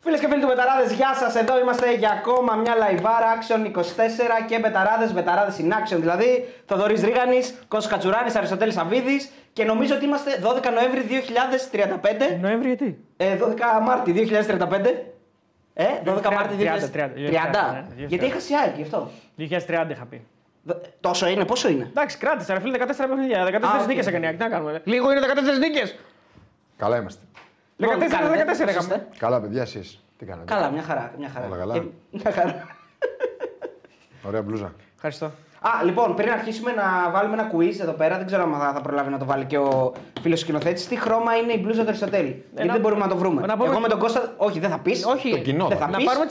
Φίλες και φίλοι του Μπεταράδες, γεια σας. Εδώ είμαστε για ακόμα μια live Action 24 και Μπεταράδες, Μπεταράδες in action δηλαδή. Θοδωρής Ρίγανης, Κώστας Κατσουράνης, Αριστοτέλης Αβίδης και νομίζω ότι είμαστε 12 Νοέμβρη 2035. Νοέμβρη γιατί; Ε, 12 Μάρτη 2035. Ε, 12 Μάρτη 30, 2030. 30, 30, ναι, Γιατί είχα σιάκι γι' αυτό. 2030 είχα πει. Δ- Τόσο είναι, πόσο είναι; Εντάξει, κράτησε ρε φίλε 14 παιχνίδια. 14 Α, οκ. νίκε έκανε. Τι να κάνουμε. ρε. Λίγο είναι 14 νίκες. Καλά είμαστε. 14 Λοιπόν, κάνετε, 14 πώς έκαμε. είστε; Καλά, παιδιά, εσείς. Τι κάνετε; Καλά, μια χαρά. Μια χαρά. Όλα καλά; Ε, μια χαρά. Ωραία μπλούζα. Ευχαριστώ. Α, λοιπόν, πριν αρχίσουμε να βάλουμε ένα quiz εδώ πέρα, δεν ξέρω αν θα, θα προλάβει να το βάλει και ο φίλος σκηνοθέτης. Τι χρώμα είναι η μπλούζα του Αριστοτέλη. Γιατί να- δεν μπορούμε να το βρούμε. να πούμε- Εγώ με τον Κώστα. Όχι, δεν θα πεις. Όχι, Το κοινό δεν θα θα να πεις. πάρουμε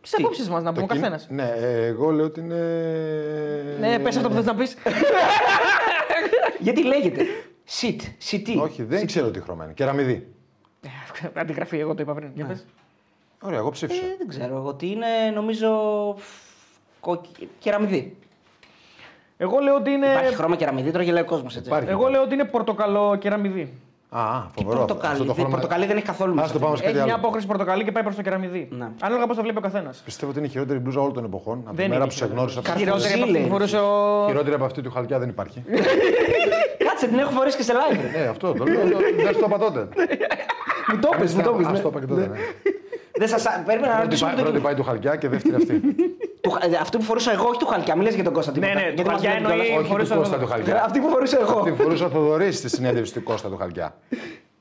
τις απόψεις μας, να πούμε ο Το κοινό- καθένας. Ναι, ε, εγώ λέω ότι είναι. Ναι, πες αυτό που θες να πεις. Γιατί λέγεται; Sit. Σιτί. Όχι, δεν ξέρω τι χρώμα είναι. Κεραμιδί. Αντιγραφή, εγώ το είπα πριν. Για πες. Ωραία, εγώ ψήφισα. Ε, δεν ξέρω εγώ τι είναι, νομίζω. κοκκι- Κεραμιδί. Εγώ λέω ότι είναι. Υπάρχει χρώμα κεραμιδί, τώρα γελάει ο κόσμος έτσι. Υπάρχει. Εγώ λέω ότι είναι πορτοκαλό κεραμιδί. Α, α, Τι φοβερό. αυτό πορτοκαλί. το δεν- χρώμα. Πορτοκαλί δεν έχει καθόλου Ας μέσα. το πάμε σε κάτι Έχει μια άλλο. απόχρωση πορτοκαλί και πάει προς το κεραμιδί. Ναι. Ανάλογα πώς το βλέπει ο καθένας. Πιστεύω ότι είναι η χειρότερη μπλούζα όλων των εποχών. Από τη Δεν μέρα είναι που σε γνώρισα. χειρότερη. Χειρότερη από αυτή που λέει. φορούσε ο. Χειρότερη από αυτή του χαλκιά δεν υπάρχει. Κάτσε, την έχω φορέσει και σε live. ρε. Ναι, αυτό το λέω. Δεν στο είπα τότε. Μου το πες, μου το πες, Α ναι. το είπα και τότε. ναι. Δεν σας... Πρέπει να Πρώτη ρωτήσουμε πάει- το Πρώτη κοινό. πάει του χαλκιά και δεύτερη αυτή. Του- ε, Αυτό που φορούσα εγώ, όχι του χαλκιά. Μιλές για τον Κώστα. τίποτα. Ναι, ναι, Γιατί του μας χαλκιά βλέπει κιόλας. εννοεί- Όχι φορούσα του Κώστα εγώ. του χαλκιά. Αυτή που φορούσα εγώ. Τη φορούσε ο Θοδωρής στη συνέντευξη του Κώστα του Χαλκιά.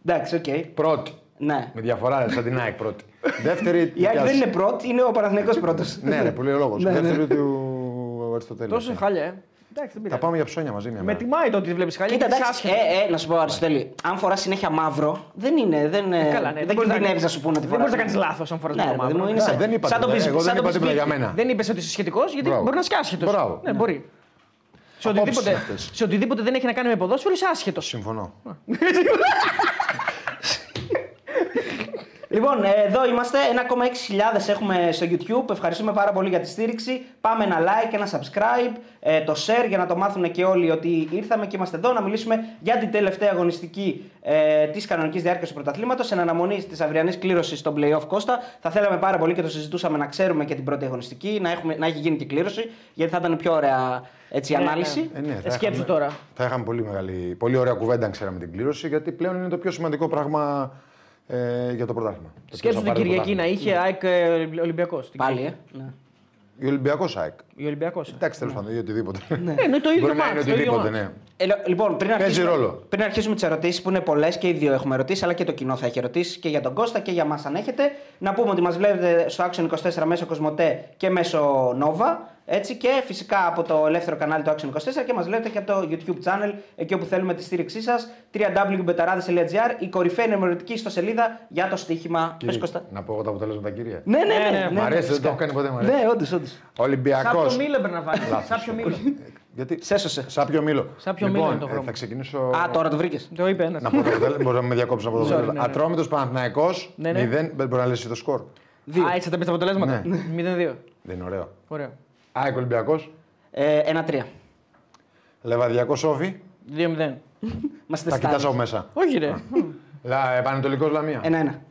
Εντάξει, οκ. Πρώτη. Ναι. Με διαφορά, σαν την ΑΕΚ πρώτη. Δεύτερη. Η δικιά ΑΕΚ δεν σου. είναι πρώτη, είναι ο Παναθηναϊκός πρώτος. Ναι, ρε, πολύ λόγος. Ναι, ναι. Δεύτερη του Αριστοτέλη. Τόσο αυτή. χάλια, ε. Εντάξει, δεν Θα πειράζει. πάμε για ψώνια μαζί μια Με μέρα. τιμάει το ότι βλέπεις χάλια. Κοίτα, γιατί είσαι εντάξει, άσχετος. ε, ε, να σου πω, Αριστοτέλη, αν φοράς συνέχεια μαύρο, δεν είναι. Δεν, ε, Καλά, ναι, δεν μπορείς κινδυνεύεις να σου πούνε ότι Δεν μπορείς να φοράς. κάνεις λάθος αν φοράς Ναι, ρε, παιδί μου, είναι Ναι, σαν- δεν είπα σαν το τίποτα. μπισ- Εγώ σαν δεν το είπα τίποτα για μπισμπίτι. μένα. Δεν είπες ότι είσαι σχετικός γιατί Μπράβο. μπορεί να είσαι άσχετος. Μπράβο. Ναι, μπορεί. Σε Απόψεις οτιδήποτε, είναι αυτές. σε οτιδήποτε δεν έχει να κάνει με ποδόσφαιρο είσαι άσχετος. Συμφωνώ. Λοιπόν, ε, εδώ είμαστε. 1,6 έχουμε στο YouTube. Ευχαριστούμε πάρα πολύ για τη στήριξη. Πάμε ένα like, ένα subscribe, ε, το share για να το μάθουν και όλοι ότι ήρθαμε και είμαστε εδώ να μιλήσουμε για την τελευταία αγωνιστική ε, της κανονικής διάρκειας του πρωταθλήματος. Εν αναμονή της αυριανής κλήρωσης στον playoff Κώστα. Θα θέλαμε πάρα πολύ και το συζητούσαμε να ξέρουμε και την πρώτη αγωνιστική, να, έχουμε, να έχει γίνει και κλήρωση, γιατί θα ήταν πιο ωραία έτσι, Ναι, ανάλυση. Ε, ναι, θα Ε, σκέψου είχαμε- τώρα. Θα είχαμε πολύ, μεγάλη, πολύ ωραία κουβέντα αν ξέραμε την κλήρωση, γιατί πλέον είναι το πιο σημαντικό πράγμα ε, για το πρωτάθλημα. Το ποιος Σκέψου θα την πάρει το Κυριακή να πρωτάθλημα. είχε ΑΕΚ ε, Ολυμπιακός. Πάλι, ε. Ναι. Η Ολυμπιακός ΑΕΚ. Η Ολυμπιακός. Εντάξει, τέλος πάντων, ή οτιδήποτε. Ναι, είναι το ίδιο Μπορεί να είναι μάτς, το ίδιο οτιδήποτε, μάτς. ναι. Ε, λο- λοιπόν, πριν Παίζει αρχίσουμε, ρόλο. πριν αρχίσουμε τις ερωτήσεις που είναι πολλές και οι δύο έχουμε ερωτήσεις, αλλά και το κοινό θα έχει ερωτήσεις και για τον Κώστα και για μας αν έχετε. Να πούμε ότι μας βλέπετε στο Action 24 μέσω Κοσμοτέ και μέσω Nova. Έτσι, και φυσικά από το ελεύθερο κανάλι του Action 24 και μας βλέπετε και από το YouTube channel, εκεί όπου θέλουμε τη στήριξή σας. www.betarades.gr, η κορυφαία ενημερωτική ιστοσελίδα για το στοίχημα. Πες Κύριε, Κώστα. Να πω εγώ τα αποτελέσματα, κύριε. Ναι, ναι, ναι. Ναι, ναι, ναι, ναι, Μ' αρέσει, δεν φυσικά. το έχω κάνει ποτέ. Μ' αρέσει. Ναι, όντως, όντως. Ολυμπιακός. Σάπιο Μήλο πρέπει να βάλεις. Σάπιο Μήλο. Γιατί. Σέσωσε. Σάπιο Μήλο. Σάπιο λοιπόν, Μήλο είναι το ε, χρώμα. θα ξεκινήσω. Α, τώρα το βρήκες. Το είπε ένας. Να πω το αποτέλεσμα. Μπορεί να με διακόψει να πω το Sorry, αποτέλεσμα. ναι, ναι. Ατρόμητος Παναθυναϊκό. Ναι, ναι. 0. Δεν μπορεί να λύσει το σκορ. Δύο. Α, έτσι θα πεις τα αποτελέσματα. Ναι. 0-2. Δεν είναι ωραίο. Ωραίο. ΑΕΚ Ολυμπιακός. Ε, Ένα-τρία. Λεβαδιακό Όφη. 2-0. Είμαστε Τα κοιτά στάδιο. από μέσα. Όχι ρε. Λα, Πανετολικό Λαμία. Ένα-ένα.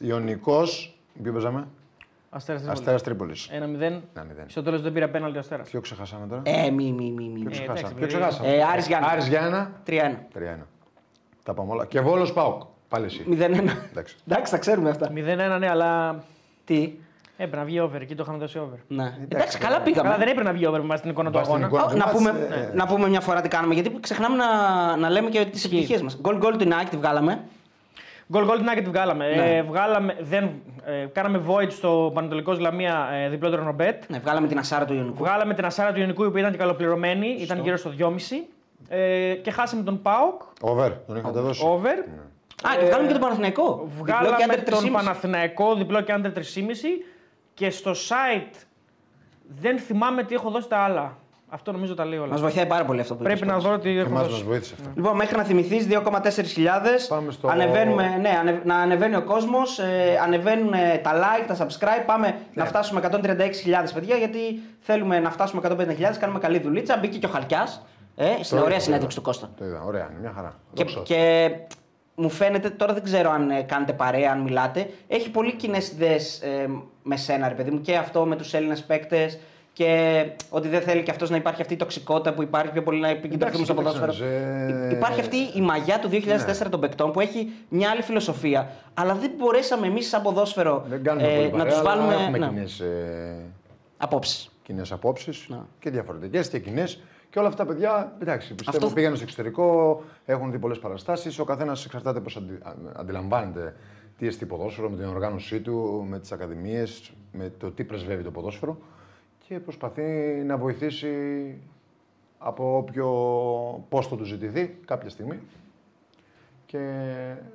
Ιωνικός. Ποιο παίζαμε; Αστέρας Τρίπολης. Αστέρας Τρίπολης. 1-0. Ένα-μηδέν. Στο τέλος δεν πήρε πέναλτι ο Αστέρας. Ποιο ξεχάσαμε τώρα; Ε, μη, μη, μη, μη. Ποιο εντάξει, ξεχάσαμε; Ποιο επειδή- ξεχάσαμε; Ε, Άρης Γιάννα. Άρης Γιάννα. 3-1. 3-1. Τα πάμε όλα. Και Βόλος Πάοκ. Πάλι εσύ. 0-1. Εντάξει. Εντάξει, τα ξέρουμε αυτά. 0-1 ναι, αλλά Τι; Έπρεπε να βγει over. Εκεί το είχαμε δώσει over. Ναι. Εντάξει, καλά πήγαμε. Καλά, δεν έπρεπε να βγει over με βάση την εικόνα του Βάζει την αγώνα. εικόνα Ω, του να, μάτς, πούμε, ε, να πούμε μια φορά τι κάνουμε, γιατί ξεχνάμε να, να λέμε και τις επιτυχίες μας. Γκολ γκολ του Nike τη βγάλαμε. Γκολ γκολ την άκρη τη βγάλαμε. Ναι. Ε, βγάλαμε δεν, ε, κάναμε void στο Πανατολικό Λαμία ε, διπλό ρονομπέτ. Ναι, βγάλαμε την ασάρα του Ιωνικού. Βγάλαμε την ασάρα του Ιωνικού που ήταν και καλοπληρωμένη, ήταν γύρω στο 2,5. Ε, και χάσαμε τον Πάοκ, Over. Τον είχατε δώσει. over. Α, και βγάλαμε και τον Παναθηναϊκό. Διπλό και Βγάλαμε άντερ τον 3,5. Παναθηναϊκό διπλό και άντερ 3,5 και στο site δεν θυμάμαι τι έχω δώσει τα άλλα. Αυτό νομίζω τα λέει όλα. Μας βοηθάει πάρα πολύ αυτό που Πρέπει είπες να πάντως. δω τι Και έχω εμάς μας δώσει. βοήθησε αυτό. Λοιπόν, μέχρι να θυμηθείς 2,4 χιλιάδες. Πάμε στο- Ανεβαίνουμε, ναι, ανε- να ανεβαίνει ο κόσμος, ε, ανεβαίνουν ε, τα like, τα subscribe. Πάμε να φτάσουμε 136.000 παιδιά, γιατί θέλουμε να φτάσουμε 150.000. Κάνουμε καλή δουλίτσα. Μπήκε και ο Χαλκιάς. Ε, στην Το ωραία είδα, συνέντευξη το του Κώστα. Το είδα. Ωραία, είναι μια χαρά. Και, Δόξα. και μου φαίνεται, τώρα δεν ξέρω αν ε, κάνετε παρέα, αν μιλάτε, έχει πολύ κοινές ιδέες ε, με σένα, ρε παιδί μου, και αυτό με τους Έλληνες παίκτες και ότι δεν θέλει και αυτός να υπάρχει αυτή η τοξικότητα που υπάρχει πιο πολύ να επικεντρωθούμε στο Εντάξει, ποδόσφαιρο. κοίταξε, ε, Υπάρχει αυτή η μαγιά του 2004 των παικτών που έχει μια άλλη φιλοσοφία, αλλά δεν μπορέσαμε εμείς σαν ποδόσφαιρο Δεν κάνουμε ε, πολύ να παρέα, του αλλά βάλουμε Έχουμε ναι, κοινές, ε, απόψεις. κοινές απόψεις Να. και διαφορετικές και κοινές. Και όλα αυτά τα παιδιά, εντάξει, πιστεύω Αυτό- πήγαν στο εξωτερικό, έχουν δει πολλές παραστάσεις. Ο καθένας εξαρτάται πώς αντι, αν- αντιλαμβάνεται τι εστί ποδόσφαιρο, με την οργάνωσή του, με τις ακαδημίες, με το τι πρεσβεύει το ποδόσφαιρο και προσπαθεί να βοηθήσει από όποιο πόστο του ζητηθεί κάποια στιγμή και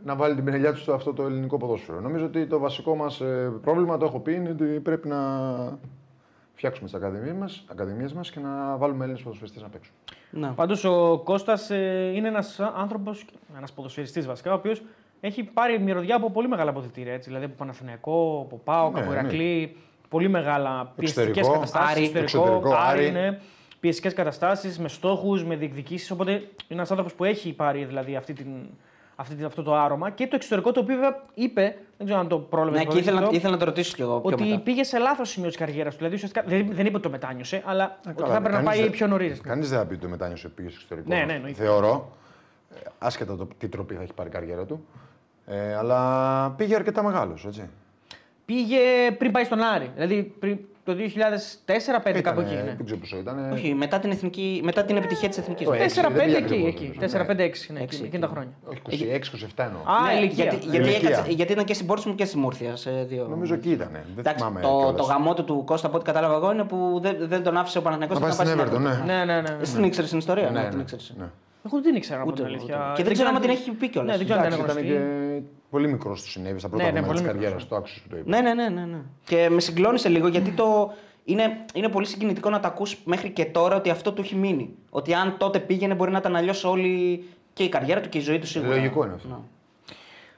να βάλει την πινελιά του στο αυτό το ελληνικό ποδόσφαιρο. Νομίζω ότι το βασικό μας πρόβλημα, το έχω πει, είναι ότι πρέπει να φτιάξουμε τις ακαδημίες μας ακαδημίες μας και να βάλουμε Έλληνες ποδοσφαιριστές να παίξουν. Ναι. Πάντως ο Κώστας είναι ένας άνθρωπος, ένας ποδοσφαιριστής βασικά, ο οποίος έχει πάρει μυρωδιά από πολύ μεγάλα αποδητήρια. Έτσι, δηλαδή από Παναθηναϊκό, από ΠΑΟΚ, Ναι, από ναι. Ηρακλή. Πολύ μεγάλα πιεστικές Εξωτερικό, καταστάσεις. Άρη, εξωτερικό, Άρη. ναι. Πιεστικές καταστάσεις, με στόχους, με διεκδικήσεις. Οπότε είναι ένας άνθρωπος που έχει πάρει δηλαδή, αυτή την, αυτή την, αυτό το άρωμα. Και το εξωτερικό το οποίο βέβαια είπε, δεν ξέρω αν το πρόλαβες. Ναι, και ήθελα, να- ήθελα να το ρωτήσω κι εγώ πιο ότι μετά. πήγε σε λάθος σημείο της καριέρας του. Δηλαδή ουσιαστικά δεν, δεν είπε ότι το μετάνιωσε, αλλά ότι Καλά, θα έπρεπε να κανείς πάει δεν- πιο νωρίς. Κανείς δεν θα πει ότι το μετάνιωσε πήγε στο εξωτερικό. Ναι, ναι, εννοείται. Θεωρώ, ε, άσχετα το τι τροπή θα έχει πάρει η καριέρα του. Ε, αλλά πήγε αρκετά μεγάλος, έτσι. Πήγε πριν πάει στον Άρη. Δηλαδή πριν το 2004-5 κάπου εκεί. Ήτανε- Ναι. Δεν ξέρω πόσο ήταν. Όχι, μετά την, εθνική, μετά την επιτυχία της εθνικής. Το έξι, 4-5 δεν πήγε εκεί. ακριβώς, εκεί. νομίζω. 4-5-6 ναι, Έξι, εκείνη τα χρόνια. Όχι, 26-27 εννοώ. Α, ηλικία. γιατί, γιατί, Ηλικία. έκατσε- γιατί ήταν και στην Πόρτσμουθ και στη Μούρθια. Σε δύο... Νομίζω εκεί ήταν. Δεν Εντάξει, θυμάμαι. το, κιόλας. το γαμό του του Κώστα από ό,τι κατάλαβα εγώ είναι που δεν, δεν τον άφησε ο Παναθηναϊκός Να πάει στην Everton, ναι. Ναι, ναι, ναι. Εσύ την ήξερες την ιστορία, Ναι, ναι, την ναι, ήξερες. ναι. Εγώ δεν ήξερα από Ούτε την εγώ, αλήθεια. ούτε εγώ. Και δεν ξέρω αν την έχει πει κιόλας. Ναι, δεν ξέρω αν Εντάξει, ήταν ήταν γνωστή. Και πολύ μικρός του συνέβη στα πρώτα Ναι, ναι, χρόνια πολύ της μικρός, καριέρας. Το άκουσες που το είπες. Ναι, ναι, ναι, ναι, ναι. Και με συγκλώνησε λίγο γιατί το. Είναι, είναι πολύ συγκινητικό να το ακούς μέχρι και τώρα ότι αυτό του έχει μείνει. Ότι αν τότε πήγαινε μπορεί να ήταν αλλιώς όλη και η καριέρα του και η ζωή του σίγουρα. Λογικό είναι αυτό.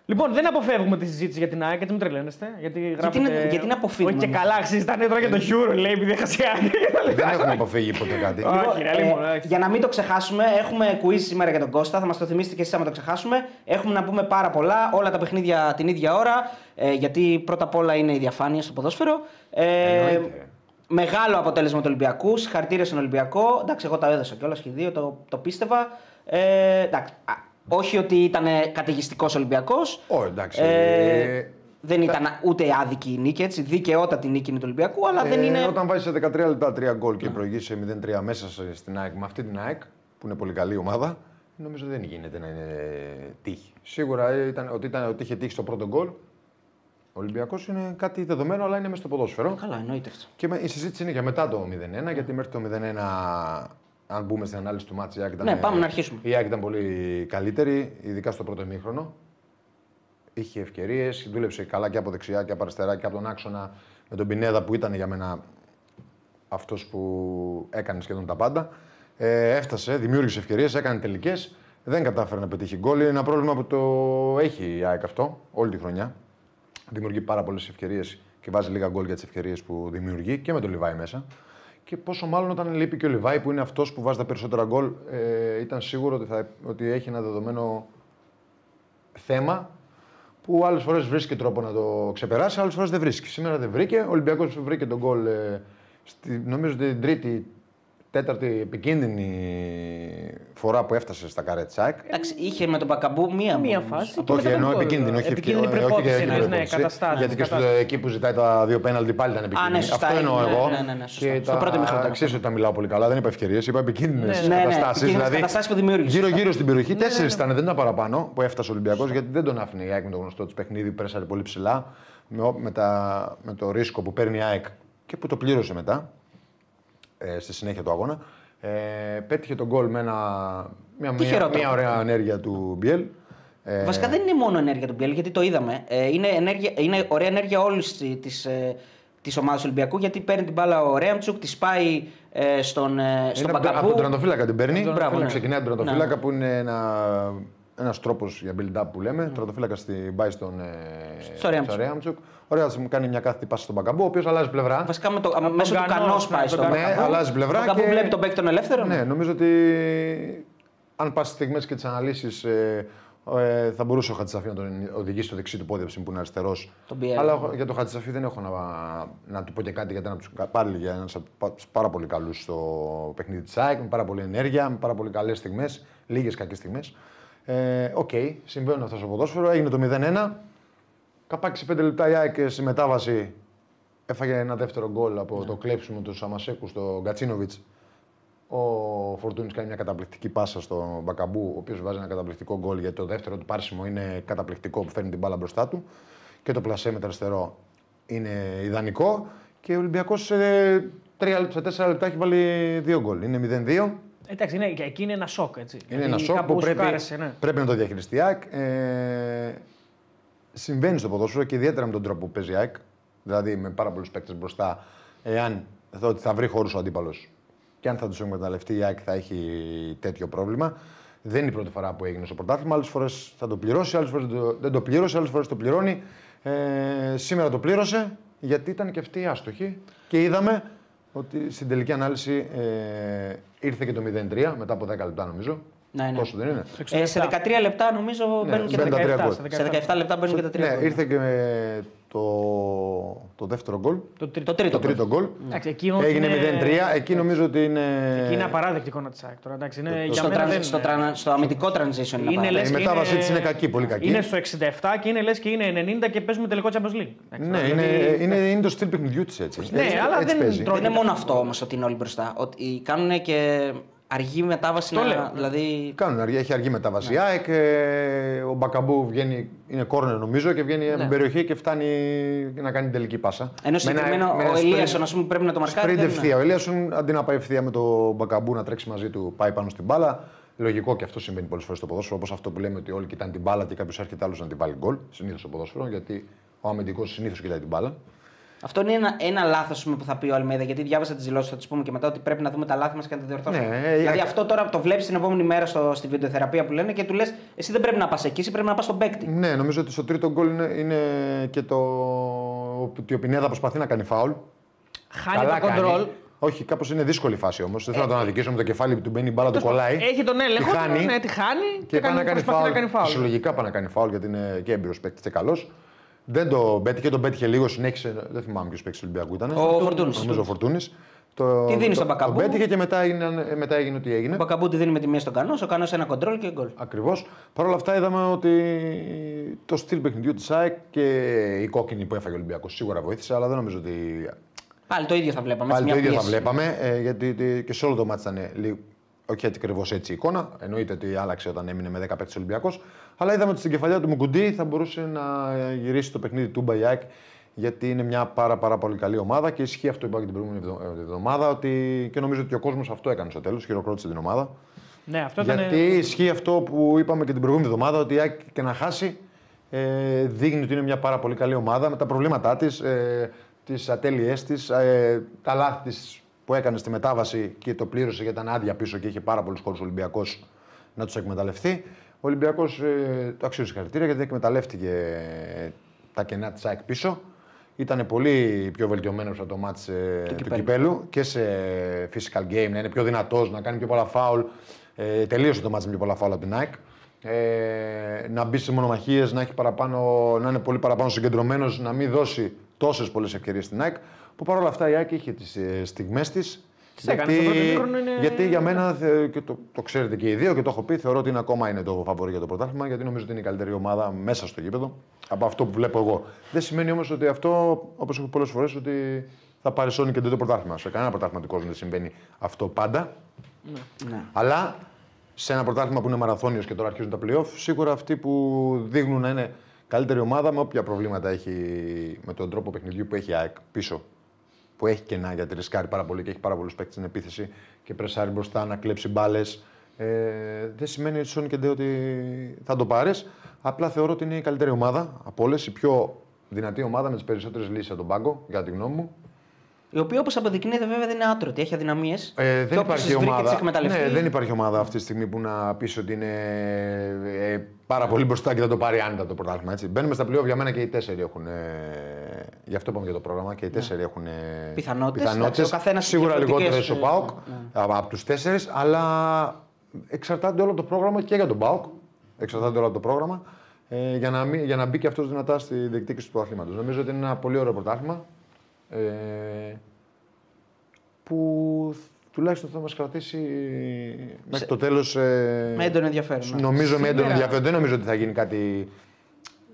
Ναι. Λοιπόν, δεν αποφεύγουμε τη συζήτηση για την ΑΕΚ, γιατί μην τρελαίνεστε. Γιατί, γράφετε... είναι- γιατί είναι αποφύγουμε. Όχι και καλά, συζητάνε τώρα για το Euro, λέει, επειδή έχασε η ΑΕΚ. Δεν έχουμε αποφύγει ποτέ κάτι. Όχι, Λοιπόν, ρε, ε, λίγο, εντάξει. για να μην το ξεχάσουμε, έχουμε quiz σήμερα για τον Κώστα. Θα μας το θυμίσετε και εσείς άμα το ξεχάσουμε. Έχουμε να πούμε πάρα πολλά. Όλα τα παιχνίδια την ίδια ώρα. Ε, γιατί πρώτα απ' όλα είναι η διαφάνεια στο ποδόσφαιρο. Ε, Εννοείται. μεγάλο αποτέλεσμα του Ολυμπιακού. Συγχαρητήρια στον Ολυμπιακό. Εντάξει, εγώ τα έδωσα κιόλας και οι δύο, το, το πίστευα. Ε, εντάξει, α, όχι ότι ήταν καταιγιστικός Ολυμπιακός. Ω, εντάξει. Ε, Ε, δεν ήταν ούτε άδικη η νίκη, έτσι. Δικαιότατη νίκη είναι του Ολυμπιακού, αλλά δεν Ε, είναι. Όταν βάζεις σε 13 λεπτά 3 γκολ και προηγήσει σε 0-3 μέσα σε- στην ΑΕΚ με αυτή την ΑΕΚ, που είναι πολύ καλή ομάδα, νομίζω δεν γίνεται να είναι τύχη. Σίγουρα ε, ήταν, ότι, ήταν, ότι είχε τύχει στο πρώτο γκολ. Ο Ολυμπιακός είναι κάτι δεδομένο, αλλά είναι μέσα στο ποδόσφαιρο. Καλά, εννοείται αυτό. Και με- η συζήτηση είναι για μετά το 0-1, γιατί μέχρι το 0-1, αν μπούμε στην ανάλυση του μάτς, η ΑΕΚ ήταν, Ναι, πάμε να αρχίσουμε. η ΑΕΚ ήταν πολύ καλύτερη, ειδικά στο πρώτο ημίχρονο. Είχε ευκαιρίες, δούλεψε καλά και από δεξιά και από αριστερά και από τον άξονα με τον Πινέδα που ήταν για μένα αυτός που έκανε σχεδόν τα πάντα. Ε, έφτασε, δημιούργησε ευκαιρίες, έκανε τελικές. Δεν κατάφερε να πετύχει γκολ. Είναι ένα πρόβλημα που το έχει η ΑΕΚ αυτό όλη τη χρονιά. Δημιουργεί πάρα πολλές ευκαιρίες και βάζει λίγα γκολ για τις ευκαιρίες που δημιουργεί και με τον Λιβάη μέσα. Και πόσο μάλλον όταν λείπει και ο Λιβάη που είναι αυτός που βάζει τα περισσότερα γκολ, ε, ήταν σίγουρο ότι, θα, ότι έχει ένα δεδομένο θέμα που άλλες φορές βρίσκει τρόπο να το ξεπεράσει, άλλες φορές δεν βρίσκει. Σήμερα δεν βρήκε. Ο Ολυμπιακός βρήκε τον γκολ, ε, στη, νομίζω την τρίτη, τέταρτη επικίνδυνη φορά που έφτασε στα καρέ τη ΑΕΚ. Εντάξει, είχε με τον Μπακαμπού μία, Μία μόνο. φάση. Από- και Όχι, μετά εννοώ τον γκολ. επικίνδυνο, όχι Επικίνδυνη ευκαιρία. όχι προπόνηση, για ναι, την ναι, προπόνηση. καταστάσεις, Γιατί και στο, καταστάσεις. εκεί που ζητάει τα δύο πέναλτι πάλι ήταν επικίνδυνο. ναι, σωστά, Αυτό εννοώ ναι, εγώ. ναι, ναι, ναι, σωστά. Και Στο τα- πρώτο ημίχρονο. Ξέρεις ότι τα μιλάω πολύ καλά, δεν είπα ευκαιρίες, είπα επικίνδυνες Ναι, ναι, ναι, καταστάσεις. επικίνδυνες καταστάσεις που δημιούργησες. Γύρω-γύρω στην περιοχή, ναι, τέσσερις ήταν, δεν ήταν παραπάνω που έφτασε ο Ολυμπιακός γιατί δεν τον άφηνε η ΑΕΚ με το γνωστό της παιχνίδι που πέρασε πολύ ψηλά. Με, ο- με, τα, με το ρίσκο που παίρνει η ΑΕΚ και που το πλήρωσε μετά ε, στη συνέχεια του αγώνα. Ε, πέτυχε τον γκολ με ένα, μια, Τυχερό μια, τρόπο. μια ωραία ενέργεια του Μπιέλ. Ε, Βασικά δεν είναι μόνο ενέργεια του Μπιέλ, γιατί το είδαμε. Ε, είναι, ενέργεια, είναι ωραία ενέργεια όλης τη ε, της ομάδας Ολυμπιακού, γιατί παίρνει την μπάλα ο Ρέαμτσουκ, τη σπάει ε, στον, ε, στον Είναι από, Μπακαμπού. από τον τερματοφύλακα την παίρνει. Μπράβο, ναι. Ξεκινάει από τον τερματοφύλακα Ναι. που είναι ένα ένας τρόπος για build-up που λέμε. Mm. Τερματοφύλακα την πάει στον ε, Στο Ρέαμτσουκ. Ρέαμτσουκ. Ωραία, θα μου κάνει μια κάθετη πάσα στον Μπακαμπού, ο οποίος αλλάζει πλευρά. Βασικά με το, μέσω του Κανό, κανός ναι, πάει τον στον Κανό. Ναι, Μπακαμπού. αλλάζει πλευρά. Ο Μπακαμπού και- βλέπει τον παίκτη τον ελεύθερο. Ναι, νομίζω ότι αν πας στις στιγμές και τις αναλύσεις, ε, Ε, θα μπορούσε ο Χατζησαφή να τον οδηγήσει στο δεξί του πόδι που είναι αριστερός. Τον πιέζει. Αλλά για τον Χατζησαφή δεν έχω να, να του πω και κάτι γιατί είναι από τους- πάλι για ένας πάρα πολύ καλούς στο παιχνίδι της ΑΕΚ, με πάρα πολύ ενέργεια, με πάρα πολύ καλές στιγμές, λίγες κακές στιγμές. Ε, Οκ, συμβαίνουν αυτά στο ποδόσφαιρο. Έγινε το 0-1. Καπάκι σε 5 λεπτά η ΑΕΚ στη μετάβαση έφαγε ένα δεύτερο γκολ από Ναι. το κλέψιμο του Σαμασέκου στο Γκατσίνοβιτς. Ο Φορτούνης κάνει μια καταπληκτική πάσα στον Μπακαμπού, ο οποίος βάζει ένα καταπληκτικό γκολ γιατί το δεύτερο του πάρσιμο είναι καταπληκτικό που φέρνει την μπάλα μπροστά του. Και το πλασέ με το αριστερό είναι ιδανικό. Και ο Ολυμπιακός σε, τρία- σε τέσσερα λεπτά έχει βάλει δύο γκολ. Είναι 0-2. Εντάξει, είναι, και εκεί είναι ένα σοκ. Έτσι. Είναι Γιατί ένα σοκ κάπου που πρέπει, σοκάρεσε, ναι. πρέπει να το διαχειριστεί η ΑΕΚ. Ε, συμβαίνει στο ποδόσφαιρο και ιδιαίτερα με τον τρόπο που παίζει η ΑΕΚ. Δηλαδή με πάρα πολλούς παίκτες μπροστά. Εάν δω ότι θα βρει χώρους ο αντίπαλος και αν θα τους εκμεταλλευτεί η ΑΕΚ θα έχει τέτοιο πρόβλημα. Δεν είναι η πρώτη φορά που έγινε στο πρωτάθλημα. Άλλες φορές θα το πληρώσει, άλλες φορές δεν το πλήρωσε, άλλες φορές το πληρώνει. Ε, σήμερα το πλήρωσε γιατί ήταν και αυτή η άστοχη. Και είδαμε ότι στην τελική ανάλυση ε, ήρθε και το 0-3 μετά από 10 λεπτά νομίζω. Ναι, ναι. Τόσο δεν είναι; Ε, σε 13 λεπτά νομίζω μπαίνουν και τα 17 17. γκολ. Σε 17 λεπτά μπαίνουν και τα 3 Ναι, γκολ. ήρθε και με το, το δεύτερο γκολ. Το τρίτο. Το τρίτο. Το τρίτο γκολ. Εντάξει, εκεί όμως Έγινε είναι- 0-3. Εκεί νομίζω ότι είναι. Εκεί είναι απαράδεκτη εικόνα της ΑΕΚ τώρα. Εντάξει, είναι, για Στο, μένα τραν- δεν στο, τραν- στο αμυντικό transition είναι είναι απαράδεκτο. λες η και μετάβασή της είναι κακή, πολύ κακή. Είναι στο 67 και είναι λες και είναι 90 και παίζουμε τελικό Champions League. Εντάξει, Ναι, δηλαδή- είναι, είναι, είναι το στυλ παιχνιδιού τη έτσι. Ναι, έτσι, αλλά έτσι δεν παίζει. τρώει- Δεν είναι μόνο αυτό όμως ότι είναι όλοι μπροστά. Ότι κάνουν και αργή μετάβαση. Το να- λέω. Δηλαδή. Κάνουν αργή, έχει αργή μετάβαση. η ΑΕΚ, ε, ο Μπακαμπού βγαίνει, είναι κόρνερ νομίζω και βγαίνει από την περιοχή και φτάνει να κάνει την τελική πάσα. Ναι. Ενώ Με ένα- συγκεκριμένο με ένα ο sprint- Ελίασον, α πούμε, που πρέπει να το μαρκάρει. Sprint δεν ευθεία. είναι. Ο Ελίασον αντί να πάει ευθεία με το Μπακαμπού να τρέξει μαζί του, πάει πάνω στην μπάλα. Λογικό και αυτό συμβαίνει πολλές φορές στο ποδόσφαιρο. Όπως αυτό που λέμε ότι όλοι κοιτάνε την μπάλα και κάποιος έρχεται άλλος να την βάλει γκολ. Συνήθως στο ποδόσφαιρο, γιατί ο αμυντικός συνήθως κοιτάει την μπάλα. Αυτό είναι ένα, ένα λάθος που θα πει ο Αλμέδα. Γιατί διάβασα τις δηλώσεις, θα τις πούμε και μετά ότι πρέπει να δούμε τα λάθη μας και να τα διορθώσουμε. Ναι, ε, δηλαδή ε, αυτό τώρα το βλέπεις την επόμενη μέρα στο, στη βιντεοθεραπεία που λένε και του λες: Εσύ δεν πρέπει να πας εκεί, εσύ πρέπει να πας στον παίκτη. Ναι, νομίζω ότι στο τρίτο γκολ είναι, είναι και το ότι ο Πινέδα προσπαθεί να κάνει φάουλ. Χάνει το κοντρόλ. Όχι, κάπως είναι δύσκολη φάση όμως. Δεν θέλω να τον αδικήσω με το κεφάλι που του μπαίνει η μπάλα, του κολλάει. Έχει τον έλεγχο, τη χάνει, ναι, τη χάνει και, πάει να κάνει προσπαθεί φάουλ. να κάνει φάουλ. Φυσιολογικά πάει να κάνει φάουλ γιατί είναι και έμπειρος παίκτης και καλό. Δεν το πέτυχε, τον πέτυχε λίγο, συνέχισε. Δεν θυμάμαι ποιος παίκτη του Ολυμπιακού ήταν. Ο Φορτούνης. Νομίζω ο Φορτούνης. Το, Τι δίνεις το- στον Μπακαμπού; Τον πέτυχε και μετά έγινε, μετά έγινε ό,τι έγινε. Ο Μπακαμπού τη δίνει με τη μία στον Κανός, ο Κανός ένα κοντρόλ και γκολ. Ακριβώς. Παρ' όλα αυτά είδαμε ότι το στυλ παιχνιδιού της ΑΕΚ και η κόκκινη που έφαγε ο Ολυμπιακός σίγουρα βοήθησε, αλλά δεν νομίζω ότι. Πάλι το ίδιο θα βλέπαμε. έτσι, Πάλι το μια ίδιο θα πίεση. βλέπαμε, ε, γιατί τε- και σε όλο το μάτι ήταν λίγο. Όχι ακριβώς έτσι η εικόνα. Εννοείται ότι άλλαξε όταν έμεινε με 10 παίκτες Ολυμπιακός. Αλλά είδαμε ότι στην κεφαλιά του Μουκουντή θα μπορούσε να γυρίσει το παιχνίδι του Μπαϊάκ γιατί είναι μια πάρα, πάρα πολύ καλή ομάδα και ισχύει αυτό που είπα και την προηγούμενη εβδο- εβδομάδα. Ότι, και νομίζω ότι ο κόσμος αυτό έκανε στο τέλος, χειροκρότησε την ομάδα. Ναι, αυτό ήταν. Γιατί ισχύει αυτό που είπαμε και την προηγούμενη εβδομάδα, ότι η ΑΕΚ και να χάσει ε, δείχνει ότι είναι μια πάρα πολύ καλή ομάδα με τα προβλήματά της, ε, τις ατέλειές της, ε, τα λάθη της που έκανε στη μετάβαση και το πλήρωσε γιατί ήταν άδεια πίσω και είχε πάρα πολλούς χώρους Ολυμπιακός να τους εκμεταλλευτεί. Ο Ολυμπιακός ε, το αξίζει συγχαρητήρια γιατί εκμεταλλεύτηκε τα κενά της ΑΕΚ πίσω. Ήταν πολύ πιο βελτιωμένος από το μάτς ε, του, κυπέλου. κυπέλου και σε physical game, να είναι πιο δυνατός, να κάνει πιο πολλά φάουλ. Ε, τελείωσε το μάτς με πιο πολλά φάουλ από την ΑΕΚ. Ε, να μπει σε μονομαχίες, να, έχει παραπάνω, να είναι πολύ παραπάνω συγκεντρωμένος, να μην δώσει τόσες πολλές ευκαιρίες στην ΑΕΚ. Που παρόλα αυτά η ΑΕΚ είχε τις ε, στιγμές της. έκανε στο πρώτο ημίχρονο, είναι- γιατί για μένα, θε- και το, το ξέρετε και οι δύο και το έχω πει, θεωρώ ότι είναι ακόμα είναι το φαβορή για το πρωτάθλημα, γιατί νομίζω ότι είναι η καλύτερη ομάδα μέσα στο γήπεδο από αυτό που βλέπω εγώ. Δεν σημαίνει όμως ότι αυτό, όπως έχω πολλές φορές, ότι θα παρισώνει και το πρωτάθλημα. Σε κανένα πρωτάθλημα του κόσμου δεν συμβαίνει αυτό πάντα. Ναι. Αλλά σε ένα πρωτάθλημα που είναι μαραθώνιος και τώρα αρχίζουν τα playoff, σίγουρα αυτοί που δείχνουν να είναι καλύτερη ομάδα με όποια προβλήματα έχει με τον τρόπο παιχνιδιού που έχει η ΑΕΚ πίσω. Που έχει κενά γιατί ρισκάρει πάρα πολύ και έχει πάρα πολλούς παίκτες στην επίθεση και πρεσάρει μπροστά να κλέψει μπάλες. Ε, δεν σημαίνει Σόνι και Ντε ότι θα το πάρεις. Απλά θεωρώ ότι είναι η καλύτερη ομάδα από όλες, η πιο δυνατή ομάδα με τις περισσότερες λύσεις από τον πάγκο, για τη γνώμη μου. Η οποία όπως αποδεικνύεται βέβαια δεν είναι άτρωτη, έχει αδυναμίες. Ε, δεν υπάρχει ομάδα. εκμεταλλευτεί. Ναι, δεν υπάρχει ομάδα αυτή τη στιγμή που να πεις ότι είναι ε, πάρα πολύ μπροστά και θα το πάρει άνετα το πρωτάθλημα. Έτσι. Μπαίνουμε στα πλοία για μένα και οι τέσσερι έχουν. Ε, γι' αυτό είπαμε για το πρόγραμμα και οι τέσσερι έχουν. ε, Πιθανότητες, πιθανότητες. εντάξει, ο καθένας Σίγουρα διαφορετικές, λιγότερες ο ε, Πάοκ από τους τέσσερις, αλλά εξαρτάται όλο το πρόγραμμα και για τον Πάοκ Εξαρτάται όλο από το πρόγραμμα. Ε, για, να μην, για να μπει και αυτός δυνατά στη διεκδίκηση του αθλήματο. Νομίζω ότι είναι ένα πολύ ωραίο πρωτάθλημα. Ε, που τουλάχιστον θα μας κρατήσει μέχρι το τέλος. Ε, Με έντονο ενδιαφέρον. ναι. Νομίζω με έντονο Σήμερα- ενδιαφέρον. Δεν νομίζω ότι θα γίνει κάτι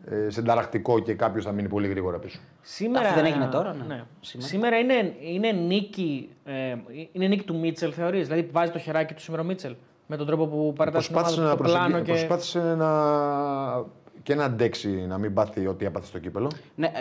ε, συνταρακτικό και κάποιος θα μείνει πολύ γρήγορα πίσω. Σήμερα, Αυτό δεν έγινε τώρα, ναι. Σήμερα, Σήμερα. είναι, είναι, νίκη, ε, είναι νίκη του Μίτσελ, θεωρείς; Δηλαδή βάζει το χεράκι του σήμερα ο Μίτσελ. Με τον τρόπο που παρατάσσει την Προσπάθησε ομάδα να, του, το πλάνο προσεγγί- και... προσπάθησε να... και να αντέξει να μην πάθει ό,τι έπαθε στο κύπελο. Ναι,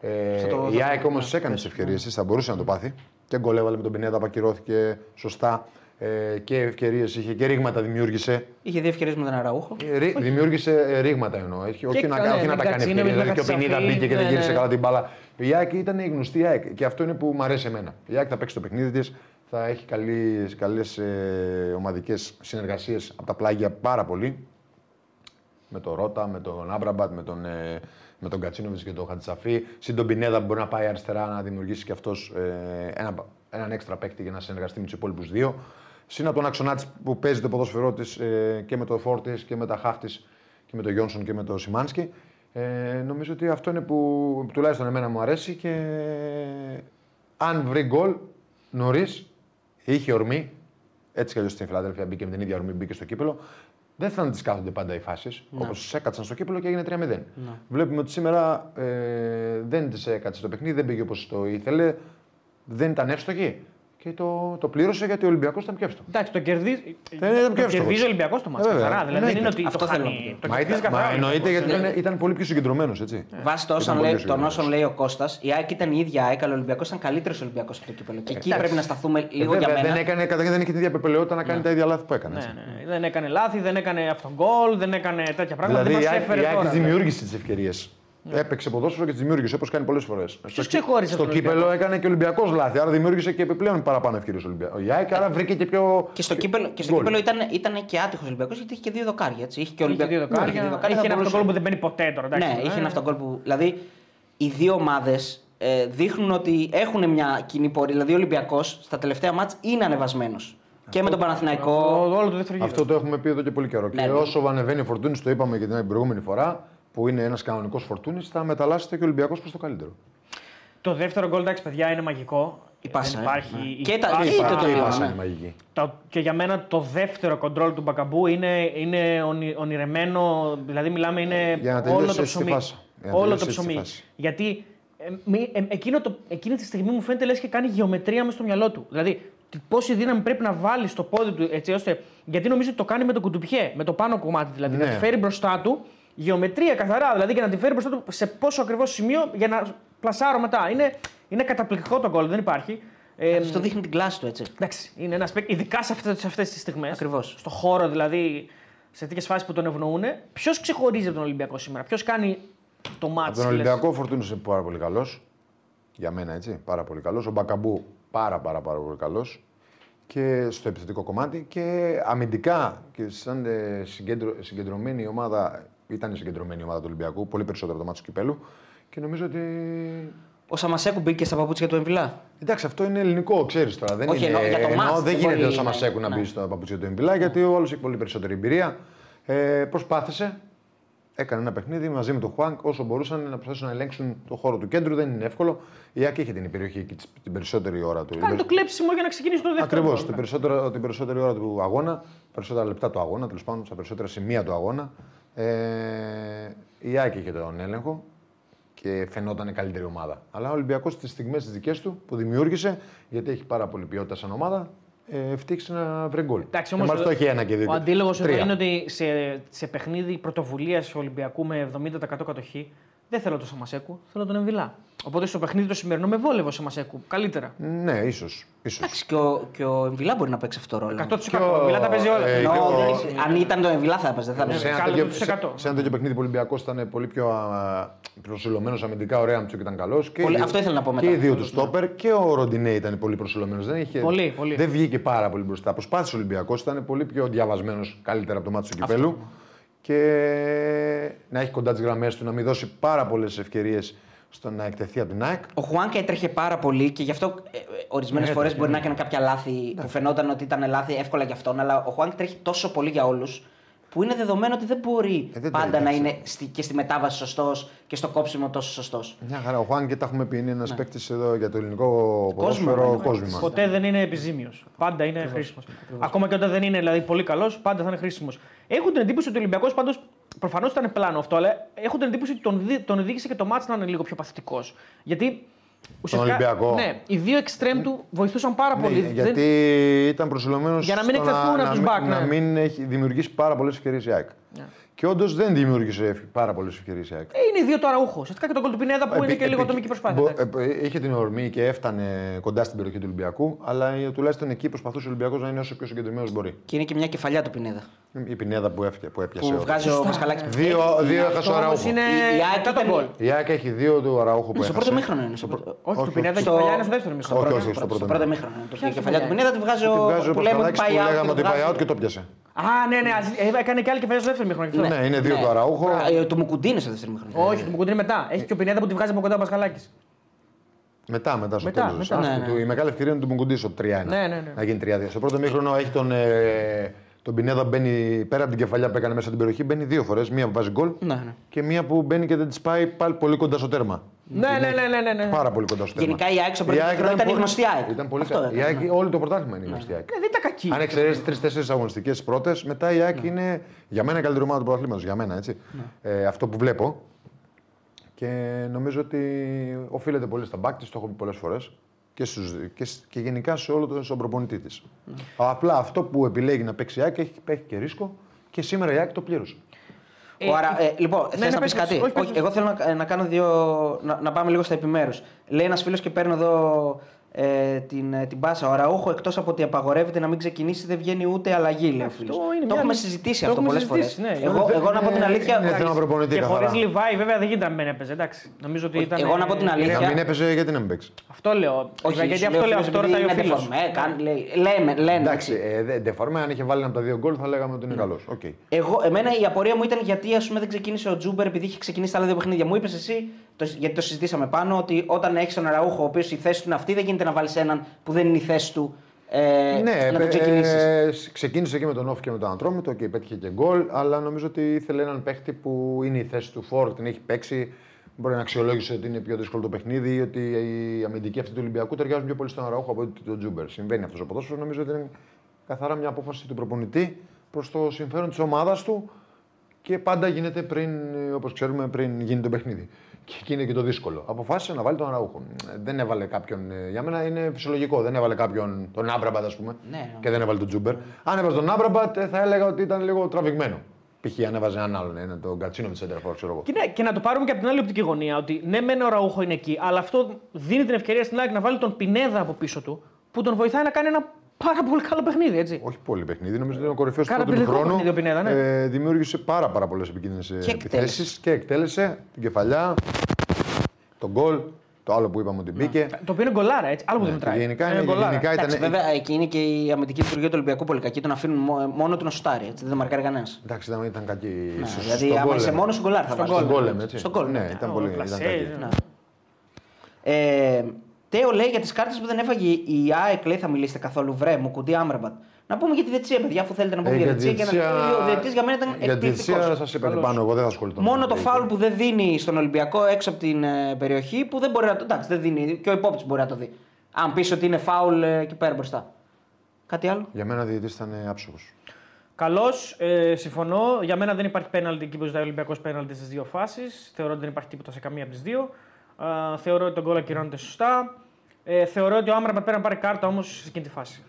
ε, Ε, θα το- η θα ΑΕΚ το- όμω έκανε τις ευκαιρίες της, θα μπορούσε να το πάθει. Και γκολ έβαλε με τον Πινέδα, απακυρώθηκε σωστά. Ε, και ευκαιρίες είχε και ρήγματα δημιούργησε. Είχε δύο ευκαιρίες με τον Αραούχο. Ε, ρί- δημιούργησε ε, ρήγματα εννοώ. Όχι, όχι, να, κα- όχι να με τα κάνει Κατσίνοβιτ, ευκαιρίες. με Δηλαδή και ο Χατσαφή, Πινίδα μπήκε και δεν ναι, γύρισε ναι. καλά την μπάλα. Η ΑΕΚ ήταν η γνωστή ΑΕΚ και αυτό είναι που μου αρέσει εμένα. Η ΑΕΚ θα παίξει το παιχνίδι της, θα έχει καλές ε, ομαδικές συνεργασίες από τα πλάγια πάρα πολύ. Με τον Ρότα, με τον Άμπραμπατ, με τον, ε, με τον Κατσίνοβιτς και τον Χατσαφή. Συν τον Πινέδα που μπορεί να πάει αριστερά να δημιουργήσει και αυτός ε, ένα, έναν έξτρα παίκτη για να συνεργαστεί με τους υπόλοιπους δύο. Συν από τον Αξονάτη που παίζει το ποδόσφαιρό της ε, και με το Φόρτη και με τα Χάφτη και με τον Γιόνσον και με τον Σιμάνσκι. Ε, νομίζω ότι αυτό είναι που τουλάχιστον εμένα μου αρέσει και αν βρει γκολ νωρίς, είχε ορμή, έτσι κι αλλιώς στην Φιλαδέλφια μπήκε με την ίδια ορμή, μπήκε στο κύπελο. Δεν θα τις κάθονται πάντα οι φάσεις. Ναι. Όπως έκατσαν στο κύπελο και έγινε 3-0. Βλέπουμε ότι σήμερα ε, δεν τη έκατσε το παιχνίδι, δεν πήγε όπως το ήθελε, δεν ήταν εύστοχη. Και το, το πλήρωσε γιατί ο Ολυμπιακός ήταν πιο εύστοχος. Εντάξει, το κερδίζει, Δεν ήταν το πιο εύστοχος. κερδίζει ο Ολυμπιακός το μάτσο. Ε, βέβαια. Καθαρά. Δηλαδή δεν Εννοείται. είναι ότι Αυτό το θέλω χάνει. να πω. Το Μα, κερδίζει ήταν, μα καθαρά. ο εννοείται γιατί Ολυμπιακός. ήταν, ήταν πολύ πιο συγκεντρωμένος, έτσι. Βάσει των όσων Ήταν λέει, πολύ των όσων συγκεντρωμένος. λέει ο Κώστας, η ΑΕΚ ήταν η ίδια ΑΕΚ, αλλά ο Ολυμπιακός ήταν καλύτερος Ολυμπιακός από το κύπελο. Και εκεί εντάξει. πρέπει να σταθούμε Ε, λίγο βέβαια, για μένα. δεν, έκανε, καταρχήν δεν είχε την ίδια πεπελαιότητα να κάνει τα ίδια λάθη που έκανε. έτσι. Ναι, ναι. Δεν έκανε λάθη, δεν έκανε αυτόν γκολ, δεν έκανε τέτοια πράγματα. Δηλαδή η δεν ΑΕΚ προσέφερε η ΑΕΚ τώρα. τις δημιούργησε τις ευκαιρίες. Έπαιξε ποδόσφαιρο και τις δημιούργησε όπως κάνει πολλές φορές. Στο, ξεχώρισε στο τον κύπελο Ολυμπιακό; έκανε και ο Ολυμπιακός λάθη, άρα δημιούργησε και επιπλέον παραπάνω ευκαιρίες ο Ολυμπιακός. Η ΑΕΚ άρα βρήκε και πιο. Και στο κύπελο, και στο γκολ. κύπελο ήταν, ήταν και άτυχος Ολυμπιακός γιατί είχε και δύο δοκάρια. Έτσι. Είχε και ο Είχε Ολυμπιακό. δύο δοκάρια, Είχε ένα αυτόν γκολ που δεν μπαίνει ποτέ τώρα. εντάξει. Ναι, είχε Ε, ένα αυτόν γκολ που. Δηλαδή οι δύο ομάδες ε, δείχνουν ότι έχουν μια κοινή πορεία. Δηλαδή ο Ολυμπιακός στα τελευταία μάτς είναι ανεβασμένος. Και με τον Παναθηναϊκό. Όλο όλο το δεύτερο γύρο. Αυτό το έχουμε πει εδώ και πολύ καιρό. Ναι, και ναι. όσο ανεβαίνει ο Φορτούνης, το είπαμε και την προηγούμενη φορά, που είναι ένας κανονικός Φορτούνης, θα μεταλλάσσεται και ο Ολυμπιακός προς το καλύτερο. Το δεύτερο γκολ, εντάξει, παιδιά, είναι μαγικό. Η πάσα, Δεν ε. υπάρχει. Ναι. η Και τα- πάσα. και το Και η τελείωμα, πάσα ναι. είναι μαγική. Το- και για μένα το δεύτερο κοντρόλ του Μπακαμπού είναι, είναι ονει- ονειρεμένο, δηλαδή μιλάμε είναι Για να όλο τελειώσει το έτσι τη ψωμί. φάση. Για να Όλο το τελειώσει έτσι τη ψωμί. φάση. Γιατί ε, μη- ε, εκείνο το, εκείνη τη στιγμή μου φαίνεται λες και κάνει γεωμετρία μες στο μυαλό του. Δηλαδή τι- πόση δύναμη πρέπει να βάλεις στο πόδι του έτσι ώστε. Γιατί νομίζω ότι το κάνει με το κουτουπιέ, με το πάνω κομμάτι δηλαδή. Ναι. Να τη φέρει μπροστά του γεωμετρία καθαρά δηλαδή και να τη φέρει μπροστά του σε πόσο ακριβώς σημείο για να πλασάρω μετά. Είναι, είναι καταπληκτικό το γκολ, δεν υπάρχει. Ε, Αυτός δείχνει την κλάση του έτσι. Εντάξει, είναι ένα παίκτη, ειδικά σε αυτές αυτές τις στιγμές. Ακριβώς. Στο χώρο δηλαδή, σε τέτοιες φάσεις που τον ευνοούν. Ποιος ξεχωρίζει από τον Ολυμπιακό σήμερα, ποιος κάνει το μάτι. Από τον Ολυμπιακό ο Φορτούνης είναι πάρα πολύ καλός. Για μένα έτσι, πάρα πολύ καλός. Ο Μπακαμπού πάρα, πάρα, πάρα πολύ καλός. Και στο επιθετικό κομμάτι και αμυντικά και σαν ε, συγκέντρο, συγκεντρωμένη ομάδα. Ήταν η συγκεντρωμένη ομάδα του Ολυμπιακού, πολύ περισσότερο το μάτσο του κυπέλου. Και νομίζω ότι. Ο Σαμασέκου μπήκε στα παπούτσια του Εμβιλά. Εντάξει, αυτό είναι ελληνικό, ξέρεις τώρα. Δεν Όχι, είναι, εννοώ για το εννοώ, μάτς, δεν δεν γίνεται μπορεί ο Σαμασέκου να- να ναι. μπει στο παπούτσιο του Εμπιλά, γιατί ο άλλος έχει πολύ περισσότερη εμπειρία. Ε, προσπάθησε, έκανε ένα παιχνίδι μαζί με τον Χουάνκ όσο μπορούσαν να προσπαθήσουν να ελέγξουν το χώρο του κέντρου. Δεν είναι εύκολο. Η Άκη είχε την περιοχή εκεί την περισσότερη ώρα του. Κάνει το κλέψιμο για να ξεκινήσει το δεύτερο. Ακριβώς. γκολ. Την, περισσότερη- την περισσότερη ώρα του αγώνα, περισσότερα λεπτά του αγώνα, τέλος πάντων, στα περισσότερα σημεία του αγώνα. Ε, η Άκη είχε τον έλεγχο και φαινόταν η καλύτερη ομάδα. Αλλά ο Ολυμπιακός στι στιγμές τις δικές του που δημιούργησε, γιατί έχει πάρα πολύ ποιότητα σαν ομάδα, ε, ευτύχησε να βρει γκολ. Εντάξει, Και όμως, μάλιστα όχι ένα και δύο. Ο αντίλογος εδώ τρία. είναι ότι σε, σε παιχνίδι πρωτοβουλίας του Ολυμπιακού με 70% κατοχή δεν θέλω τον Σαμασέκου, θέλω τον Εμβιλά. Οπότε στο παιχνίδι το σημερινό με βόλευε ο Σαμασέκου. Καλύτερα. Ναι, ίσως. Ίσως. Εντάξει, και ο, και ο Εμβιλά μπορεί να παίξει αυτό το ρόλο. 100% Και ο- ο Εμβιλά τα παίζει όλα. ε, Ενώ και ο- δεν είσαι- αν ήταν το Εμβιλά θα έπαιζε, δεν θα Σε έπαιζε. ένα, Κάλο τέτοιο, του σε, 100. σε ένα τέτοιο παιχνίδι που ο Ολυμπιακός ήταν πολύ πιο προσιλωμένος αμυντικά, ο Ρέαμτσουκ ήταν καλός. Πολύ- αυτό ήθελα να πω μετά. Και οι δύο του στόπερ και ο Ροντινέ ήταν πολύ προσιλωμένος. Δεν, είχε- Πολύ, πολύ. δεν βγήκε πάρα πολύ μπροστά. Προσπάθησε ο Ολυμπιακός, ήταν πολύ πιο διαβασμένος καλύτερα από το μάτι του κυπέλου. Και να έχει κοντά τις γραμμές του, να μην δώσει πάρα πολλές ευκαιρίες στο να εκτεθεί από την ΑΕΚ. Ο Χουάνκα έτρεχε πάρα πολύ και γι' αυτό ε, ορισμένες Ναι, φορές έτρεχε, μπορεί ναι. να έκανε κάποια λάθη που φαινόταν ότι ήταν λάθη εύκολα για αυτόν. Αλλά ο Χουάνκα τρέχει τόσο πολύ για όλους που είναι δεδομένο ότι δεν μπορεί Ε, δεν τα πάντα να είδα, είναι στη, και στη μετάβαση σωστός και στο κόψιμο τόσο σωστός. Μια χαρά. Ο Χουάν και τα έχουμε πει είναι ένας Ναι. παίκτης εδώ για το ελληνικό ποδόσφαιρο είναι. κόσμημα. Ποτέ δεν είναι επιζήμιος. Πάντα είναι χρήσιμος. Ακόμα και όταν δεν είναι δηλαδή, πολύ καλός, πάντα θα είναι χρήσιμος. Έχω την εντύπωση ότι ο Ολυμπιακός πάντως. Προφανώς ήταν πλάνο αυτό, αλλά έχω την εντύπωση ότι τον, δι- τον οδήγησε και το μάτς να είναι λίγο πιο παθητικός. Γιατί. Ουσιαστικά, Ολυμπιακό. Ναι, οι δύο εξτρέμ του βοηθούσαν πάρα Ναι, πολύ. γιατί Δεν- ήταν προσιλωμένος Για να μην εκτεθούν από τους να, back, να ναι. μην έχει δημιουργήσει πάρα πολλές ευκαιρίες η ΑΕΚ. Και όντως δεν δημιούργησε ευ- πάρα πολλές ευκαιρίες η ΑΕΚ. Ε, είναι οι δύο το αραούχο. Ουσιαστικά και τον κολ του Πινέδα που είναι Επί- και λίγο επί- ατομική προσπάθεια. μπο- εντάξει. ε, είχε την ορμή και έφτανε κοντά στην περιοχή του Ολυμπιακού, αλλά ε, τουλάχιστον εκεί προσπαθούσε ο Ολυμπιακός να είναι όσο πιο συγκεντρωμένος μπορεί. Και είναι και μια κεφαλιά του Πινέδα. Η πινέδα που, έφτια, που έπιασε. Που ο- βγάζει ο Πασχαλάκης. Δύο, δύο έχασε Αυτό ο όμως Αραούχο. είναι Η- η ΑΕΚ μετά τον ήταν- γκολ. Η ΑΕΚ έχει δύο του Αραούχο που Στο έχασε. πρώτο μήχρονο είναι. στο πρώτο- Όχι, όχι, του Πινέδα στο- και παλιά είναι στο δεύτερο μισό. όχι, Πρώτο. όχι, στο Στο πρώτο πρώτο μήχρονο. μήχρονο. Το Ποια η κεφαλιά του κεφαλιά; Πινέδα τη βγάζει Τη ο. βγάζει ο που λέμε ότι Πασχαλάκης πάει που out. λέγαμε και ότι το πάει βγάζει. out και το πιασε. Α, ναι, ναι, ας- ε, έκανε και άλλη κεφαλιά στο δεύτερο μήχρονο. Γι' αυτό. Ναι, είναι δύο του Αραούχο. Ε, Το Μουκουντή είναι στο δεύτερο μήχρονο. Όχι, του Μουκουντίνη μετά. Έχει και ο Πινέδα που τη βγάζει από κοντά ο Πασχαλάκης. Μετά, μετά στο Μετά, τέλος. μετά. Άστο, Ναι, ναι. του- Η μεγάλη ευκαιρία είναι του Μουγκουντή στο 3-1. Ναι, ναι, ναι. Να γίνει 3-2. Στο πρώτο μήχρονο έχει τον, ε, τον Πινέδα μπαίνει πέρα από την κεφαλιά που έκανε μέσα στην περιοχή. Μπαίνει δύο φορές. Μία που βάζει γκολ Ναι, ναι. και μία που μπαίνει και δεν της πάει πάλι πολύ κοντά στο τέρμα. Ναι, ναι, ναι, ναι, ναι, ναι. Πάρα πολύ κοντά στο τέρμα. Γενικά η ΑΕΚ στο πρώτο ΑΕΚ μήχρονο ήταν η πολύ- γνωστή ΑΕΚ. Ήταν πολύ Αυτό καλή. Η έκανε, ΑΕΚ, όλο το πρωτάθλημα είναι η γνωστή ΑΕΚ. Ναι, δεν ήταν κακή. Αν εξαιρέσεις τρει-τέσσερι αγωνιστικές πρώτες, μετά η ΑΕΚ είναι για μένα η καλύτερη ομάδα του πρωταθλήματος. Για μένα, έτσι. Ε, αυτό που βλέπω. Και νομίζω ότι οφείλεται πολύ στα μπακ τη, το έχω πει πολλές φορές. Και, στους, και, σ- και γενικά σε όλο τον στον προπονητή της. Απλά αυτό που επιλέγει να παίξει η ΑΕΚ έχει, έχει και ρίσκο και σήμερα η ΑΕΚ το πλήρωσε. Ο Αρα- ε, λοιπόν, ναι, θες ναι, να πεις πες, κάτι; όχι, πες, Όχι, πες. εγώ θέλω να, να κάνω δύο. Να, να πάμε λίγο στα επιμέρους. Λέει ένας φίλος και παίρνω εδώ ε, την, ε, την πάσα. Ο Ραούχο εκτός από ότι απαγορεύεται να μην ξεκινήσει, δεν βγαίνει ούτε αλλαγή, λέει ο Αυτό φίλος. είναι Το μια έχουμε λύση. συζητήσει Το αυτό έχουμε πολλές φορές. συζητήσει, ναι. Εγώ, Είναι- εγώ να πω την αλήθεια. είναι θέμα προπονητή Και χωρίς καθαρά. Λιβάη, βέβαια δεν γίνεται να μην έπαιζε. Εντάξει. Νομίζω ότι Όχι, ήταν. εγώ να πω την ε, αλήθεια. Να μην έπαιζε, γιατί να μην παίξει. Αυτό λέω. Όχι, γιατί σου αυτό λέει ο λέω. φίλος Αυτό επειδή ρωτάει ο είναι φίλος. ντεφορμέ, καν- λέει- λέμε, λένε. Εντάξει, ε, δε- ντεφορμέ, αν είχε βάλει ένα από τα δύο γκολ θα λέγαμε ότι είναι καλός. Οκ. Εγώ, εμένα η απορία μου ήταν γιατί ας πούμε, δεν ξεκίνησε ο Τζούμπερ επειδή είχε ξεκινήσει τα άλλα δύο παιχνίδια. Μου είπες εσύ, το, γιατί το συζητήσαμε πάνω, ότι όταν έχεις τον Αραούχο, ο οποίος η θέση του είναι αυτή, δεν γίνεται να βάλεις έναν που δεν είναι η θέση του ε, Ναι, να το ε, ξεκινήσεις. ε, ξεκίνησε και με τον ΟΦΗ και με τον Ατρόμητο και πέτυχε και γκολ, αλλά νομίζω ότι ήθελε έναν παίχτη που είναι η θέση του Φόρ, την έχει παίξει. Μπορεί να αξιολόγησε ότι είναι πιο δύσκολο το παιχνίδι ή ότι οι αμυντικοί αυτοί του Ολυμπιακού ταιριάζουν πιο πολύ στον Αραούχο από ότι τον Τζούμπερ. Συμβαίνει αυτό στο ποδόσφαιρο. Νομίζω ότι είναι καθαρά μια απόφαση του προπονητή προς το συμφέρον της ομάδας του και πάντα γίνεται πριν, όπως ξέρουμε, πριν γίνει το παιχνίδι. Και εκεί είναι και το δύσκολο. Αποφάσισε να βάλει τον Αραούχο. Ε, Δεν έβαλε κάποιον. ε, Για μένα είναι φυσιολογικό. Δεν έβαλε κάποιον. τον Άμραμπατ, ας πούμε. Ναι. Και δεν έβαλε τον Τζούμπερ. Αν έβαζε τον Άμραμπατ, ε, θα έλεγα ότι ήταν λίγο τραβηγμένο. Π.χ. αν έβαζε έναν άλλον, ε, τον Κατσίνο με Σέντερφορ, ξέρω εγώ. Και, ναι, και να το πάρουμε και από την άλλη οπτική γωνία. Ότι ναι, μεν ο Ραούχο είναι εκεί, αλλά αυτό δίνει την ευκαιρία στην ΑΕΚ να βάλει τον Πινέδα από πίσω του, που τον βοηθάει να κάνει ένα πάρα πολύ καλό παιχνίδι, έτσι. Όχι πολύ παιχνίδι. Νομίζω ότι είναι ο κορυφαίος του πρώτου Καταπληκτικό χρόνου. παιχνίδι ο Πινέδα, ναι. ε, δημιούργησε πάρα, πάρα πολλές επικίνδυνες Και επιθέσεις και εκτέλεσε την κεφαλιά, τον γκολ, το άλλο που είπαμε ότι μπήκε. Το οποίο είναι γκολάρα, έτσι. Άλλο που δεν Και μετράει. γενικά, Είναι είναι, γκολάρα. γενικά ήταν. Εντάξει, βέβαια εκεί είναι και η αμυντική λειτουργία του Ολυμπιακού πολύ κακή. Τον αφήνουν μο- μόνο του να σουτάρει. Έτσι, δεν τον μαρκάρει κανένας. Εντάξει, ήταν, ήταν κακή. Ναι, στο- δηλαδή, στον άμα γκολ, είσαι λέμε. μόνος σου γκολάρ θα Στον βάλει. Στον γκολ, λέμε, έτσι. Στον γκολ, Ναι, ναι. ήταν Ο πολύ ήταν Πλασέ, κακή. Ναι. Ε, Τέο λέει για τις κάρτες που δεν έφαγε η ΑΕΚ, λέει θα μιλήσετε καθόλου βρε, μου κουντί Άμραμπατ. Να πούμε για τη διετησία, παιδιά, αφού θέλετε να πούμε Ε, για για τη διετησία. και να- Ο διαιτητής για μένα ήταν Για τη διετησία εκπληκτικό. σας είπα πάνω, εγώ δεν θα ασχοληθώ. Μόνο με το την φάουλ που δεν δίνει στον Ολυμπιακό έξω από την ε, περιοχή που δεν μπορεί να το. Εντάξει, δεν δίνει. Και ο υπόπτη μπορεί να το δει. Αν πεις ότι είναι φάουλ ε, εκεί πέρα μπροστά. Κάτι άλλο; Για μένα ο διαιτητής ήταν άψογος. Καλώς, ε, συμφωνώ. Για μένα δεν υπάρχει πέναλτι εκεί που ζητάει ο Ολυμπιακός πέναλτι στις δύο φάσεις. Θεωρώ ότι δεν υπάρχει τίποτα σε καμία από τις δύο. Ε, θεωρώ ότι τον γκολ ακυρώνεται σωστά. Ε, θεωρώ ότι ο Άμραμπατ πρέπει να πάρει κάρτα όμως σε εκείνη τη φάση.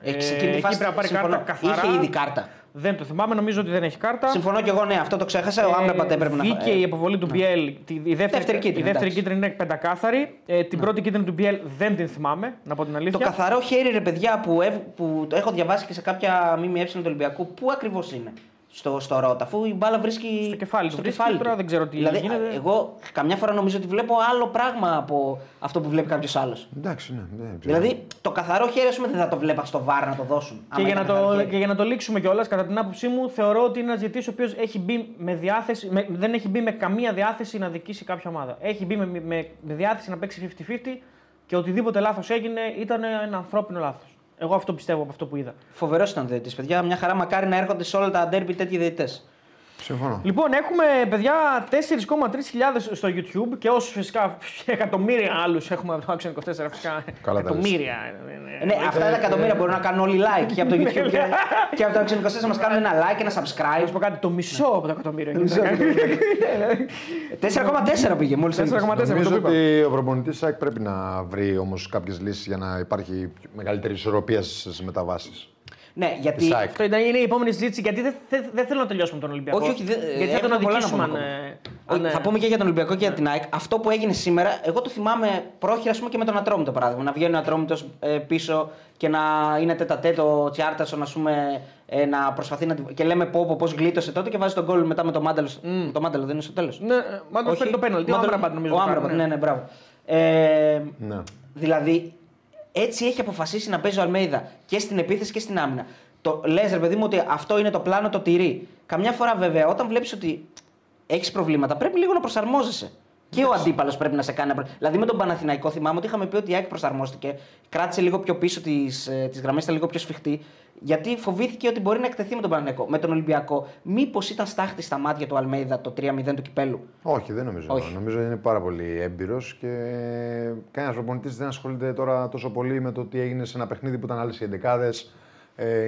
Έχει σε Ε, εκείνη τη εκεί φάση. πρέπει να πάρει συμφωνώ. κάρτα καθαρά. Είχε ήδη κάρτα. Δεν το θυμάμαι, νομίζω ότι δεν έχει κάρτα. Συμφωνώ και εγώ, ναι, αυτό το ξέχασα. Ο Άμραμπατ έπρεπε να Βγήκε ε, η αποβολή του Μπιέλ. τη- Η δεύτερη, Δεύτερη κίτρινη, η δεύτερη εντάξει. κίτρινη είναι πεντακάθαρη. Ε, την πρώτη κίτρινη του Μπιέλ δεν την θυμάμαι, να πω την Το αλήθεια. καθαρό χέρι, ρε παιδιά, που, ευ- που το έχω διαβάσει και σε κάποια ΜΜΕ του Ολυμπιακού, πού ακριβώς είναι; Στο, στο ρότα, αφού η μπάλα βρίσκει Στο κεφάλι του στο βρίσκει, κεφάλι τώρα του. δεν ξέρω τι δηλαδή, γίνεται. Εγώ καμιά φορά νομίζω ότι βλέπω άλλο πράγμα από αυτό που βλέπει κάποιος άλλος. Εντάξει, ναι. ναι Δηλαδή, το καθαρό χέρι, ας πούμε, δεν θα το βλέπα στο βάρ να το δώσουν. Και άμα για, ήταν να καθαρό το, χέρι. και για να το λήξουμε κιόλας, κατά την άποψή μου, θεωρώ ότι είναι ένας διαιτητής ο οποίος έχει μπει με διάθεση, με, δεν έχει μπει με καμία διάθεση να δικήσει κάποια ομάδα. Έχει μπει με, με, με διάθεση να παίξει 50-50 και οτιδήποτε λάθος έγινε ήταν ένα ανθρώπινο λάθος. Εγώ αυτό πιστεύω από αυτό που είδα. Φοβερός ήταν διαιτητής, παιδιά. Μια χαρά μακάρι να έρχονται σε όλα τα ντέρμπι τέτοιοι διαιτητές. Συμφωνώ. Λοιπόν, έχουμε παιδιά 4,3 στο YouTube και όσους φυσικά εκατομμύρια άλλους έχουμε από το Action 24 φυσικά. Καλά τα λες. εκατομμύρια. Ε, ναι, αυτά τα εκατομμύρια μπορούν να κάνουν όλοι like και από το YouTube και, και από το Action 24 να μας κάνουν ένα like, ένα Να subscribe. σου πω κάτι, το μισό από το εκατομμύριο. είναι. 4,4 πήγε μόλις. 4,4 Νομίζω το είπα. ότι ο προπονητής ΣΑΚ πρέπει να βρει όμως κάποιες λύσεις για να υπάρχει μεγαλύτερη ισορροπία στις μεταβάσεις. Ναι, γιατί. Της ΑΕΚ. Αυτό ήταν, είναι η επόμενη συζήτηση γιατί δεν δεν- δεν θέλω να τελειώσουμε τον Ολυμπιακό. Όχι, όχι, δεν- γιατί θα τον έχουμε πολλά να αδικήσουμε αν. πούμε ε, Όχι, αν, ε, Θα πούμε και για τον Ολυμπιακό και για την ΑΕΚ. Αυτό που έγινε σήμερα, εγώ το θυμάμαι πρόχειρα ας πούμε, και με τον Ατρόμητο παράδειγμα. Να βγαίνει ο Ατρόμητος πίσω και να είναι τετατέτο ο Τσιάρτασον ας πούμε, ε, να προσπαθεί να. τη- και λέμε πω, πω, πώς γλίτωσε τότε και βάζει τον γκολ μετά με το Μάνταλος. Το Μάνταλο δεν είναι στο τέλος. Ναι, μάλλον παίρνει το πέναλτι. Ο Άμραμπατ νομίζω. Ο το Άμραμπατ, κάνει, ναι, ναι, μπράβο. Ε, Ναι. Δηλαδή, έτσι έχει αποφασίσει να παίζει ο Αλμέιδα και στην επίθεση και στην άμυνα. Το λες, ρε παιδί μου, ότι αυτό είναι το πλάνο, το τηρεί. Καμιά φορά βέβαια, όταν βλέπεις ότι έχεις προβλήματα, πρέπει λίγο να προσαρμόζεσαι. Και ο αντίπαλος πρέπει να σε κάνει. να προ- Δηλαδή με τον Παναθηναϊκό θυμάμαι ότι είχαμε πει ότι η ΑΕΚ προσαρμόστηκε, κράτησε λίγο πιο πίσω τις τις γραμμές, ήταν λίγο πιο σφιχτή, γιατί φοβήθηκε ότι μπορεί να εκτεθεί με τον Παναθηναϊκό. Με τον Ολυμπιακό, μήπως ήταν στάχτη στα μάτια του Αλμέιδα το 3-0 του κυπέλου; Όχι, δεν νομίζω. Όχι. Νομίζω είναι πάρα πολύ έμπειρος και κανένας προπονητής δεν ασχολείται τώρα τόσο πολύ με το τι έγινε σε ένα παιχνίδι που ήταν άλλες οι εντεκάδε.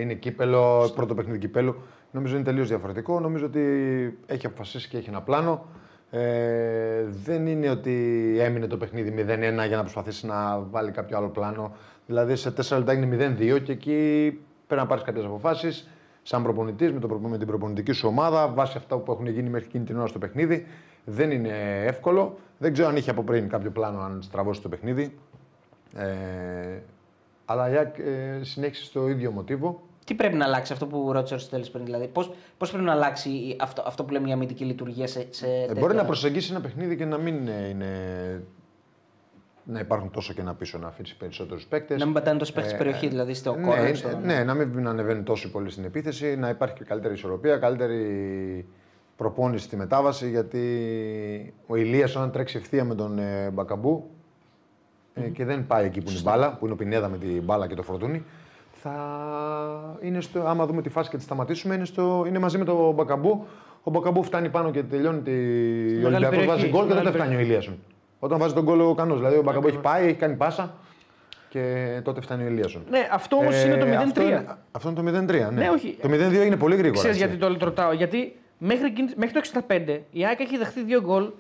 Είναι κύπελο, πρώτο παιχνίδι κυπέλου. Νομίζω είναι τελείως διαφορετικό. Νομίζω ότι έχει αποφασίσει και έχει ένα πλάνο. Ε, δεν είναι ότι έμεινε το παιχνίδι 0-1 για να προσπαθήσει να βάλει κάποιο άλλο πλάνο. Δηλαδή σε 4 λεπτά έγινε 0-2 και εκεί πρέπει να πάρεις κάποιες αποφάσεις σαν προπονητής με, το προπο- με την προπονητική σου ομάδα βάσει αυτά που έχουν γίνει μέχρι εκείνη την ώρα στο παιχνίδι. Δεν είναι εύκολο. Δεν ξέρω αν είχε από πριν κάποιο πλάνο αν στραβώσει το παιχνίδι. Ε, αλλά η ΑΕΚ ε, συνέχισες στο ίδιο μοτίβο. Τι πρέπει να αλλάξει αυτό που ρώτησε ο Αριστοτέλης πριν, δηλαδή. Πώς πώς πρέπει να αλλάξει η- αυτό, αυτό που λέμε η αμυντική λειτουργία σε. σε Ε, τέτοια- μπορεί να προσεγγίσει ένα παιχνίδι και να μην ε, είναι. Να υπάρχουν τόσο και να πίσω να αφήσει περισσότερους παίκτες. Να μην πατάνε τόσο παίχτη στην περιοχή, δηλαδή στο ναι, κόρνερ. ε, στο... ναι, να μην ανεβαίνει τόσο πολύ στην επίθεση, να υπάρχει και καλύτερη ισορροπία, καλύτερη προπόνηση στη μετάβαση. Γιατί ο Ηλίας όταν τρέξει ευθεία με τον ε, Μπακαμπού ε, και δεν πάει εκεί που είναι η μπάλα, που είναι ο Πινέδα με την μπάλα και το φορτούνι, θα είναι στο, άμα δούμε τη φάση και τη σταματήσουμε, είναι, στο, είναι μαζί με τον Μπακαμπού. Ο Μπακαμπού φτάνει πάνω και τελειώνει τη μεγάλη Ολυμπιακός, περιοχή, βάζει γκολ στη και τότε μεγάλη φτάνει ο Ηλίασον. Όταν βάζει τον γκολ ο Κανός. Δηλαδή ο Μπακαμπού έχει πάει, έχει κάνει πάσα και τότε φτάνει ο Ηλίασον. Ναι, αυτός όμως είναι το 0-3. Ε, Αυτό είναι, αυτό είναι το 0-3. Ναι. Ναι, όχι. Το 0-2 είναι πολύ γρήγορα. Ξέρεις έτσι. γιατί το ρωτάω. Γιατί μέχρι, εκείνη- μέχρι το 65 η ΑΕΚ έχει δεχθεί δύο γκολ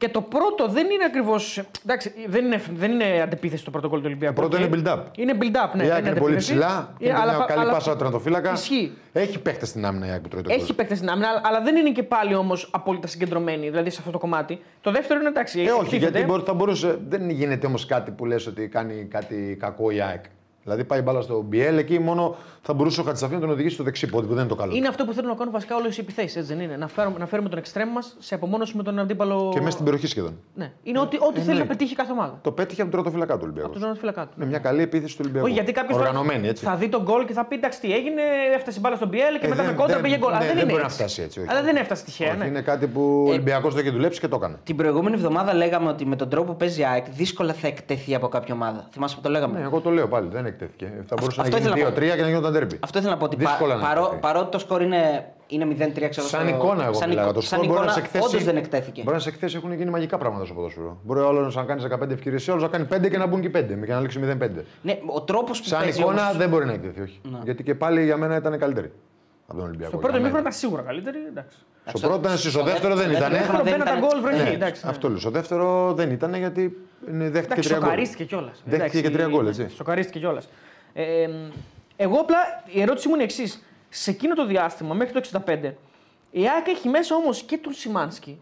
και το πρώτο δεν είναι ακριβώς. Εντάξει, δεν είναι, δεν είναι αντεπίθεση το πρώτο γκολ του Ολυμπιακού. Το πρώτο οκ. είναι build-up. Είναι build-up, ναι. η δεν ΑΕΚ είναι πολύ αντεπίθεση. ψηλά. Ε, Είναι αλλά- μια καλή αλλά- πάσα τερματοφύλακα. Ισχύει. Έχει παίχτες στην άμυνα η ΑΕΚ που τρώει το γκολ. Έχει παίκτε στην άμυνα, αλλά- αλλά δεν είναι και πάλι όμως απόλυτα συγκεντρωμένοι, δηλαδή σε αυτό το κομμάτι. Το δεύτερο είναι εντάξει. Ε, όχι, εκτίθεται. γιατί μπορεί- θα μπορούσε. Δεν γίνεται όμως κάτι που λες ότι κάνει κάτι κακό η ΑΕΚ. Δηλαδή πάει μπάλα στο BL εκεί μόνο θα μπορούσε ο Χατζησαφή να τον οδηγήσει στο δεξί πόδι που δεν είναι το καλό. Είναι αυτό που θέλουν να κάνουν βασικά όλες οι επιθέσεις, έτσι δεν είναι. Να φέρουμε, να φέρουμε τον εξτρέμ μας σε απομόνωση με τον αντίπαλο. Και μέσα στην περιοχή σχεδόν. Ναι. Είναι ό,τι, ό,τι θέλει να εννοείται. πετύχει κάθε ομάδα. Το πέτυχε από τον τερματοφύλακα του Ολυμπιακού. Από τον τερματοφύλακα του. Είναι μια καλή επίθεση του Ολυμπιακού. Όχι, γιατί κάποιος Οργανωμένη έτσι. θα δει τον γκολ και θα πει εντάξει τι έγινε, έφτασε η μπάλα στον Πιέλ και Ε, μετά δεν- με κόντρα δεν- πήγε γκολ. ναι, Αλλά δεν, δεν είναι μπορεί να έτσι. φτάσει έτσι, όχι. Αλλά δεν έφτασε τυχαία. Όχι, ναι. Είναι κάτι που ο Ολυμπιακός το έχει δουλέψει και το έκανε. Την προηγούμενη εβδομάδα λέγαμε ότι με τον τρόπο που παίζει η ΑΕΚ δύσκολα θα εκτεθεί από κάποια ομάδα. Θυμάσαι που το λέγαμε; Ναι, εγώ το λέω πάλι, δεν εκτέθηκε. Θα μπορούσε αυτό να ήθελα γίνει να πω. 2-3 και να γίνονταν τέρμπι. Αυτό ήθελα να πω ότι πα, Δύσκολα να παρό, εκτεθεί. παρότι το σκορ είναι, είναι 0-3, ξέρω Σαν στο- εικόνα, εγώ σαν μιλάω. εικο- Το σαν σκορ μπορεί να εικόνα, σε εκθέσει. όντως δεν εκτέθηκε. Μπορεί να σε εκθέσει, έχουν γίνει μαγικά πράγματα στο ποδόσφαιρο. Μπορεί ο άλλος να κάνει 15 ευκαιρίες, ο άλλο να κάνει 5 και να μπουν και 5 και να λήξει 0-5. Ναι, ο τρόπος που Σαν παίζει εικόνα όμως- δεν μπορεί να εκτεθεί, όχι. Γιατί και πάλι για μένα ήταν καλύτερη από τον Ολυμπιακό. Στο πρώτο για μένα. μήχρονο ήταν σίγουρα καλύτερη. Εντάξει. Στο πρώτο ήταν εσύ, στο στο δεύτερο δεν δεύτερο ήταν. μήχρονο δεν Μπαίναν τα ήταν- γκολ βροχή. Ναι, εντάξει, ναι. Αυτό λέω. Στο δεύτερο δεν ήταν γιατί είναι- δέχτηκε Εντάξει, τρία γκολ. σοκαρίστηκε κιόλας. Δέχτηκε και τρία γκολ, έτσι. Σοκαρίστηκε κιόλας. Ε, ε, εγώ απλά η ερώτησή μου είναι εξής. Σε εκείνο το διάστημα, μέχρι το 65, η ΑΕΚ έχει μέσα όμως και τον Σιμάνσκι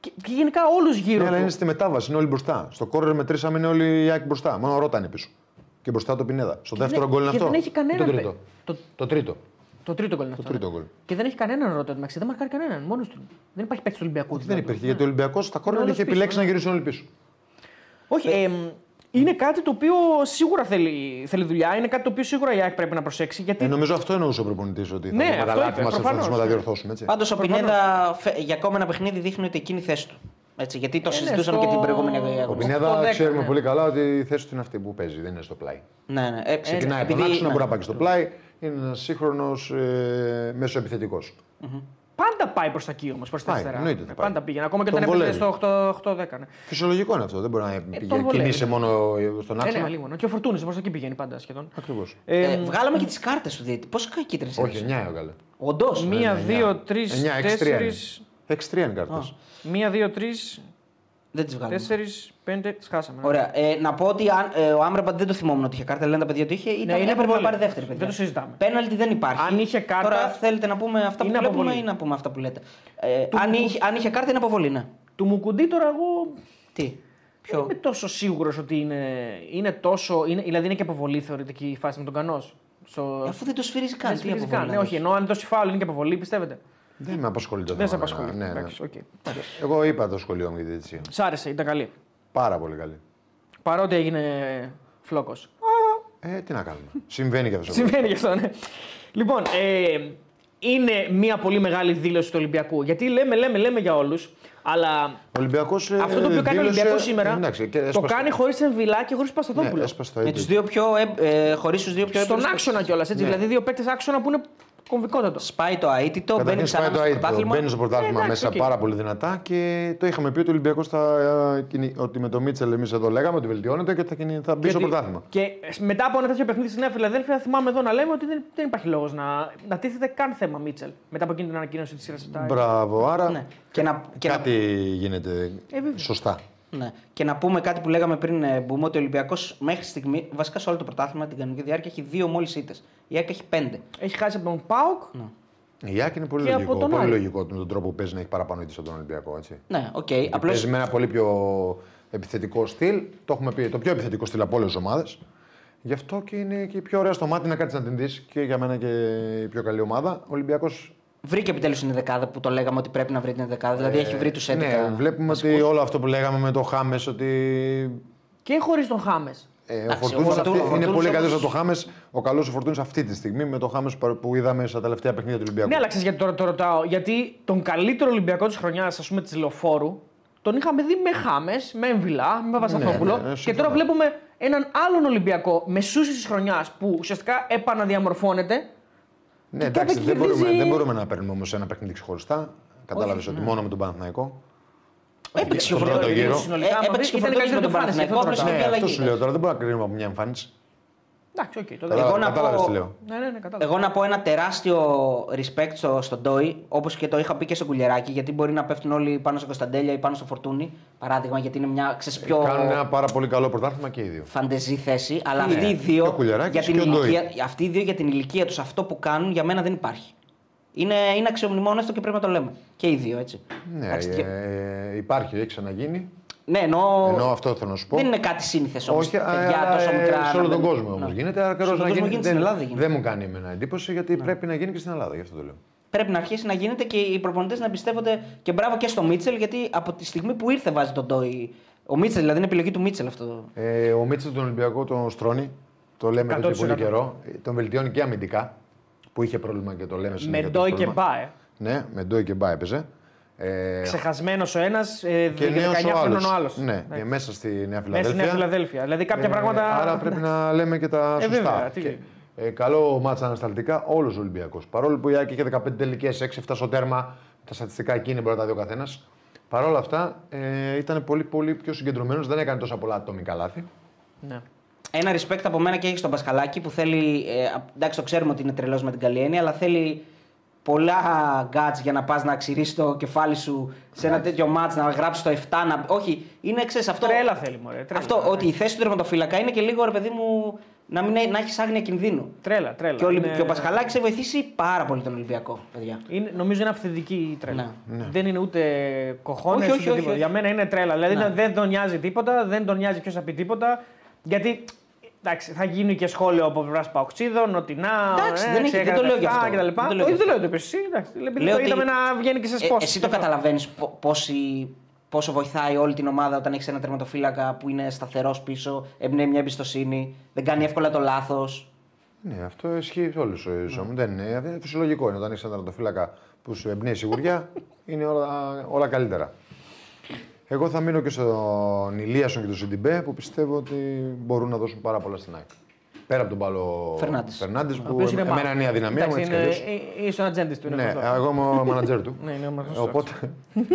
και, και γενικά όλους γύρω Ναι, αλλά του. είναι στη μετάβαση, είναι όλοι μπροστά. Στο κόρνερ μετρήσαμε είναι όλοι οι Άκη μπροστά. Μόνο ο Ρότα είναι πίσω. Και μπροστά το Πινέδα. Στο δεύτερο δεν- γκολ είναι και αυτό. δεν έχει κανέναν Το παίκτη. τρίτο. Το, Το τρίτο. το τρίτο γκολ είναι αυτό. τρίτο ναι. γκολ. Και δεν έχει κανέναν ρωτό εντάξει. Δεν μαρκάρει κανέναν. Μόνος του. Δεν υπάρχει παίκτης του Ολυμπιακού. Δεν δηλαδή. υπήρχε. Γιατί ο Ολυμπιακός στα κόρνερ όλος είχε πίσω, επιλέξει ναι. να γυρίσουν όλοι πίσω. Όχι, ε, είναι κάτι το οποίο σίγουρα θέλει, θέλει δουλειά. Είναι κάτι το οποίο σίγουρα η ΑΕΚ πρέπει να προσέξει. Γιατί Ε, νομίζω αυτό εννοούσε ο προπονητής. Ότι θα Ναι, δούμε τα αυτό λάθη είπε, μας και θα προφανώς. προσπαθήσουμε να τα διορθώσουμε. Έτσι. Πάντως ο Πινέδα φε- για ακόμα ένα παιχνίδι δείχνει ότι εκείνη η θέση του. Έτσι, γιατί το ναι, συζητούσαμε στο- και την προηγούμενη Ο αγωνιστική. Πινέδα 8-10, ξέρουμε ναι. πολύ καλά ότι η θέση του είναι αυτή που παίζει, δεν είναι στο πλάι. Ναι, ναι. Ε, Ξεκινάει από τον επειδή- άξονα, ναι. μπορεί να πάει και στο πλάι. Είναι ένας σύγχρονος ε, μέσο επιθετικό. Πάντα πάει προς τα εκεί όμως, προς τα Πάει, αριστερά. εννοείται ότι Ε, πάει. Πάντα πήγαινε. Ακόμα και Τον όταν έπαιζε βολεύει. στο 8-10. Ναι. Φυσιολογικό είναι αυτό. Δεν μπορεί να πηγαίνει- τον βολεύει, κινείσαι ναι. μόνο στον Ε, ναι, άξονα. λίγο. ναι. Και ο Φορτούνης προς τα εκεί πηγαίνει πάντα σχεδόν. Ακριβώς. Ε, Ε, βγάλαμε και τις κάρτες του δίτη. Πόσε κίτρινε Όχι, 9 έβγαλε. Όντως. Μία, δύο, τρεις, 9, 6-3 είναι. τέσσερι. 6-3 είναι κάρτες. Μία, δύο, τρεις, Δεν τις βγάλαμε. τέσσερις, πέντε. Τις χάσαμε. ναι. Ωραία. Ε, να πω ότι αν, ε, ο Άμραμπαντ δεν το θυμόμουν ότι είχε κάρτα, λένε τα παιδιά ότι είχε. Ήταν, είναι έπρεπε να αποβολή. πάρει δεύτερη. Παιδιά. Δεν το συζητάμε. Πέναλτι δεν υπάρχει. Αν είχε κάρτα, Τώρα θέλετε να πούμε αυτά που είναι βλέπουμε αποβολή. ή να πούμε αυτά που λέτε. Ε, αν, είχε, αν είχε κάρτα είναι αποβολή, ναι. Του Μουκουντή τώρα εγώ Τι; δεν Ποιο. είμαι τόσο σίγουρος ότι είναι, είναι τόσο. Είναι, δηλαδή είναι και αποβολή θεωρητική η φάση με τον Κανός. Στο... Ε, Αφού δεν το σφυρίζει καν. Δεν τι σφυρίζει αποβολή καν. να Ναι, όχι, δώσει. ενώ αν δώσει φάουλ είναι και αποβολή, πιστεύετε; Δεν με απασχολεί το Δεν σε θέμα. απασχολεί. Ναι, ναι. Εντάξει, οκ. Εγώ είπα το σχολείο μου για τη διαιτησία. Σ' άρεσε, ήταν καλή. Πάρα πολύ καλή. Παρότι έγινε φλόκος. Ε, τι να κάνουμε. Συμβαίνει και αυτό. Συμβαίνει γι' αυτό, ναι. Λοιπόν, ε, είναι μια πολύ μεγάλη δήλωση του Ολυμπιακού. Γιατί λέμε, λέμε, λέμε για όλους, αλλά Ο Ολυμπιακός. αυτό το οποίο κάνει ο Ολυμπιακός σήμερα Εντάξει, και το έσπασε- κάνει χωρίς Εμβιλά και χωρίς Ναι, Πασταθόπουλο. έσπασε το Με ίδιο. του δύο πιο. Ε, ε, Χωρίς τους δύο πιο Στον έπαιρνες άξονα κιόλας, έτσι. Ναι. Δηλαδή, δύο παίκτες άξονα που είναι κομβικότατο. Σπάει το αίτητο, μπαίνει Καταρχήν ξανά σπάει το στο αίτητο, πρωτάθλημα. μπαίνει στο πρωτάθλημα Ε, εντάξει, μέσα οκ. πάρα πολύ δυνατά και το είχαμε πει ότι ο Ολυμπιακός θα. ε, κινη- ότι με το Μίτσελ εμείς εδώ λέγαμε ότι βελτιώνεται και θα, κινη- θα μπει στο Γιατί- πρωτάθλημα. Και μετά από ένα τέτοιο παιχνίδι στη Νέα Φιλαδέλφια, θυμάμαι εδώ να λέμε ότι δεν, δεν υπάρχει λόγος να, να τίθεται καν θέμα Μίτσελ. Μετά από εκείνη την ανακοίνωση της σειρά 7. Μπράβο, άρα Ναι. Και να, και να κάτι γίνεται Ε, βέβαια. σωστά. Ναι. Και να πούμε κάτι που λέγαμε πριν ε, μπούμε ότι ο Ολυμπιακός μέχρι στιγμής, βασικά σε όλο το πρωτάθλημα την κανονική διάρκεια έχει δύο μόλις ήττες. Η ΑΕΚ έχει πέντε. Έχει χάσει από τον ΠΑΟΚ. Η ΑΕΚ είναι πολύ Και από λογικό. τον Πολύ Άρη. λογικό με τον τρόπο που παίζει να έχει παραπάνω ήττες από τον Ολυμπιακό. Έτσι. Ναι, οκ. Και Απλώς Παίζει με ένα πολύ πιο επιθετικό στυλ. Το έχουμε πει, το πιο επιθετικό στυλ από όλες τις ομάδες. Γι' αυτό και είναι και πιο ωραία στο μάτι να κάτσεις να την δεις και για μένα και η πιο καλή ομάδα. Ο Ολυμπιακός. Βρήκε επιτέλους την δεκάδα που το λέγαμε ότι πρέπει να βρει την δεκάδα. Δηλαδή έχει βρει τους 11. Ναι, βλέπουμε ότι όλο αυτό που λέγαμε με το Χάμες ότι. Και χωρίς τον Χάμες. Ε, ο Εντάξει, Φορτούνης ο αυτή- Φορτούνης είναι πολύ όμως- καλύτερο από το Χάμες. Ο καλός ο Φορτούνης αυτή τη στιγμή με το Χάμες που είδαμε στα τελευταία παιχνίδια του Ολυμπιακού. Ναι, αλλά ξέρεις γιατί τώρα το ρωτάω. Γιατί τον καλύτερο Ολυμπιακό της χρονιάς, ας πούμε, της Λεωφόρου, τον είχαμε δει με Χάμες, με Εμβιλά, με Παπασταθόπουλο. ναι, ναι, και συμφωνώ. τώρα βλέπουμε έναν άλλον Ολυμπιακό μεσούσης της χρονιάς που ουσιαστικά επαναδιαμορφώνεται. Ναι, Και εντάξει, τότε δεν μπορούμε, κερδίζει- δεν μπορούμε να παίρνουμε όμως ένα παιχνίδι ξεχωριστά. Κατάλαβες Όχι, ότι ναι. μόνο με τον Παναθηναϊκό. Έπαιξε και ο Στον πρώτο Φορτούνης. γύρο. Συνολικά, Ε, άμα έπαιξε και ο δεις, ήταν Φορτούνης με καλύτερο τον το Φάνης, Παναθηναϊκό. αυτό Έπαιξε το και Ναι, αλλαγή. αυτό σου λέω τώρα. Δεν μπορούμε να κρίνουμε από μια εμφάνιση. Εντάξει, οκ. το Εγώ να Κατάλαβες πω- τι λέω. Ναι, ναι, ναι, κατάλαβα. Εγώ να πω ένα τεράστιο respect στο, στον Ντόι, όπως και το είχα πει και στο Κουλιεράκι, γιατί μπορεί να πέφτουν όλοι πάνω στο Κωνσταντέλια ή πάνω στο Φορτούνι. Παράδειγμα, γιατί είναι μια ξέρεις, πιο Κάνουν ένα πάρα πολύ καλό πρωτάθλημα και οι δύο. φαντεζή θέση. Αλλά Ναι, αυτοί οι και δύο, ο Κουλιεράκης για την και ο Ντόι. ηλικία, αυτοί οι δύο για την ηλικία τους, αυτό που κάνουν για μένα δεν υπάρχει. Είναι, είναι αξιομνημόνευτο και πρέπει να το λέμε. Και οι δύο, έτσι. Ναι, Εντάξει, και- ε, υπάρχει, έχει ξαναγίνει. Ναι εννοώ. Ενώ αυτό θέλω να σου πω. Δεν είναι κάτι σύνηθες όμως. Όχι, παιδιά αλλά, τόσο ε, μικρά. σε όλο να τον μπαίνουν. κόσμο όμως Ναι. γίνεται. Αλλά Σε καιρό όλο να τον κόσμο γίνει. γίνεται, στην Ελλάδα δεν γίνεται. δεν μου κάνει εμένα εντύπωση γιατί πρέπει να γίνει και στην Ελλάδα. Γι' αυτό το λέω. Πρέπει να αρχίσει να γίνεται και οι προπονητές να εμπιστεύονται και μπράβο και στο Μίτσελ, γιατί από τη στιγμή που ήρθε βάζει τον Ντόι. Ο Μίτσελ, δηλαδή είναι επιλογή του Μίτσελ αυτό. Ε, ο Μίτσελ τον Ολυμπιακό τον στρώνει. Το λέμε εδώ και 100%. πολύ καιρό. Ε, Τον βελτιώνει και αμυντικά. Που είχε πρόβλημα και το λέμε Με συνέχεια. το Ντόι και πρόβλημα. Μπάε. Ναι, με Ντόι και Μπά έπαιζε. Ε, Ξεχασμένος ο ένας, ε, και 19 νέος ο χρονών άλλος. ο άλλος. Ναι, και μέσα στη Νέα Μέσα στη Φιλαδέλφια. Νέα Φιλαδέλφια. Δηλαδή κάποια Ε, πράγματα. Άρα πρέπει να λέμε και τα Ε, σωστά. βέβαια, τι- Και, ε, καλό μάτσα ανασταλτικά όλος ο Ολυμπιακός. Παρόλο που η Άκη είχε 15 τελικές, 6-7 στο τέρμα, τα στατιστικά εκεί είναι μπορεί να τα δει ο καθένας. Παρ' όλα αυτά ε, ήταν πολύ, πολύ πιο συγκεντρωμένος, δεν έκανε τόσα πολλά ατομικά λάθη. Ναι. Ένα respect από μένα και έχει στον Πασχαλάκη που θέλει. Ε, α- εντάξει, το ξέρουμε ότι είναι τρελός με την καλή έννοια, αλλά θέλει πολλά γκάτς για να πας να ξηρίσει το κεφάλι σου σε ένα τέτοιο μάτς, να γράψεις το 7. Να... Όχι, είναι ξέρεις αυτό. Τρέλα θέλει, μωρέ. Τρέλα. Αυτό, ότι η θέση του τερματοφύλακα είναι και λίγο ρε παιδί μου να, μην, να έχεις άγνοια κινδύνου. Τρέλα, τρέλα. Και ο, Ολυμπ... Είναι- και ο Πασχαλάκης έχει βοηθήσει πάρα πολύ τον Ολυμπιακό, παιδιά. Είναι, νομίζω είναι αυθεντική η τρέλα. Ναι. Δεν είναι ούτε κοχώνες Όχι, όχι, ούτε όχι, τίποτα. όχι. Για μένα είναι τρέλα. Δηλαδή Ναι. δεν τον νοιάζει τίποτα, δεν τον νοιάζει ποιος θα πει τίποτα. Γιατί εντάξει, θα γίνει και σχόλιο από πλευράς Παοξίδων ότι να. Εντάξει, ε, δεν έχει- ξέκανε δεν το λέω αυτά γι' αυτό. και τα λοιπά. Δεν το λέω Όχι, γι' δεν λέω το είπε εσύ. εντάξει. Επειδή Λέω το ότι- είδαμε να βγαίνει και σε Ε, σπόσει. εσύ το καταλαβαίνεις πόσο βοηθάει όλη την ομάδα όταν έχεις ένα τερματοφύλακα που είναι σταθερός πίσω, εμπνέει μια εμπιστοσύνη, δεν κάνει εύκολα το λάθος. Ναι, αυτό ισχύει σε όλους του ζωή Δεν είναι, δεν είναι φυσιολογικό. Είναι όταν έχεις ένα τερματοφύλακα που σου εμπνέει σιγουριά, είναι όλα, όλα καλύτερα. Εγώ θα μείνω και στον Ηλίασον και τον Σιντιμπέ που πιστεύω ότι μπορούν να δώσουν πάρα πολλά στην ΑΕΚ. Πέρα από τον Παλό Φερνάντες. Φερνάντες που οποίος είναι εμένα μα- είναι η αδυναμία μου Εντάξει, έτσι κι είναι- αλλιώς. ε, ε, Είσαι ο ατζέντης του. είναι Ναι, γνωστό. εγώ είμαι ο μάνατζερ του. Ναι, είναι ο μάνατζερ του. Οπότε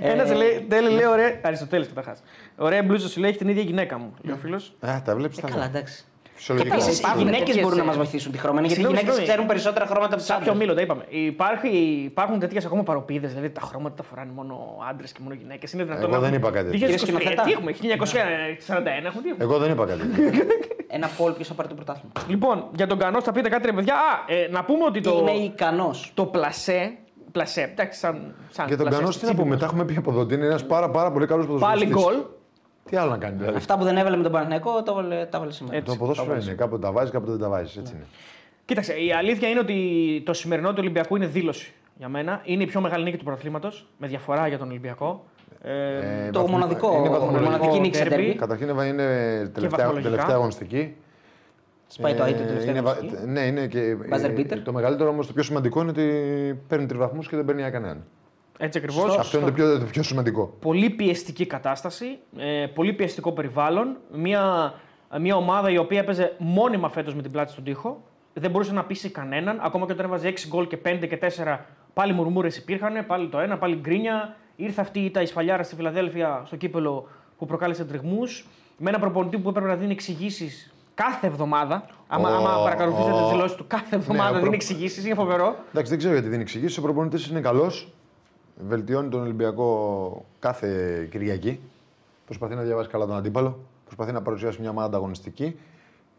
Ένας λέει, τέλει, λέει, ωραία. Αριστοτέλης καταρχάς. Ωραία μπλούζα σου λέει έχει την ίδια γυναίκα μου. Λέει ο φίλος. ε, τα βλέπεις Ε, τα καλά, λέω. εντάξει. Φυσιολογικά. Επίσης, οι υπάρχουν γυναίκες τέτοιες, μπορούν να ε, μα βοηθήσουν τη χρώμενη. Γιατί οι Συγγνώμη, γυναίκες συγγνώμη. ξέρουν περισσότερα χρώματα από τους Σάπιο άντρες. μήλο, τα είπαμε. Υπάρχει, υπάρχουν τέτοιες ακόμα παροπίδες, δηλαδή τα χρώματα τα φοράνε μόνο άντρες και μόνο γυναίκες. Είναι δυνατόν. Εγώ να δεν έχουμε- είπα κάτι. 2023, Κύριε σκηνοθέτα. Τι έχουμε, 1941 έχουμε, τι έχουμε; Εγώ δεν είπα κάτι. Ένα πόλ ποιο θα πάρει το πρωτάθλημα. Λοιπόν, για τον Κανό θα πείτε κάτι, ρε παιδιά. Α, ε, να πούμε ότι το, Είναι ικανός. το πλασέ. Πλασέ, εντάξει, σαν. σαν Και τον πλασέ, Κανό στη τι να τσίπη πούμε, μας. τα έχουμε πει από εδώ ότι είναι ένας πάρα, πάρα πολύ καλός Πάλι ποδοσφαιριστής. γκολ. Τι άλλο να κάνει δηλαδή; Αυτά που δεν έβαλε με τον Παναθηναϊκό τα έβαλε, τα έβαλε σήμερα. Έτσι. Το ποδόσφαιρο είναι. Κάποτε τα βάζει, κάποτε δεν τα βάζει. Έτσι είναι. Κοίταξε, η αλήθεια είναι ότι το σημερινό του Ολυμπιακού είναι δήλωση για μένα. Είναι η πιο μεγάλη νίκη του πρωταθλήματος, με διαφορά για τον Ολυμπιακό. Ε, Ε, Το βαθμο- μοναδικό, είναι η βαθμολογικό. μοναδική νίκη σε derby. τέρμπι. Καταρχήν είναι τελευταία, βαθμολογικά. τελευταία αγωνιστική. Σπάει το Ε, αίτη του τελευταίου είναι βα- αγωνιστική. Ναι, είναι και. Buzzer ε, beater. Το μεγαλύτερο όμως, το πιο σημαντικό είναι ότι παίρνει τρεις βαθμούς και δεν παίρνει για κανέναν. Έτσι ακριβώς. Αυτό είναι το πιο, το πιο σημαντικό. Πολύ πιεστική κατάσταση, ε, πολύ πιεστικό περιβάλλον. Μια, μια ομάδα η οποία έπαιζε μόνιμα φέτος με την πλάτη στον τοίχο. Δεν μπορούσε να πείσει κανέναν. Ακόμα και όταν έβαζε 6 γκολ και 5 και 4, πάλι μουρμούρες υπήρχαν. Πάλι το ένα, πάλι γκρίνια. Ήρθε αυτή η ήττα σφαλιάρα στη Φιλαδέλφια στο κύπελο που προκάλεσε τριγμούς. Με ένα προπονητή που έπρεπε να δίνει εξηγήσεις κάθε εβδομάδα. Άμα, Ο- άμα παρακολουθήσετε ο- τις δηλώσεις του, κάθε εβδομάδα ο προ- δίνει εξηγήσεις. Είναι φοβερό. Εντάξει, δεν ξέρω γιατί δίνει εξηγήσεις. Ο προπονητής είναι καλός. Βελτιώνει τον Ολυμπιακό κάθε Κυριακή. Προσπαθεί να διαβάσει καλά τον αντίπαλο. Προσπαθεί να παρουσιάσει μια ομάδα ανταγωνιστική.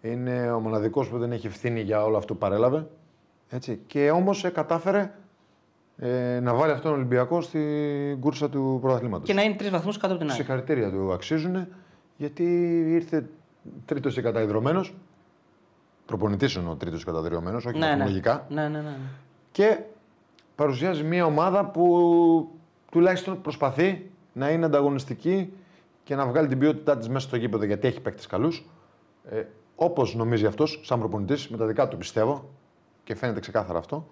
Είναι ο μοναδικός που δεν έχει ευθύνη για όλο αυτό που παρέλαβε. Έτσι. Και όμως κατάφερε ε, να βάλει αυτόν τον Ολυμπιακό στην κούρσα του πρωταθλήματος. Και να είναι τρεις βαθμούς κάτω από την άλλη. Συγχαρητήρια του αξίζουν γιατί ήρθε τρίτος και καταϊδρωμένο. Προπονητής είναι ο τρίτος καταδριωμένο, όχι Ναι, ναι. βαθμολογικά. Ναι, ναι, ναι. Και παρουσιάζει μια ομάδα που τουλάχιστον προσπαθεί να είναι ανταγωνιστική και να βγάλει την ποιότητά της μέσα στο γήπεδο γιατί έχει παίκτες καλούς. Ε, Όπως νομίζει αυτός, σαν προπονητής, με τα δικά του πιστεύω και φαίνεται ξεκάθαρα αυτό.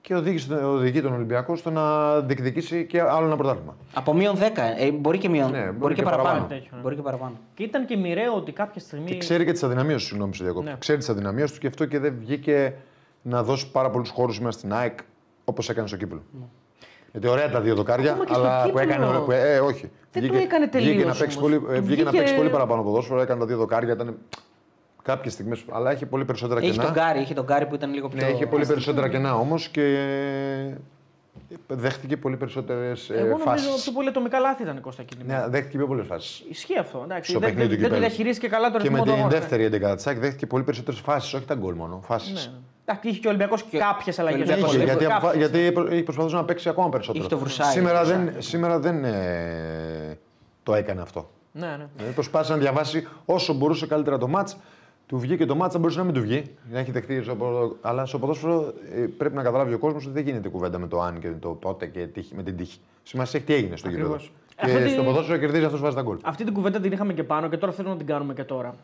Και οδήγησε, οδηγεί τον Ολυμπιακό στο να διεκδικήσει και άλλο ένα πρωτάθλημα. Από μείον 10. Ε, μπορεί και μείον. Ναι, μπορεί, μπορεί και, και παραπάνω. παραπάνω. Τέτοιο, ναι. Μπορεί και παραπάνω. Και ήταν και μοιραίο ότι κάποια στιγμή. Και ξέρει και τις αδυναμίες του, συγγνώμη, σε διακόπτω. Ναι. Ξέρει τις αδυναμίες του και αυτό και δεν βγήκε να δώσει πάρα πολλούς χώρους μέσα στην ΑΕΚ όπως έκανε στο κύπελο. Γιατί ωραία τα δύο δοκάρια, Ακόμα και στο αλλά που κύπελλο. έκανε. Που, ε, όχι. Δεν το έκανε Βγήκε, τελείως να παίξει όμως. πολύ, ε, Του βγήκε να βγήκε- παίξει πολύ παραπάνω ποδόσφαιρο, έκανε τα δύο δοκάρια. Ήταν κάποιες στιγμές. Αλλά είχε πολύ περισσότερα Έχει κενά. τον Γκάρι, είχε τον Γκάρι που ήταν λίγο πιο. Ναι, είχε πολύ περισσότερα κενά όμως και δέχτηκε πολύ περισσότερες Εγώ νομίζω φάσεις. πιο πολύ ατομικά λάθη ήταν η Κώστα εκείνη. Ναι, δέχτηκε πιο πολλές φάσεις. Ισχύει αυτό. Εντάξει. Στο δεν παιχνίδι δεν, του δεν το κυπέλλου. διαχειρίστηκε καλά το Και με ρυθμό του την αγώνα. δεύτερη 11 της ΑΕΚ δέχτηκε πολύ περισσότερες φάσεις, όχι τα γκολ μόνο. Φάσεις. Ναι. Εντάξει, είχε και ο Ολυμπιακός κάποιες αλλαγές. Ολυμπιακός Είχε, Ολυμπιακός, γιατί, Κάποιες. γιατί προ- έχει προσπαθούσε να παίξει ακόμα περισσότερο. Είχε το Βρουσάι, Σήμερα το δεν, σήμερα δεν ε, το έκανε αυτό. Ναι, ναι. Δηλαδή προσπάθησε να διαβάσει όσο μπορούσε καλύτερα το μάτς. Του βγήκε το μάτς, θα μπορούσε να μην του βγει. Να έχει δεχτεί. στο ποδο- Αλλά στο ποδόσφαιρο ε, πρέπει να καταλάβει ο κόσμος ότι δεν γίνεται κουβέντα με το αν και το πότε και τύχη- με την τύχη. Σημασία έχει τι έγινε στο γήπεδο. Ακριβώς. Και Αυτή τη- στο ποδόσφαιρο κερδίζει αυτός βάζει τα γκολ. Αυτή την κουβέντα την είχαμε και πάνω και τώρα θέλω να την κάνουμε και τώρα.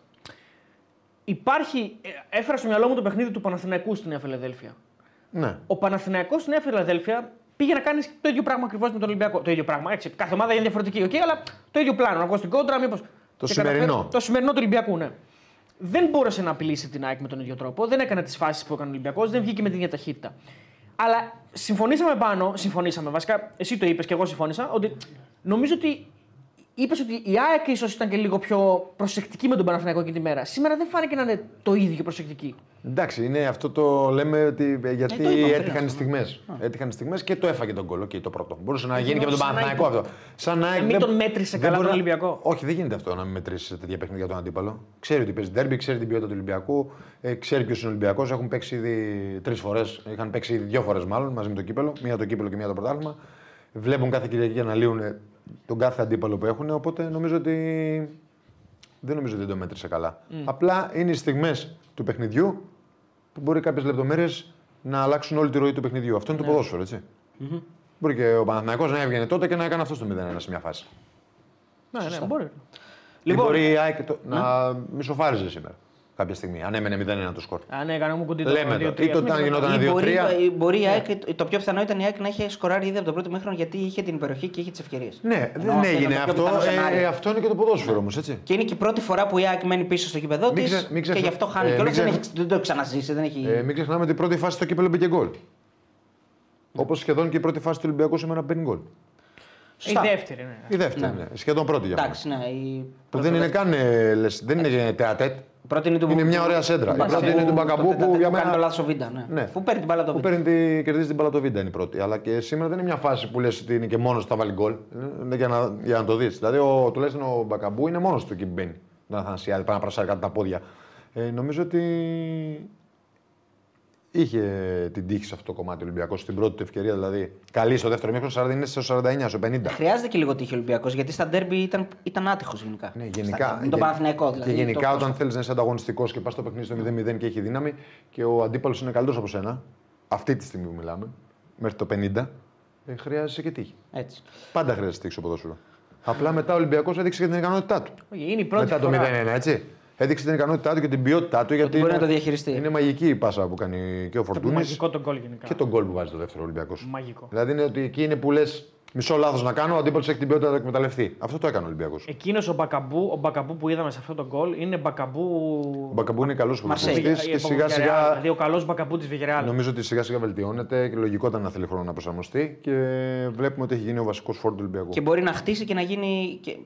Υπάρχει. ε, Έφερα στο μυαλό μου το παιχνίδι του Παναθηναϊκού στη Νέα Φιλαδέλφια. Ναι. Ο Παναθηναϊκός στη Νέα Φιλαδέλφια πήγε να κάνει το ίδιο πράγμα ακριβώς με τον Ολυμπιακό. Το ίδιο πράγμα. Έτσι. Κάθε ομάδα είναι διαφορετική, okay, αλλά το ίδιο πλάνο. Να βγω στην κόντρα, μήπω. Το σημερινό. Το σημερινό του Ολυμπιακού, ναι. Δεν μπόρεσε να απειλήσει την ΑΕΚ με τον ίδιο τρόπο. Δεν έκανε τις φάσεις που έκανε ο Ολυμπιακός, δεν βγήκε με την ίδια ταχύτητα. Αλλά συμφωνήσαμε πάνω, συμφωνήσαμε βασικά, εσύ το είπες και εγώ συμφώνησα, ότι νομίζω ότι είπες ότι η ΑΕΚ ίσως ήταν και λίγο πιο προσεκτική με τον Παναθηναϊκό εκείνη τη μέρα. Σήμερα δεν φάνηκε να είναι το ίδιο προσεκτική. Εντάξει, είναι αυτό το λέμε ότι ε, γιατί Ε, το είπαμε πριν έτυχαν οι αυτό. στιγμέ. Έτυχαν οι στιγμές και το έφαγε τον κόλλο και το πρώτο. Μπορούσε να γίνει και με τον σαν Παναθηναϊκό να- αυτό. Σαν να, μην δεν- τον μέτρησε δεν καλά μπορεί τον να- Ολυμπιακό. Όχι, δεν γίνεται αυτό να μην μετρήσει τέτοια παιχνίδια τον αντίπαλο. Ξέρει ότι παίζει ντέρμπι, ξέρει την ποιότητα του Ολυμπιακού, ε, ξέρει ποιος είναι ο Ολυμπιακός. Έχουν παίξει ήδη τρεις φορές. Είχαν παίξει ήδη δύο φορές μάλλον μαζί με το κύπελο. Μία το κύπελο και μία το πρωτάθλημα. Βλέπουν κάθε Κυριακή για να λύουν τον κάθε αντίπαλο που έχουν. Οπότε νομίζω ότι δεν νομίζω ότι δεν το μέτρησε καλά. Απλά είναι οι στιγμές του παιχνιδιού που μπορεί κάποιες λεπτομέρειες να αλλάξουν όλη τη ροή του παιχνιδιού. Αυτό είναι το ποδόσφαιρο, έτσι. Μπορεί και ο Παναθηναϊκός να έβγαινε τότε και να έκανε αυτό το 0-1 σε μια φάση. Ναι, ναι, μπορεί. Λοιπόν, μπορεί η ΑΕΚ το- να μισοφάριζε σήμερα. Κάποια στιγμή. Αν έμενε 0-1 το σκορ. Αν έκανε μου κουτί το Λέμε το. 2-3, Ή το ας πούμε, όταν και γινόταν μετά- Ή μπορεί, 2-3. ή μπορεί η ΑΕΚ, το πιο πιθανό ήταν η ΑΕΚ να είχε σκοράρει ήδη από το πρώτο μήχρονο γιατί είχε την υπεροχή και είχε τις ευκαιρίες. Ναι, δεν έγινε αυτό. Ε, αυτό είναι και το ποδόσφαιρο όμως, έτσι. Και είναι και η πρώτη φορά που η ΑΕΚ μένει πίσω στο γήπεδο Μην της ξε- μην και ξεχ- γι' αυτό χάνει ε, κιόλας. μην Δεν, ξεχ- έχει- δεν το έχει ξαναζήσει. Δεν έχει... Ε, μην ξεχνάμε ότι η πρώτη φάση στο κύπελο μπήκε γκολ. Όπως σχεδόν και η πρώτη φάση του Ολυμπιακού σήμερα παίρνει γκολ. Η Σωστά. δεύτερη, ναι. Η δεύτερη, ναι. σχεδόν πρώτη για μένα. Εντάξει, ναι. Η... Που δεν είναι καν ε, λες, δεν είναι τεατέτ. Πρώτη είναι, του... Είναι μια ωραία σέντρα. Η Μπακαμπού, πρώτη είναι του Μπακαμπού το που τετατέ για κάνει μένα- το λάθο ο Βίντα. Ναι. Ναι. Πού παίρνει την μπάλα το Που Βίντα. παίρνει τη, κερδίζει την μπάλα το Βίντα είναι η πρώτη. Αλλά και σήμερα δεν είναι μια φάση που λες ότι είναι και μόνος του θα βάλει γκολ. Είναι για να, για να το δεις. Δηλαδή ο, τουλάχιστον ο Μπακαμπού είναι μόνος του εκεί που μπαίνει. Δεν Αθανασιάδη, πάει να πρασάρει κάτω τα πόδια. Ε, νομίζω ότι είχε την τύχη σε αυτό το κομμάτι ο Ολυμπιακός στην πρώτη του ευκαιρία. Δηλαδή καλή στο δεύτερο μήχρονο, 40 είναι στο 49, στο 50. Χρειάζεται και λίγο τύχη ο Ολυμπιακός γιατί στα ντέρμπι ήταν, ήταν άτυχος γενικά. Ναι, Στα γενικά. ντέρμπι. Με τον γε- Παναθηναϊκό δηλαδή. Και γενικά το όταν θέλεις να είσαι ανταγωνιστικός και πας στο παιχνίδι στο 0-0 και έχει δύναμη και ο αντίπαλος είναι καλύτερος από σένα, αυτή τη στιγμή που μιλάμε, μέχρι το 50, ε, χρειάζεσαι και τύχη. Έτσι. Πάντα χρειάζεται τύχη στο ποδόσφαιρο. Απλά μετά ο Ολυμπιακός έδειξε και την ικανότητά του. Όχι, Είναι η πρώτη μετά φορά. το 0-1, έτσι. Έδειξε την ικανότητά του και την ποιότητά του. Γιατί μπορεί είναι, να το διαχειριστεί. Είναι μαγική η πάσα που κάνει και ο Το Φορτούνης μαγικό τον γκολ γενικά. και τον γκολ που βάζει το δεύτερο Ολυμπιακός. Μαγικό. Δηλαδή είναι ότι εκεί είναι που λες μισό λάθος να κάνω, ο αντίπαλος έχει την ποιότητα να το εκμεταλλευτεί. Αυτό το έκανε ο Ολυμπιακός. Εκείνος ο Μπακαμπού, ο Μπακαμπού που είδαμε σε αυτό το γκολ είναι Μπακαμπού. Ο Μπακαμπού είναι καλός Μαρσέιγ. ποδοσφαιριστής και από σιγά Villarreal, σιγά Δηλαδή ο καλός Μπακαμπού της Βιγιαρεάλ. Νομίζω ότι σιγά σιγά βελτιώνεται και λογικό ήταν να θέλει χρόνο να προσαρμοστεί και βλέπουμε ότι έχει γίνει ο βασικός φορ του Ολυμπιακού. Και μπορεί να χτίσει και να γίνει. Και...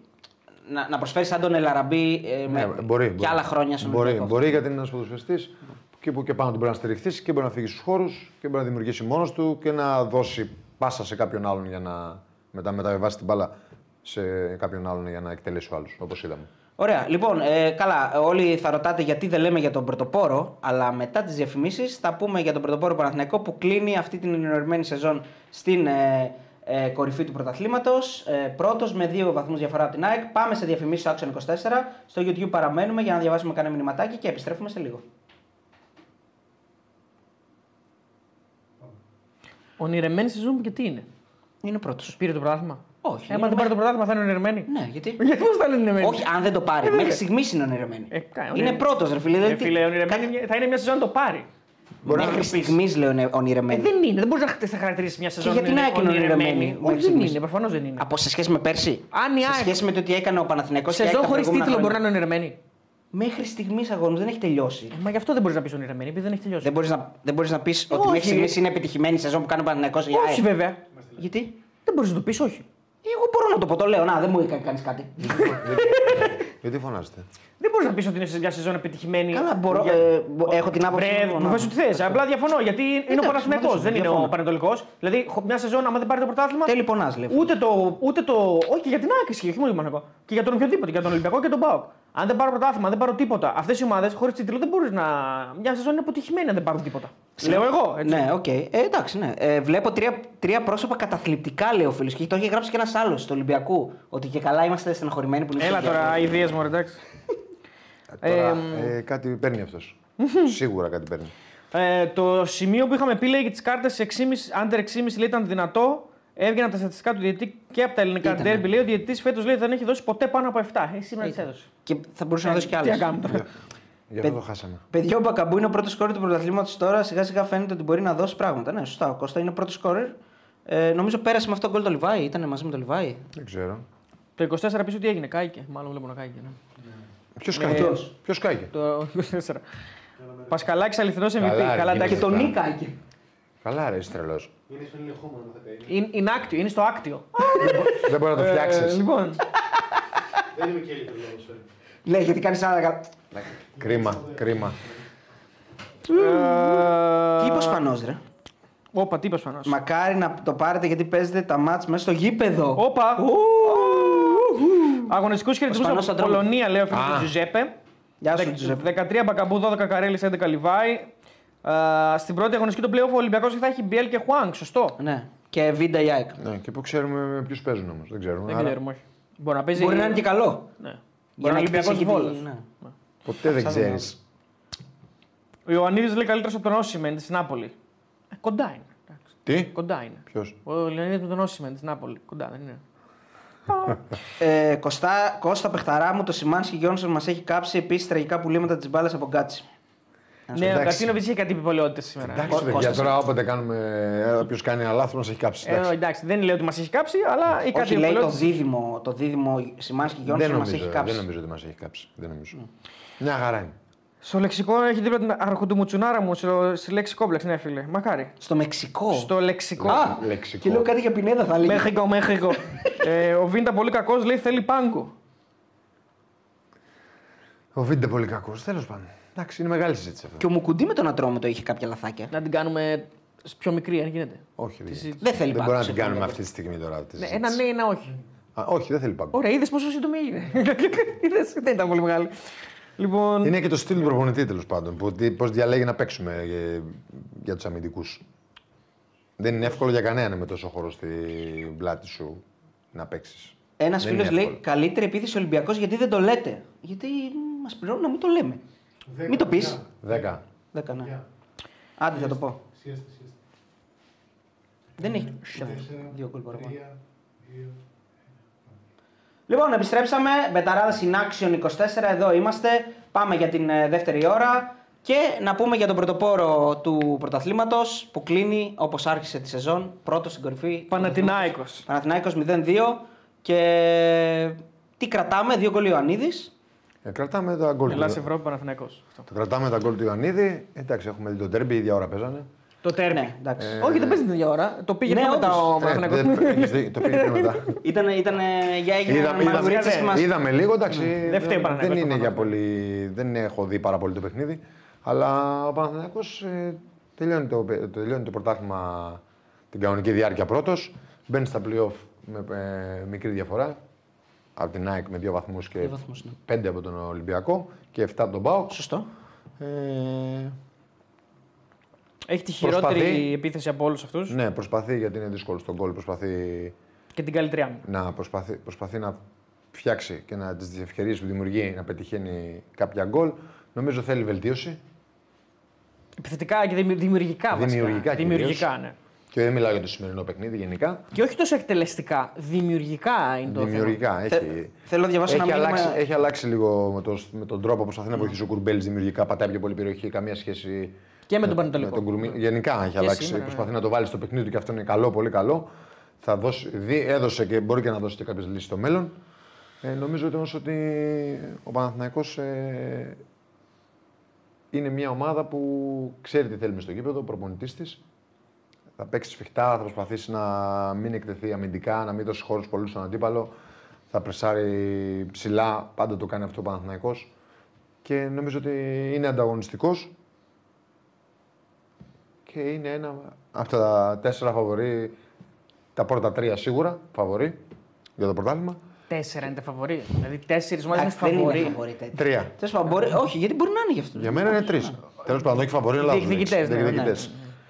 Να, να προσφέρεις σαν τον Ελαραμπή ε, Ναι, με... μπορεί, και μπορεί. άλλα χρόνια στον Μπορεί, Ολυμπιακό. μπορεί γιατί είναι ένας ποδοσφαιριστής και που και πάνω του μπορεί να στηριχθείς και μπορεί να φύγεις στους χώρους και μπορεί να δημιουργήσει μόνος του και να δώσει πάσα σε κάποιον άλλον για να μετά μεταβιβάσει την μπάλα σε κάποιον άλλον για να εκτελέσει ο άλλος, όπως είδαμε. Ωραία. Λοιπόν, ε, καλά, όλοι θα ρωτάτε γιατί δεν λέμε για τον πρωτοπόρο, αλλά μετά τις διαφημίσεις θα πούμε για τον πρωτοπόρο Παναθηναϊκό που κλείνει αυτή την ενημερωμένη σεζόν στην ε, ε, κορυφή του πρωταθλήματος. Ε, Πρώτος με δύο βαθμούς διαφορά από την ΑΕΚ. Πάμε σε διαφημίσεις στο Action 24. Στο YouTube παραμένουμε για να διαβάσουμε κανένα μηνυματάκι και επιστρέφουμε σε λίγο. Ονειρεμένη σεζόν και τι είναι; Είναι πρώτος. Πήρε το πρωτάθλημα. Όχι, Ε, είναι μα δεν πάρει το μέχρι- πρωτάθλημα θα είναι ονειρεμένη. Ναι, γιατί. Γιατί πώς θα είναι ονειρεμένη. Όχι, αν δεν το πάρει. Μέχρι στιγμής είναι ονειρεμένη. Ε, κα- είναι ονειρεμένη. πρώτος, ρε φίλε. Ε, δηλαδή, φίλε, ονειρεμένη είναι- θα είναι μια σεζόν να το πάρει. Μπορεί να Μέχρι το πεις. στιγμής λέω είναι Ε, ονειρεμένη. δεν είναι, δεν μπορείς να χτε- θα χαρακτηρίσει μια σεζόν. γιατί είναι να έκανε ονειρεμένη μέχρι Όχι, δεν στιγμής. είναι, προφανώς δεν είναι. Από σε σχέση με πέρσι. Αν η σε ΑΕΚ- σχέση με το τι έκανε ο Παναθηναϊκός και η ΑΕΚ Σεζόν τα χωρίς προηγούμενα τίτλο μπορεί να χρόνια. είναι ονειρεμένη. Μέχρι στιγμής αγώνου δεν έχει τελειώσει. Ε, Μα γι' αυτό δεν μπορείς να πεις ονειρεμένη, επειδή δεν έχει τελειώσει. Δεν μπορείς να, δεν μπορείς να πεις ότι Όχι. μέχρι στιγμής είναι επιτυχημένη η σεζόν που κάνει ο Παναθηναϊκός η Όχι, ΑΕΚ. βέβαια. Γιατί; Δεν μπορείς να το πεις, όχι. Εγώ μπορώ να το πω, το λέω. Να, δεν μου έκανε κανείς κάτι. Γιατί φωνάζετε; Δεν μπορείς να πεις ότι είναι σε μια σεζόν επιτυχημένη. Καλά, μπορώ. Για- ε, μπο- έχω την άποψη. Βρε, μου, μου να- πες ό,τι θες. Απλά διαφωνώ γιατί είναι ο Εντάξει, Παναθηναϊκός, συμφωνώ, δεν είναι διαφωνώ. ο Πανετολικός. Δηλαδή, χω- μια σεζόν, άμα δεν πάρει το πρωτάθλημα. Τέλειο πονάς, λέει. Ούτε το, ούτε το. Όχι και για την ΑΕΚ ισχύει, όχι μόνο για τον Παναθηναϊκό. Και για τον οποιοδήποτε, για τον Ολυμπιακό και τον ΠΑΟΚ. Αν δεν πάρω πρωτάθλημα, αν δεν πάρω τίποτα. Αυτές οι ομάδες χωρίς τίτλο δεν μπορείς να. Μια σεζόν είναι αποτυχημένη αν δεν πάρουν τίποτα. Λέω εγώ. Έτσι. Ναι, οκ. Ε, εντάξει, ναι. Ε, βλέπω τρία, τρία πρόσωπα καταθλιπτικά, λέει ο φίλος. Και το έχει γράψει και ένας άλλος του Ολυμπιακού. Ότι και καλά είμαστε στεναχωρημένοι που είναι Έλα στο τώρα, Ολυμπιακό. ιδέες μου, εντάξει. Τώρα, ε, κάτι παίρνει αυτός. Σίγουρα κάτι παίρνει. Ε, το σημείο που είχαμε πει λέει για τις κάρτες under 6,5 λέει ήταν δυνατό. Έβγαιναν τα στατιστικά του διαιτητή και από τα ελληνικά Ήτανε. ντέρμπι. Λέει ο διαιτητής φέτος δεν έχει δώσει ποτέ πάνω από 7. Ε, σήμερα τις έδωσε. Και θα μπορούσε να δώσει κι Τι να άλλε. κάνουμε τώρα. Γι' αυτό το χάσαμε. Παιδιά, ο Μπακαμπού είναι ο πρώτος σκόρερ του πρωταθλήματος τώρα. Σιγά σιγά φαίνεται ότι μπορεί να δώσει πράγματα. Ναι, σωστά. Ο Κώστα είναι πρώτος σκόρερ. Ε, νομίζω πέρασε με αυτό το γκολ το Λιβάη. Ήταν μαζί με το Λιβάη. Δεν ξέρω. Το 24 πίσω τι έγινε, κάηκε. Μάλλον βλέπω να κάηκε. Ναι. Ποιος κάηκε; Ποιος; Κάηκε; Το 24. Πασκαλάκη αληθινό MVP. Καλά, Καλά, ρε, εντάξει. Και τον Νίκαϊκε. Καλά, ρε, είσαι τρελός. Είναι στον ελεγχόμενο θα παίρνει. Είναι, είναι άκτιο, είναι στο άκτιο. Δεν μπορεί να το Ε, φτιάξεις. λοιπόν, Δεν είμαι και έλλειμμα λόγο φέρνει. Ναι, γιατί κάνεις άλλα. Κρίμα, κρίμα. ε, Τι είπε ο Σπανός, ρε; Όπα, τι είπε Πανό. Μακάρι να το πάρετε γιατί παίζετε τα μάτς μέσα στο γήπεδο. Όπα. Αγωνιστικούς χαιρετισμού Σπανός από θα τρώμε. Πολωνία, λέει ο φίλος Α. του Τζουζέπε. Γεια σου, Δεκ- Τζουζέπε. 13 Μπακαμπού, 12 Καρέλης, 11 Λιβάη. Α, στην πρώτη αγωνιστική του playoff ο Ολυμπιακός θα έχει Μπιέλ και Χουάνγκ, σωστό. Ναι. Και Βίντα η ΑΕΚ. Ναι, και πού ξέρουμε με ποιους παίζουν όμως. Δεν ξέρουμε. Δεν Άρα ξέρουμε, όχι. Μπορεί να παίζει. Μπορεί να είναι και καλό. Ναι. Για Μπορεί να είναι εκτίσει Ολυμπιακός εκεί Βόλος. τη- ναι. Ποτέ δεν Σαν τον ξέρεις. Ο Ιωαννίδης λέει καλύτερος από τον Όσιμεν της Νάπολη. Ε, κοντά είναι. εντάξει. Τι, Κοντά είναι. ποιος; Ο Λεωνίδη με τον Όσιμεν της Νάπολη. Κοντά δεν είναι. Ε, Κωστά, Κώστα Πεχταρά μου, το Σιμάνσκι Γιόνσον μας έχει κάψει επίσης τραγικά πουλήματα της μπάλας από γκάτσι. Ναι, ο εντάξει. Κατσίνοβιτ είχε κάτι επιβολαιότητε σήμερα. Εντάξει, Κω- παιδιά, Κώστας. τώρα όποτε κάνουμε. Όποιος κάνει ένα λάθος μας έχει κάψει. Ε, εντάξει. εντάξει, δεν λέω ότι μας έχει κάψει, αλλά ή κάτι Όχι, λέει το επιβολαιότητες. δίδυμο, το δίδυμο Σιμάνσκι Δεν Γιόνσον μας νομίζω, έχει δεν κάψει. νομίζω ότι μας έχει κάψει. Δεν νομίζω. Μια χαρά είναι. Στο λεξικό έχει δίπλα την αρχοντουμουτσουνάρα μου, στο, στη λέξη κόμπλεξ, ναι, φίλε. Μακάρι. Στο Μεξικό; Στο λεξικό. Α, Λεξικό. και λέω κάτι για πινέδα θα λέγει. Μέχικο, Μέχικο. ε, ο Βίντα πολύ κακός λέει θέλει πάγκο. Ο Βίντε πολύ κακός. Τέλος πάντων. Εντάξει, είναι μεγάλη συζήτηση αυτό. Και ο Μουκουντή με τον Ατρόμητο είχε κάποια λαθάκια. Να την κάνουμε πιο μικρή, αν γίνεται. Όχι, δεν, συζήτηση. Δεν θέλει δεν πάγκο, μπορούμε να την συμφωνώ. κάνουμε αυτή τη στιγμή τώρα. τη Ναι, συζήτηση. ένα ναι, ένα όχι. Α, όχι, δεν θέλει πάγκο. Ωραία, είδες πόσο σύντομη έγινε. Είδες, δεν ήταν πολύ μεγάλη. Λοιπόν, Είναι και το στυλ του προπονητή τέλος πάντων. Πώς διαλέγει να παίξουμε ε, για τους αμυντικούς. Δεν είναι εύκολο για κανέναν με τόσο χώρο στην πλάτη σου να παίξεις. Ένας Δεν φίλος είναι λέει εύκολο. καλύτερη επίθεση Ολυμπιακός γιατί δεν το λέτε. Γιατί μας πληρώνουν να μην το λέμε. Δέκα, Μην το πεις. παιδιά. Δέκα. Δέκα, ναι. Παιδιά. Άντε θα το πω. Σιέστα, σιέστα. Δεν έχει. Τέσσερα, Δύο γκολ παραπάνω. Τρία, δύο. Λοιπόν, επιστρέψαμε. Μπεταράδε in action 24. Εδώ είμαστε. Πάμε για την ε, δεύτερη ώρα. Και να πούμε για τον πρωτοπόρο του πρωταθλήματος που κλείνει όπως άρχισε τη σεζόν. Πρώτος στην κορυφή. Παναθηνάικος. Παναθηνάικος 0-2. Και τι κρατάμε, δύο γκολ Ιωαννίδης. Ε, κρατάμε τα γκολ Ελλάς του. Ευρώπη Παναθηναϊκός. Αυτό. Το κρατάμε τα γκολ του Ιωαννίδη. Εντάξει, έχουμε δει τον τέρμπι, η ίδια ώρα παίζανε. Το τέρμι. Ναι, εντάξει. Όχι, δεν παίζει την ίδια ώρα. Το πήγε Ναι, πιο μετά όντως. ο Ε, Παναθηναϊκός. δεν- έχεις δίκιο, το πήγε πιο μετά. Ήταν, ήταν για έγινε Είδα- είδαμε- μαυρίτσες και μας... Είδαμε λίγο, εντάξει. Δεν φταίει ο δεν Παναθηναϊκός είναι για προφανώς. πολύ. Δεν έχω δει πάρα πολύ το παιχνίδι. Αλλά ο Παναθηναϊκός ε, τελειώνει, το, τελειώνει το πρωτάθλημα την κανονική διάρκεια πρώτος. Μπαίνει στα playoff με ε, μικρή διαφορά. Από την ΑΕΚ με δύο βαθμούς και Δύο βαθμούς, ναι. πέντε από τον Ολυμπιακό και 7 από τον ΠΑΟΚ. Σωστό. Ε, Έχει τη χειρότερη Προσπαθεί. επίθεση από όλους αυτούς ναι, προσπαθεί γιατί είναι δύσκολο στον γκολ. Προσπαθεί και την καλύτερη άμυνα. να, προσπαθεί, προσπαθεί να φτιάξει και να τις ευκαιρίες που δημιουργεί να πετυχαίνει κάποια γκολ. Νομίζω θέλει βελτίωση. Επιθετικά και δημιου- δημιουργικά βασικά. Δημιουργικά κυρίως. Δημιουργικά, ναι. Και δεν μιλάω για το σημερινό παιχνίδι γενικά. Και όχι τόσο εκτελεστικά. Δημιουργικά είναι το Δημιουργικά. Θε- Έχει, θέλω να διαβάσω έχει, ένα μήνυμα- αλλάξει, έχει αλλάξει λίγο με, το, με τον τρόπο που προσπαθεί να βοηθήσει ο Κουρμπέλης δημιουργικά. Πατάει πιο πολύ περιοχή, καμία σχέση. Και με τον Πανετολικό. τον Κουρμί. Γενικά έχει αλλάξει. σήμερα, ναι. προσπαθεί να το βάλει στο παιχνίδι του και αυτό είναι καλό, πολύ καλό. Θα δώσει, δι, έδωσε και μπορεί και να δώσει και κάποιες λύσεις στο μέλλον. Ε, νομίζω ότι όμως ότι ο Παναθηναϊκός ε, είναι μια ομάδα που ξέρει τι θέλει μες στο γήπεδο, ο προπονητής της. Θα παίξει σφιχτά, θα προσπαθήσει να μην εκτεθεί αμυντικά, να μην δώσει χώρους πολλούς στον αντίπαλο. Θα πρεσάρει ψηλά, πάντα το κάνει αυτό ο Παναθηναϊκός. Και νομίζω ότι είναι ανταγωνιστικός και είναι ένα από τα τέσσερα φαβορή, τα πρώτα τρία σίγουρα φαβορή για το πρωτάθλημα. Τέσσερα είναι τα φαβορή. Δηλαδή τέσσερις ομάδε είναι Εντάξει, δεν είναι φαβορή. φαβορή τέτοια. Τρία. Τέλος πάντων, μπορεί- όχι, γιατί μπορεί να είναι γι' αυτό. Για μένα είναι τρεις. Τέλος πάντων, όχι φαβορή, αλλά Διεκδικητές, ναι, ναι.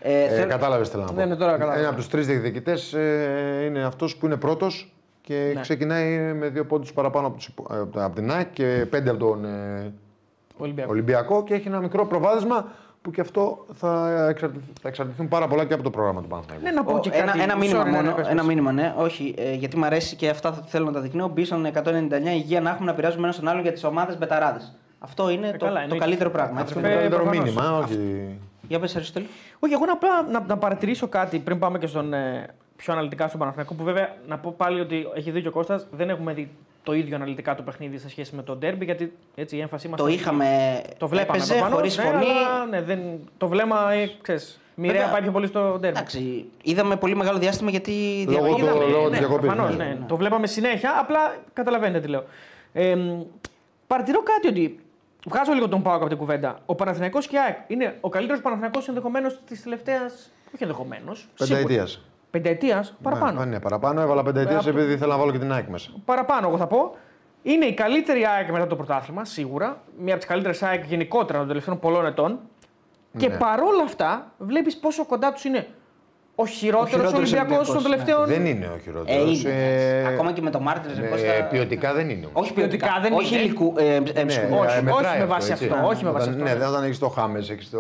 Ε, Ε, θέλ- Κατάλαβες τι θέλω να πω. Ναι, ναι, τώρα κατάλαβα. Ένα από τους τρεις διεκδικητές ε, είναι αυτός που είναι πρώτος και Ναι. ξεκινάει με δύο πόντους παραπάνω από, τους, υπο- ε, από από την ΑΕΚ και πέντε από τον ε, Ολυμπιακό. Ολυμπιακό και έχει ένα μικρό προβάδισμα που και αυτό θα, εξαρτηθ- θα εξαρτηθούν πάρα πολλά και από το πρόγραμμα του Παναθηναϊκού. Ναι, να πω Ο- και ένα, κάτι. ένα μήνυμα Sorry, ναι, μόνο. ναι, πες, ένα πες. μήνυμα, ναι. Όχι, ε, γιατί μου αρέσει και αυτά θα θέλω να τα δεικνύω. Μπίσον 199 υγεία να έχουμε να πειράζουμε ένα τον άλλον για τις ομάδες μπεταράδες. Αυτό είναι το, καλά, το εννοείται. καλύτερο πράγμα. Αυτό Έτσι, είναι το Αδερφέ, καλύτερο προφανώς. μήνυμα, όχι. Για πες Αριστοτέλη. Όχι, εγώ απλά να, να παρατηρήσω κάτι πριν πάμε και στον, ε, πιο αναλυτικά στον Παναθηναϊκό. Που βέβαια να πω πάλι ότι έχει δίκιο ο Κώστας, δεν έχουμε δει το ίδιο αναλυτικά το παιχνίδι σε σχέση με τον Derby, γιατί έτσι η έμφασή μας. Το είχαμε. Το βλέπαμε έπαιζε προφανώς, χωρίς ναι, φωνή. αλλά, ναι, δεν, το βλέμμα, ε, ξέρεις, μοιραία Βέβαια, πάει πιο πολύ στο Derby. Εντάξει, είδαμε πολύ μεγάλο διάστημα γιατί. Λόγω διαβα- του- είδαμε- λόγω ναι, της διακοπής, προφανώς, ναι. ναι. Το βλέπαμε συνέχεια, απλά καταλαβαίνετε τι λέω. Ε, μ, παρατηρώ κάτι ότι βγάζω λίγο τον Πάοκ από την κουβέντα. Ο Παναθηναϊκός και η ΑΕΚ είναι ο καλύτερος Παναθηναϊκός ενδεχομένως της τελευταίας. Όχι ενδεχομένως. Πενταετίας. Πενταετίας, παραπάνω. Ναι, ναι, παραπάνω. Έβαλα πενταετία από- επειδή ήθελα να βάλω και την ΑΕΚ μέσα. Παραπάνω, εγώ θα πω. Είναι η καλύτερη ΑΕΚ μετά το πρωτάθλημα, σίγουρα. Μία από τις καλύτερες ΑΕΚ γενικότερα των τελευταίων πολλών ετών. Και Ναι. παρόλα αυτά, βλέπεις πόσο κοντά τους είναι ο χειρότερος χειρότερος Ολυμπιακός Ολυμπιακός, των ναι. τελευταίων. Δεν είναι ο Ε, χειρότερο. είναι. Ακόμα και με το Μάρτιν. ε, ποιοτικά δεν είναι. όμως. Όχι ποιοτικά, Ποιοτικά δεν όχι είναι. υλικού. Ε, ε, Ναι, ψυχού. όχι, ε, μετράει όχι με βάση έτσι. αυτό, όχι με βάση Όταν- αυτό. Ναι, όταν έχεις το Χάμες, έχεις το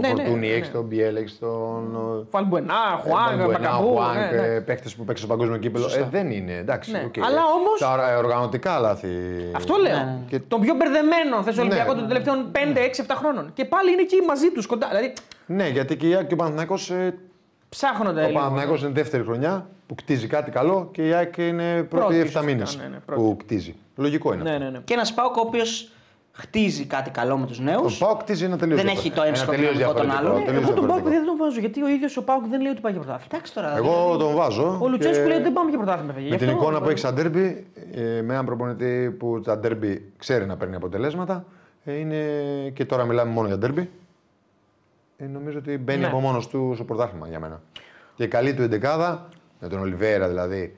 Ναι, ναι, Φορτούνι, ναι, έχεις ναι. τον Μπιέλ, έχεις τον. Μπαλμπουενά, ε, Χουάνγκ, Μπαλμπουενά, Μπακαμπού. Χουάνγκ, ναι, εντάξει. ε, παίκτες που παίξαν στο παγκόσμιο κύπελλο. Ε, δεν είναι, εντάξει. Ναι. οκ. Αλλά όμως- Τα ορα- οργανωτικά λάθη. Αυτό λέω. Ναι, ναι. Και- Τον πιο μπερδεμένο θες Ολυμπιακό Ναι. των τελευταίων 5, 6, 7 χρόνων. Και πάλι είναι εκεί μαζί τους κοντά. Δηλαδή Ναι, γιατί και η ΑΕΚ και ο Παναθηναϊκός ε, ψάχνονται Ο λίγο. Παναθηναϊκός είναι δεύτερη χρονιά που χτίζει κάτι καλό και η ΑΕΚ είναι πρώτη Πρώτη, 7 μήνες ουσιαστικά, ναι, ναι, πρώτη. που χτίζει. Λογικό είναι. Ναι, αυτό. ναι, ναι. Και ένας ΠΑΟΚ ο οποίος χτίζει κάτι καλό με τους νέους. Ο Πάοκ κτίζει ένα τελείως Δεν έχει το έμψυχο δυναμικό των άλλων. Ε, Εγώ τον Πάουκ δεν τον βάζω γιατί ο ίδιος ο Πάουκ δεν λέει ότι πάει για πρωτάθλημα. Εντάξει τώρα. Εγώ τον βάζω. Ο Λουτσέσκου και λέει ότι δεν πάμε για πρωτάθλημα. παιδιά. Με Γι' την αυτό- εικόνα που έχει στα ντέρμπι, ε, με έναν προπονητή που τα ντέρμπι ξέρει να παίρνει αποτελέσματα, ε, είναι και τώρα μιλάμε μόνο για ντέρμπι. Ε, νομίζω ότι μπαίνει Ναι. από μόνος του στο πρωτάθλημα για μένα. Και η καλή του εντεκάδα, με τον Ολιβέρα δηλαδή,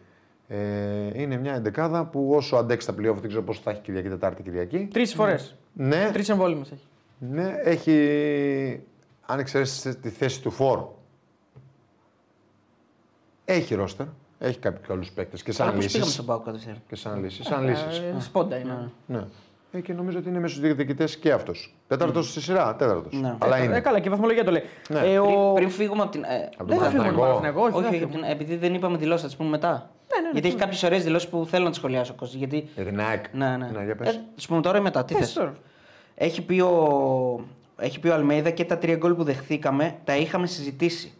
ε, είναι μια εντεκάδα που όσο αντέξει τα πλοία, δεν ξέρω πώς θα έχει Κυριακή, Τετάρτη, Κυριακή. Τρεις φορές. Ναι, Τρεις εμβόλυμες έχει. ναι, έχει. Αν εξαιρέσεις τη θέση του Φορ, έχει ρόστερ. Έχει κάποιους καλούς παίκτες και σαν Πώ πήγαμε λύσεις. στον Πάοκ κατευθείαν. Και σαν λύσεις. Σαν λύσεις. Ε, Σπόντα είναι. Ναι. Ε, και νομίζω ότι είναι μέσα στους διεκδικητέ και αυτός. Τέταρτος στη σειρά, τέταρτος. Ναι. Αλλά Ε, είναι. καλά, και η βαθμολογία το λέει. Ναι. Ε, ο... Πριν, πριν φύγουμε από την. Ε, Από Δεν τον θα φύγουμε από τον Παναθηναϊκό. Παναθηναϊκό, όχι. όχι, δεν θα από την- φύγουμε. επειδή δεν είπαμε δηλώσεις, θα τι πούμε μετά. Ναι, ναι, ναι, γιατί έχει ναι. κάποιες ωραίες δηλώσεις που θέλω να τις σχολιάσω. Κώστα, γιατί... Για την ΑΕΚ. Ναι, ναι. για πες. Ε, τις πούμε τώρα ή μετά. Τι Πες θες; τώρα. Έχει πει, ο... έχει πει ο Αλμέιδα και τα τρία γκολ που δεχθήκαμε τα είχαμε συζητήσει.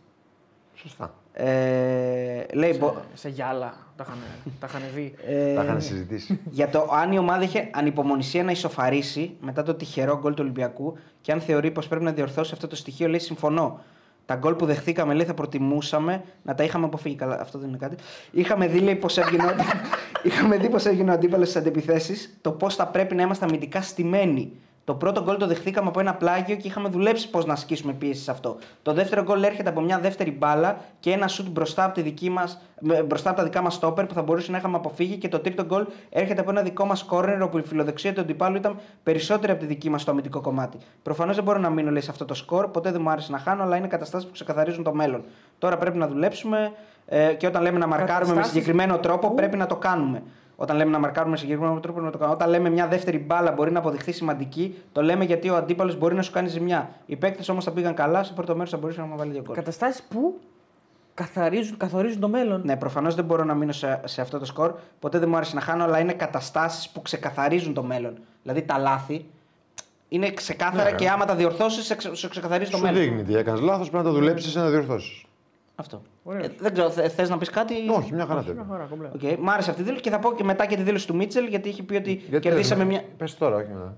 Σωστά. Ε, λέει, μπο- Σε γυάλα τα είχαν, τα είχαν δει. ε, Τα είχαν συζητήσει. για το αν η ομάδα είχε ανυπομονησία να ισοφαρίσει μετά το τυχερό γκολ του Ολυμπιακού και αν θεωρεί πως πρέπει να διορθώσει αυτό το στοιχείο, λέει συμφωνώ. Τα γκολ που δεχθήκαμε, λέει, θα προτιμούσαμε να τα είχαμε αποφύγει. Καλά, αυτό δεν είναι κάτι. Είχαμε δει, λέει, πώ έβγαινε, ο- είχαμε δει πώς έβγαινε ο αντίπαλος στις αντεπιθέσει, το πώς θα πρέπει να είμαστε αμυντικά στημένοι. Το πρώτο γκολ το δεχθήκαμε από ένα πλάγιο και είχαμε δουλέψει πώς να ασκήσουμε πίεση σε αυτό. Το δεύτερο γκολ έρχεται από μια δεύτερη μπάλα και ένα σουτ μπροστά από, τη δική μας, με- μπροστά από τα δικά μας στόπερ που θα μπορούσε να είχαμε αποφύγει. Και το τρίτο γκολ έρχεται από ένα δικό μας κόρνερ όπου η φιλοδοξία του αντιπάλου ήταν περισσότερη από τη δική μας στο αμυντικό κομμάτι. Προφανώς δεν μπορώ να μείνω λέει, σε αυτό το σκορ, ποτέ δεν μου άρεσε να χάνω, αλλά είναι καταστάσεις που ξεκαθαρίζουν το μέλλον. Τώρα πρέπει να δουλέψουμε ε, και όταν λέμε να μαρκάρουμε με Καταστάσεις συγκεκριμένο τρόπο που- πρέπει να το κάνουμε. Όταν λέμε να μαρκάρουμε με συγκεκριμένο τρόπο πρέπει να το κάνουμε. Όταν λέμε μια δεύτερη μπάλα μπορεί να αποδειχθεί σημαντική, το λέμε γιατί ο αντίπαλος μπορεί να σου κάνει ζημιά. Οι παίκτες όμως θα πήγαν καλά, στο πρώτο μέρος θα μπορούσε να μου βάλει δύο γκολ. Καταστάσεις που καθαρίζουν, καθορίζουν το μέλλον. Ναι, προφανώς δεν μπορώ να μείνω σε, σε αυτό το σκορ. Ποτέ δεν μου άρεσε να χάνω, αλλά είναι καταστάσεις που ξεκαθαρίζουν το μέλλον. Δηλαδή τα λάθη είναι ξεκάθαρα Ναι, και ρε. άμα τα διορθώσεις, σε, ξε- σε ξεκαθαρίζει το Σου μέλλον. δείχνει τι έκανες λάθος, πρέπει να το δουλέψεις να διορθώσεις. Αυτό. Ωραίος. Ε, δεν ξέρω, θε να πεις κάτι; Όχι, μια χαρά Μια τέτοια. χαρά, κομπλέ. Οκ, Μ' άρεσε αυτή η δήλωση και θα πω και μετά και τη δήλωση του Μίτσελ γιατί είχε πει ότι Γιατί κερδίσαμε δεν- μια. Πες τώρα, όχι μετά.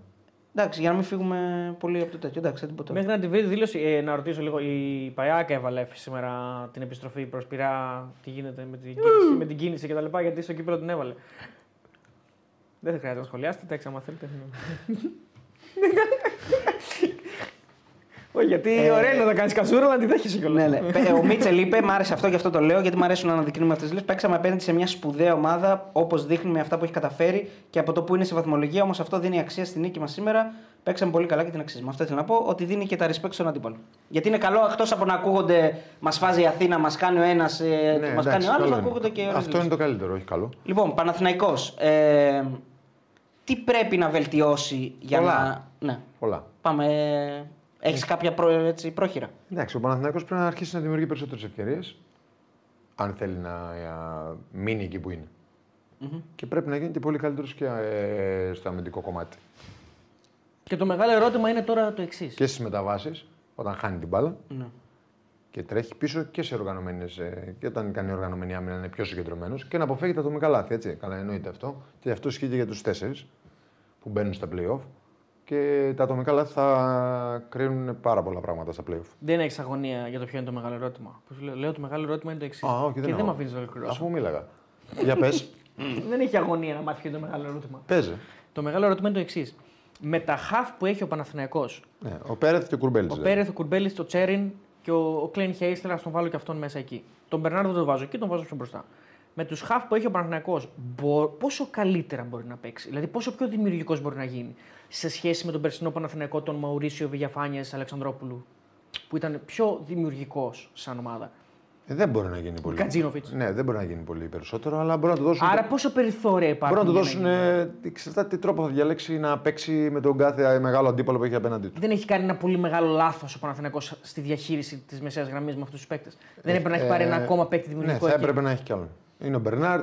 Εντάξει, για να μην φύγουμε πολύ από το τέτοιο. Εντάξει, θα την πω τώρα. Μέχρι να τη βρει τη δήλωση, ε, να ρωτήσω λίγο. Η Παϊάκα έβαλε σήμερα την επιστροφή προς Πειρά. Τι γίνεται με την κίνηση, με την κίνηση κτλ. Γιατί στο κύπελο την έβαλε. Δεν θα χρειάζεται να σχολιάσετε, εντάξει, άμα θέλετε. Όχι, γιατί Ε, ωραία είναι να κάνεις κασούρα, αλλά τη δέχεσαι κιόλας. Ναι, ναι. Πε- Ο Μίτσελ είπε, μ' άρεσε αυτό και αυτό το λέω, γιατί μου αρέσουν να αναδεικνύουμε αυτές τις λύσεις. Παίξαμε απέναντι σε μια σπουδαία ομάδα, όπως δείχνει με αυτά που έχει καταφέρει και από το που είναι σε βαθμολογία. Όμως αυτό δίνει αξία στη νίκη μας σήμερα. Παίξαμε πολύ καλά και την αξίζουμε. Αυτό ήθελα να πω, ότι δίνει και τα respect στον αντίπαλο. Γιατί είναι καλό, εκτός από να ακούγονται, μας φάζει η Αθήνα, μας κάνει ο ένας, ε, Ναι, μας κάνει εντάξει, ο άλλος, καλό να είναι. ακούγονται και ωραίες Αυτό λύσεις. είναι το καλύτερο, όχι καλό. Λοιπόν, Παναθηναϊκός, ε, τι πρέπει να βελτιώσει για Πολλά. να. Ναι, Πολλά. πάμε. Έχεις κάποια προ, έτσι, πρόχειρα. Εντάξει, ο Παναθηναϊκός πρέπει να αρχίσει να δημιουργεί περισσότερες ευκαιρίες. Αν θέλει να α, μείνει εκεί που ειναι Και πρέπει να γίνει και πολύ καλύτερος και ε, στο αμυντικό κομμάτι. Και το μεγάλο ερώτημα είναι τώρα το εξής. Και στις μεταβάσεις, όταν χάνει την μπάλα Ναι. και τρέχει πίσω και σε οργανωμένες. και όταν κάνει οργανωμένη άμυνα να είναι πιο συγκεντρωμένος και να αποφεύγει τα ατομικά λάθη. Έτσι. Καλά, εννοείται αυτό. Και αυτό ισχύει και για τους τέσσερις που μπαίνουν στα playoff. Και τα ατομικά λάθη θα κρίνουν πάρα πολλά πράγματα στα playoff. Δεν έχεις αγωνία για το ποιο είναι το μεγάλο ερώτημα. Πώς λέω, λέω το μεγάλο ερώτημα είναι το εξής. Α, όχι, και δεν δεν έχω. με αφήνεις να ολοκληρώσω. Αφού μίλαγα. Για πες, δεν έχει αγωνία να μάθει ποιο είναι το μεγάλο ερώτημα. παίζε. Το μεγάλο ερώτημα είναι το εξής. Με τα χαφ που έχει ο Παναθηναϊκός, Ναι, ο Πέρεθ και ο Κουρμπέλης. ο Πέρεθ, ο Κουρμπέλης, ο Τσέριν και ο, ο Κλέιν Χέισλερ, ας τον βάλω και αυτόν μέσα εκεί. Τον Μπερνάρδο δεν τον βάζω εκεί, τον βάζω πιο μπροστά. Με τους χαφ που έχει ο Παναθηναϊκός, μπο, πόσο καλύτερα μπορεί να παίξει, δηλαδή πόσο πιο δημιουργικός μπορεί να γίνει σε σχέση με τον περσινό Παναθηναϊκό, τον Μαουρίσιο Βηγιαφάνιε Αλεξανδρόπουλου, που ήταν πιο δημιουργικός σαν ομάδα. Ε, δεν μπορεί να γίνει πολύ. Κατζίνοβιτ. Ναι, δεν μπορεί να γίνει πολύ περισσότερο, αλλά μπορεί να του δώσουν. Άρα πόσο περιθώρια υπάρχουν. Μπορεί να του για δώσουν. γίνει. Ε, εξαρτάται τι τρόπο θα διαλέξει να παίξει με τον κάθε μεγάλο αντίπαλο που έχει απέναντί του. Δεν έχει κάνει ένα πολύ μεγάλο λάθος ο Παναθηναϊκός στη διαχείριση της μεσαίας γραμμής με αυτούς τους παίκτες. Δεν έπρεπε να έχει πάρει ένα ακόμα παίκτη Ναι, δημιουργικό. θα εκεί. έπρεπε να έχει κι άλλον. Είναι ο Μπερνάρ,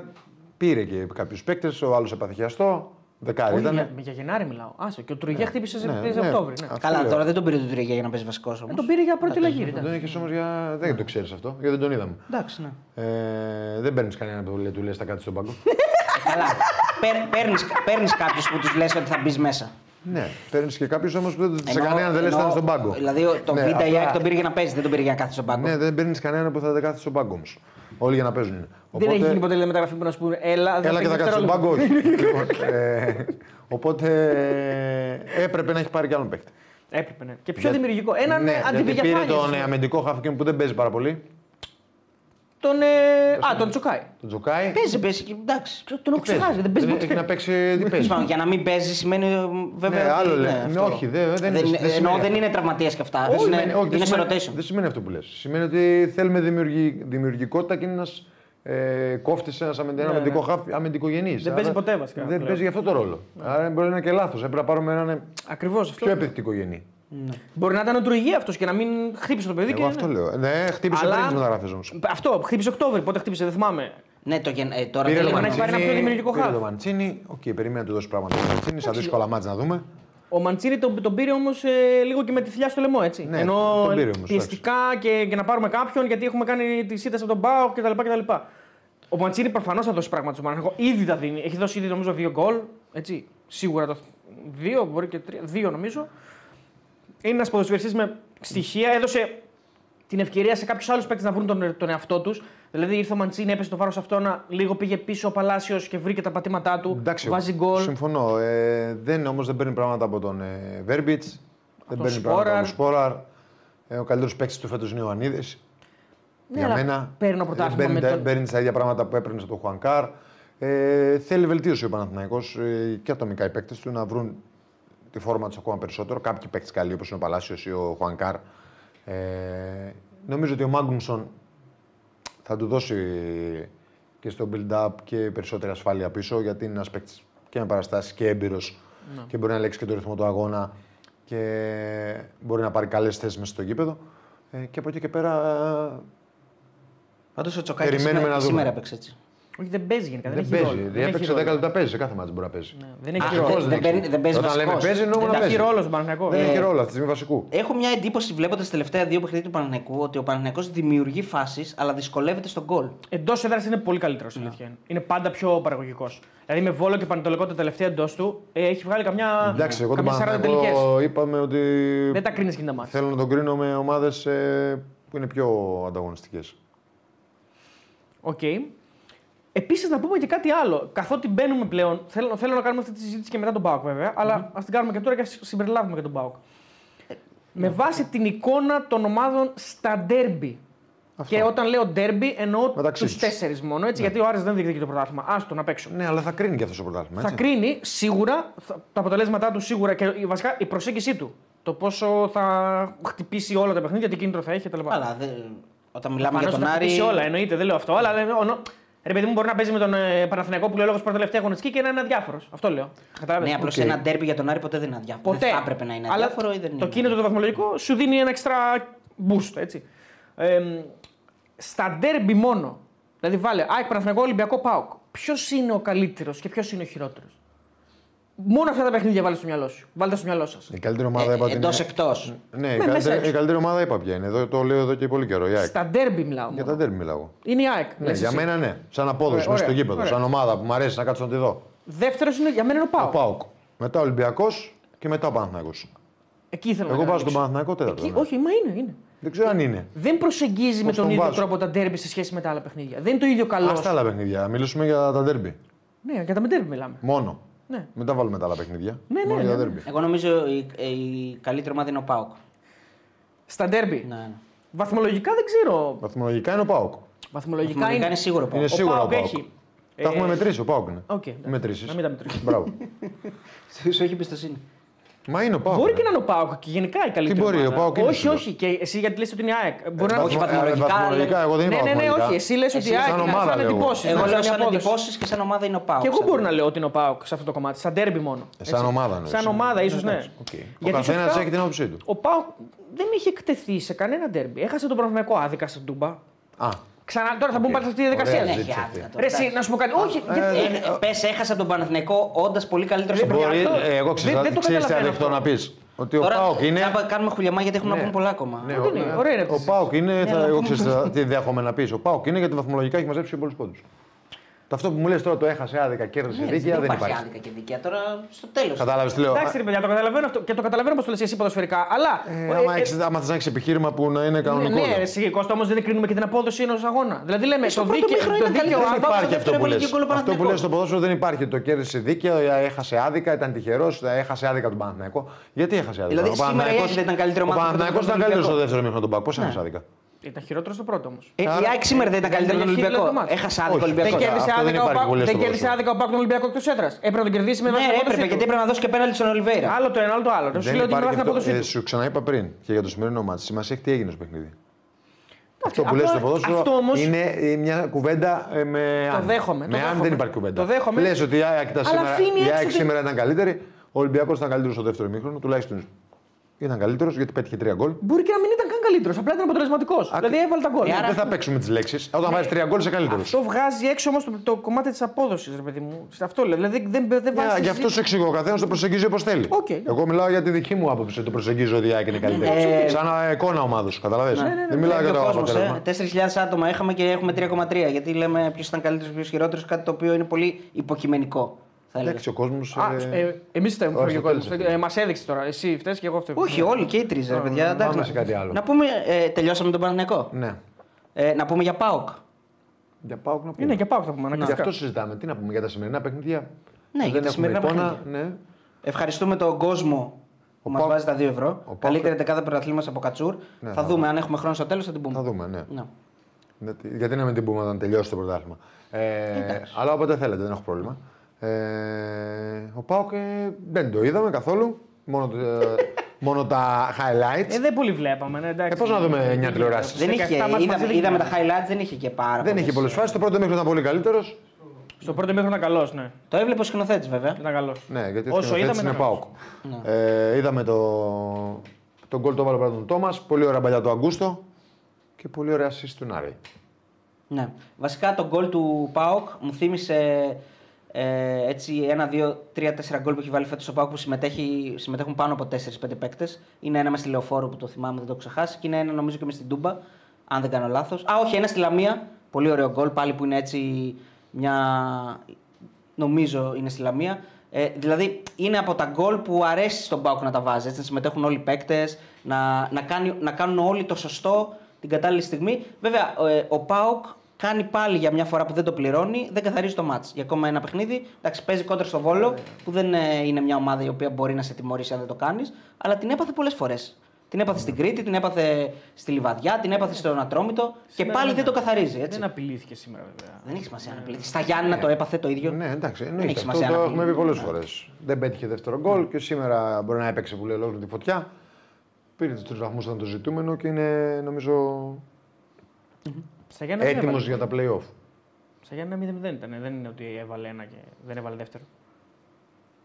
πήρε και κάποιους παίκτες, ο άλλος επαθιαστό. Δεκάρι Όχι, ήταν. για, για Γενάρη μιλάω. Άσο. Και ο Τρουγέ χτύπησε σε ναι, ναι, ναι. Οκτώβρη. Ναι. Αυτό Καλά, λέω. τώρα δεν τον πήρε τον Τουρίγια για να παίζει βασικός όμω. Ε, τον πήρε για πρώτη λαγή. Δεν τον είχες όμως για. Δεν το ξέρεις αυτό, γιατί δεν τον είδαμε. Εντάξει, ναι. Ε, δεν παίρνεις κανένα που λέει- του λες τα κάτι στον πάγκο. Καλά. Παίρνεις κάποιους που τους λες ότι θα μπεις μέσα. ναι, παίρνεις και κάποιους όμως που δεν- σε Εννοώ- κανέναν δεν λες εννοώ- ήταν στον πάγκο. Δηλαδή τον Ναι, Βίντα απλά- Ιάκ τον πήρε για να παίζει, δεν τον πήρε για να κάθεται στον πάγκο. Ναι, δεν παίρνεις κανέναν που θα δεν κάθεται στον πάγκο όμως. Όλοι για να παίζουν. είναι. Δεν έχει γίνει ποτέ λέει, μεταγραφή που να σου πούνε Έλα, Έλα και θα κάτσει στον δευτερόλεπτο». πάγκο, όχι. Λοιπόν, ε, οπότε ε, έπρεπε να έχει πάρει κι άλλον παίκτη. Έπρεπε, ναι. Και πιο Για- δημιουργικό. Έναν ναι, ναι, γιατί πήρε αντιβιαφάνεια. τον ε, αμυντικό χάφικεν που δεν παίζει πάρα πολύ. Τον. Ε... Α, τον Τσουκάη. Τον Τζοκάη. Παίζει, παίζει. και Εντάξει. Τον έχω ξεχάσει, δεν παίζει Έχει ποτέ. να παίξει. Τι παίζει. Τέλος πάντων, Για να μην παίζει σημαίνει ε, βέβαια. Ναι, ότι- άλλο λέει. αυτό. Ναι, όχι, δεν- δεν είναι- είναι- δεν σημαίνει Εννοώ αυτό. δεν είναι τραυματία και αυτά. Δεν Είναι, σημαίνει- όχι, δεν είναι σε σημαίνει- rotation. Δεν σημαίνει αυτό που λες. Σημαίνει ότι θέλουμε δημιουργη- δημιουργικότητα και είναι ένας ε, κόφτης, ένας αμυντικό χάφ, αμυντικογενή. Δεν παίζει ποτέ, βασικά, Δεν πλέον. παίζει για αυτό το ρόλο. Άρα μπορεί να είναι και λάθος. Έπρεπε να πάρουμε έναν Ακριβώς αυτό. πιο επιθετικογενή. Μπορεί να ήταν ο Τρουγέ αυτός και να μην χτύπησε το παιδί. Εγώ και... αυτό λέω. Ναι, χτύπησε Αλλά- πριν τι μεταγραφέ όμως. Αυτό, χτύπησε Οκτώβρη, πότε χτύπησε, δεν θυμάμαι. Ναι, το, γεν- ε, τώρα Πήρε δεν το λέμε- να έχει πάρει ένα πιο δημιουργικό Πήρε χαφ. το Μαντσίνη. Οκ, περίμενα να του δώσει πράγματα. Το Μαντσίνη, σαν δύσκολα μάτια να δούμε. Ο Μαντσίνη τον, τον πήρε όμως λίγο και με τη θηλιά στο λαιμό, έτσι. Ναι, Ενώ τον πήρε όμως, πιεστικά και, και να πάρουμε κάποιον γιατί έχουμε κάνει τη σύνταση από τον Μπάου κτλ. κτλ. Ο Μαντσίνη προφανώς θα δώσει πράγματα στον Παναγενικό. Ήδη τα δίνει. Έχει δώσει ήδη νομίζω δύο γκολ. Έτσι. Σίγουρα το. Δύο, μπορεί και τρία. Δύο νομίζω. Είναι ένας ποδοσφαιριστής με στοιχεία. Έδωσε την ευκαιρία σε κάποιους άλλους παίκτες να βρουν τον, τον εαυτό τους. Δηλαδή ήρθε ο Μαντσίνη, έπεσε το βάρος αυτό να λίγο πήγε πίσω ο Παλάσιος και βρήκε τα πατήματά του. Εντάξει, βάζει γκολ. Συμφωνώ. Ε, δεν, όμως δεν παίρνει πράγματα από τον ε, Βέρμπιτς. Δεν τον παίρνει πράγματα από τον Σπόραρ. Σπόραρ. Ε, ο καλύτερος παίκτης του φέτος είναι ο Ανίδης. Ναι, για αλλά μένα. παίρνει ένα πρωτάθλημα Δεν με παίρνει, τον- παίρνει τα ίδια πράγματα που έπαιρνε από τον Χουανκάρ. Ε, θέλει βελτίωση ο Παναθηναϊκός ε, και ατομικά οι παίκτες του να βρουν τη φόρμα τους ακόμα περισσότερο. Κάποιοι παίκτες καλοί όπως είναι ο Παλάσιος ή ο Χουανκάρ. Ε, νομίζω ότι ο Μάγκουνσον θα του δώσει και στο build-up και περισσότερη ασφάλεια πίσω γιατί είναι ένας παίκτης και με παραστάσεις και έμπειρος Ναι. και μπορεί να ελέγξει και το ρυθμό του αγώνα και μπορεί να πάρει καλές θέσεις μέσα στο γήπεδο. Ε, και από εκεί και πέρα Πάντως ο Τσοκάκης Περιμένουμε σήμερα, να δούμε. σήμερα έπαιξε έτσι. Όχι, δεν παίζει γενικά. Δεν, δεν έχει παίζει. ρόλο. Δεν έπαιξε έχει 10 ρόλο. λεπτά παίζει. Σε κάθε μάτι μπορεί να παίζει. Ναι, δεν έχει Α, ρόλο. δεν- δεν παίρνει- δεν παίζει Όταν λέμε βασικός. παίζει, εννοούμε Δεν να έχει παίζει. ρόλος στον Παναγενικό. Δεν έχει ρόλο αυτή τη στιγμή βασικού. Έχω μια εντύπωση βλέποντας τα τελευταία δύο παιχνίδια του Παναναϊκού ότι ο Παναναϊκός δημιουργεί φάσεις αλλά δυσκολεύεται στον γκολ. Εντός έδρας είναι πολύ καλύτερος η αλήθεια είναι. Είναι πάντα πιο παραγωγικός. Δηλαδή με βόλο και πανετολικό τα τελευταία εντός του ε, έχει βγάλει καμιά. Εντάξει, εγώ τον καμιά 40 τελικές. Παναθηναϊκό είπαμε ότι Δεν τα κρίνεις και τα μάτια. θέλω να τον κρίνω με ομάδες που είναι πιο ανταγωνιστικές. Οκ. Επίσης να πούμε και κάτι άλλο. Καθότι μπαίνουμε πλέον, θέλω, θέλω να κάνουμε αυτή τη συζήτηση και μετά τον Μπάουκ βέβαια, αλλά ας την κάνουμε και τώρα και ας συμπεριλάβουμε και τον Μπάουκ. Με βάση την εικόνα των ομάδων στα ντέρμπι. Και όταν λέω ντέρμπι εννοώ Μεταξύ τους τους. τέσσερις μόνο, έτσι, γιατί ο Άρης δεν διεκδικεί το πρωτάθλημα. Άστο να παίξω. Ναι, αλλά θα κρίνει και αυτός το πρωτάθλημα. Θα έτσι. κρίνει σίγουρα θα- τα αποτελέσματά του σίγουρα και η- βασικά η προσέγγιση του. Το πόσο θα χτυπήσει όλα τα παιχνίδια, τι κίνητρο θα έχει κτλ. Αλλά δε- όταν μιλάμε Προφανώς για τον θα Άρη. χτυπήσει όλα, εννοείται, δεν λέω αυτό. Αλλά λέμε, ο, νο- ρε παιδί μου, μπορεί να παίζει με τον ε, Παναθηναϊκό που λέει λόγος πρώτα τελευταία αγωνιστική και να είναι αδιάφορος. Αυτό λέω. Κατάλαβες. Ναι, απλώς Οκ. ένα ντέρμπι για τον Άρη ποτέ δεν είναι αδιάφορο. Ποτέ. Δεν θα έπρεπε να είναι Αλλά αδιάφορο ή δεν το είναι. κίνητρο το βαθμολογικό σου δίνει ένα extra boost, έτσι. Ε, στα ντέρμπι μόνο, δηλαδή βάλε ΑΕΚ Παναθηναϊκό Ολυμπιακό ΠΑΟΚ. Ποιος είναι ο καλύτερος και ποιος είναι ο χειρότερος; Μόνο αυτά τα παιχνίδια βάλτε στο μυαλό σου. Βάλτε στο μυαλό σας. Η καλύτερη ομάδα είπα ότι Εντός είναι- εκτός. Ναι, η μέσα καλύτερη, έξω. η καλύτερη ομάδα είπα ποια είναι. Εδώ, το λέω εδώ και πολύ καιρό. Η ΑΕΚ. Στα ντέρμπι μιλάω. Για Μόνο. τα τέρμι μιλάω. Είναι η ΑΕΚ. Ναι, λες για εσύ. μένα ναι. Σαν απόδοση Ωραία, μέσα στο ωραία, γήπεδο. ωραία. Σαν ομάδα που μου αρέσει να κάτσω να τη δω. Δεύτερος είναι για μένα είναι ο Ο ΠΑΟΚ. Πάουκ. Μετά ο Ολυμπιακός και μετά ο Παναθηναϊκός. Εκεί ήθελα Εγώ να πάω στον καταλήξω. Παναθηναϊκό τέταρτο. Εκεί, ναι. όχι, μα είναι. είναι. Δεν ξέρω αν είναι. Δεν προσεγγίζει με Πώς τον τον ίδιο βάζω. τρόπο τα ντέρμπι σε σχέση με τα άλλα παιχνίδια. Δεν είναι το ίδιο καλό. Α τα άλλα παιχνίδια. Μιλήσουμε για τα τέρμι. Ναι, για τα ντέρμπι μιλάμε. Μόνο. Ναι. Μετά βάλουμε τα άλλα παιχνίδια. Ναι, ναι, Μόνο ναι, για ναι. τα derby. Εγώ νομίζω η, η καλύτερη ομάδα είναι ο Πάοκ. Στα ντέρμπι. Ναι, ναι. Βαθμολογικά δεν ξέρω. Βαθμολογικά είναι ο Πάουκ. Βαθμολογικά Βαθμολογικά είναι. είναι σίγουρο Πάοκ. Είναι Ο σίγουρα ο ΠΑΟΚ Πάουκ. έχει. Τα έχουμε ε, μετρήσει, ο Πάουκ είναι. Οκ, εντάξει. Μετρήσεις. Να μην τα μετρήσουμε. Μπράβο. Σου έχει εμπιστοσύνη. Μα είναι ο Πάοκ. Μπορεί ρε. και να είναι ο Πάοκ και γενικά η καλύτερη. μπορεί, ομάδα. ο ΠΑΟΚ είναι Όχι, σίγουρο. όχι. Και εσύ γιατί λες ότι είναι η ΑΕΚ. Μπορεί να όχι, Βαθμο- βαθμολογικά, ε, βαθμολογικά, λέμε. εγώ δεν Ναι, είπα ναι, ναι, βαθμολογικά. όχι. Εσύ λες ότι η Εσύ ΑΕΚ σαν είναι ομάδα σαν λέω εγώ. εντυπώσεις. Εγώ σαν λέω σαν απόδοση. εντυπώσει και σαν ομάδα είναι ο Πάοκ. Και εγώ μπορώ να λέω ότι είναι ο Πάοκ σε αυτό το κομμάτι. Σαν τέρμπι μόνο. Ε, σαν ομάδα, ναι, Σαν εσύ. ομάδα, ίσως ναι. Οκ. Ο Γιατί καθένας ουσιαστικά έχει την άποψή του. Ο Πάοκ δεν είχε εκτεθεί σε κανένα τέρμπι. Έχασε τον Παναθηναϊκό άδικα στην Τούμπα. Α, Ξανά, τώρα θα μπούμε πάλι σε αυτή τη διαδικασία. Ωραία, Ναι, ζήτησε έχει αυτή. άδεια τώρα, Ρε, εσύ, εντάξει. να σου πω κάτι. Όχι, ε, γιατί. Πες, έχασε από τον Παναθηναϊκό όντας πολύ καλύτερο στο Μπορεί- πρωτάθλημα. μπορεί, ε, εγώ δεν- δεν ξέρω το τι ξέρεις τι καταλαβαίνω αδεχτό αυτό. να πεις. Ότι ο Τώρα Πάοκ είναι. θα κάνουμε χουλιαμά γιατί έχουμε να Ναι. πούμε πολλά ακόμα. Ναι, Δεν είναι, ναι. ωραία είναι Ο αυτή η Πάοκ είναι. Ναι, θα- αλλά Εγώ πούμε- ξέρω τι δέχομαι να πεις. Ο Πάοκ είναι γιατί βαθμολογικά έχει μαζέψει πιο πολλού πόντους. Αυτό που μου λες τώρα το έχασε άδικα, κέρδισε Ναι, δίκαια δεν υπάρχει υπάρχει. άδικα και δίκαια. Τώρα στο τέλος. Κατάλαβες τι λέω. Εντάξει, ρε παιδιά, το καταλαβαίνω αυτό και το καταλαβαίνω πώ το λες εσύ ποδοσφαιρικά. Αλλά. Ε, άμα, έχεις, άμα θες να έχεις επιχείρημα που να είναι κανονικό. Ναι, λέω. ρε, εσύ Κώστα, όμως δεν κρίνουμε και την απόδοση ενός αγώνα. Δηλαδή λέμε στο το πρώτο δίκαιο, μήχρονο το ήταν δίκαιο καλύτερο. Δεν Πάω άπαξ. στο υπάρχει αυτό δεύτερο που λες. έβαλε και γκολ ο Αυτό που Παναθηναϊκός. λες στο ποδόσφαιρο δεν υπάρχει. Το κέρδισε δίκαια, έχασε άδικα, ήταν τυχερός, έχασε άδικα τον Παναθηναϊκό. Γιατί έχασε άδικα; Δηλαδή, Ο σήμερα η Παναθηναϊκός- ΑΕΚ δεν ήταν καλύτερη ομάδα Ο από τον Παναθηναϊκός ήταν καλύτερος στο Ολυμπιακό. δεύτερο μήχρονο τον Πάκ. Πώ έχασε άδικα. Ήταν χειρότερος στο πρώτο όμως. Ε, η Άρα- ΑΕΚ σήμερα δεν ήταν δεν καλύτερο από τον είχε Ολυμπιακό. το μάτς. Έχασε άδικο Όχι. Ολυμπιακό. Δεν Ωραία, κέρδισε αυτό δεν άδικα ο υπάρχει Πάκ- πολύ δεν στο κέρδισε ποδόσφαιρο. άδικα ο Πάκ τον Ολυμπιακό εκτός έδρας. Έπρεπε να τον κερδίσει με Ναι, βάση την έπρεπε απόδοση γιατί του. έπρεπε να δώσει και πέναλτι στον Ολιβέρα. Άλλο το ένα, άλλο το άλλο. Σου Δεν λέω ότι με υπάρχει βάση την αυτό. απόδοση Ε, του. Σου ξαναείπα πριν και για το σημερινό μάτι. Σημασία έχει τι έγινε στο παιχνίδι. Αυτό που απλά λες στο ποδόσφαιρο αυτό όμως- είναι ε, μια κουβέντα ε, με Το αν. δέχομαι, το Με αν δέχομαι. δεν υπάρχει κουβέντα. Το δέχομαι. Λες ότι η ΑΕΚ ήταν Αλλά σήμερα, αφήνει η έξω ΑΕΚ την- σήμερα ήταν καλύτερη. Ο Ολυμπιακός ήταν καλύτερος στο δεύτερο μήχρονο, τουλάχιστον ήταν καλύτερος γιατί πέτυχε τρία γκολ. Μπορεί και να μην ήταν καν καλύτερος, απλά ήταν αποτελεσματικός. Δηλαδή έβαλε τα γκολ. Ε, άρα- Δεν θα παίξουμε τις λέξεις. Όταν βάζει τρία γκολ είσαι καλύτερος. Αυτό βγάζει έξω όμως το, το κομμάτι της απόδοσης, ρε παιδί μου. Σε αυτό λέω. Δηλαδή δεν, δεν βάζει. Γι' αυτό σου εξηγώ. Ο καθένας το προσεγγίζει όπως θέλει. Οκ. Εγώ μιλάω για τη δική μου άποψη. ότι Το προσεγγίζω ότι η ΑΕΚ είναι καλύτερη. Ε, Σαν εικόνα ομάδα σου, καταλαβες; ναι, Δεν μιλάω για το αποτέλεσμα. 4.000 άτομα είχαμε και έχουμε 3,3. Γιατί λέμε ποιος ήταν καλύτερος, ποιος χειρότερος, κάτι το οποίο είναι πολύ υποκειμενικό. Θα έλεγα. Εντάξει, ο κόσμος. Εμείς φταίμε. όχι, Ε, το τέλος είναι. Μας έδειξε τώρα. Εσύ φταίεις και εγώ φταίω. Όχι, όλοι και οι τρεις, ρε παιδιά. πάμε εντάξει. σε κάτι άλλο. Να πούμε, ε, τελειώσαμε τον Παναθηναϊκό. Ναι. Ε, να πούμε για ΠΑΟΚ. Για ΠΑΟΚ να πούμε. Είναι και ΠΑΟΚ θα πούμε. Γι' αναγκαστικά. αυτό συζητάμε. Τι να πούμε για τα σημερινά παιχνίδια. Ναι, για δεν τα έχουμε σημερινά εικόνα. παιχνίδια. Ναι. Ευχαριστούμε τον κόσμο που μας Πάοκ- βάζει τα 2 ευρώ. Πάοκ- Καλύτερη δεκάδα πρωταθλήματος από Κατσούρ. Ναι, θα θα δούμε αν έχουμε χρόνο στο τέλος, θα την πούμε. Θα δούμε, ναι. Ναι. Γιατί- Γιατί να μην την πούμε όταν τελειώσει το πρωτάθλημα. Ε, αλλά όποτε θέλετε, δεν έχω πρόβλημα. Ε, ο Πάοκ ε, δεν το είδαμε καθόλου. Μόνο, το- μόνο τα highlights. Ε, δεν πολύ βλέπαμε. Ναι, εντάξει. Ε, πώς να δούμε εννιά τηλεοράσεις. Δεν είχε, 17 μας είδαμε, μαζί δεν είδαμε είχε. τα highlights, δεν είχε και πάρα δεν πολλές. είχε πολλές φάσεις. Το πρώτο μέχρι ήταν πολύ καλύτερος. Στο πρώτο μήχρονο ήταν καλός, ναι. Το έβλεπε ο σκηνοθέτης βέβαια. Ήταν καλός. Ναι, γιατί ο Όσο σκηνοθέτης είδαμε, είναι ήταν Πάοκ. Ε, είδαμε το, τον γκολ το έβαλε πρώτα τον Τόμας. Πολύ ωραία παλιά του Αγκούστο. Και πολύ ωραία assist του Νάρη. Ναι. Βασικά το γκολ του ΠΑΟΚ μου θύμισε ε, έτσι ένα, δύο, τρία, τέσσερα γκολ που έχει βάλει φέτος ο ΠΑΟΚ που συμμετέχει, συμμετέχουν πάνω από 4-5 παίκτες. Είναι ένα μες στη Λεωφόρο που το θυμάμαι, δεν το έχω ξεχάσει. Και είναι ένα νομίζω και μες στην Τούμπα, αν δεν κάνω λάθος. Α, όχι, ένα στη Λαμία. Πολύ ωραίο γκολ πάλι που είναι έτσι μια. Νομίζω είναι στη Λαμία. Ε, δηλαδή είναι από τα γκολ που αρέσει στον Πάουκ να τα βάζει. Έτσι, να συμμετέχουν όλοι οι παίκτες, να, να, κάνει, να κάνουν όλοι το σωστό την κατάλληλη στιγμή. Βέβαια, ε, ο Πάουκ κάνει πάλι για μια φορά που δεν το πληρώνει, δεν καθαρίζει το μάτς. Για ακόμα ένα παιχνίδι. Εντάξει, παίζει κόντρα στο Βόλο, που δεν ε, είναι μια ομάδα η οποία μπορεί να σε τιμωρήσει αν δεν το κάνεις, αλλά την έπαθε πολλές φορές. Την έπαθε στην Κρήτη, την έπαθε στη Λιβαδιά, την έπαθε στον Ατρόμητο και Σήμερα πάλι δεν δεν το καθαρίζει. Έτσι. Δεν απειλήθηκε σήμερα, βέβαια. Δεν έχει σημασία να πλήθει. Στα Γιάννηνα το έπαθε το ίδιο. Ναι, εντάξει, Δεν εννοείται. έχει Αυτό σημασία το να έχουμε πει. πει πολλές φορές. Δεν πέτυχε δεύτερο γκολ και σήμερα μπορεί να έπαιξε που λέει ολόκληρη τη φωτιά. Πήρε τους τρεις βαθμούς ήταν το ζητούμενο και είναι νομίζω Στα Γιάννα δεν έτοιμος έβαλε. για τα playoff. Στα Γιάννα 0-0 ήταν. Δεν είναι ότι έβαλε ένα και δεν έβαλε δεύτερο.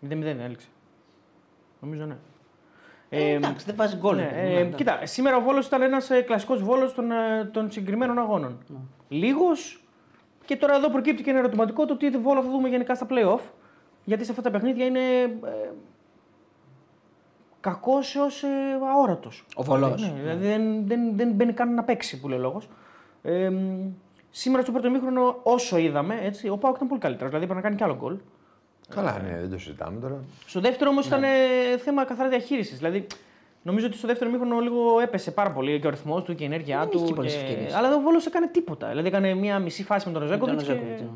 0-0 έληξε. Νομίζω ναι. Ε, εντάξει, δεν βάζει γκολ. ναι, ρε παιδί ε, μου, εντάξει. κοίτα, σήμερα ο Βόλος ήταν ένας ε, κλασικός Βόλος των, ε, των συγκεκριμένων αγώνων. Ναι. Λίγος και τώρα εδώ προκύπτει και ένα ερωτηματικό το τι Βόλο θα δούμε γενικά στα playoff. Γιατί σε αυτά τα παιχνίδια είναι ε, κακός έως ε, αόρατος. Ο Βολός. Ναι, δηλαδή δεν, δεν, δεν μπαίνει καν να παίξει που λέει ο λόγος. Ε, μ, σήμερα στο πρώτο μήχρονο, όσο είδαμε, έτσι, ο Πάουκ ήταν πολύ καλύτερος. Δηλαδή πρέπει να κάνει κι άλλο γκολ. Καλά, ναι, δεν το συζητάμε τώρα. Στο δεύτερο Ναι. όμως ήταν ε, θέμα καθαρά διαχείρισης. Δηλαδή, νομίζω ότι στο δεύτερο μήχρονο λίγο έπεσε πάρα πολύ και ο ρυθμός του και η ενέργειά Δεν του. είχε πολλές και... ευκαιρίες. Αλλά ο Βόλο έκανε τίποτα. Δηλαδή, έκανε μία μισή φάση με τον Ροζέκοβιτ. τον Και... Ροζέκοβιτς, ναι.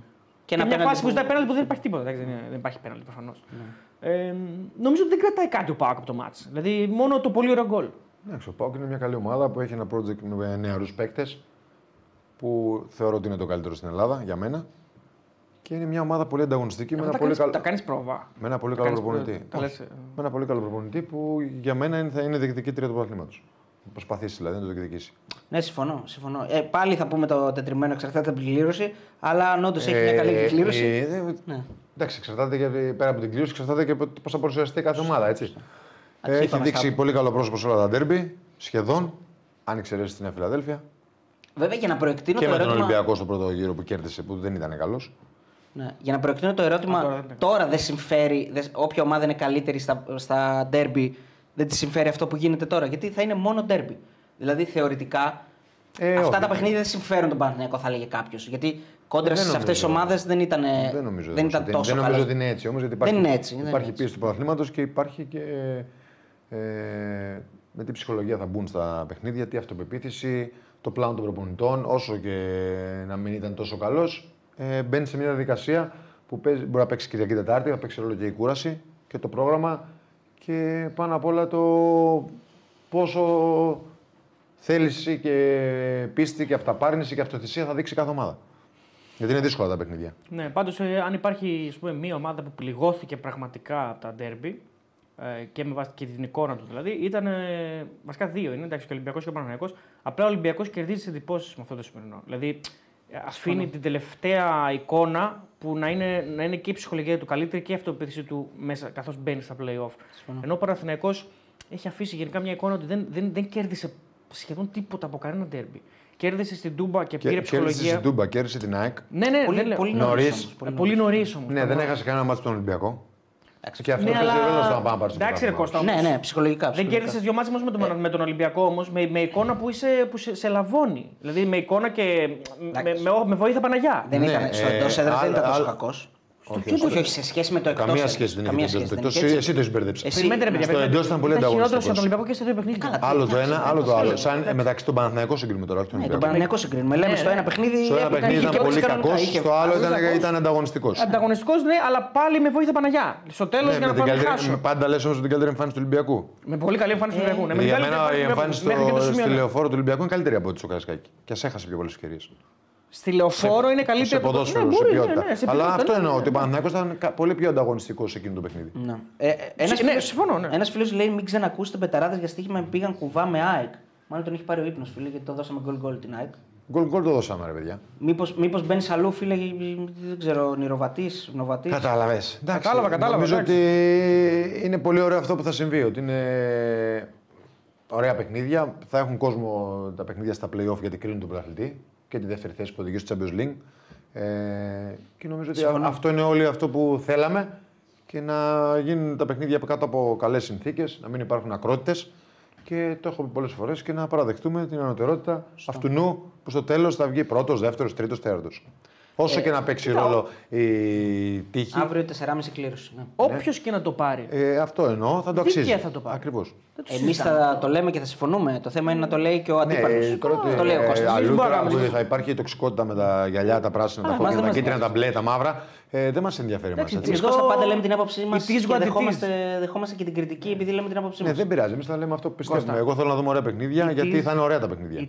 Και, ένα μια πέναλτι φάση που που- ζητάει πέναλτι που δεν υπάρχει τίποτα. Εντάξει, δεν, είναι- δεν υπάρχει πέναλτι προφανώς. Ναι. Ε, νομίζω ότι δεν κρατάει κάτι ο Πάουκ από το μάτς. Δηλαδή, μόνο το πολύ ωραίο γκολ. Εντάξει, ο Πάουκ είναι μια καλή ομάδα που έχει ένα project με νεαρούς παίκτες που θεωρώ ότι είναι το καλύτερο στην Ελλάδα για μένα. Και είναι μια ομάδα πολύ ανταγωνιστική με Αυτά ένα, τα πολύ κάνεις, καλό, τα κάνεις πρόβα. με ένα πολύ τα καλό κάνεις προπονητή. προ- τα λες, Όχι. ε. Με ένα πολύ καλό προπονητή που για μένα είναι- θα είναι διεκδικήτρια του πρωταθλήματος. Προσπαθήσει δηλαδή να το διεκδικήσει. Ναι, συμφωνώ. συμφωνώ. Ε, πάλι θα πούμε το τετριμένο εξαρτάται από την κλήρωση, αλλά αν όντως έχει μια καλή Ε, κλήρωση. ε, ε, Ναι. Εντάξει, εξαρτάται και πέρα από την κλήρωση, εξαρτάται και πώς θα παρουσιαστεί κάθε ομάδα. Έτσι. Εντάξει, Ε, έχει είπαμε δείξει στα- πολύ καλό πρόσωπο σε όλα τα ντέρμπι, σχεδόν. Αν εξαιρέσει την Νέα Φιλαδέλφια. Βέβαια, για να προεκτείνω Και το με τον ερώτημα. Ολυμπιακό στο πρώτο γύρο που κέρδισε, που δεν ήταν καλός. Ναι. Για να προεκτείνω το ερώτημα, Α, τώρα δεν είναι. τώρα δεν συμφέρει, δεν- όποια ομάδα είναι καλύτερη στα, στα derby, δεν τη συμφέρει αυτό που γίνεται τώρα. Γιατί θα είναι μόνο derby. Δηλαδή θεωρητικά Ε, αυτά όχι. τα παιχνίδια δεν συμφέρουν τον Παναθηναϊκό, θα έλεγε κάποιος. Γιατί κόντρα Δεν σε αυτές τις νομίζω. ομάδες δεν ήταν, Δεν νομίζω, δεν ήταν ότι- τόσο δεν νομίζω καλές. ότι είναι έτσι όμως. Γιατί Δεν υπάρχει, είναι έτσι, δεν υπάρχει είναι πίεση του πρωταθλήματος και υπάρχει και. Ε, με τι ψυχολογία θα μπουν στα παιχνίδια, τι αυτοπεποίθηση, το πλάνο των προπονητών, όσο και να μην ήταν τόσο καλός, ε, μπαίνει σε μια διαδικασία που παίζει, μπορεί να παίξει Κυριακή Τετάρτη, να παίξει ρόλο και η κούραση και το πρόγραμμα και πάνω απ' όλα το πόσο θέληση και πίστη και αυταπάρνηση και αυτοθυσία θα δείξει κάθε ομάδα. Γιατί είναι δύσκολα τα παιχνίδια. Ναι, πάντως αν υπάρχει ας πούμε, μία ομάδα που πληγώθηκε πραγματικά από τα ντέρμπι ε, και με βάση και την εικόνα του δηλαδή, ήταν ε, βασικά δύο. Είναι εντάξει, και ο Ολυμπιακός και ο Παναγιακό. Απλά ο Ολυμπιακός κερδίζει τις εντυπώσεις με αυτό το σημερινό. Δηλαδή ε, αφήνει την τελευταία εικόνα που να είναι, να είναι και η ψυχολογία του καλύτερη και η αυτοπεποίθηση του μέσα καθώς μπαίνει στα playoff. Ενώ ο Παναθηναϊκός έχει αφήσει γενικά μια εικόνα ότι δεν, δεν, δεν κέρδισε σχεδόν τίποτα από κανένα ντέρμπι. Κέρδισε στην Τούμπα και πήρε Και, κέρδισε ψυχολογία. στην Τούμπα, κέρδισε την ΑΕΚ. Ναι, ναι, Πολύ, δεν λέω. πολύ Νωρίς. νωρίς. όμως, Ε, Πολύ νωρίς όμως. Ναι, δεν έχασε κανένα μάτι τον Ολυμπιακό. Εντάξει, Και αυτό Ναι, παίζει αλλά- ρόλο στο να πάμε να πάρεις το Εντάξει, ρε πρωτάθλημα. Κώστα, Ναι, όμως. ναι, ψυχολογικά. Δεν ψυχολογικά. κέρδισες δύο μάτσε με, τον- με τον Ολυμπιακό όμως με, με εικόνα που, είσαι, που σε, σε λαβώνει. Δηλαδή με εικόνα και με, Εντάξει. με, με βοήθεια Παναγιά. Δεν Ναι, ήταν. Στο ε, εντός έδρας δεν άλλο- ήταν τόσο άλλο- κακός. Όχι, Όχι, όχι. όχι, σε σχέση με το εκτός. Καμία σχέση δεν έχει με το εκτό. Εσύ το έχεις μπερδέψει. Εσύ- Περιμένετε, ρε παιδιά. στο περιμένετε. εντός ήταν πολύ Ήταν χειρότερο ανταγωνιστικός. στον Ολυμπιακό και στο δύο παιχνίδια. Καλά, Άλλο το Εντάξει, ένα, άλλο το άλλο. Σαν ε, μεταξύ των Παναθηναϊκών συγκρίνουμε τώρα. όχι τον Ναι, τον Ολυμπιακό. Παναγιακό συγκρίνουμε. Λέμε Ναι, στο ναι. ένα παιχνίδι. Στο ένα έπρεπε να παιχνίδι είχε ήταν και πολύ όλες κακός, κανονικά, είχε στο άλλο φάσεις, ήταν, κακός. ήταν ανταγωνιστικός. Ανταγωνιστικός, ναι, αλλά πάλι με βοήθεια Παναγιά. Στο τέλος για να πάμε χάσω. Πάντα λες όμω την καλύτερη εμφάνιση του Ολυμπιακού. Με πολύ καλή εμφάνιση του Ολυμπιακού. Ναι, με Για την μένα καλύτερη η του εμφάνιση Ολυμπιακού, μέχρι και το στο- σημείο, στη ναι. λεωφόρο του Ολυμπιακού είναι καλύτερη από τη στο Καρασκάκι. Και ας έχασε πιο πολλές ευκαιρίες. Στη λεωφόρο είναι καλύτερη Σε από το- ποδόσφαιρο, Ναι, σε μπορεί, ναι, ποιότητα. ναι, σε Αλλά ποιότητα, αυτό ναι, εννοώ ναι, ότι ο ναι. Παναθηναϊκός ήταν κα- πολύ πιο ανταγωνιστικός σε εκείνο το παιχνίδι. Ναι. Ε, ε, ένας Ναι, φίλος- συμφωνώ, ναι. Ένας φίλος λέει μην ξανακούσετε πεταράδες για στοίχημα πήγαν κουβά με ΑΕΚ. Μάλλον τον έχει πάρει ο ύπνος, φίλε, γιατί το δώσαμε γκολ γκολ την ΑΕΚ. Γκολ γκολ το δώσαμε, ρε παιδιά. Μήπως, μήπως μπαίνει αλλού, φίλε, δεν ξέρω, νηροβατής, νοβατής. Κατάλαβες. Κατάλαβα, κατάλαβα, Νομίζω εντάξει. ότι είναι πολύ ωραίο αυτό που θα συμβεί. Ότι είναι ωραία παιχνίδια. Θα έχουν κόσμο τα παιχνίδια στα playoff γιατί κρίνουν τον πρωταθλητή και τη δεύτερη θέση που οδηγεί στο Champions League. Ε, και νομίζω ότι Συμφωνώ. αυτό είναι όλοι αυτό που θέλαμε και να γίνουν τα παιχνίδια κάτω από καλές συνθήκες, να μην υπάρχουν ακρότητες. Και το έχω πει πολλές φορές και να παραδεχτούμε την ανωτερότητα αυτού νου που στο τέλος θα βγει πρώτος, δεύτερος, τρίτος, τέταρτος. Όσο Ε, και να παίξει κοίτα, ρόλο η τύχη. Αύριο 4,5 κλήρωση. Ναι. Όποιος και να το πάρει. Ε, αυτό εννοώ, θα το Δίκαια αξίζει. θα το πάρει. Ακριβώς. δεν το Εμείς συζητάμε. θα το λέμε και θα συμφωνούμε. Το θέμα είναι να το λέει και ο αντίπαλος. Ναι, τώρα ότι, το λέει ο ε, Κώστας. αλλού Εμείς τώρα μπορούμε να που θα υπάρχει η τοξικότητα με τα γυαλιά, τα πράσινα, Α, τα εμάς κόκκινα, δεν τα μας κίτρινα, τα νοιάζει. μπλε, τα μαύρα. Ε, δεν μας ενδιαφέρει εμάς, Εντάξει, έτσι. Εμεί Εδώ- Κώστα πάντα λέμε την άποψή μας It is και what it is. δεχόμαστε, δεχόμαστε και την κριτική επειδή λέμε την άποψή Ναι, μας. δεν πειράζει. Εμείς θα λέμε αυτό που πιστεύουμε. Κώστα. Εγώ θέλω να δούμε ωραία παιχνίδια It γιατί is- θα είναι ωραία τα παιχνίδια.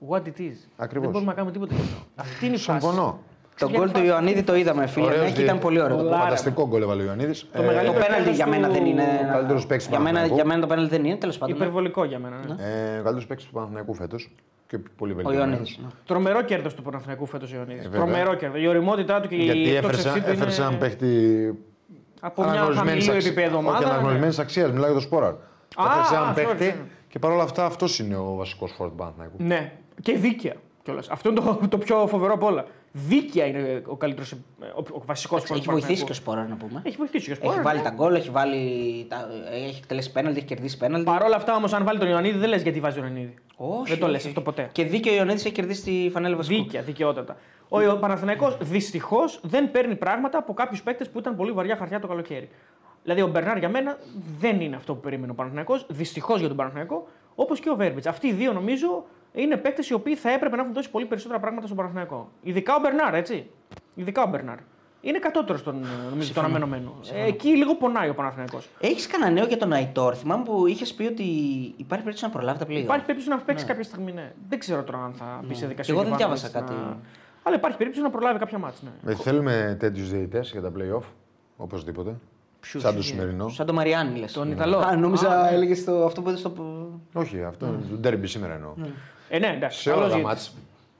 It is what it is. Ακριβώς. Δεν μπορούμε να κάνουμε τίποτα γι' αυτό. Αυτή είναι η φάση. Συμφωνώ. Το γκολ του Ιωαννίδη το είδαμε, φίλε. Ωραίος Ναι, και δι- ήταν πολύ ωραίο. το Πολλά. γκολ. Φανταστικό γκολ έβαλε ο Ιωαννίδης. Το μεγαλύτερο Το πέναλτι τέλος για μένα του- δεν είναι. Ο καλύτερος παίκτης του Για μένα, Παναθηναϊκού. για μένα το πέναλτι δεν είναι, τέλος πάντων. ναι. Υπερβολικό για μένα. Ναι. Ε, ο καλύτερος παίκτης του Παναθηναϊκού φέτος. Και πολύ Ο βελτιωμένος. Ιωαννίδης. Τρομερό κέρδος του Παναθηναϊκού φέτος Ιωαννίδης. Ε, βέβαια. Τρομερό κέρδος. Η οριμότητά του και Γιατί η έφερε, εκτόξευσή του έφερε είναι έναν παίχτη από μια αναγνωρισμένης χαμηλού αξι- επίπεδο Όχι ομάδα. ναι. αναγνωρισμένης αξίας, μιλάω για το Σπόραρ. Έφερε έναν sorry, παίχτη ναι. και παρόλα αυτά αυτός είναι ο βασικός φόρ του Παναθηναϊκού. Ναι, και δίκαια κιόλας. Αυτό είναι το, το πιο φοβερό απ' όλα. Δίκαια είναι ο καλύτερος, ο, ο βασικός Έχει βοηθήσει και ο Σπόρα να πούμε. Έχει βοηθήσει και ο Έχει Σπόραρ, βάλει ναι. τα γκολ, έχει, βάλει, τα- έχει εκτελέσει πέναλτι, έχει κερδίσει πέναλτι. Παρ' όλα αυτά όμως, αν βάλει τον Ιωαννίδη, δεν λες γιατί βάζει τον Ιωαννίδη. Όχι, δεν το όχι, λες όχι. αυτό ποτέ. Και δίκαιο ο Ιωαννίδης έχει κερδίσει τη φανέλα βασικού. Δίκαια, δικαιότατα. Ο, ο Παναθηναϊκός δυστυχώς δεν παίρνει πράγματα από κάποιους παίκτες που ήταν πολύ βαριά χαρτιά το καλοκαίρι. Δηλαδή ο Μπερνάρ για μένα δεν είναι αυτό που περίμενε ο Παναθηναϊκός, δυστυχώς για τον Παναθηναϊκό, όπως και ο Βέρμπιτς. Αυτοί οι δύο νομίζω είναι παίκτες οι οποίοι θα έπρεπε να έχουν δώσει πολύ περισσότερα πράγματα στον Παναθηναϊκό. Ειδικά ο Μπερνάρ, έτσι. Ειδικά ο Μπερνάρ. Είναι κατώτερος στον, νομίζω, τον αναμενόμενο. Ε, εκεί λίγο πονάει ο Παναθηναϊκός. Έχεις κανένα νέο για τον Αϊτόρ; Θυμάμαι που είχες πει ότι υπάρχει περίπτωση να προλάβει τα πλήγα. Υπάρχει περίπτωση να παίξει κάποια στιγμή, ναι. Δεν ξέρω τώρα αν θα μπει σε Και δικασία. εγώ δεν ο διάβασα Γιωβάνοβιτς κάτι. να- Αλλά υπάρχει περίπτωση να προλάβει κάποια μάτς. Ναι. Ε, θέλουμε τέτοιους διαιτητές για τα playoff. Οπωσδήποτε. Ποιους Σαν το είναι; σημερινό. Σαν το Μαριάννη λες. Τον Ιταλό. Α, νόμιζα Α, ναι. έλεγες το, αυτό που είδε στο. Όχι, αυτό είναι το ντέρμπι σήμερα εννοώ. Ε, ναι, εντάξει. Σε όλα καλός τα διαιτητής. μάτς,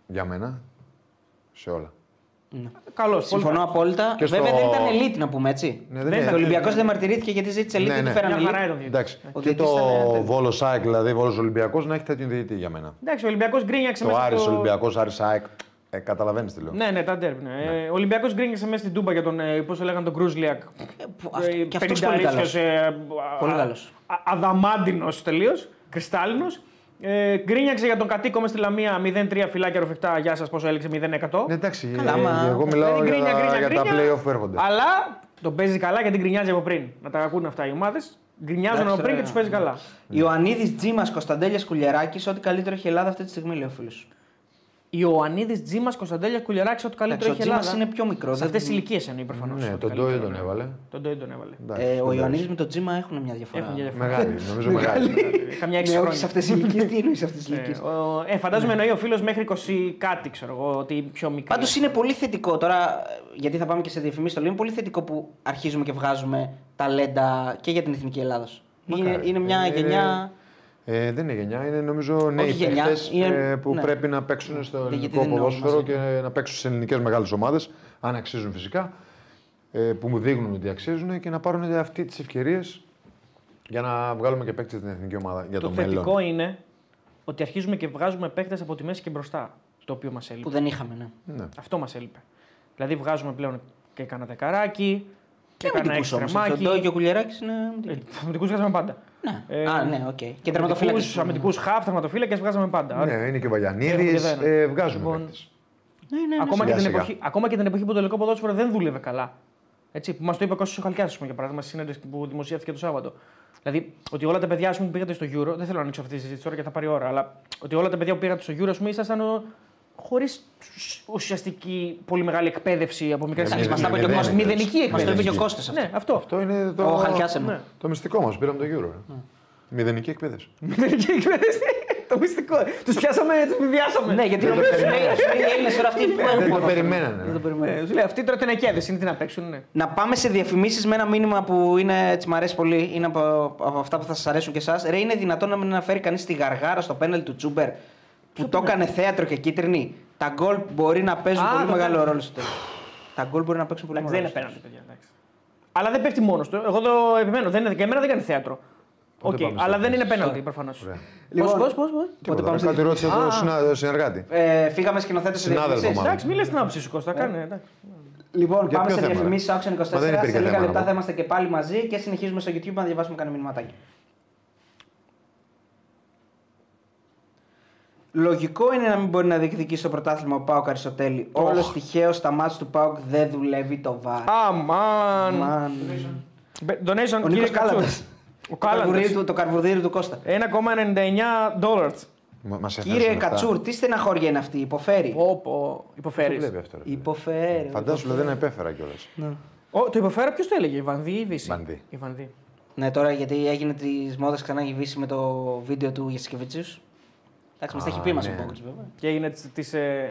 για μένα, σε όλα. Καλός, πολύ Συμφωνώ καλός. απόλυτα. Και στο- Βέβαια δεν ήταν elite να πούμε έτσι. Ναι, Δεν είναι. ήταν Ο Ολυμπιακός δεν μαρτυρήθηκε γιατί ζήτησε elite Ναι, και ναι. του φέρανε Μια χαρά elite. ήταν ο διαιτητής. Εντάξει. Ο και διαιτητής το ήταν τέλειος. Βόλος Σάικ, δηλαδή Βόλος Ολυμπιακός, να έχει τέτοιο διαιτητή για μένα. Εντάξει, ο Ολυμπιακός γκρίνιαξε Το μέσα Άρης στο- Ολυμπιακός, Άρης Σάικ. Ε, Καταλαβαίνεις τι λέω. Ναι, ναι, τα ντέρμπι. Ναι. Ε, Ο Ολυμπιακός γκρίνιαξε μέσα στην Τούμπα για τον. ε, Πώς το λέγανε τον Κρούζλιακ. που αυτό- και αυτός πολύ καλός. Πολύ καλός. Αδαμάντινος τελείως. Κρυστάλλινος. Ε, γκρίνιαξε για τον κατοίκο μες στη Λαμία 0-3 φυλάκια ροφιχτά. Γεια σας, πόσο έλεξε 0-100. Ναι, εντάξει, Καλά, ε, μα- εγώ μιλάω Δηλαδή, για, γκρίνια, γκρίνια, για τα γκρίνια. playoff που έρχονται. Αλλά τον παίζει καλά γιατί γκρινιάζει από πριν. Να τα ακούνε αυτά οι ομάδες. Γκρινιάζουν Εντάξει, από πριν ρε. και τους παίζει καλά. Ιωαννίδης Τζίμας Κωνσταντέλιας Κουλιαράκης, ό,τι καλύτερο έχει η Ελλάδα αυτή τη στιγμή, λέει ο φίλος. Ιωαννίδης Τζίμας Κωνσταντέλιας Κουλιαράκης, ό,τι καλύτερο Ο έχει η Τζίμας Ελλάδα. είναι πιο μικρό. Σε αυτές τις ηλικίες εννοεί προφανώς. Ναι, τον Ντόι τον έβαλε. Τον Ντόι τον έβαλε. Εντάξει, Ε, ο τον Ιωαννίδης Ντόι. με τον Τζίμα έχουν μια διαφορά. Έχουν μια διαφορά. Μεγάλη, νομίζω μεγάλη. Καμιά έξι Ναι, όχι χρόνια. σε αυτές τις ηλικίες. Τι εννοείς σε αυτές τις Ε, ηλικίες; ο- Ε, φαντάζομαι εννοεί ο φίλος μέχρι 20 κάτι, ξέρω εγώ, ότι πιο μικρό. Πάντως είναι πολύ θετικό τώρα, γιατί θα πάμε και σε διαφημίσεις το λέω. Είναι πολύ θετικό που αρχίζουμε και βγάζουμε ταλέντα και για την εθνική Ελλάδα. Είναι, Μακάρι. είναι μια Ε, γενιά. Ε, δεν είναι γενιά, είναι νομίζω νέοι γενιά, παίχτες, είναι- ε, που ναι. πρέπει να παίξουν στο γιατί ελληνικό δεν είναι όλοι ποδόσφαιρο μαζί. και να παίξουν σε ελληνικές μεγάλες ομάδες, αν αξίζουν φυσικά, ε, που μου δείχνουν ότι αξίζουν και να πάρουν αυτή τις ευκαιρίες για να βγάλουμε και παίκτες στην εθνική ομάδα για το, Το μέλλον. θετικό είναι ότι αρχίζουμε και βγάζουμε παίχτε από τη μέση και μπροστά. Το οποίο μας έλειπε. που δεν είχαμε, ναι. Ναι. Αυτό μας έλειπε. Δηλαδή βγάζουμε πλέον και κανένα δεκαράκι και Και κανένα αμυντικού όμως. Ο εξτρεμάκι. Ντόι και ο Κουλιαράκης είναι. Ε, αμυντικοί. Αμυντικούς βγάζαμε πάντα. Ναι. Ε, Α, ναι, οκ. Και τερματοφύλακες. Αμυντικούς χαφ, τερματοφύλακες βγάζαμε πάντα. Ναι, είναι και ο Έχουμε Βαγιανίδη, και δεν. ε, βγάζουμε Λοιπόν, παίκτες. Ναι, ναι, ναι. ακόμα, και σιγά την σιγά. εποχή, ακόμα και την εποχή που το ελληνικό ποδόσφαιρο δεν δούλευε καλά. Έτσι, που μας το είπε ο Κώστας Χαλκιάς, για παράδειγμα, στη συνέντευξη που δημοσιεύτηκε το Σάββατο. Δηλαδή, ότι όλα τα παιδιά ας πούμε, που πήγατε στο Euro, δεν θέλω να ανοίξω αυτή τη συζήτηση τώρα και θα πάρει ώρα, αλλά ότι όλα τα παιδιά που πήγατε στο Euro, ας πούμε, ήσασταν χωρίς ουσιαστική πολύ μεγάλη εκπαίδευση από μικρές Ε, ηλικίε. Μας τα είπε και ο μηδέν Κώστας. είναι. Μηδενική Μας εκπαίδευση. το είπε και ο μηδενική. Κώστας αυτός. Ναι, αυτό. Αυτό είναι το, Ο Χαλκιάς εννοώ. Ναι. το μυστικό μας. Πήραμε το Euro. ε. Μηδενική εκπαίδευση. Μηδενική εκπαίδευση. το μυστικό. Τους πιάσαμε, τους μηδιάσαμε. Ναι, γιατί νομίζω ότι οι Έλληνες τώρα αυτοί που Δεν έχουν το ποδόσφαιρο. περιμένανε. Δεν το περιμένανε. Ε, σου λέει, αυτοί τώρα τενεκέδε είναι τι να παίξουν. Ναι. Να πάμε σε διαφημίσεις με ένα μήνυμα που είναι, έτσι, μ' αρέσει πολύ. Είναι από, από αυτά που θα σας αρέσουν και εσάς. Ρε, είναι δυνατόν να μην αναφέρει κανείς τη γαργάρα στο πέναλ του Τσούμπερ που το έκανε θέατρο και κίτρινη. Τα γκολ μπορεί να παίζουν Α, πολύ το μεγάλο πέναλτι. ρόλο στο τέλος. Τα γκολ μπορεί να παίξουν πολύ Εντάξει, δεν μεγάλο είναι ρόλο. πέναντι, παιδιά. εντάξει. Αλλά δεν πέφτει μόνος του. Εγώ το επιμένω. Δεν είναι, και εμένα δεν κάνει θέατρο. Πότε Οκ, πάμε στα αλλά δεν είναι θέσεις. πέναλτι προφανώς. Ωραία. Λοιπόν, Πώς, πώς, πώς; Πότε πάμε σε Κάτι ρώτησε Α. το συνα- συνεργάτη. Ε, φύγαμε σκηνοθέτε σε Συνάδελφο, διαφημίσει. μάλλον. Εντάξει, μην λε την άποψή σου, Κώστα. Κάνε, εντάξει. Λοιπόν, Για πάμε ποιο σε θέμα, διαφημίσεις ρε; Auction 24. Μα δεν υπήρχε Σε λίγα θέμα, λεπτά να θα πω. είμαστε και πάλι μαζί και συνεχίζουμε στο YouTube να διαβάσουμε κανένα μηνυματάκι. Λογικό είναι να μην μπορεί να διεκδικήσει το πρωτάθλημα ο Πάοκ Αριστοτέλη. Όλος τυχαίο στα μάτια του Πάοκ δεν δουλεύει το βάρ. Αμάν. Μαν. Donation, Ο κύριε Νίκος Κάλαντα. Κατσούρ. Ο Το καρβουδίρι Κάλαντας. του, το καρβουδίρι του Κώστα. 1,99 dollars. Μα- μας Κύριε έφερε αυτά. Κατσούρ, τι στεναχώρια είναι αυτή, υποφέρει; Πω, πω. Το Υποφέρει. βλέπει αυτό. ρε. Υποφέρει. Φαντάσου λέει, δεν επέφερα κιόλας. Το υποφέρα ποιος το έλεγε, η Βανδί ή η Βύση; Βανδί. Η Βανδί. Ναι, τώρα γιατί έγινε τη μόδα ξανά η Βύση με το βίντεο του Γεσκεβίτσιου. Εντάξει, μας τα έχει πει μας ναι. ο Πόκοτ βέβαια. Και έγινε της. Ε,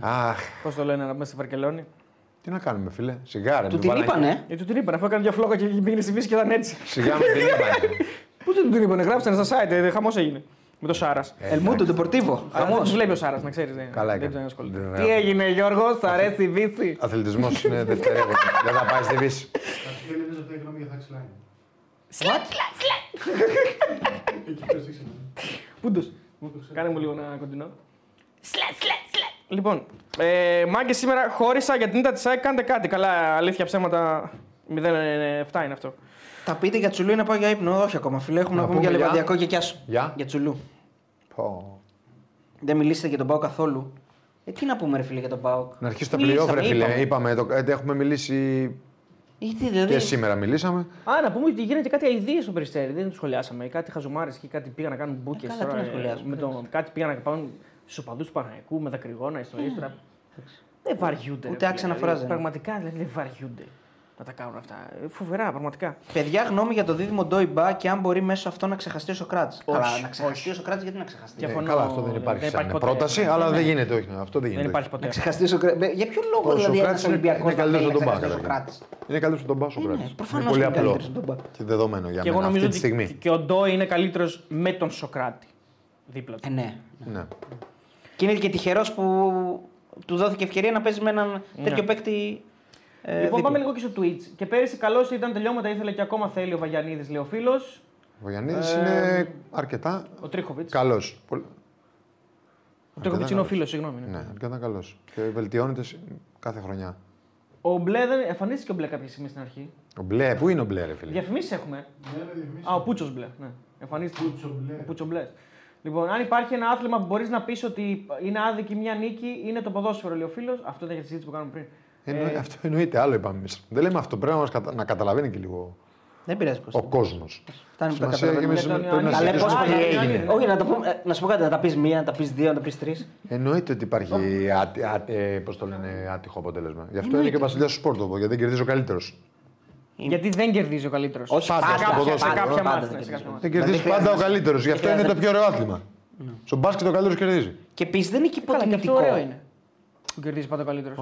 Αχ, Πώς το λένε, μέσα στη Βαρκελόνη. τι να κάνουμε, φίλε. Σιγάρε. Του μην την βάλανε- είπανε. Γιατί του την είπαν, αφού έκανε μια φλόγα και πήγαινε στη Βύση και ήταν έτσι. Σιγά με την είπανε. Πού δεν του την είπαν, γράψανε στα site, ε, χαμός έγινε. Με το Σάρας. Ε, Ελμούντο, Ντεπορτίβο. Αλλά Χαμό. δεν τους βλέπει ο Σάρας, να ξέρεις. Καλά δεν έκανε. τον ασχολείται. Δεν Τι γράφει. έγινε, Γιώργος, θα αρέσει η Βύση. Αθλητισμός είναι δευτερεύον. δεν θα πάει στη Βύση. Κάτι φίλοι είναι αυτή η γνώμη για Thax Line. Εκεί πέρα τι ξέρω. Πούντο. Μου το ξέρω. Κάνε μου λίγο ένα κοντινό. Λοιπόν, ε, μάγκε σήμερα χώρισα για την ήττα της ΑΕΚ. Κάντε κάτι. Καλά, αλήθεια ψέματα. 0-7 είναι αυτό. Θα πείτε για Τσουλού ή να πάω για ύπνο. Όχι ακόμα, φίλε. Έχουμε να, Να πούμε για πούμε για- λεβαδιακό και κιάσου. Για. Για Τσουλού. Πω. Δεν μιλήσατε για τον Πάο καθόλου. Ε, τι να πούμε, ρε φίλε, για τον Πάο. Να αρχίσει τα playoff, ρε φίλε. Είπαμε, το, ε, έχουμε μιλήσει Γιατί δηλαδή. και σήμερα μιλήσαμε. Α, να πούμε ότι γίνεται κάτι αειδίε στο περιστέρι. Δεν το σχολιάσαμε. Κάτι χαζομάρες και κάτι πήγαν να κάνουν μπουκε. Ε, καλά, τι να σχολιάσουμε, με το, κάτι πήγαν να κάνουν στους οπαδούς του Παναγικού με δακρυγόνα ιστορίες. τώρα. Δεν βαριούνται. ρε Ούτε φίλε, άξονα δηλαδή, φράζα είναι. Πραγματικά δηλαδή δεν βαριούνται. Να τα κάνουν αυτά. Ε, Φοβερά, πραγματικά. Παιδιά, γνώμη για το δίδυμο Ντόιμπα και αν μπορεί μέσω αυτό να ξεχαστεί ο Σοκράτης. Όχι, Καλά, να ξεχαστεί όχι. ο Σοκράτης, γιατί να ξεχαστεί; Και Ε, Διαφωνώ, καλά, αυτό δεν δεν υπάρχει σαν υπάρχει ποτέ. πρόταση, Ναι, αλλά ναι. δεν γίνεται. Όχι, αυτό δεν γίνεται. Δεν υπάρχει Να ποτέ. ξεχαστεί ο Σοκράτη. Για ποιο λόγο Ο δηλαδή ένας Σοκράτης είναι- Ολυμπιακός είναι καλύτερος από τον Μπα, ο καταρχήν. Σοκράτης; Είναι καλύτερος στον Μπάσο Σοκράτη. Ναι, προφανώς Είναι πολύ είναι απλό καλύτερος στον Μπα. και δεδομένο για Και εγώ μένα νομίζω αυτή τη ότι στιγμή. και ο Ντόι είναι καλύτερος με τον Σοκράτη. Δίπλα του. Ε, ναι. Ναι. Και είναι και τυχερός που του δόθηκε ευκαιρία να παίζει με έναν τέτοιο παίκτη. Ε, λοιπόν, δίπλα. πάμε λίγο και στο Twitch. Και πέρυσι καλό ήταν τελειώματα, ήθελε και ακόμα θέλει ο Βαγιανίδης, λέει ο φίλος. Ο Βαγιανίδης Ε, είναι αρκετά Ο Τρίχοβιτς. καλός. Ο Τρίχοβιτς είναι ο φίλος, συγγνώμη. ναι. Ναι, αρκετά καλός. Και βελτιώνεται σε- κάθε χρονιά. Ο Μπλε δεν. Εμφανίστηκε ο Μπλε κάποια στιγμή στην αρχή. Ο Μπλε, πού είναι ο Μπλε, ρε φίλε; Διαφημίσεις έχουμε. Ναι, ναι, διαφημίσεις. Α, ο Πούτσος Μπλε. Ναι. Εμφανίστηκε. Πούτσο Μπλε. Ο Πούτσο Μπλε. Λοιπόν, αν υπάρχει ένα άθλημα που μπορείς να πεις ότι είναι άδικη μια νίκη, είναι το ποδόσφαιρο, λέει ο φίλος. Αυτό ήταν για τη συζήτηση που κάνουμε πριν. Εννοεί- Ε, Αυτό εννοείται, άλλο είπαμε εμείς. Δεν λέμε αυτό. Πρέπει να, μας κατα... να καταλαβαίνει και λίγο Δεν πειράζει ο Κώστα. κόσμος. Φτάνει που τα Σημασία έχει καταλαβαίνουμε. εμείς Για τον πρέπει να Ιωαννίδη. Καλέ, πώς συζητήσουμε Α, τι για τον έγινε. Ιωαννίδη. Όχι, να, το πούμε, ε, να σου πω κάτι, να τα πεις μία, να τα πεις δύο, να τα πεις τρεις. Εννοείται ότι υπάρχει άτι, άτι, ε, πώς το λένε, άτυχο αποτέλεσμα. Γι' αυτό είναι και ο βασιλιάς του Σπόρτοβο, γιατί δεν κερδίζει ο καλύτερος. Γιατί δεν κερδίζει ο καλύτερος. Όχι, Πάντα, πάντα, στο πάντα, ποδόσφαιρο, πάντα, κάποια πάντα μάτς, δεν ναι, σε κερδίζει. κάποια Δεν Δεν κερδίζει χρειάζεται- πάντα ο καλύτερος. Γι' δεν αυτό είναι το χρειάζεται. πιο ωραίο άθλημα. Στο μπάσκετ ο καλύτερος κερδίζει. Και επίσης δεν είναι και Καλά, Που κερδίζεις πάντα ο καλύτερος.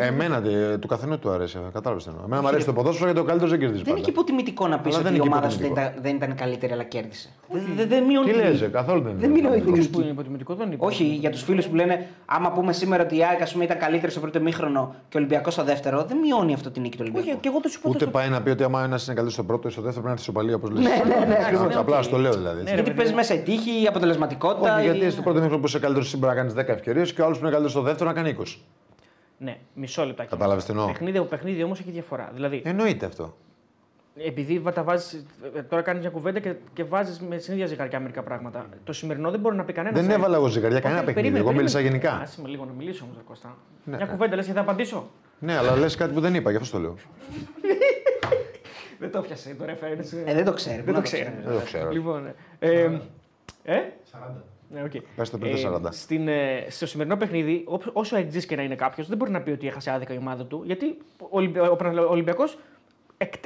Ε, εμένα τε- του καθενό του αρέσει. Κατάλαβες τι εννοώ. Εμένα μου αρέσει το ποδόσφαιρο γιατί ο καλύτερο δεν κερδίζεις Δεν είναι και πάντα. υποτιμητικό να πεις Αλλά ότι δεν η είναι και ομάδα σου δεν υποτιμητικό. ήταν, δεν ήταν καλύτερη αλλά κέρδισε. Δεν- Δεν δεν μειώνει. Τι την λες, νίκη. καθόλου δεν Δεν μιλάω για την Που νίκη. είναι υποτιμητικό, δεν είναι. Όχι, για τους φίλους που λένε, άμα πούμε σήμερα ότι η ΑΕΚ ας πούμε, ήταν καλύτερη στο πρώτο μήχρονο και ο Ολυμπιακός στο δεύτερο, δεν μειώνει αυτό την νίκη του Ολυμπιακού. Όχι, και εγώ το σου πω. Ούτε το- πάει να πει ότι άμα ένας είναι καλύτερος στο πρώτο ή στο δεύτερο πρέπει να έρθει ισοπαλία όπως λες. Ναι, ναι, ναι, ακριβώς. Απλά στο λέω δηλαδή. Ναι, έτσι. ρε, Γιατί παιδί παίζει μου. μέσα η τύχη, η αποτελεσματικότητα. Όχι, η- γιατί στο πρώτο μήχρονο που είσαι καλύτερος εσύ μπορεί να κάνεις 10 ευκαιρίες και ο άλλος που είναι καλύτερος στο δεύτερο να κάνει 20. Ναι, μισό λεπτάκι. Κατάλαβες τι εννοώ. Παιχνίδι, ο παιχνίδι όμως έχει διαφορά. Δηλαδή, Εννοείται αυτό. επειδή βα- τα βάζεις, ε, τώρα κάνεις μια κουβέντα και, και βάζεις με συνήθεια ζυγαριά μερικά πράγματα. Το σημερινό δεν μπορεί να πει κανένας. Δεν έβαλα εγώ ζυγαριά κανένα παιχνίδι. Εγώ μίλησα γενικά. Άσε με λίγο να μιλήσω όμως, Κώστα. Ναι. Μια κουβέντα λες και θα απαντήσω. Ναι, αλλά λες κάτι που δεν είπα, γι' αυτό το λέω. Δεν το πιάσε το reference. Ε, δεν το ξέρει. Δεν το ξέρει. Δεν το ξέρω. Λοιπόν, ε, ε, ε, 40. Ναι, οκ. Πες το πριν τα 40. στην, ε, στο σημερινό παιχνίδι, ό- όσο ΑΕΚτζής και να είναι κάποιος, δεν μπορεί να πει ότι έχασε άδικα η ομάδα του, γιατί ο Ολυμπι- ο Ολυμπιακός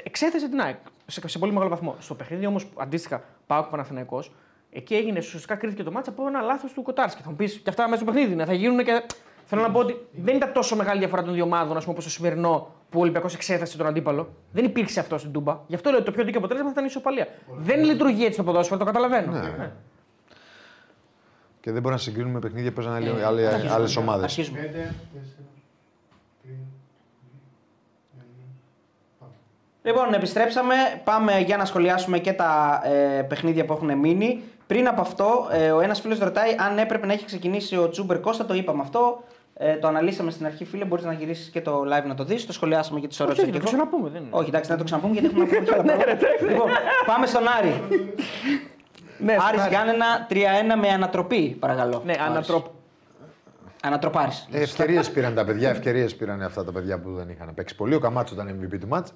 εξέθεσε την ΑΕΚ σε, σε πολύ μεγάλο βαθμό. Στο παιχνίδι όμως, αντίστοιχα, ΠΑΟΚ και Παναθηναϊκός, εκεί έγινε ουσιαστικά κρίθηκε το ματς από ένα λάθος του Κοτάρσκι. Θα μου πεις και αυτά μέσα στο παιχνίδι είναι, θα γίνουν και. Θέλω να πω ότι δεν ήταν τόσο μεγάλη διαφορά των δύο ομάδων όπως το σημερινό που ο Ολυμπιακός εξέθεσε τον αντίπαλο. Δεν υπήρξε αυτό στην Τούμπα. Γι' αυτό λέω ότι το πιο δίκαιο αποτέλεσμα θα ήταν η ισοπαλία. Δεν λειτουργεί έτσι το ποδόσφαιρο, το καταλαβαίνω. Ναι. Και δεν μπορεί να συγκρίνουμε παιχνίδια που παίζανε Ε, άλλε αρχίζουμε. ομάδες. Αρχίζουμε. 5, 4, 3, 2, 1. Πάμε. Λοιπόν, επιστρέψαμε. Πάμε για να σχολιάσουμε και τα ε, παιχνίδια που έχουν μείνει. Πριν από αυτό, ε, ο ένας φίλος ρωτάει αν έπρεπε να έχει ξεκινήσει ο Τσούμπερ Κώστα. Το είπαμε αυτό. Ε, το αναλύσαμε στην αρχή, φίλε. Μπορείς να γυρίσεις και το live να το δεις. Το σχολιάσαμε και τις ώρες Όχι, όχι, θα το ξαναπούμε. Δεν είναι. Όχι, εντάξει, να το ξαναπούμε γιατί έχουμε να πούμε και άλλα πράγματα. λοιπόν, πάμε στον Άρη. Ναι, Άρης Άρης. Γιάννενα 3-1 με ανατροπή, παρακαλώ. Ναι, Ο Άρης. ανατροπ... Ανατροπάρης. Ευκαιρίες πήραν τα παιδιά, ευκαιρίες πήραν αυτά τα παιδιά που δεν είχαν παίξει πολύ. Ο Καμάτσος ήταν MVP του μάτς,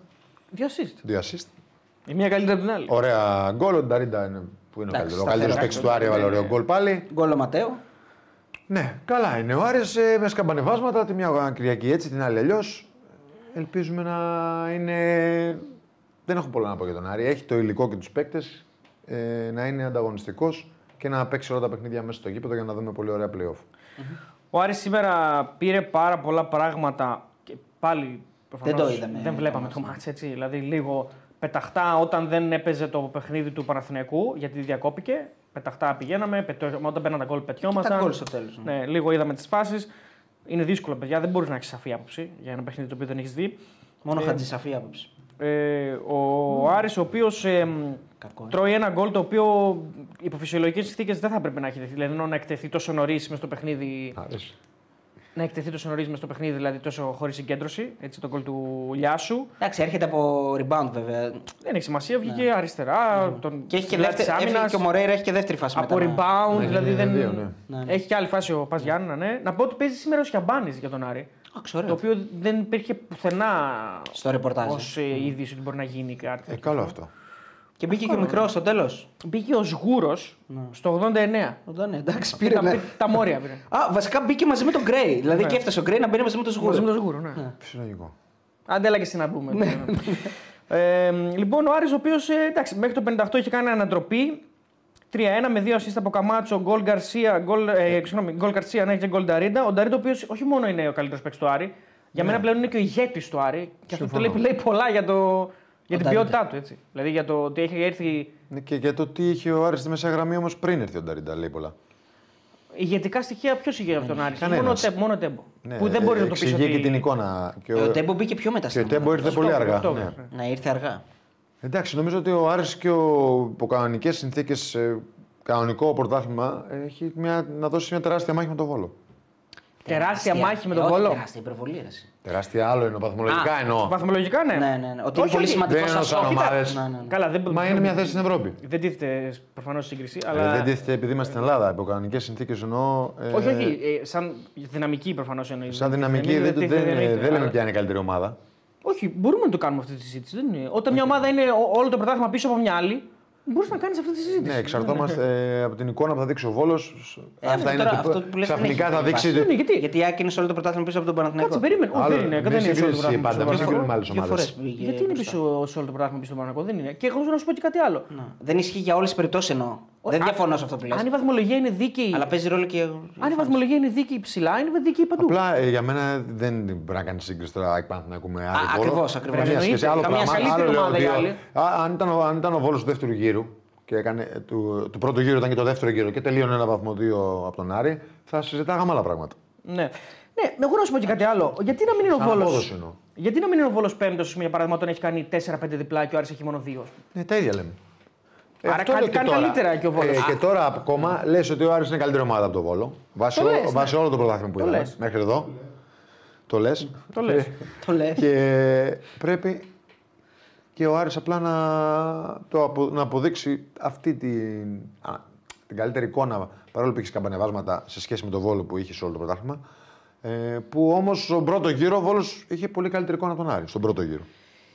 Δύο assist. δύο assist. Η μία καλύτερη από την άλλη. Ωραία γκολ. Ο Νταρίντα είναι, που είναι ο Εντάξει, καλύτερος. Ο σταθερά. καλύτερο παίκτης του Άρη έβαλε ωραίο γκολ πάλι. Γκολ ο Ματέο. Ναι, καλά είναι. Ο Άρης ε, με σκαμπανεβάσματα, τη μια Κυριακή έτσι, την άλλη αλλιώς. Ελπίζουμε να είναι. Δεν έχω πολλά να πω για τον Άρη. Έχει το υλικό και τους παίκτες ε, να είναι ανταγωνιστικός και να παίξει όλα τα παιχνίδια μέσα στο γήπεδο για να δούμε πολύ ωραία playoff. Ο Άρης σήμερα πήρε πάρα πολλά πράγματα και πάλι προφανώς Δεν το είδαμε, δεν το βλέπαμε μάτς, το ναι. μάτς έτσι. Δηλαδή λίγο πεταχτά όταν δεν έπαιζε το παιχνίδι του Παναθηναϊκού γιατί διακόπηκε. Πεταχτά πηγαίναμε, πετώ, όταν παίρναν τα γκολ πετιόμασταν. Τα γκολ στο τέλος, ναι. Ναι, λίγο είδαμε τις φάσεις. Είναι δύσκολο, παιδιά. Δεν μπορείς να έχεις σαφή άποψη για ένα παιχνίδι το οποίο δεν έχεις δει. Μόνο Ε, χατζησαφή άποψη. Ε, ο Άρης ο οποίος Κακός. τρώει ένα γκολ το οποίο υπό φυσιολογικές συνθήκες δεν θα έπρεπε να έχει δεχτεί. Δηλαδή ενώ να εκτεθεί τόσο νωρίς μες στο παιχνίδι. Αρέσει. Να εκτεθεί τόσο νωρίς μες στο παιχνίδι, δηλαδή τόσο χωρίς συγκέντρωση. Έτσι, το γκολ του Λιάσου. Εντάξει, έρχεται από rebound βέβαια. Δεν έχει σημασία, βγήκε αριστερά. Τον Ναι. Και έχει και, στη δεύτερη, άμυνας, έφυγε και ο Μωρέιρα έχει και δεύτερη φάση Από μετά. να- rebound, Ναι, δηλαδή ναι, δεν. ναι, δύο, ναι. Ναι, ναι. Έχει και άλλη φάση ο Πας Γιάννενα, ναι. Να πω ότι παίζει σήμερα ο Σιαμπάνης για τον Άρη. Α, ξέρω. Το οποίο δεν υπήρχε πουθενά Στο ρεπορτάζ. ως είδηση ότι μπορεί να γίνει κάτι. Ε, τέτοιο. καλό αυτό. Και μπήκε και ο μικρός στο τέλος. Μπήκε ο Σγούρος στο 89. Ναι, εντάξει, Πήρε πήρε. τα, ναι. τα μόρια. Πήρε. Α, βασικά μπήκε μαζί με τον Γκρέι. Δηλαδή Ναι. και έφτασε ο Γκρέι να μπαίνει μαζί με τον Σγούρο. Μαζί με τον Σγούρο, ναι. Φυσιολογικό. Αντέλα και εσύ να πούμε. ε, λοιπόν, ο Άρης ο οποίος εντάξει, μέχρι το 58 είχε κάνει ανατροπή. 3-1 με δύο assist από Καμάτσο, γκολ Γκαρσία, γκολ, ε, συγγνώμη, γκολ Γκαρσία ναι, και γκολ Νταρίντα. Ο Νταρίντα, ο οποίος όχι μόνο είναι ο καλύτερος παίκτης του Άρη, για μένα πλέον είναι και ο ηγέτης του Άρη. Και αυτό το λέει, λέει πολλά για, το, για την Νταρίντα. ποιότητά του. Έτσι. Δηλαδή για το ότι έχει έρθει Ναι, Και για το τι είχε ο Άρης στη μέσα γραμμή όμως πριν έρθει ο Νταρίντα, λέει πολλά. ηγετικά στοιχεία. Ποιος ηγέτης από τον Άρη, κανένας. μόνο, τέμπο, μόνο τέμπο. Ναι, που δεν μπορείς να το πεις. εξηγεί και την εικόνα. Και Ο Τέμπο μπήκε πιο μετά και ο στην Τέμπο ομάδα. ήρθε πολύ αργά. Οκτώβριο, ναι. Οκτώβριο. Ναι, ήρθε αργά. Εντάξει, νομίζω ότι ο Άρης και ο, υπό κανονικές συνθήκες, κανονικό πρωτάθλημα, έχει μια, να δώσει μια τεράστια μάχη με τον Βόλο. Τεράστια μάχη με ε, τον όχι, Βόλο. Τεράστια υπερβολή. ρε, εσύ. Τεράστια άλλο είναι, βαθμολογικά Α, εννοώ. Βαθμολογικά ναι. Ναι, ναι, ναι. Ότι είναι Όχι, πολύ όχι. σημαντικός Δεν σαν εννοώ σαν στόχο. ομάδες. Ναι, ναι, ναι. Καλά, δεν, Μα είναι μια θέση στην Ευρώπη. Δεν τίθεται προφανώς σύγκριση. Ε, Αλλά... δεν τίθεται επειδή είμαστε στην Ελλάδα. Υπό κανονικές συνθήκες εννοώ. ε, Όχι, όχι. Ε, σαν δυναμική προφανώς εννοεί. Σαν δυναμική δεν, δεν, δεν, δεν λέμε ποια είναι η καλύτερη ομάδα. Όχι, μπορούμε να το κάνουμε αυτή τη συζήτηση. Δεν είναι. Όταν μια ομάδα είναι ό- όλο το πρωτάθλημα πίσω από μια άλλη, μπορείς να κάνεις αυτή τη συζήτηση. Ναι, εξαρτώμαστε ε, από την εικόνα που θα δείξει ο Βόλος. Ε, ναι, τώρα αυτό που λες δεν Ξαφνικά έχει θα βάση. δείξει. Δεν είναι, γιατί. Γιατί η Άκη είναι σε όλο το πρωτάθλημα πίσω από τον Παναθηναϊκό. Κάτσε, περίμενε. Όχι, Άλλο- δεν είναι. μη Δεν είναι σε όλο το συγκρίνεις πρωτάθλημα. πάντα, πίσω μη από τον συγκρίνουμε με Παναθηναϊκό. άλλες Δύο ομάδες. φορές πήγε Γιατί είναι μπροστά. πίσω σε όλο το πρωτάθλημα πίσω στον Παναγό, δεν είναι. Και εγώ θέλω να σου πω και κάτι άλλο. Ναι. Δεν ισχύει για όλες τις περιπτώσεις εννοώ. Δεν Α- διαφωνώ σε αυτό που λες. Αν η βαθμολογία είναι δίκαιη. Αλλά παίζει ρόλο και. Αν η βαθμολογία είναι δίκαιη ψηλά, είναι δίκαιη παντού. Απλά ε, για μένα δεν πρέπει να κάνεις σύγκριση τώρα ΑΕΚ Παναθηναϊκού με Άρη Βόλο. ακριβώς, ακριβώς. Καμία Εννοείται. σχέση. Άλλο Καμία πράγμα. καλύτερη Άλλο λέω ομάδα η ότι ο- άλλη. Α, αν, ήταν, ο- αν ήταν ο Βόλος του δεύτερου γύρου και έκανε, ε, του, του πρώτου γύρου ήταν και το δεύτερο γύρο και τελείωνε ένα βαθμό δύο από τον Άρη, θα συζητάγαμε άλλα πράγματα. Ναι. Ναι, εγώ να σου πω και κάτι άλλο. Γιατί να μην είναι ο Σαν Βόλο. απόδοση εννοώ. Γιατί να μην είναι ο Βόλος πέμπτος, για παράδειγμα, όταν έχει κάνει 4-5 διπλά και ο Άρης έχει μόνο 2. Ναι, τα ίδια λέμε. Άρα αυτό κάτι λέω και κάνει τώρα. καλύτερα και ο Βόλος. Ε, Α. και τώρα ακόμα λες ότι ο Άρης είναι καλύτερη ομάδα από τον Βόλο. Βάσει, Το όλο- λες, βάσει όλο το πρωτάθλημα που Το είδαμε λες. μέχρι εδώ. Το λες. Το λες. Το λέει. Και πρέπει και ο Άρης απλά να, το απο- να αποδείξει αυτή την, α, την καλύτερη εικόνα παρόλο που έχει καμπανεβάσματα σε σχέση με τον Βόλο που είχε σε όλο το πρωτάθλημα. Ε, που όμως στον πρώτο γύρο ο Βόλος είχε πολύ καλύτερη εικόνα από τον Άρη. Στον πρώτο γύρο.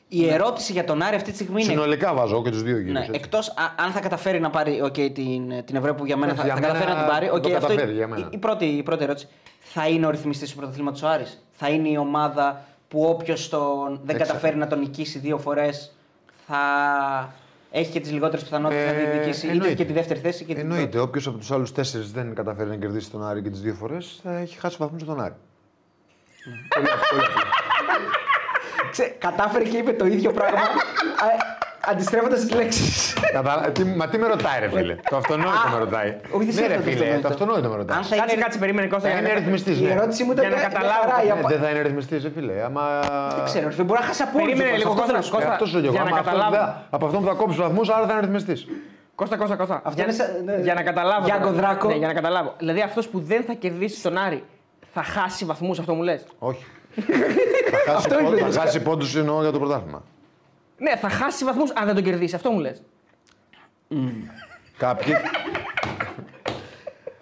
Η ερώτηση για τον Άρη αυτή τη στιγμή είναι. Συνολικά βάζω και τους δύο γύρου. Ναι, Εκτός αν θα καταφέρει να πάρει okay, την, την Ευρώπη που για μένα θα, Για θα μένα καταφέρει να την πάρει. το Okay, αυτό καταφέρει, είναι- για μένα. η, η πρώτη, η πρώτη ερώτηση. Θα είναι ο ρυθμιστής του πρωταθλήματος ο Άρης; Θα είναι η ομάδα που όποιος δεν Εξα- καταφέρει να τον νικήσει δύο φορές θα έχει και τις λιγότερες πιθανότητες να Ε, διεκδικήσει είτε εννοείται. και τη δεύτερη θέση και την Εννοείται. Όποιος από τους άλλους τέσσερις δεν καταφέρει να κερδίσει τον Άρη και τις δύο φορές θα έχει χάσει βαθμούς στον Άρη. Ξέ, κατάφερε και είπε το ίδιο πράγμα. Αντιστρέφοντας τις λέξεις. Κατάλα- τι- Μα τι με ρωτάει, ρε φίλε; το αυτονόητο με ρωτάει. όχι, δεν ναι, ξέρω ρε το φίλε, αυτονόητο. το αυτονόητο με ρωτάει. Αν θα Κάτσε, είναι- κάτσε, περίμενε Κώστα. Θα για είναι να- ρυθμιστής. Η ερώτηση μου ήταν. Για να μια καταλάβω. χαρά, η Ναι, απα- δεν θα είναι ρυθμιστής, ρε φίλε. Άμα... Δεν ξέρω, ρε, μπορεί να χάσει από όλους Περίμενε τους, λίγο, αυτό θέλω να Κώστα, σου πω. Κώστα. Αυτό σου λέω. για εγώ. να Άμα αυτό καταλάβω. δεν- Από αυτόν που θα κόψει βαθμούς, άρα θα είναι ρυθμιστής. Κώστα, Κώστα, Κώστα. Αυτό για, είναι σαν- ναι. για να καταλάβω. Γιάνκο τώρα. Δράκο. Ναι, για να καταλάβω. Δηλαδή αυτός που δεν θα κερδίσει τον Άρη θα χάσει βαθμούς, αυτό μου λες; Όχι. Θα χάσει, Αυτό πόντους- είπε, θα χάσει πόντους εννοώ για το πρωτάθλημα. Ναι, θα χάσει βαθμούς αν δεν τον κερδίσει, αυτό μου λες. Κάποιοι.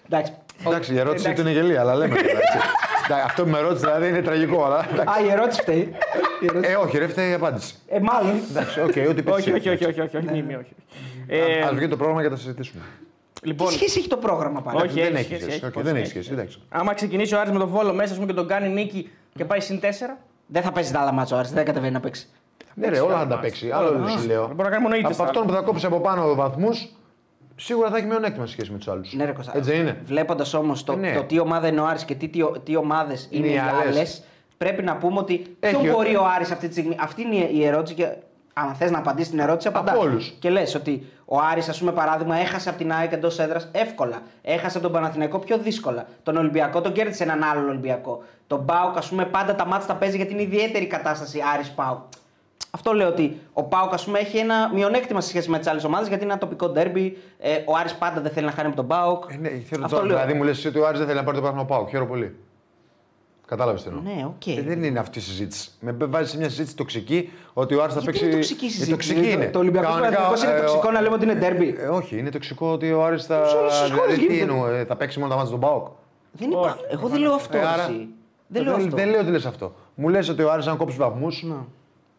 Εντάξει. Εντάξει, η ερώτηση εντάξει. του είναι γελοία, αλλά λέμε. τώρα, έτσι. Εντάξει, Αυτό που με ρώτησε δηλαδή είναι τραγικό, αλλά. Α, η ερώτηση φταίει. Η ερώτηση- Ε, όχι, ρε, φταίει η απάντηση. Ε, μάλλον. Εντάξει, οκ, ό,τι πεις όχι, εσύ. όχι, όχι, όχι, όχι, όχι, μη, μη, όχι. Ε, Ας βγει το πρόγραμμα και θα συζητήσουμε. Τι λοιπόν, σχέση έχει το πρόγραμμα πάλι; Όχι, δεν έχει έχει σχέση, σχέση. έχει οκ, πώς Δεν έχει έχει σχέση. εντάξει. άμα ξεκινήσει ο Άρης με τον Βόλο μέσα ας πούμε, και τον κάνει νίκη και πάει συν 4. Δεν θα παίζει τα άλλα μάτσα ο Άρης, δεν κατεβαίνει να παίξει. Ναι, ρε, όλα θα τα παίξει. Άλλο σου λέω. Μπορεί να κάνει μόνο ήττες Από τα αυτόν που θα κόψει από πάνω βαθμούς, σίγουρα θα έχει μειονέκτημα σε σχέση με τους άλλους. Ναι, ρε Κώστα. Έτσι δεν είναι. Βλέποντας όμως το, Ε, ναι. το τι ομάδα είναι ο Άρης και τι, τι, τι ομάδες είναι, οι οι άλλες. άλλες, πρέπει να πούμε ότι Έχει ποιο ο- μπορεί ο Άρης αυτή τη στιγμή. Αυτή είναι η- η ερώτηση και αν θες να απαντήσεις την ερώτηση, απαντά. Από όλους. Και λες ότι ο Άρης, ας πούμε, παράδειγμα, έχασε από την ΑΕΚ εντός έδρας εύκολα. Έχασε από τον Παναθηναϊκό πιο δύσκολα. Τον Ολυμπιακό τον κέρδισε έναν άλλον Ολυμπιακό. Τον ΠΑΟΚ, ας πούμε, πάντα τα ματς τα παίζει γιατί είναι ιδιαίτερη κατάσταση Άρης ΠΑΟΚ. Αυτό λέω ότι ο ΠΑΟΚ ας πούμε, έχει ένα μειονέκτημα σε σχέση με τις άλλες ομάδες γιατί είναι ένα τοπικό ντέρμπι. Ε, ο Άρης πάντα δεν θέλει να χάνει από τον ΠΑΟΚ. Ε, ναι, θέλω Αυτό τώρα, λέω. δηλαδή μου λες ότι ο Άρης δεν θέλει να πάρει το πράγμα πάω. Χαίρομαι πολύ. Κατάλαβες τι εννοώ. Ναι, οκ. Ε, δεν είναι αυτή η συζήτηση. Με βάζεις σε μια συζήτηση τοξική ότι ο Άρης θα Γιατί παίξει. είναι τοξική Ε, συζήτηση; τοξική είναι. Το Ολυμπιακός Κανονικά, Παναθηναϊκός είναι ε, τοξικό ο- να λέμε ότι είναι ντέρμπι. Ε, όχι, είναι τοξικό ότι ο Άρης θα. Σε όλες τις χώρες Δηλαδή, τι γίνεται. εννοώ, ε, θα παίξει μόνο τα ματς με τον ΠΑΟΚ. Δεν είπα. Εγώ δεν λέω αυτό. Ε, άρα- εσύ. Δεν Ε, λέω αυτό. Δεν λέω ότι λες αυτό. Μου λες ότι ο Άρης αν κόψει βαθμούς.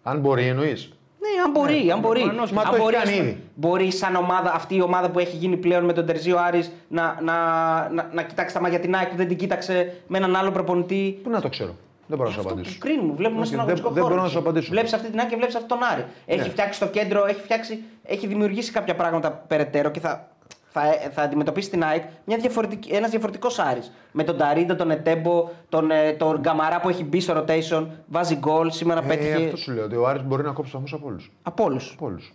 Αν μπορεί, εννοείς. Ναι, αν μπορεί, αν μπορεί. προφανώς. Μα Αν το έχει μπορείς, κάνει ας πούμε, ήδη. Μπορεί σαν ομάδα, αυτή η ομάδα που έχει γίνει πλέον με τον Τερζίο Άρης να, να, να, να κοιτάξει τα μάτια την ΑΕΚ που δεν την κοίταξε με έναν άλλο προπονητή. Πού να το ξέρω. Δεν μπορώ να σου Αυτό απαντήσω. που κρίνουμε, βλέπουμε Όχι, στον δεν- αγωνιστικό δεν χώρο. μπορώ να σου απαντήσω. Βλέπεις αυτή την άκρη και βλέπεις αυτόν τον Άρη. Έχει Ναι. φτιάξει το κέντρο, έχει, φτιάξει, έχει δημιουργήσει κάποια πράγματα περαιτέρω και θα, θα, θα αντιμετωπίσει την ΑΕΚ μια διαφορετική, ένας διαφορετικός Άρης. Με τον Ταρίντα, τον Ετέμπο, τον, ε, τον Γκαμαρά που έχει μπει στο rotation, βάζει γκολ, σήμερα Ε, πέτυχε. αυτό σου λέω ότι ο Άρης μπορεί να κόψει βαθμού από όλους. Από όλους. Από όλους.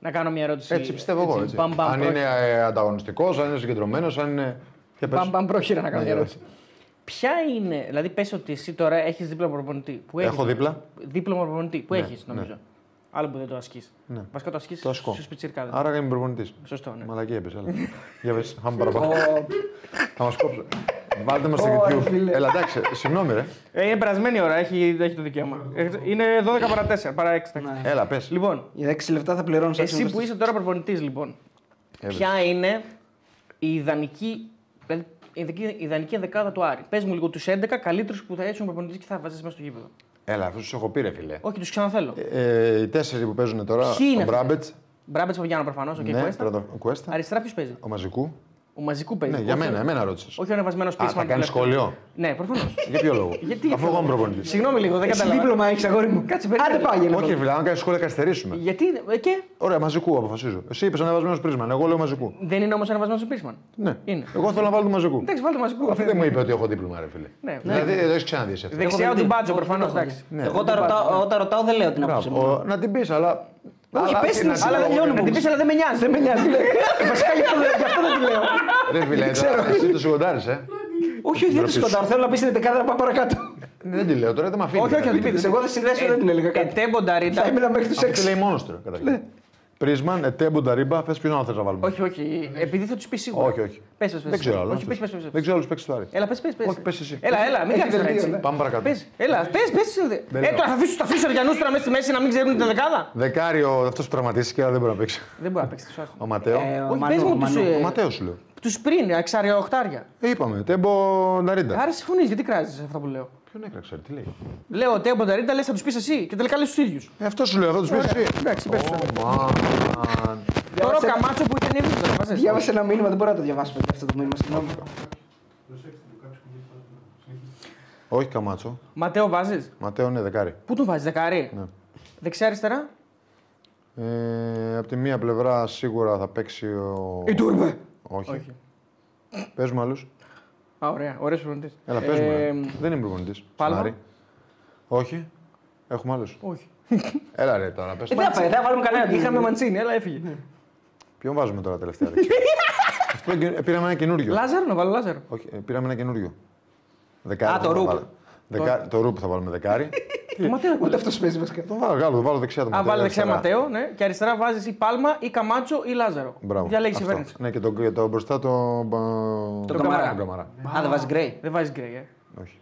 Να κάνω μια ερώτηση. Έτσι πιστεύω εγώ. Έτσι. Μπαμ, μπαμ, αν πρόχειρα. είναι ε, ανταγωνιστικός, αν είναι συγκεντρωμένος, αν είναι. Για πες. Μπαμ, μπαμ, πρόχειρα να κάνω Ναι, μια για ερώτηση. Ποια είναι, δηλαδή πες ότι εσύ τώρα έχεις δίπλωμα προπονητή. Που έχεις, Έχω δίπλα. Δίπλωμα προπονητή που Ναι, έχεις, νομίζω. Άλλο που δεν το ασκείς. Ναι. Βασικά το ασκείς Το ασκώ. στου πιτσιρκάδε. Άρα είμαι προπονητής. Σωστό, ναι. Μαλακία έπεσε. Έλα. Για πες, πάμε παραπάνω. Θα μας κόψω. Βάλτε μας στο YouTube. Έλα, εντάξει, συγγνώμη, ρε. Ε, είναι περασμένη η ώρα, έχει, έχει το δικαίωμα. Ε, Είναι 12 παρα 4, παρά 6. Ναι. Έλα, πες. Λοιπόν, Για 6 λεπτά θα πληρώνει εσύ που είσαι τώρα προπονητής, λοιπόν, ποια είναι η ιδανική, δηλαδή, η ιδανική, η ιδανική δεκάδα του Άρη; Πες μου λίγο τους 11 καλύτερους που θα ήσουν προπονητής και θα βάζεις μέσα στο γήπεδο. Έλα, αυτούς τους έχω πει, ρε φιλέ. Όχι, τους ξαναθέλω. Ε, οι τέσσερις που παίζουν τώρα. Ποιοι είναι ο αυτοί; Μπράμπετς. Μπράμπετς Παπαγιάννη προφανώς, ο Ναι, Κουέστα. πρώτα ο Κουέστα. Αριστερά ποιος παίζει; Ο Μαζικού. Ο μαζικού παίζει. Ναι, για Όχι ο- μένα, εμένα ρώτησες. Όχι ο ανεβασμένος Α, πείσμα. θα κάνει σχόλιο; Ναι, προφανώς. Για ποιο λόγο; Γιατί Αφού εγώ είμαι προπονητής. Συγγνώμη λίγο, δεν Εσύ καταλαβαίνω. δίπλωμα έχεις αγόρι μου. Κάτσε, περίμενε. Άντε πάει, Όχι, ρε φιλέ, αν κάνεις σχόλιο, καθυστερήσουμε. Γιατί ε, και; Ωραία, μαζικού αποφασίζω. Εσύ είπες ανεβασμένος πρίσμα. Εγώ λέω μαζικού. δεν είναι όμως ανεβασμένος πείσμα. Ναι. Είναι. Εγώ θέλω να βάλω το μαζικού. Εντάξει, βάλτε μαζικού. Αφού δεν μου είπε ότι έχω δίπλωμα, ρε φίλε. Ναι. Δηλαδή δεν έχεις ξαναδεί εσύ αυτό. Δεξιά Έχω του δει. μπάτζο Όχι, προφανώς. δεν το έχω Εντάξει. Ναι. Εγώ όταν ρωτάω, όταν ρωτάω δεν λέω την άποψή μου. Μπράβο. Να την πεις, αλλά. Όχι, αλλά- πες την να εσύ, Αλλά δεν δεν λιώνουμε Να την όμως. πεις, αλλά δεν με νοιάζει. Δεν με νοιάζει. λέει. Βασικά γι' αυτό δεν- γι' αυτό δεν τη λέω. Ρε φίλε, τώρα εσύ το σιγοντάρεις, ε. Όχι, όχι, δεν τη σκοτάω. Θέλω να πεις την δεκάδα να πάω παρακάτω. Ναι, Δεν τη λέω τώρα, δεν με αφήνεις. Όχι, όχι, να δεν την την πεις. πείτε. Εγώ δεν συνδέσω, δεν την έλεγα κάτι. Ετέ Μπονταρίντα. Θα έμεινα μέχρι τους Αυτό τη 6. λέει μόνος τώρα. Καταρχήν. Πρίσμαν, ετέ, μπουνταρίμπα, θε ποιον άλλο θες να βάλουμε. Όχι, όχι. Επειδή θα τους πεις σίγουρα. όχι. όχι. Πες, πες, πες. Δεν ξέρω άλλο. Όχι, πες, πες, πες. Δεν ξέρω άλλου παίξει του Άρη. Έλα, πες, πες, πες. Όχι, πες εσύ. Έλα, έλα, μην Έχει κάνεις τώρα δελτίο, έτσι. ναι. Πάμε παρακάτω. Πες, έλα, πες, πες. Δεν Ε, λέω. τώρα θα αφήσεις, θα αφήσεις Οριανούς τώρα μέσα στη μέση να μην ξέρουν την δεκάδα. Δεκάριο αυτός που τραυματίστηκε, αλλά δεν μπορεί να παίξει. Δεν μπορεί να παίξει τους άσους. Ο Ματέο. Όχι, πες μου τους, ε, Ο Ματέο σου λέω. Τους πριν, εξάρια οχτάρια. Ε, Είπαμε, τέμπο Νταρίντα. Άρα συμφωνείς, γιατί κράζεις αυτά που λέω. Ποιον έκραξε, τι λέει; Λέω Τέο Μπονταρίντα, λες θα τους πεις εσύ και τελικά λες τους ίδιους. Ε, αυτό σου λέω, θα τους πεις εσύ. Εντάξει, πες τους. Ω, μαν. Τώρα ο Καμάτσο που ήταν έβδομο, το βάζεις. Διάβασε ένα μήνυμα, δεν μπορώ να το διαβάσω παιδιά, αυτό το μήνυμα. Συγγνώμη. Προσέξτε το κάποιος που μην συνεχίσει. Όχι Καμάτσο. Ματέο βάζεις; Ματέο είναι δεκάρι. Πού τον βάζεις, δεκάρι; Ναι. Δεξιά αριστερά. Ε, από τη μία πλευρά σίγουρα θα παίξει ο. Η Τούρμπε. Όχι. Όχι. Πες μου άλλους. Α, ωραία, ωραίος προπονητής. Έλα, πες μου. Ε, ρε. Δεν είμαι προπονητής. Πάλμα; Όχι. Έχουμε άλλου. Όχι. Έλα ρε τώρα, πες Ε, Δεν θα πάει, δεν θα βάλουμε κανένα. Είχαμε Μαντσίνη, αλλά έφυγε. Ποιον βάζουμε τώρα τελευταία. δεν ξέρω. Αυτό είναι- ε, πήραμε ένα καινούριο. Λάζαρο, να βάλω Λάζαρο. Όχι, ε, πήραμε ένα καινούριο. Δεκάρι. Α, θα το Ρουπ. βάλω. Δεκα... Το ρουπ θα βάλουμε δεκάρι. Το Ματέο. Ούτε αυτός παίζει βασικά. το βάλω, γάλο, το βάλω δεξιά το Αν Ματέο, βάλει δεξιά αριστερά. Ματέο, ναι, και αριστερά βάζεις ή Πάλμα ή Καμάτσο ή Λάζαρο. Μπράβο. Διαλέγει η Αυτό. κυβέρνηση. Ναι, και το, και το μπροστά το. Το τον Καμαρά. Τον Καμαρά. Α, δεν βάζεις γκρέι. Δεν βάζεις γκρέι, ε. Όχι.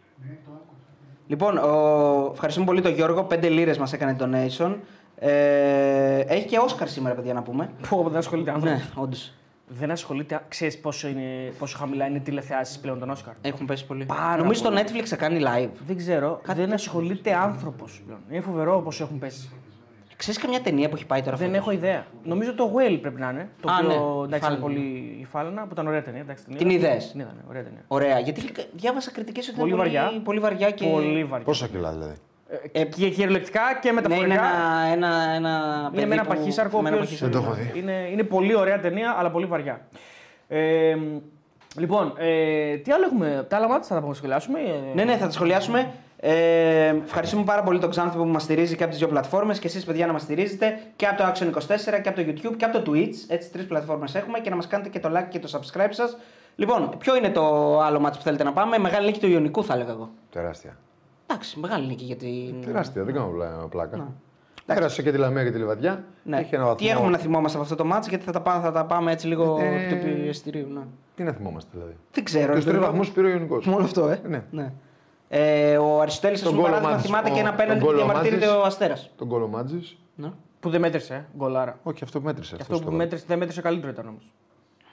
Λοιπόν, ο... ευχαριστούμε πολύ τον Γιώργο. 5 λίρες μας έκανε donation. Ε, έχει και Όσκαρ σήμερα, παιδιά, να πούμε. Πω, δεν ασχολείται άνθρωπος. Ναι, όντως. Δεν ασχολείται. Ξέρεις πόσο, είναι, πόσο χαμηλά είναι οι τηλεθεάσεις πλέον τον Όσκαρ; Έχουν πέσει πολύ. Πάρα Νομίζω πολύ. το Netflix θα κάνει live. Δεν ξέρω. δεν ασχολείται άνθρωπος πλέον. Είναι φοβερό πόσο έχουν πέσει. Ξέρεις καμιά ταινία που έχει πάει τώρα Δεν φέτος; έχω ιδέα. Νομίζω το Well πρέπει να είναι. Το Α, οποίο ναι. εντάξει, είναι Φάλαινα. πολύ η Φάλαινα που ήταν ωραία ταινία. Εντάξει, Την είδες; Την είδα, ναι, ωραία ταινία. Ωραία, γιατί διάβασα κριτικές ότι Πολύ είναι βαριά. Πολύ, πολύ βαριά και. Πολύ βαριά. Πόσα κιλά δηλαδή; Ε, και κυριολεκτικά και Ναι, είναι μεταφορικά. ένα, ένα, ένα Είναι παιδί με ένα που- παχύσαρκο. ο με ένα οποίος- παχύσαρκο. Δεν το έχω δει. Είναι, είναι πολύ ωραία ταινία, αλλά πολύ βαριά. Ε, λοιπόν, ε, τι άλλο έχουμε; Τα άλλα μάτια θα τα αποσχολιάσουμε. Ε, Ναι, ναι, θα τα σχολιάσουμε. Ε, ευχαριστούμε πάρα πολύ τον Ξάνθη που μας στηρίζει και από τις δύο πλατφόρμες και εσείς, παιδιά, να μας στηρίζετε και από το Action 24 και από το YouTube και από το Twitch. Έτσι, τρεις πλατφόρμες έχουμε και να μας κάνετε και το like και το subscribe σας. Λοιπόν, ποιο είναι το άλλο μάτι που θέλετε να πάμε; Μεγάλη νίκη του Ιωνικού, θα έλεγα εγώ. Τεράστια. Εντάξει, μεγάλη νίκη γιατί. Τεράστια, δεν κάνω πλά- πλάκα. Πέρασε και τη Λαμία και τη Λιβαδιά. Ναι. Είχε ένα βαθμό. Τι έχουμε να θυμόμαστε από αυτό το μάτι, γιατί θα τα, πάμε, θα τα πάμε έτσι λίγο Ε, του πιεστηρίου. Ναι. Τι να θυμόμαστε δηλαδή. Δεν ξέρω. Τους τρεις δεν- βαθμούς πήρε ο Ιωνικός. Μόνο αυτό, ε. Ναι. ναι. Ε, ο Αριστοτέλη, ας Τον πούμε, γκολ ο παράδειγμα, Μάτζης, θυμάται ο- και ένα τον πέναντι που γκολ ο διαμαρτύρεται Μάτζης. ο Αστέρας. Τον κόλλο Μάτζης. Ναι. Που δεν μέτρησε, ε, γκολάρα. Όχι, αυτό που μέτρησε. Και αυτός αυτό που το μέτρησε, δεν μέτρησε καλύτερο ήταν όμως.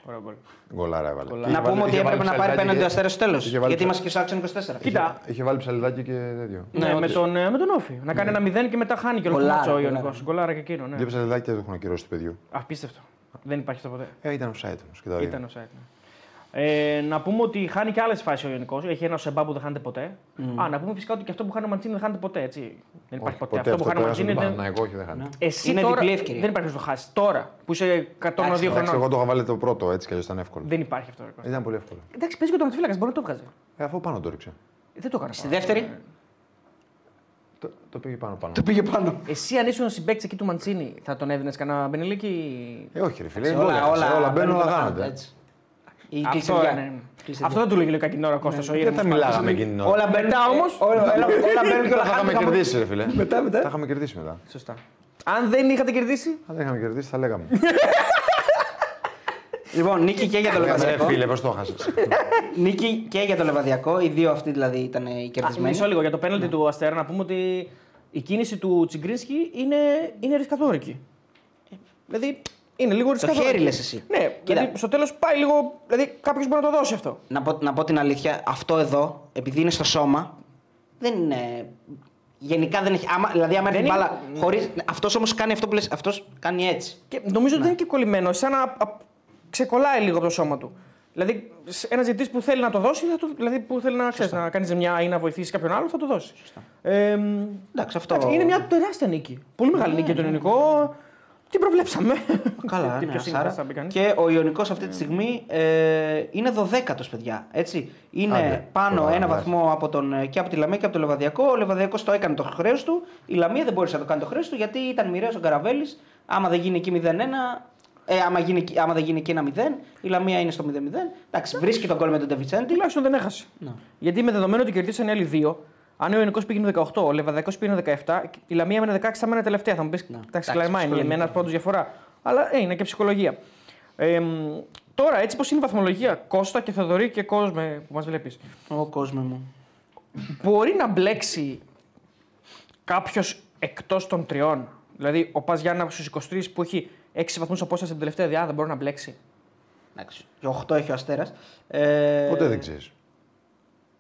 Ωραίο γκολ. Γκολάρα έβαλε. Γκολάρα. Και Να είχε πούμε βάλει- ότι είχε έπρεπε βάλει να πάρει ψαλιδάκι πέναντι ο και- Αστέρας στο τέλος. είχε βάλει Γιατί ψα- είμαστε και στο Action 24. Κοίτα. Είχε- Είχε βάλει ψαλιδάκι και τέτοιο. Ναι, Ναι, με, όντως. τον, ε, με τον Όφη. Να κάνει ένα μηδέν και μετά χάνει και όλο το Γκολάρα, μάτσο ο γκολάρα. Ιωνικός. Γκολάρα και εκείνο. Ναι. Δύο ψαλιδάκια δεν έχουν ακυρώσει του παιδιού. Απίστευτο. Δεν υπάρχει αυτό ποτέ. Ε, ήταν offside όμως και τα δύο. Ήταν offside. ναι. Ε, να πούμε ότι χάνει και άλλες φάσεις ο Ιωνικός. Έχει ένα σεμπά που δεν χάνεται ποτέ. Α, να πούμε φυσικά ότι και αυτό που χάνει ο Μαντσίνη δεν χάνεται ποτέ. Έτσι. Δεν υπάρχει Όχι, ποτέ. Αυτό που χάνει ο πέρασε Μαντσίνη τον δεν. Παναθηναϊκό, όχι, δεν χάνει. Ναι. Εσύ Είναι τώρα διπλή ευκαιρία. δεν υπάρχει να το χάσεις. Τώρα που είσαι 102 Εντάξει, Εντάξει, χρονών. εγώ το είχα βάλει το πρώτο έτσι και αλλιώς ήταν εύκολο. Δεν υπάρχει αυτό. ρε Κώστα. Ήταν πολύ εύκολο. Εντάξει, παίζει και τον Ματφύλακα, μπορεί να το βγάζει. Ε, αφού πάνω το ρίξε. Δεν το έκανα. Στη δεύτερη. Το, το πήγε πάνω πάνω. Το πήγε πάνω. Εσύ αν ήσουν συμπέκτη εκεί του Μαντσίνη, θα τον έδινες κανένα μπενελίκι. Ε, όχι, ρε φίλε. Σε είναι όλα, όλα, όλα μπαίνουν, όλα τα κάνονται. έτσι. Η Αυτό, κλεισιδιά. είναι. Κλεισιδιά. Αυτό δεν του λέγει λίγο εκείνη την ώρα Κώστα. ο Δεν ήρεμος θα πάντως. μιλάγαμε εκείνη την ώρα. Όλα μπαίνουν. Μετά όμως- ε, Όλα όλα- όλα μπαίνουν και όλα Τα είχαμε χάνονται. κερδίσει, ρε φίλε. Μετά, μετά. Τα είχαμε κερδίσει μετά. Σωστά. Αν δεν είχατε κερδίσει; Αν δεν είχαμε κερδίσει, θα λέγαμε. Λοιπόν, νίκη και για το Λέγαμε, ρε Λεβαδιακό. φίλε, πώς το χάσες. Νίκη και για το Λεβαδιακό. Οι δύο αυτοί δηλαδή ήταν οι Α, κερδισμένοι. Μισό λίγο για το πέναλτι του Αστέρα να πούμε ότι η κίνηση του Τσιγκρίνσκι είναι, είναι ρισκαδόρικη. Δηλαδή είναι λίγο ρισκαδόρικη. χέρι λες εσύ. Ναι, Κοίτα. δηλαδή στο τέλος πάει λίγο. Δηλαδή κάποιος μπορεί να το δώσει αυτό. Να πω, να πω την αλήθεια, αυτό εδώ, επειδή είναι στο σώμα, δεν είναι. Γενικά δεν έχει. Άμα, δηλαδή, άμα έρθει Δεν είναι- μπάλα. Χωρίς, αυτός όμως κάνει αυτό που λες. Αυτός κάνει έτσι. Και νομίζω ότι δεν είναι και κολλημένο, σαν να α, ξεκολλάει λίγο από το σώμα του. Δηλαδή, ένας ζητή που θέλει να το δώσει, θα το, δηλαδή που θέλει να, ξέρεις, να κάνεις ζημιά ή να βοηθήσεις κάποιον άλλο, θα το δώσει. Ε, μ, Εντάξει, αυτό. εντάξει, είναι μια τεράστια νίκη. Πολύ μεγάλη νίκη για τον ελληνικό. Τι προβλέψαμε. Καλά, Τι ναι, πιο σύγχρονα Σάρα. θα μπει κανείς. Και ο Ιωνικός αυτή τη στιγμή ε, είναι 12ο, παιδιά. Έτσι. Είναι Άντε, πάνω ωραία, ένα εντάξει. βαθμό από τον, ε, και από τη Λαμία και από το Λεβαδιακό. Ο Λεβαδιακός το έκανε το χρέος του. Η Λαμία δεν μπορούσε να το κάνει το χρέος του γιατί ήταν μοιραίο ο Καραβέλης. Άμα δεν γίνει εκεί 0-1, ε, άμα, γίνει, εκεί- άμα δεν γίνει εκεί ένα 0, η Λαμία είναι στο 0-0. Εντάξει, βρίσκει τον κόλ με τον Ντεβιτσέντη. Τουλάχιστον δεν έχασε. Ναι. Γιατί με δεδομένο ότι κερδίσαν οι άλλοι δύο, αν ο Ιωνικός πήγαινε 18, ο Λεβαδιακός πήγαινε 17, η Λαμία έμενε 16, θα μένει τελευταία. Θα μου πεις, Ναι. εντάξει, Εντάξει, κλαϊμά είναι ψυχολογία. με ένα πόντο διαφορά. Αλλά ε, είναι και ψυχολογία. Ε, μ, τώρα, έτσι πω είναι η βαθμολογία, Κώστα και Θοδωρή και Κόσμε που μας βλέπεις, Ο κόσμο μου. μπορεί να μπλέξει κάποιος εκτός των τριών; Δηλαδή, ο Πας Γιάννα στους 23 που έχει 6 βαθμούς απόσταση στην τελευταία διάδα, μπορεί να μπλέξει; Εντάξει. Και 8 έχει ο Αστέρας. Ε, Ποτέ δεν ξέρεις.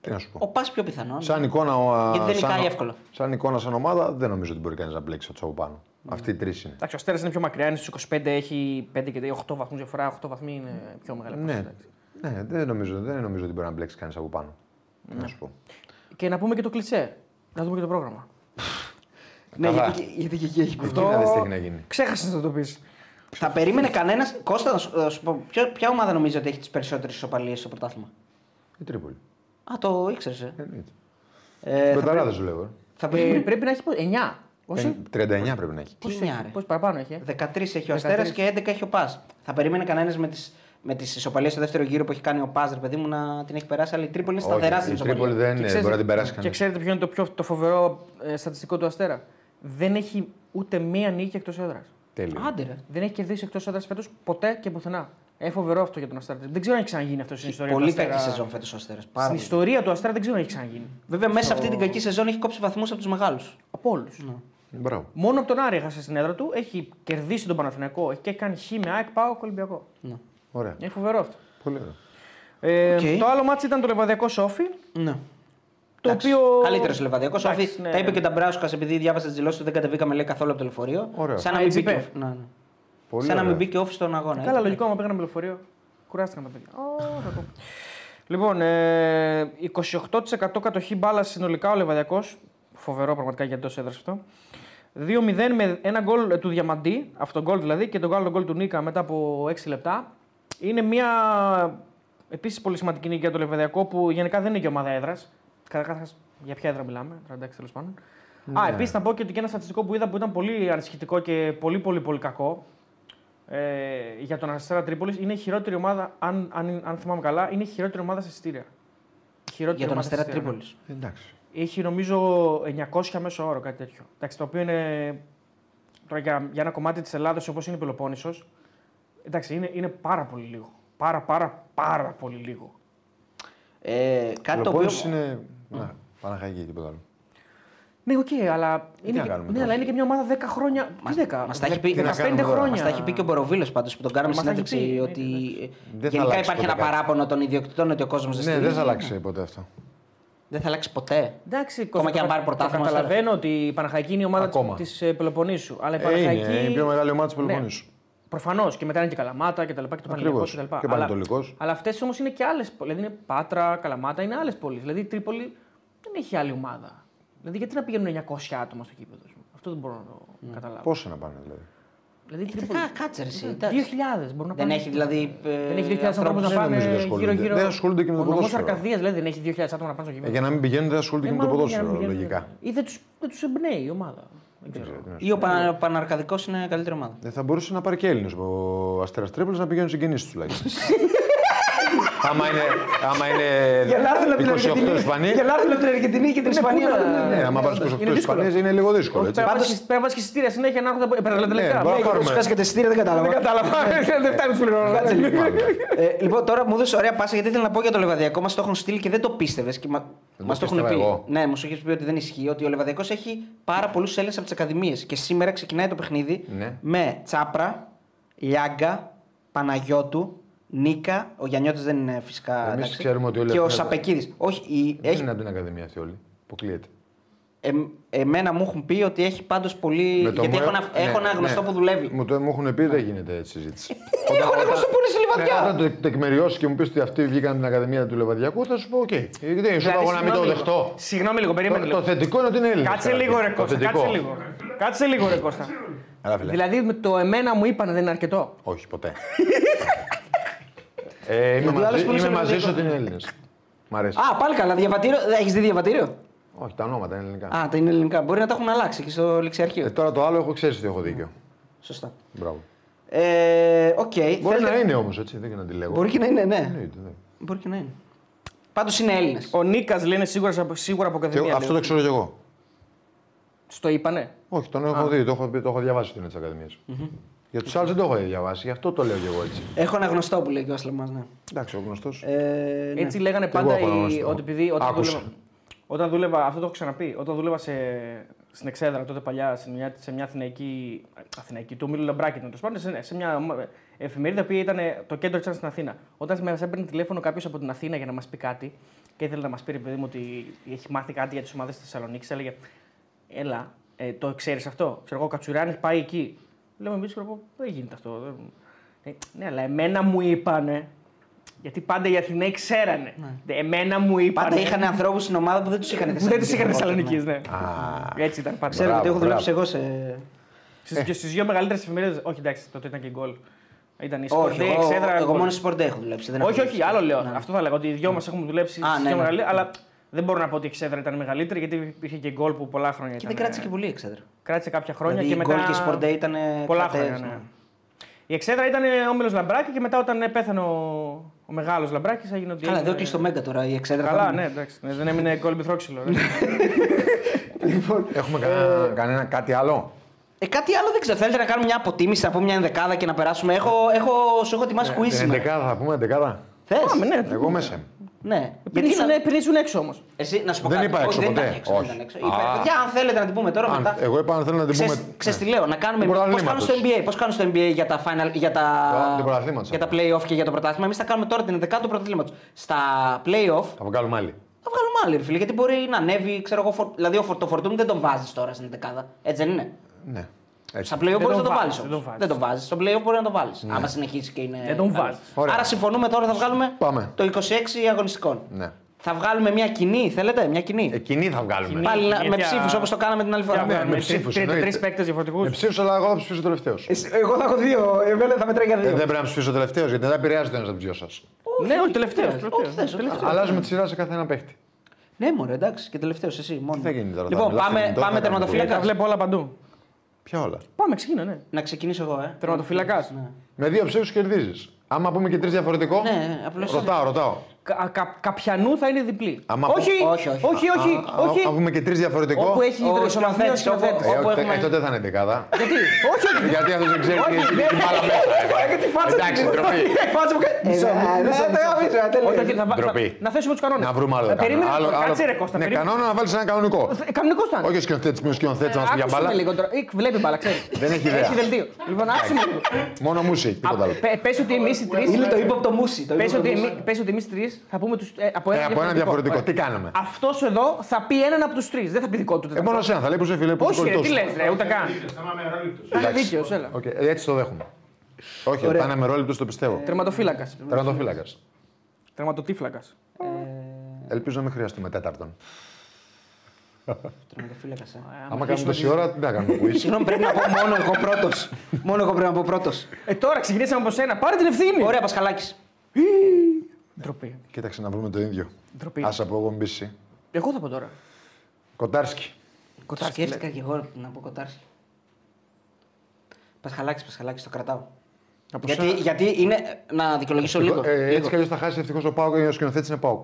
Τι να σου πω. Ο Πας πιο πιθανό. Σαν εικόνα, ο- Γιατί δεν σαν, νικάει εύκολα. σαν εικόνα, σαν ομάδα, δεν νομίζω ότι μπορεί κανείς να μπλέξει από του από πάνω. Ναι. Αυτοί οι τρεις είναι. Εντάξει, ο Αστέρα είναι πιο μακριά, είναι στους 25, έχει 5 και 8 βαθμούς διαφορά. 8 βαθμοί είναι πιο μεγάλη Ναι, απόσταση. ναι δεν, νομίζω, δεν νομίζω ότι μπορεί να μπλέξει κανείς από πάνω. Να σου πω. Και να πούμε και το κλεισέ. Να δούμε και το πρόγραμμα. Ναι, Καλά. γιατί, γιατί και εκεί έχει Αυτό... να δεις τι έχει να γίνει. Ξέχασες να το πεις. Θα περίμενε κανένας. Κώστα, να σου, να σου πω, ποια, ποια ομάδα νομίζω ότι έχει τις περισσότερες ισοπαλίες στο πρωτάθλημα; Η Τρίπολη. Α, το ήξερες. Ε. Εννοείται. Ε, θα, Betarades σου λέω. ε. θα περίμενε. πρέπει να έχει 9. Όχι. Ε, 39 πρέπει να έχει. Τι εννιά, ρε. Πώ παραπάνω έχει. ε; 13 έχει ο 13. Αστέρας και 11 έχει ο ΠΑΣ. Θα περίμενε κανένας με τι με τις ισοπαλίες στο δεύτερο γύρο που έχει κάνει ο Πας, ρε παιδί μου, να την έχει περάσει. Αλλά η Τρίπολη είναι σταθερά στην η ισοπαλία. Τρίπολη δεν Και είναι, ξέρετε- μπορεί να την περάσει Και κανεί. ξέρετε ποιο είναι το, πιο, το φοβερό ε, στατιστικό του Αστέρα; Δεν έχει ούτε μία νίκη εκτός έδρας. Τέλειο. Άντε, ρε. Δεν έχει κερδίσει εκτός έδρας φέτος ποτέ και πουθενά. Είναι φοβερό αυτό για τον Αστέρα. Δεν ξέρω αν έχει ξαναγίνει αυτό στην ιστορία Πολύ του Αστέρα. κακή σεζόν φέτος ο Αστέρας. Στην ιστορία του Αστέρα δεν ξέρω αν έχει ξαναγίνει. Βέβαια, μέσα σε αυτή την κακή σεζόν έχει κόψει βαθμούς από τους μεγάλους. Από όλους. Μπράβο. Μόνο από τον Άρη έχασε στην έδρα του. Έχει κερδίσει τον Παναθηναϊκό. Έχει και κάνει χ με ΑΕΚ, πάω Ολυμπιακό. Ωραία. Είναι φοβερό αυτό. Πολύ ωραία. Ε, Οκ. Το άλλο ματς ήταν το Λεβαδειακός ΟΦΗ. Ναι. Το οποίο. Καλύτερος Λεβαδειακός. Εντάξει, ναι. Τα είπε και τα Μπράουσκα επειδή διάβασε τις δηλώσεις του, δεν κατεβήκαμε λέει, καθόλου από το λεωφορείο. Ωραίο. Σαν να Α, μην έτσι μπήκε. είπε. Ναι, ναι. Πολύ Σαν να μην ωραία. μπήκε ΟΦΗ στον αγώνα. Καλά, Ε, λογικό, άμα πήγαμε με λεωφορείο. Κουράστηκαν τα παιδιά. Ω, κακό. Λοιπόν, ε, 28% κατοχή μπάλα συνολικά ο Λεβαδειακός. Φοβερό πραγματικά για εντός έδρας αυτό. 2-0 με ένα γκολ ε, του Διαμαντή, αυτογκόλ δηλαδή, και τον άλλο γκολ του Νίκα μετά από 6 λεπτά. Είναι μια επίσης πολύ σημαντική νίκη για το Λεβαδιακό που γενικά δεν είναι και ομάδα έδρας. Καταρχάς, για ποια έδρα μιλάμε, τώρα εντάξει τέλος πάντων. Α, επίσης να πω και ότι και ένα στατιστικό που είδα που ήταν πολύ ανησυχητικό και πολύ πολύ πολύ κακό ε, για τον Αστέρα Τρίπολης είναι η χειρότερη ομάδα, αν, αν, αν θυμάμαι καλά, είναι η χειρότερη ομάδα σε εισιτήρια. Η χειρότερη Για τον ομάδα σε Αστέρα εισιτήρια, ναι. Τρίπολης. Εντάξει. Έχει νομίζω 900 μέσο όρο, κάτι τέτοιο. Εντάξει, το οποίο είναι. Τώρα για, για ένα κομμάτι της Ελλάδας όπως είναι η Πελοπόννησος, εντάξει, είναι, είναι πάρα πολύ λίγο. Πάρα, πάρα, πάρα πολύ λίγο. Ε, κάτι το οποίο. Πελοπόννησος είναι. Να, Παναχαϊκή, τίποτα άλλο. Ναι, οκ, αλλά, είναι, να και, κάνουμε ναι, τώρα; αλλά είναι και μια ομάδα 10 χρόνια. Μας- τι 10, μας τα έχει πει- 15 τι να κάνουμε τώρα, χρόνια. Μας τα έχει πει και ο Μποροβίλος πάντως που τον κάναμε Μας τα έχει συνέντευξη πει, ότι ναι, ε, Δεν θα γενικά αλλάξει υπάρχει ποτέ ένα κάτι. παράπονο των ιδιοκτητών ότι ο κόσμος δεν Ναι, στηρίζει. δεν θα αλλάξει ποτέ αυτό. Δεν θα αλλάξει ποτέ. Εντάξει, Ακόμα Κώστα, και αν το- πάρει πρωτάθλημα, Το καταλαβαίνω ότι η Παναχαϊκή είναι η ομάδα Ακόμα. τη Πελοποννήσου. Αλλά η Ε, Παναχαϊκή. είναι, είναι η πιο μεγάλη ομάδα της Ναι. Πελοποννήσου. Προφανώς και μετά είναι και Καλαμάτα και τα λοιπά και το Παναγιακό Ακριβώς. και τα λοιπά. Και ο Αλλά- Πανετολικός. Αλλά αυτές όμως είναι και άλλε πόλει. Δηλαδή είναι Πάτρα, Καλαμάτα, είναι άλλες πόλεις. Δηλαδή η Τρίπολη δεν έχει άλλη ομάδα. Δηλαδή γιατί να πηγαίνουν 900 άτομα στο κήπεδο. ας πούμε; Αυτό δεν μπορώ να το καταλάβω. Πόσα να πάνε δηλαδή; Δηλαδή η Ε, Τρίπολη. κα- Κάτσε ρε εσύ. 2.000 εντάξει. μπορούν να Δεν πάνε. έχει δηλαδή. ε, Δεν έχει 2.000 άτομα ανθρώπους. να δεν πάνε νομίζω ότι ασχολούνται. γύρω-γύρω. Δεν ασχολούνται και με το Ο νομός ποδόσφαιρο. Αρκαδίας δηλαδή δεν έχει 2.000 άτομα να πάνε στο Ε, κήπεδο. για να μην πηγαίνουν, δεν ασχολούνται Ε, και με το μάλλον για να ποδόσφαιρο, μην πηγαίνουν. λογικά. Ή δεν του δεν τους εμπνέει η ομάδα. Δεν ξέρω. Ή ο Πανα- Παναρκαδικός είναι καλύτερη ομάδα. Δεν θα μπορούσε να πάρει και Έλληνες ο Αστέρας Τρίπολης να πηγαίνουν συγγενείς του τουλάχιστον. άμα είναι, άμα είναι Για να έρθουν από την 28 Αργεντινή. Ισπανοί. Για να έρθουν από την Αργεντινή και την Ισπανία. πού να να- δουν. Ναι, άμα πάρεις είναι 28 δύσκολο. Ισπανίε είναι λίγο δύσκολο. Όχι, Έτσι. Πρέπει να βάζεις- πρέπει να βάζει και εισιτήρια συνέχεια να έρχονται υπεραλαντελικά. Ναι, μπορεί να Εγώ πάρουμε. του χάσει και τα εισιτήρια, δεν κατάλαβα. Δεν κατάλαβα. Δεν φτάνει του πληρώνω. Ε, λοιπόν, τώρα μου έδωσε ωραία πάσα γιατί ήθελα να πω για το Λεβαδιακό. Μας το έχουν στείλει και δεν το πίστευες. Και μα, μας το έχουν πίστευα πει. εγώ. Ναι, μου σου έχεις πει ότι δεν ισχύει. Ότι ο Λεβαδιακός έχει πάρα πολλούς Έλληνες από τις ακαδημίες. Και σήμερα ξεκινάει το παιχνίδι Ναι. με Τσάπρα, Λιάγκα, Παναγιώτου, Νίκα. Ο Γιαννιώτης δεν είναι φυσικά. Εμείς εντάξει, ξέρουμε ότι όλοι Και ο αυτοί- Σαπεκίδης. Όχι, η, Δεν έχει, είναι από την Ακαδημία αυτή όλη. Αποκλείεται. ε, εμένα μου έχουν πει ότι έχει πάντως πολύ. Με το γιατί μου- έχω, ένα, ναι, έχω ένα γνωστό ναι. που δουλεύει. Μου, το, μου έχουν πει δεν γίνεται έτσι συζήτηση. Έχω ένα γνωστό που είναι στη Λιβαδιά. Ναι, όταν το τεκμηριώσεις και μου πεις ότι αυτοί βγήκαν από την Ακαδημία του Λεβαδειακού, θα σου πω: Οκ. Γιατί σου είπα Δηλαδή, εγώ να μην το συγγνώμη δεχτώ. λίγο. Συγγνώμη λίγο, περίμενε Το, το λίγο. θετικό είναι ότι είναι Έλληνες. Κάτσε καταρχήν. λίγο ρε Το Κώστα, θετικό. κάτσε λίγο. Κάτσε λίγο ρε Κώστα. Έλα, φίλε. Δηλαδή με το εμένα μου είπαν δεν είναι αρκετό. Όχι, ποτέ. ε, είμαι Γιατί ο άλλος μαζί, που είναι είμαι στο μαζί σου Λεβαδιακό. ότι είναι Έλληνες. Μ' αρέσει. Α, πάλι καλά. Διαβατήριο. Έχεις δει διαβατήριο; Όχι, τα ονόματα είναι ελληνικά. Α, τα είναι ελληνικά. Μπορεί να τα έχουν αλλάξει και στο λεξιαρχείο. Ε, τώρα το άλλο έχω ξέρει ότι έχω δίκιο. Σωστά. Μπράβο. Ε, οκ. Μπορεί θέλετε- να είναι όμως έτσι, δεν και να τη λέγω. Μπορεί και να είναι, ναι. Εννοείται, ναι. Μπορεί και να είναι. Πάντως είναι Έλληνες. Ο Νίκας λένε σίγουρα, από- σίγουρα από Και ακαδημία. αυτό το λέει. ξέρω κι εγώ. Στο είπανε. Όχι, τον έχω δει, το έχω, πει- το έχω διαβάσει ότι είναι της Ακαδημίας. Για τους άλλους δεν το έχω διαβάσει, γι' αυτό το λέω κι εγώ έτσι. Έχω ένα γνωστό που λέει και ο Άσλεμα. Ναι. Εντάξει, ο γνωστός. Ε, ναι. Έτσι λέγανε Και εγώ πάντα έχω ένα οι- γνωστό. ότι επειδή όταν Άκουσα. δούλευα, όταν δούλευα, αυτό το έχω ξαναπεί, όταν δούλευα σε, στην Εξέδρα τότε παλιά, σε μια, σε μια αθηναϊκή, αθηναϊκή του Μίλου Λαμπράκη, τέλος πάντων, σε, σε μια ομα- εφημερίδα που ήταν το κέντρο της στην Αθήνα. Όταν μας έπαιρνε τηλέφωνο κάποιος από την Αθήνα για να μας πει κάτι και ήθελε να μας πει, ρε παιδί μου, ότι έχει μάθει κάτι για τις ομάδες της Θεσσαλονίκης, έλεγε Έλα, ε, το ξέρεις αυτό; Ξέρω εγώ, ο Κατσουράνης πάει εκεί. Λέμε εμεί, ξέρω εγώ, δεν γίνεται αυτό. δεν- Ε, ναι, αλλά εμένα μου είπανε. Γιατί πάντα οι Αθηναίοι ξέρανε. Εμένα μου είπανε. Πάντα είχαν ανθρώπους στην ομάδα που δεν τους είχαν Που δεν τι είχαν Θεσσαλονίκη. Θεσσαλονίκης, ναι. Έτσι ήταν πάντα. Ξέρω ότι Μπράβο, έχω δουλέψει μπράβο. εγώ σε. Στις, και στις δύο μεγαλύτερες εφημερίδες. Όχι, εντάξει, τότε ήταν και γκολ. Ήταν η Όχι, Sport Day, εγώ, Εξέδρα. εγώ γκολ. μόνο σε Sport Day έχω δουλέψει. δεν έχω Όχι, όχι, δουλέψει. άλλο λέω. Ναι. Αυτό θα λέγα. Ότι οι δυο μας έχουμε δουλέψει Α, στις ναι, δύο ναι. μεγαλύτερες. Αλλά δεν μπορώ να πω ότι η Εξέδρα ήταν μεγαλύτερη γιατί υπήρχε και γκολ που πολλά χρόνια Και ήταν. δεν κράτησε και πολύ η Εξέδρα. Κράτησε κάποια χρόνια Δηλαδή, και η μετά. Γκολ και η Sport Day ήταν Πολλά κρατές, χρόνια, ναι. ναι. Η Εξέδρα ήταν όμιλος Λαμπράκη και μετά όταν πέθανε ο, ο μεγάλος Λαμπράκης έγινε ότι. Καλά, έγινε- εδώ κλείσει το Μέγκα τώρα η Εξέδρα. Καλά, θα- ναι, εντάξει. Ναι, Δεν έμεινε κολυμπηθρόξυλο. ρε. Έχουμε κανένα, κανένα κάτι άλλο; Ε, κάτι άλλο δεν ξέρω. Θέλετε να κάνουμε μια αποτίμηση, να πούμε μια ενδεκάδα και να περάσουμε. Έχω, έχω, σου έχω ετοιμάσει quiz Την σήμερα. εντεκάδα θα πούμε, εντεκάδα. Θες; Πάμε, ναι. Εγώ μέσα είμαι. Ναι. Πριν Γιατί ήσουν- να- Πριν ήσουν έξω όμως. Εσύ, να σου πω Δεν κάτι. είπα έξω Όχι, δεν ποτέ. ήταν έξω, δεν Όχι. ήταν έξω. Α. Είπα, παιδιά, αν θέλετε να την πούμε τώρα Αν- μετά. εγώ είπα αν θέλω να την Ξέρεις- πούμε. Ξέρεις τι λέω, να κάνουμε. Του Πώς κάνουν πρωταθλήματος. στο NBA, πώς κάνουν στο NBA για τα, final, για τα, Του πρωταθλήματος. για τα play-off και για το πρωτάθλημα. Εμείς θα κάνουμε τώρα την 11η του πρωταθλήματος. Στα play-off Θα βγάλουμε άλλη. θα βγάλουμε άλλη, ρε φίλε, γιατί μπορεί να ανέβει, ξέρω εγώ, φορ- δηλαδή ο φορ- το φορτούνι δεν τον βάζεις τώρα στην 11η. Έτσι δεν είναι; Ναι. Έτσι. Στα play-off μπορείς να τον το βάλεις. βάζεις, δεν τον βάζεις. Δεν τον βάζεις. Στο play-off μπορεί να το βάλεις. Άμα συνεχίσει και είναι. Δεν τον καλό. βάζεις. Ωραία. Άρα συμφωνούμε τώρα θα βγάλουμε Πάμε. το 26 αγωνιστικών. Ναι. Θα βγάλουμε μια κοινή, θέλετε, μια κοινή; Εκείνη θα βγάλουμε. Πάλι να- με γιατί, ψήφους α, όπως το κάναμε την άλλη φορά. Για ναι, με με τρει- ψήφους, τρει- εννοείται. τρεις παίκτες διαφορετικούς. Με ψήφους, αλλά εγώ θα ψηφίσω τελευταίο. Εγώ θα έχω δύο. Εμένα θα μετράει για Ε, δεν πρέπει να ψηφίσω τελευταίο γιατί δεν επηρεάζεται ένας από τους δυο σας. Ναι, όχι, τελευταίος. Ό,τι θες, ό,τι θες. Αλλάζουμε τη σειρά σε κάθε ένα παίχτη. Ναι, μωρέ, εντάξει, και τελευταίος εσύ. Μόνο. θα γίνει τώρα, θα Λοιπόν, μιλάς πάμε, κινητό, πάμε θα κάνουμε Τα τερματοφύλακα. βλέπω όλα παντού. Ποια όλα. Πάμε, ξεκινά, ναι. Να ξεκινήσω εγώ, ε. Τερματοφύλακα. Ναι, Με δύο ψήφους κερδίζεις. Άμα πούμε και τρεις διαφορετικό. Ναι, απλώς- Ρωτάω, ρωτάω. Κα, κα, καπιανού θα είναι διπλή. Άμα όχι, πω- όχι, όχι. όχι, όχι, Α, όχι. Αν πούμε και τρεις διαφορετικό. Όπου έχει Ο ισοβαθμία σκηνοθέτης, σκηνοθέτης. Ε, όπου όχι, έχουμε- ε, τότε θα είναι δεκάδα. Γιατί, όχι, όχι. Γιατί αυτός δεν ξέρει τι έχει την μπάλα μέσα. ε. Εντάξει, ντροπή. Φάτσε μου κα- Ε, Μισό, ναι, μισό, ναι, μισό. το αφήσω, τέλεια. Όχι, όχι, θα, βα- Ντροπή. θα- να θέσουμε τους κανόνες. Να βρούμε άλλο κανόνα. Περίμενε, Άλλο- άλλο- κάτσε ρε Κώστα. Ναι, περίμενε. κανόνα να βάλεις ένα κανονικό. Κανονικός ήταν. Όχι ο σκηνοθέτης με ο σκηνοθέτης να μας πει για Άκουσε μπάλα. με λίγο τώρα. Εκ, Βλέπει μπάλα, ξέρει. Δεν έχει ιδέα. Έχει δελτίο. Λοιπόν, άκουσε με λίγο. Μόνο μουσική, τίποτα άλλο. Πε ότι εμείς οι τρει. Είναι το ύποπτο μουσι. το Πες ύποπτο ότι, μουσι. εμεί- πες ότι εμείς τρει θα πούμε τους, ε, από Ε, ένα από ένα διαφορετικό. Τι κάνουμε; Αυτός εδώ θα πει έναν από τους τρεις. Δεν θα πει δικό του. Ε, μόνο εσένα θα λέει που σε φίλε που Όχι, ρε, κολλητός τι σου. λες, ρε, ούτε καν. Σταμάμε αράληπτος. Είναι δίκαιος, έλα. Οκ, ε, Έτσι το δέχομαι. Όχι, Ωραία. θα είναι μερόληπτο, το πιστεύω. Τερματοφύλακας. Τερματοφύλακας. Τερματοφύλακας. Ελπίζω να μην χρειαστούμε τέταρτον. Τερματοφύλακας, ε. Άμα κάνουμε τόση ώρα, τι να κάνουμε. quiz. Συγγνώμη, πρέπει να πω μόνο εγώ πρώτος. μόνο εγώ πρέπει να πω πρώτος. Ε, τώρα ξεκινήσαμε από σένα. Πάρε την ευθύνη. Ωραία, Πασχαλάκης. Ντροπή. Κοίταξε να βρούμε το ίδιο. Ντροπή. Α από εγώ μπήσει. Εγώ θα πω τώρα. Κοτάρσκι. Κοτάρσκι, Σκέφτηκα και εγώ να πω Κοτάρσκι. Πασχαλάκη, Πασχαλάκη, το κρατάω. Από Γιατί, σένα. γιατί είναι. Να δικαιολογήσω λίγο. Ε, λίγο. έτσι κι αλλιώς θα χάσει ευτυχώς ο ΠΑΟΚ και ο σκηνοθέτης είναι ΠΑΟΚ.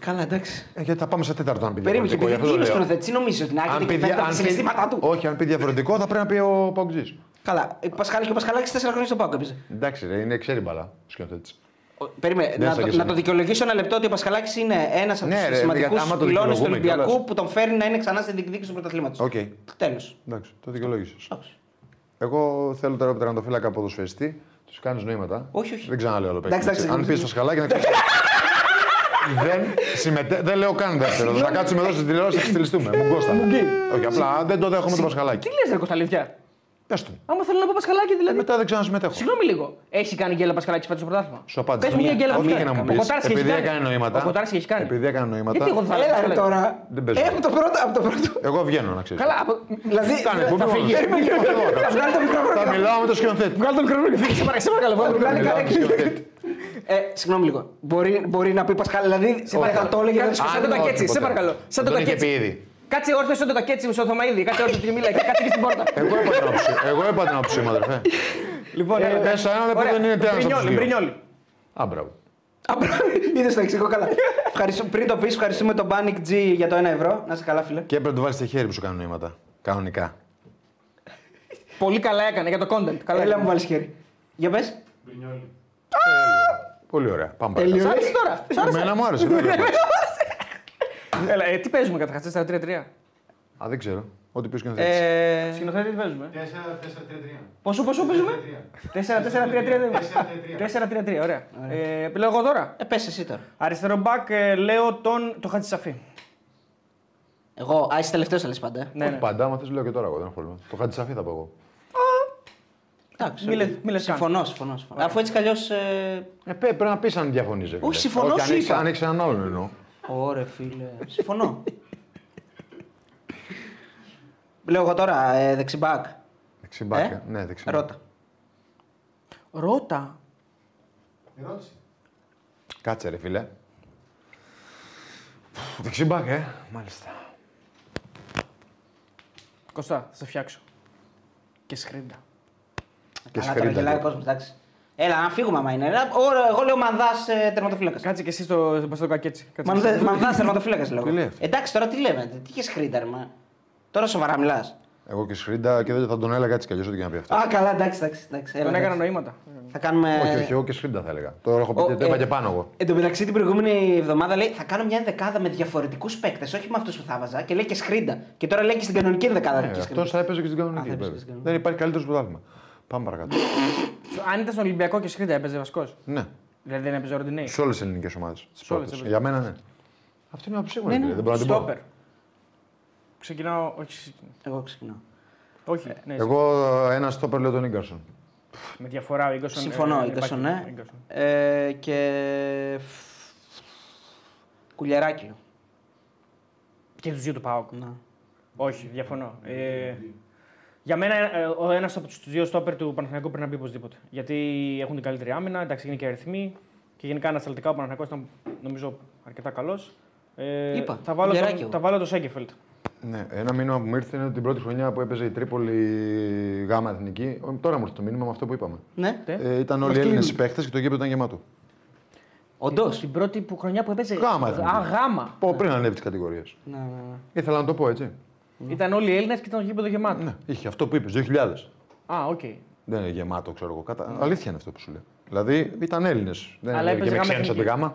Καλά, εντάξει. Ε, γιατί θα πάμε σε τέταρτο αν πει Περίμενε, και διαφορετικό, επειδή γι' αυτό είναι το λέω. σκηνοθέτης, τι νομίζεις ότι να Αν έχει πει και δια- φαίνεται από αν τα πει- συναισθήματά του; Όχι, αν πει διαφορετικό θα πρέπει να πει ο Παοκτζή. Καλά, ο Πασχάλη και ο Πασχαλάκη τέσσερα χρόνια στο ΠΑΟΚ έπαιζε. Εντάξει, ρε, είναι ξέρει μπαλά ο σκηνοθέτης. Ο- Περίμενε, Δεν να, θα το, και να εσύ. το δικαιολογήσω ένα λεπτό ότι ο Πασχαλάκης είναι ένας από Ναι, τους ρε, σημαντικούς γιατί άμα το πυλώνες του δικαιολογούμε Ολυμπιακού κιόλας. που τον φέρνει να είναι ξανά στην διεκδίκηση του πρωταθλήματος. Οκ. Τέλος. Εντάξει, το δικαιολόγησε. Εγώ θέλω τώρα τερματοφύλακα ποδοσφαιριστή, τους κάνεις νοήματα. Όχι, όχι. Δεν ξαναλέω άλλο Εντάξει, παίκτη. εντάξει, Αν πεις στο σκαλάκι να ξέρεις. δεν, συμμετέ... δεν λέω καν δεύτερο. Θα κάτσουμε εδώ στην τηλεόραση και θα στυλιστούμε. Μου κόστα. Όχι, απλά δεν το δέχομαι το Πασχαλάκι. Τι λες, Ρε Κωνσταλίδια. Πες του. Άμα θέλω να πω Πασχαλάκη, δηλαδή. Μετά δεν ξανασυμμετέχω. Συγγνώμη λίγο. Έχει κάνει γκέλα Πασχαλάκη φέτος στο πρωτάθλημα. Σου απάντησα. Πες μου μια γκέλα Όχι που για να μου Ο πεις. Κοτάρσκι έχει Επειδή κάνει. έκανε νοήματα. Ο Κοτάρσκι έχει κάνει. Επειδή έκανε νοήματα. Γιατί εγώ δεν θα λέω Έλα ρε Πασχαλάκη. τώρα. Δεν παίζω. Ε, από το πρώτο. Από το πρώτο. Εγώ βγαίνω να ξέρεις. Καλά, από... Δηλαδή. Κάνε θα εκπομπή φύγει. μόνος. Περίμενε, Εγώ Θα βγάλει το μικρόφωνο. Θα μιλάω με το σκηνοθέτη. Βγάλε τον χρόνο και φύγει. Σε παρακαλώ, σε παρακαλώ. βγάλε τον Βγάλε χρόνο. Μιλάω με το σκηνοθέτη. Ε, συγγνώμη λίγο. Μπορεί, μπορεί να πει Πασχάλη, δηλαδή σε παρακαλώ το έλεγε. δεν σου Σαν Αν το όχι, κακέτσι, σε ποτέ. παρακαλώ. Σαν το Δεν είχε πει κακέτσι. ήδη. Κάτσε όρθιος σαν το κακέτσι με στο Θωμαίδη. Κάτσε όρθιο και μίλα. Κάτσε και στην πόρτα. Εγώ είπα την άποψη. Εγώ είπα την άποψή μου, αδερφέ. Λοιπόν, Ε, τέσσερα, ένα λεπτό δεν είναι τέρας από τους Μπρινιόλι, δύο. Μπρινιόλι. Α, μπράβο. Είδες το εξηγώ καλά. Ευχαριστώ, πριν το πεις, ευχαριστούμε τον Panic G για το 1 ευρώ. Να είσαι καλά, φίλε. Και έπρεπε να το βάλεις στο χέρι που σου κάνουν νοήματα. Κανονικά. Πολύ καλά έκανε για το content. Καλά Έλα έκανε. μου βάλεις χέρι. Για πες. Μπρινιόλι. Πολύ ωραία. Πάμε Τέλειο. παρακάτω. Σ' άρεσε τώρα. Σ' άρεσε. Εμένα μου άρεσε. Βέβαια. Έλα, ε, τι παίζουμε καταρχάς, 4-3-3. Α, δεν ξέρω. Ό,τι πει ο σκηνοθέτης. Ε, Σκηνοθέτη τι παίζουμε; 4-4-3-3. Πόσο, πόσο παίζουμε; 4-4-3-3. 4-4-3-3. Ωραία. Ε, επιλέγω εγώ τώρα; ε, πες εσύ τώρα. Αριστερό μπακ ε, λέω τον το Χατζησαφή. Εγώ, α, είσαι τελευταίος θα λες πάντα. ε. Ναι, Όχι ναι. πάντα, άμα θες λέω και τώρα εγώ, δεν έχω πρόβλημα. Το Χατζησαφή θα πω εγώ. Εντάξει. Μη λες- οκ. μη λες καν. συμφωνώ, συμφωνώ. συμφωνώ. Αφού έτσι κι αλλιώς. Ε... Ε, πέ- πρέπει να πεις αν διαφωνείς. Όχι, συμφωνώ, Όχι, αν σου έχεις- είπα. αν έχεις έναν άλλον εννοώ. Ωραία, φίλε. Συμφωνώ. Λέω εγώ τώρα, ε, δεξιμπάκ. Δεξιμπάκια. Ναι, δεξιμπάκια. Ρώτα. Ρώτα. Ερώτηση. Κάτσε ρε φίλε. Δεξιμπάκ, ε. Μάλιστα. Κωστά, θα σε φτιάξω. Και σχρίντα. Και Καλά, τώρα σχρίντα. γελάει ο κόσμος, εντάξει. Έλα, να φύγουμε άμα είναι. Ένα- Ωραία, εγώ λέω μανδάς ε, τερματοφύλακας. Κάτσε και εσύ στο, στο κακέτσι. Κάτσε και εσύ. Μανδάς τερματοφύλακας λέω. Τι λέει αυτό; Εντάξει, τώρα τι λέμε, τι είχες χρήτα, μα. Τώρα σοβαρά μιλάς. Εγώ και σχρίντα και δεν θα τον έλεγα έτσι κι αλλιώς ό,τι και να πει αυτός. Α, καλά, εντάξει, εντάξει. εντάξει. Έλα, Τον έκανα εντάξει. νοήματα. Θα κάνουμε. Όχι, όχι, εγώ και σχρίντα θα έλεγα. Τώρα έχω πει Ο- και το είπα ε, και πάνω εγώ. Εν τω μεταξύ την προηγούμενη εβδομάδα λέει θα κάνω μια δεκάδα με διαφορετικούς παίκτες, όχι με αυτούς που θα βάζα. Και λέει και σχρίντα. Και τώρα λέει και στην κανονική δεκάδα. Ε, και Αυτός σχρίντα. θα έπαιζε και στην Α, κανονική. θα έπαιζε βέβαια. και στην κανονική. Δεν υπάρχει καλύτερος πρωτάθλημα. Πάμε παρακάτω. Αν ήταν στον Ολυμπιακό και σχρίντα έπαιζε βασικό. ναι, Δηλαδή δεν έπαιζε Ροντινέη. σε όλες τις ελληνικές ομάδες. Σε όλες τις Για μένα ναι. Αυτή είναι η άποψή μου. Ναι, ρε ναι. φίλε, Δεν μπορώ να την πω. Στόπερ. Ξεκινάω. Όχι. ξεκινάω. Εγώ ξεκινάω. Όχι. Ναι, Εγώ ένα στόπερ λέω τον γκαρσον. Με διαφορά ο Ίγκοσον. Συμφωνώ, ε, Ίγκασον, υπάρχει- ναι. Ίγκασον. Ε, και. Κουλιαράκι. λέω. Και τους δύο του Πάοκ. Να. Όχι, διαφωνώ. Ε, για μένα ε, ο ένας από τους δύο στόπερ του Παναθηναϊκού πρέπει να μπει οπωσδήποτε. Γιατί έχουν την καλύτερη άμυνα, εντάξει είναι και αριθμοί και γενικά ανασταλτικά ο Παναθηναϊκός ήταν νομίζω αρκετά καλός. Ε, Είπα, θα, βάλω γεράκι τον, εγώ. θα βάλω το Σέγκεφελτ. Ναι, ένα μήνυμα που μου ήρθε είναι ότι την πρώτη χρονιά που έπαιζε η Τρίπολη γάμα εθνική. ο- Τώρα μου ήρθε το μήνυμα με αυτό που είπαμε. Ναι, Ε, Ε, ήταν όλοι οι Έλληνες παίχτες και το γήπεδο ήταν γεμάτο. όντως. Την πρώτη που χρονιά που έπαιζε. Γάμα εθνική. Α, γάμα. Πω πριν ανέβει τις κατηγορίες. Ναι, ναι, ναι. Ήθελα να το πω έτσι. Ήταν όλοι οι Έλληνες και ήταν το γήπεδο γεμάτο. Ναι, είχε αυτό που είπες, 2000. Α, οκ. Δεν είναι γεμάτο, ξέρω εγώ. Κατα... Αλήθεια είναι αυτό που σου λέω. Δηλαδή ήταν Έλληνες. Δεν Αλλά είναι και έπαιζε με γάμα ξένου από τη εθνική. γάμα.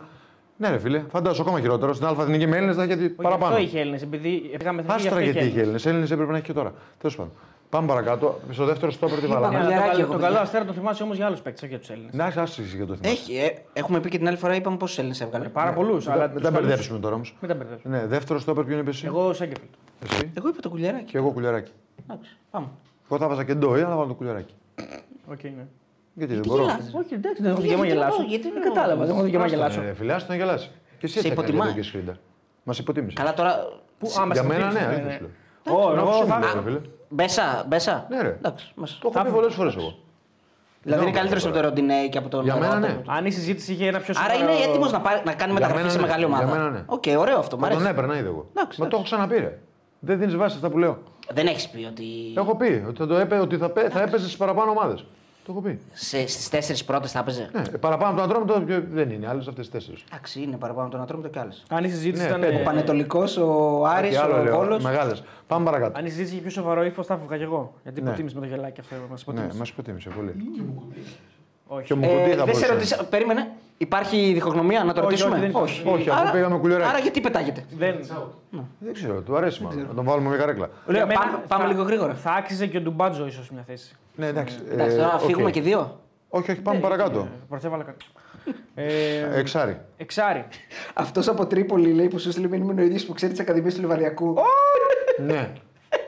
Ναι, ρε φίλε, φαντάζομαι ακόμα χειρότερο. Στην Α εθνική με Έλληνες θα είχε Όχι, παραπάνω. Αυτό είχε Έλληνες. Επειδή πήγαμε εθνική, γι' Άστρα αυτό γιατί είχε Έλληνες. Έλληνες. Έλληνε έπρεπε να έχει και τώρα. Τέλος πάντων. Πάμε παρακάτω. Στο δεύτερο στόπερ τι Είπα, βάλαμε. Ναι, αλλά Κουλιαράκι το, έχω, καλό- το παιδιά. καλό αστέρα το θυμάσαι όμως για άλλους παίκτες, όχι για τους Έλληνες. Να άσχηση για το θυμάσαι. Έχει, ε, έχουμε πει και την άλλη φορά, είπαμε πόσους Έλληνες έβγαλε. Πάρα πολλούς. Μην Αλλά τα- Μην τα μπερδέψουμε τώρα όμως. Μην τα μπερδέψουμε. Ναι, δεύτερο στόπερ ποιον είπες εσύ; Εγώ Σέγκεφελτ. Εσύ. Εγώ είπα τον Κουλιεράκη. Και εγώ Κουλιεράκη. Εντάξει, πάμε. Εγώ θα βάζα και Ντόι, αλλά βάλω το κουλιαράκι. Οκ, ναι. Γιατί δεν μπορώ; Όχι, εντάξει, δεν έχω Γιατί δικαίωμα να να γελάσω. πω, γιατί Δεν να- κατάλαβα, δεν έχω δικαίωμα να γελάσω. Ε, Φιλιά, να γελάσεις. Και εσύ Σε έτσι έκανε υποτιμάει. για τον Κεσχρίντα. Μας υποτίμησες. Καλά τώρα. Πού, α, μας Για μένα, υποτίμησες, ναι, ναι, αλήθεια ναι. σου λέω. Ω, Να εγώ σου θα- λέω, φίλε. Μπέσα, μπέσα. Ναι, ρε. Εντάξει, μέσα. Το έχω πει πολλές φορές εγώ. Δηλαδή είναι Ναι, καλύτερο από τώρα. τον Ροντινέη και από τον. Για μένα, Ρότα. ναι. Αν η συζήτηση είχε ένα πιο Άρα σοβαρό... είναι έτοιμος να, πάρει- να κάνει Για μεταγραφή μένα σε ναι. μεγάλη ομάδα. Για μένα ναι. Οκ, ωραίο αυτό. Μ' Θα τον αρέσει. έπαιρνα ήδη εγώ. Εντάξει, Μα το έχω ξαναπεί. Ρε. Δεν δίνεις βάση αυτά που λέω. Δεν έχεις πει ότι Έχω πει ότι θα, το έπαι, ότι θα, πέ- θα έπαιζες στι παραπάνω ομάδες. Το έχω πει. στις τέσσερις πρώτες θα έπαιζε; Ναι, παραπάνω από τον Ατρόμητο πιο- δεν είναι. Άλλες αυτές τις τέσσερις. Εντάξει, είναι παραπάνω από τον Ατρόμητο κι άλλες. Αν η συζήτηση Ναι, ήταν... πέντε. Ο Πανετολικός, ο Άρης, ο Βόλος. Μεγάλες. Πάμε παρακάτω. Αν η συζήτηση είχε πιο σοβαρό ύφος, θα έφευγα κι εγώ. Γιατί Ναι. υποτίμησε με το γελάκι αυτό. Μας Ναι, υποτίμησε. μας υποτίμησε πολύ. Όχι. Και ο Μουκουντή θα δεν σε μπορούσε. ρωτήσα. Περίμενε. Υπάρχει διχογνωμία να το Όχι, ρωτήσουμε; όχι, δεν υπάρχει. Όχι, αφού πήγαμε κουλιοράκι. Άρα γιατί πετάγεται; Δεν... Δεν ξέρω, του αρέσει μάλλον. Να τον βάλουμε μια καρέκλα. Λέω, Για μένα πάμε, πάμε θα- λίγο γρήγορα. Θα άξιζε και ο Ντουμπάτζο ίσως μια θέση. Ναι, εντάξει. Εντάξει, ε, τώρα να οκ. φύγουμε και δύο. Όχι, όχι, πάμε παρακάτω. Ε, Πρωτεύαλα κα- Ε, Εξάρι. Εξάρι. Αυτός από Τρίπολη λέει που σου έστειλε μήνυμα είναι ο ίδιος που ξέρει τι Ακαδημίε του Λιβαδιακού. Ναι.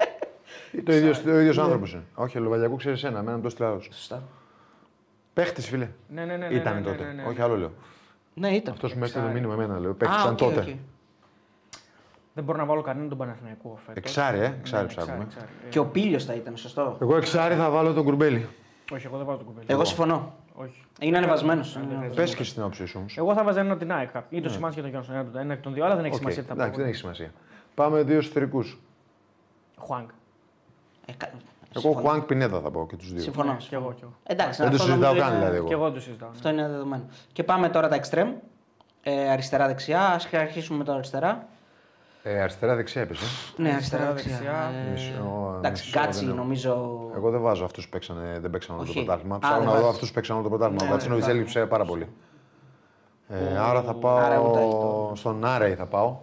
Το ίδιο ο ίδιος άνθρωπος είναι. Όχι, ο Λοβαλιακού ξέρει ένα, εμένα το έστειλε άλλος. Σωστά. Παίχτης, φίλε. Ναι, ναι, ναι. ναι, Ήταν ναι, τότε. ναι, ναι, ναι. Όχι, άλλο λέω. Ναι, ήταν. Αυτός που με έστειλε το μήνυμα, εμένα λέω. Α, Παίχτης ήταν οκ, τότε. οκ. Δεν μπορώ να βάλω κανέναν τον Παναθηναϊκό φέτος. Εξάρι, ε, Ναι, εξάρι εξάρι, ψάχνουμε. εξάρι. Ε, Και ο Πίλιο θα ήταν, σωστό. Εγώ εξάρι θα βάλω τον Κουρμπέλη. Όχι, εγώ δεν βάζω τον Κουρμπέλη. Εγώ συμφωνώ. Όχι. Είναι ανεβασμένος. Πες και στην άποψή σου όμως. Εγώ θα βάζα έναν από την ΑΕΚ. Ή το Σιμάνσκι και τον Γιάννη. Ένα από τα- Ένα εκ των δύο, αλλά δεν έχει σημασία τι θα Ναι. Εντάξει, πω. δεν έχει σημασία. Πάμε δύο εσωτερικού. Χουάνγκ. Εγώ Χουάνκ Πινέδα θα πω και τους δύο. Συμφωνώ. Ναι, Κι εγώ, κι εγώ. Εντάξει, Δεν το αυτό συζητάω νομίζω καν είναι- δηλαδή Κι εγώ. εγώ το συζητάω. ναι. Αυτό είναι δεδομένο. Και πάμε τώρα τα extreme. Ε, αριστερά-δεξιά. Α αρχίσουμε με το αριστερά. Ε, αριστερά δεξιά έπεσε. Ναι, Αριστερά, αριστερά-δεξιά. δεξιά. Ε, Μισό- Εντάξει, μισό Γκάτσι δεν έχω. νομίζω. Εγώ δεν βάζω αυτούς που παίξανε, δεν παίξαν όλο το Όχι. πρωτάθλημα. Α, Ψάχνω δεν να δω βάζεις. αυτούς που παίξαν όλο το πρωτάθλημα. Ναι, Ο Γκατσίνοβιτ ναι, έλειψε πάρα πολύ. Ε, άρα θα Άρα ούτε πάω αυτό. στον Άρεϊ θα πάω.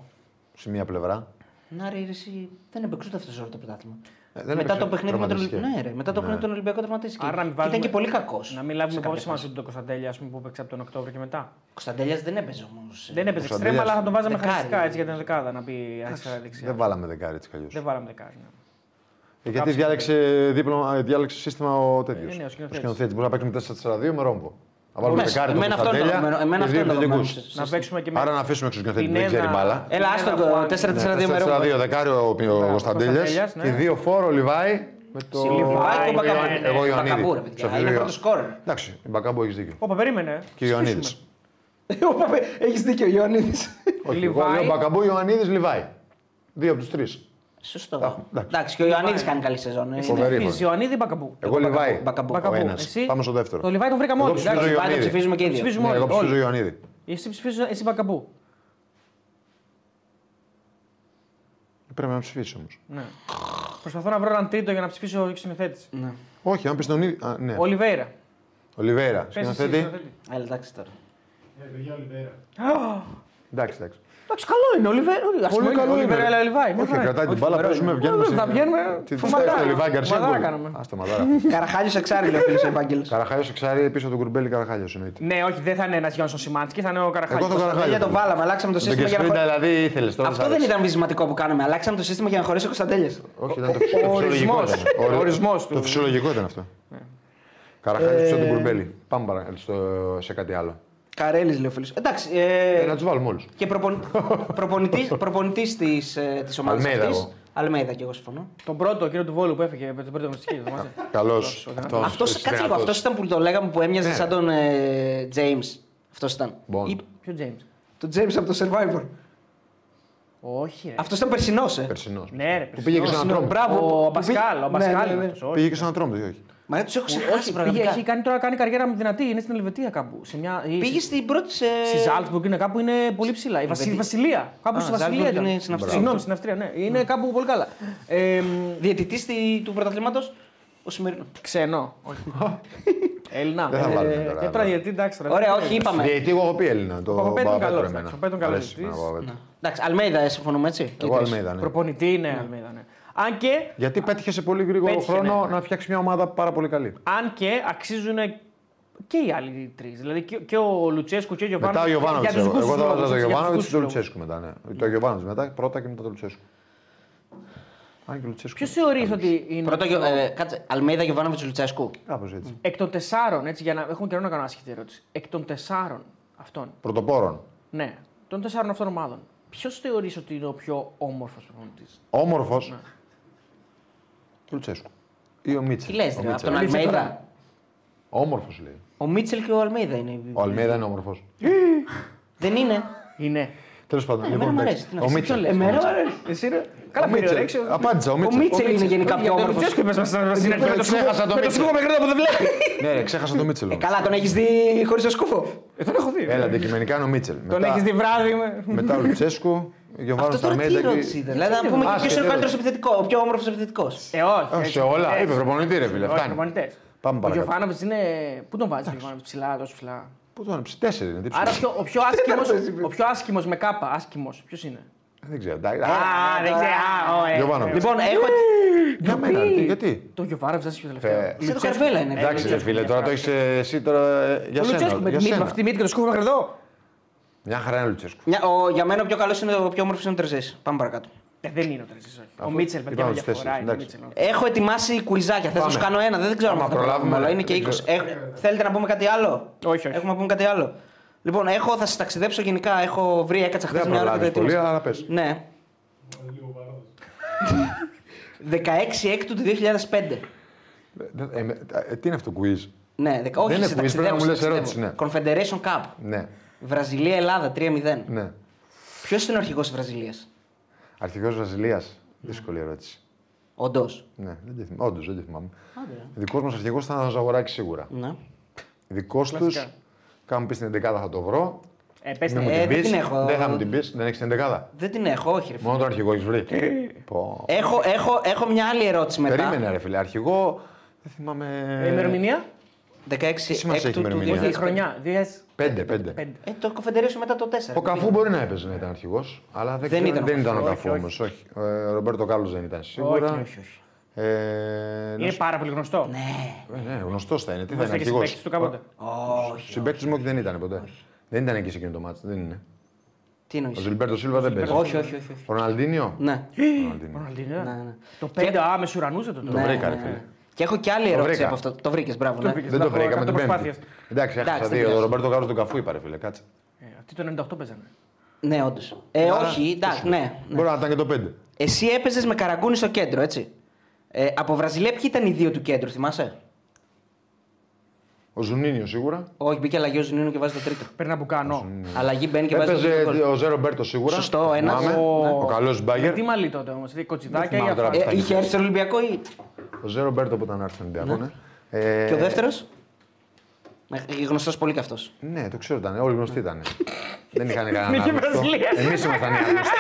Σε μία πλευρά. Να ρε, εσύ δεν έπαιξε ούτε αυτός όλο το πρωτάθλημα. Ε, δεν μετά έπαιξε, το παιχνίδι με τον τραυματίστηκε. Ολυμπιακό. Ναι, ρε, μετά το Ναι. παιχνίδι με τον Ολυμπιακό τραυματίστηκε. Άρα να μην Και Ήταν βάζουμε- και πολύ κακός. Να μην λάβουμε υπόψη μας ότι το Κωνσταντέλια ας πούμε, που έπαιξε από τον Οκτώβριο και μετά. Κωνσταντέλιας δεν έπαιζε όμως. Δεν έπαιζε Κωνσταντέλιας- εξτρέμα, αλλά θα τον βάζαμε Δεκάρι. χαριστικά έτσι για την δεκάδα να πει αριστερά δεξιά. Δεν βάλαμε δεκάρι έτσι κι αλλιώς. Δεν βάλαμε δεκάρι. ναι. Ε, γιατί διάλεξε, δίπλωμα, ε, διάλεξε σύστημα ο τέτοιος. Ε, ναι, ο σκηνοθέτης. σκηνοθέτης. Μπορεί να παίξουμε 4-4-2 με ρόμπο. Να βάλουμε Μέσα. δεκάρι τον Εμένα αυτό είναι το Κωνσταντέλια δεδομένο. Εμένα και αυτό δύο είναι το επιθετικούς. δεδομένο. Να παίξουμε και με. Άρα να αφήσουμε έξω τον σκηνοθέτη που δεν Πινέδα- ξέρει μπάλα. Έλα, άστο Πινέδα, το Χουάνκ. 4-4-2 με ρόμπο. 4-4-2 δεκάρι ο, ο Κωνσταντέλιας Κωνσταντέλιας, ναι. και δύο φόρο Λιβάη με το. Λιβάη και Εγώ Μπακαμπού. Ιωαννίδη. Εγώ Ιωαννίδη. Μπακαμπού, ρε παιδιά. Σοφιλίου Είναι Ιω- πρώτος σκόρερ. Εντάξει, η Μπακάμπου έχεις δίκιο. Όπα, περίμενε. Και ο Ιωαννίδης. Έχεις δίκιο, Ιωαννίδης. Όχι, εγώ Λιβάη. λέω Μπακαμπού, Ιωαννίδης, Λιβάι. Δύο από τους τρεις. Σωστό. εντάξει. Εντάξει, και ο Ιωαννίδης κάνει καλή σεζόν. ε. Εσύ Φοβερή δεν φορά. ψηφίζει Ιωαννίδη ή Μπακαμπού. Εγώ Λιβάη. Μπακαμπού. Ο Μπακαμπού. ένας. Εσύ- Πάμε στο δεύτερο. Το Λιβάη τον βρήκαμε Εγώ όλοι. ψηφίζω εντάξει. Πάντα Ιωαννίδη. ψηφίζουμε και οι δύο. Ψηφίζουμε Ναι, όλοι. εγώ ψηφίζω όλοι. Ιωαννίδη. Εσύ ψηφίζεις εσύ Μπακαμπού. Πρέπει να ψηφίσει όμως. Ναι. Προσπαθώ να βρω έναν τρίτο για να ψηφίσω ο συνθέτης. Ναι. Όχι, αν πεις τον ίδιο. α, Ναι. Ολιβέηρα. Ολιβέρα. Πες εσύ, Σκηνοθέτη. σκηνοθέτη. Έλα, εντάξει τώρα. Ε, παιδιά, Ολιβέρα. Εντάξει, εντάξει. Εντάξει, καλό είναι. Ολιβέρα. Ας Πολύ πούμε, καλό Ολιβέρα, είναι. αλλά Λιβάη. Μια Όχι, χαρά. κρατάει την Όχι, μπάλα, φοβερό παίζουμε, είναι. βγαίνουμε. Ε, σε- Θα βγαίνουμε. Τι φωματάρα. το Λιβάη Γκαρσία. Φωματάρα γκολ. κάνουμε. Άστα μαδάρα. Καραχάλιος εξάρι, λέει ο φίλος Ευάγγελο. Καραχάλιος εξάρι πίσω από τον κουρμπέλι Καραχάλιος εννοείται. Ναι, όχι, δεν θα είναι ένας Γιάννη Σιμάνσκι, θα είναι ο Καραχάλη. Εγώ θα Καραχάλιο. Για το βάλαμε, αλλάξαμε το Τον σύστημα για να Κεσπρίντα χωρέσει. δηλαδή ήθελες τώρα. Αυτό σ' δεν άρεσε. ήταν βυσματικό που κάναμε. Αλλάξαμε το σύστημα για να χωρέσει ο Κωνσταντέλια. Όχι, ήταν το Ο φυσιολογικό. ορισμός. ήταν. Ο ορισμός του. Το φυσιολογικό ήταν αυτό. Καραχάλιος πίσω από τον κουρμπέλι. Πάμε παρα- στο- σε κάτι άλλο. Καρέλης, λέει ο φίλο. Εντάξει. Ε, Ε, Να τους βάλουμε όλους. και προπονητή της της ομάδας Αλμέιδα αυτής. εγώ. Αλμέιδα και εγώ συμφωνώ. Τον πρώτο, εκείνο του Βόλου που έφυγε με την πρώτη αγωνιστική. θυμάσαι. Καλός. Αυτός κάτσε λίγο. Αυτός ήταν που το λέγαμε που έμοιαζε Ναι. σαν τον Τζέιμς. Αυτός ήταν. Bond. Ή- Ποιο James. Το James από το Survivor. Όχι, ρε. Αυτός ήταν περσινός, ε. Περσινός. Ναι, ρε. Που πήγε και σε έναν Περσινός, τρόμο. Μπράβο. Ο που Μπασκάλ, πήγε- ο Μπασκάλ. Ναι, ναι, ναι. είναι αυτός, όχι. Πήγε και σε έναν τρόμο, όχι. Μα τους έχω ξεχάσει Όχι, πήγε, πραγματικά. έχει κάνει τώρα κάνει καριέρα μου δυνατή. Είναι στην Ελβετία κάπου. Σε μια, ή Πήγε στη- στην πρώτη. σε- Στη Ζάλτσμπουργκ είναι κάπου είναι πολύ ψηλά. Η Βασι- Ελβετία. Βασιλεία. Κάπου Α, στη Βασιλεία. Ζάλτσμπουργκ ήταν. είναι στην Αυστρία. Συγγνώμη, στην Αυστρία, ναι. Είναι κάπου πολύ καλά. Ε, μ, Διαιτητή του πρωταθλήματος, ο σημερινός. ξένο. Όχι. Έλληνα. Δεν θα Ε, βάλουμε τώρα, Και τώρα αλλά. γιατί εντάξει τώρα. Ωραία, δεν όχι, είναι. είπαμε. Διαιτή, εγώ έχω πει Έλληνα. Το Παπαπέτρου Παπαπέτρου καλός, εμένα. εντάξει, ο Πέτρου καλός Αρέσει εμένα ο διαιτητής. Παπαπέτρου. Εντάξει, Αλμέιδα, ε, συμφωνούμε έτσι. Και οι Εγώ τρεις. Αλμέιδα, ναι. Προπονητή είναι Αλμίδα, ναι. Αν και, Γιατί πέτυχε σε πολύ γρήγορο Πέτυχε, χρόνο ναι. να φτιάξεις μια ομάδα πάρα πολύ καλή. αν και αξίζουν και οι άλλοι τρεις. Δηλαδή και, και ο Λουτσέσκου και ο Γιωβάνοβιτς. Μετά ο Γιωβάνοβιτς. για τους Εγώ, δικούς εγώ τους θα βάζα λόγους, τον για τους Γιωβάνοβιτς δικούς και τον τους Λουτσέσκου μετά. Ναι. Το Γιωβάνοβιτς μετά πρώτα και μετά τον Λουτσέσκου. Αν και ο Λουτσέσκου. Ποιος θεωρείς ότι είναι. Πρώτο, ο πιο- ε, κάτσε, Αλμέιδα Γιωβάνοβιτς Λουτσέσκου. Κάπω έτσι. Εκ των τεσσάρων, έτσι, για να έχουμε καιρό να κάνω άσχητη ερώτηση. Εκ των τεσσάρων αυτών. Πρωτοπόρων. Ναι, των τεσσάρων αυτών ομάδων. Ποιος θεωρείς ότι είναι ο πιο όμορφος προπονητής; Όμορφος; Ναι. Λουτσέσκου. Ή ο Μίτσελ. Τι λες, Ο ρε, από Μίτσελ. τον Μίτσελ Αλμέιδα. τώρα. Όμορφος λέει. Ο Μίτσελ και ο Αλμέιδα είναι. Ο Αλμέδα είναι όμορφος. Δεν είναι. Είναι. Τέλος πάντων. εμένα λοιπόν, μου εντάξει. αρέσει, τι να Ο πεις, Μίτσελ. ποιο λες. Εμένα μου αρέσει. Εσύ ρε. Καλά, Ο Μίτσελ. περιορέξιο. Απάντησα. Ο Ο Μίτσελ. Μίτσελ είναι γενικά πιο Ο όμορφος. Ποιο και μέσα στην συνέχεια με το Ξέχασα σκούφο- το με το Μίτσελ. σκούφο μέχρι εδώ που δεν βλέπει. Ναι, ρε, ξέχασα το Μίτσελ. Ε, όμως. καλά, τον έχεις δει χωρίς το σκούφο. Ε, τον έχω δει. Έλα, αντικειμενικά είναι ο Μίτσελ. Τον Μετά- έχεις δει βράδυ. με- Μετά ο Λουτσέσκου, ο Γιωβάνο Αυτό τώρα τι Σταμέντα. ερώτηση ήταν. Δηλαδή, να πούμε Α, ποιος είναι ο σχεδόν. καλύτερος επιθετικός, ο πιο όμορφος επιθετικός. Ε, όχι. Όχι, έτσι, σε όλα. προπονητές. Είπε προπονητή, ρε φίλε. Όχι, Φτάνει. προπονητές. Πάμε Ο παρακάτω. Γιωφάνοβιτς είναι. Πού τον βάζεις ο Γιωφάνοβιτς ψηλά, τόσο ψηλά; Πού το είναι, τέσσερις είναι. τι Άρα ψηλό. πιο- ο πιο άσχημος, ο πιο άσχημος με κάπα, άσχημος, ποιος είναι; Δεν ξέρω. εντάξει. Α, δεν ξέρω. Α, ω, ε. Γιωβάνοβιτς. Λοιπόν, έχω. Για μένα, τι, γιατί; Το Γιωβάραβ δεν είσαι τελευταίο. Ε, Σε το καρβέλα είναι. Εντάξει, ρε φίλε, τώρα το έχεις εσύ τώρα ε, για Ο Λουτσέσκου σένα. με Για τη μύτη, με σένα. αυτή τη μύτη και το σκούφο μέχρι εδώ. Μια χαρά είναι ο Λουτσέσκου. Μια- ο- Για μένα ο πιο καλός είναι ο πιο όμορφος είναι ο Τρεζέ. Πάμε παρακάτω. Ε, δεν είναι ο Τρέζης, όχι. Ο Αφού Μίτσελ, παιδιά, είπαμε με τους διαφορά τέσσερις, είναι ο εντάξει. Μίτσελ. Έχω ετοιμάσει κουιζάκια. Θες να Πάμε. σου κάνω ένα, δεν ξέρω Άμα αν θα το προλάβουμε, προλάβουμε, αλλά είναι και δεν 20. ξέρω. Έχ- Θέλετε να πούμε κάτι άλλο; Όχι, όχι. Έχουμε να πούμε κάτι άλλο; Λοιπόν, έχω, θα σας ταξιδέψω γενικά. Έχω βρει, έκατσα χθες Δεν μια ώρα και το προλάβει πολύ, ετοίμασα. αλλά πες. Ναι. Λίγο βαρός. 16 έκτου του 2005. Τι είναι αυτό το quiz; Ναι, δεκα... όχι, είναι σε quiz, πρέπει να ταξιδεύω, μου σε λες ταξιδεύω. ερώτηση, Confederation Cup. Ναι, Βραζιλία-Ελλάδα 3-0. ναι. Ποιος είναι ο αρχηγός της Βραζιλίας, Αρχηγός Βραζιλίας. Δύσκολη ερώτηση. Όντως. Ναι, δεν τη θυμάμαι. Όντως δεν τη θυμάμαι. Δικός μας αρχηγός ήταν ο Ζαγοράκη σίγουρα. Ναι. Δικός τους, Κλασικά. κάπου πεις στην 11 θα το βρω. Ε, πες Μην την. μου Ε, την δεν πεις. την έχω. Δεν θα μου την πεις. Δεν έχεις την 11. Δεν την έχω, όχι. Ρε. φίλε. Μόνο τον αρχηγό έχεις βρει. Πω. Έχω, έχω, έχω μια άλλη ερώτηση μετά. Περίμενε, ρε φίλε. Αρχηγό. Δεν θυμάμαι. Ε, ημερομηνία; 16 σημασία έχει έκτου του ημερομηνία; Όχι, η 2005. Χρονιά. 5, 5. Πέντε. Ε, το Confederation μετά το 4. Ο Καφού μπορεί να έπαιζε να ήταν αρχηγός, αλλά δεν, Δεν ξέρω- ήταν ο δεν ήταν ο Καφού, Καφού όχι, όμως. Όχι. Ο Ρομπέρτο Κάρλος δεν ήταν σίγουρα. Όχι, όχι, όχι. Ε, να Είναι σου- πάρα πολύ γνωστό. Ναι, Ε, ναι, γνωστός θα είναι. Τι θα είναι Γνωστό και αρχηγός; συμπαίκτης του κάποτε. όχι. Συμπαίκτη μου όχι, δεν ήταν ποτέ. Δεν ήταν εκεί σε εκείνο το ματς. Δεν είναι. Τι Ο εννοεί. Ζιλμπέρτο Σίλβα δεν παίζει. Όχι, όχι, όχι. όχι. Ο Ροναλντίνιο; Ναι. Ροναλντίνιο. Ροναλντίνιο. Ναι, ναι. Το Και- 5 α, με σουρανούσε το τώρα. Ναι, βρήκα, ρε ναι, φίλε. Ναι. Και έχω και άλλη Το ερώτηση βρήκα. από αυτό. Το βρήκες, μπράβο. Το Ναι. βρήκες. Δεν το Μπράβο, βρήκα με εκατό την προσπάθειες. πέμπτη. Εντάξει, έχασα Εντάξει, δεν δύο. Ο πειράζει. Ρομπέρτο Κάρλος του Καφού είπα, ρε φίλε. Κάτσε. Ε, Αυτοί το 98 παίζανε. Ναι, όντως. Ε, Άρα, όχι, εντάξει, ναι. ναι. Μπορεί να ήταν και το 5. Εσύ έπαιζες με καραγκούνι στο κέντρο, έτσι. Ε, από Βραζιλία ποιοι ήταν οι δύο του κέντρου, θυμάσαι; Ο Ζουνίνιο σίγουρα. Όχι, μπήκε αλλαγή ο Ζουνίνου και βάζει το τρίτο. Περναμπουκάνο. Αλλαγή μπαίνει και βάζει το Έπαιζε τρίτο. γκολ. ο Ζε Ρομπέρτο σίγουρα. Σωστό, ένας. Θυμάμαι. Ο- Ο καλός Μπάγκερ. Τι μαλλί τότε όμως, κοτσιδάκια ή θυμάμαι τώρα αυτά. ποια Ε, είχε έρθει στον Ολυμπιακό ή. Ο Ζέρο Μπέρτο που ήταν άρθρο στον Ολυμπιακό. ναι. Ε, Και ο δεύτερος; Γνωστός πολύ κι αυτός. Ναι, το ξέρω ήταν. Όλοι γνωστοί ήταν. Δεν είχαν κανένα Εθνική άγνωστο. Βραζιλία. Εμείς ήμασταν οι άγνωστοι.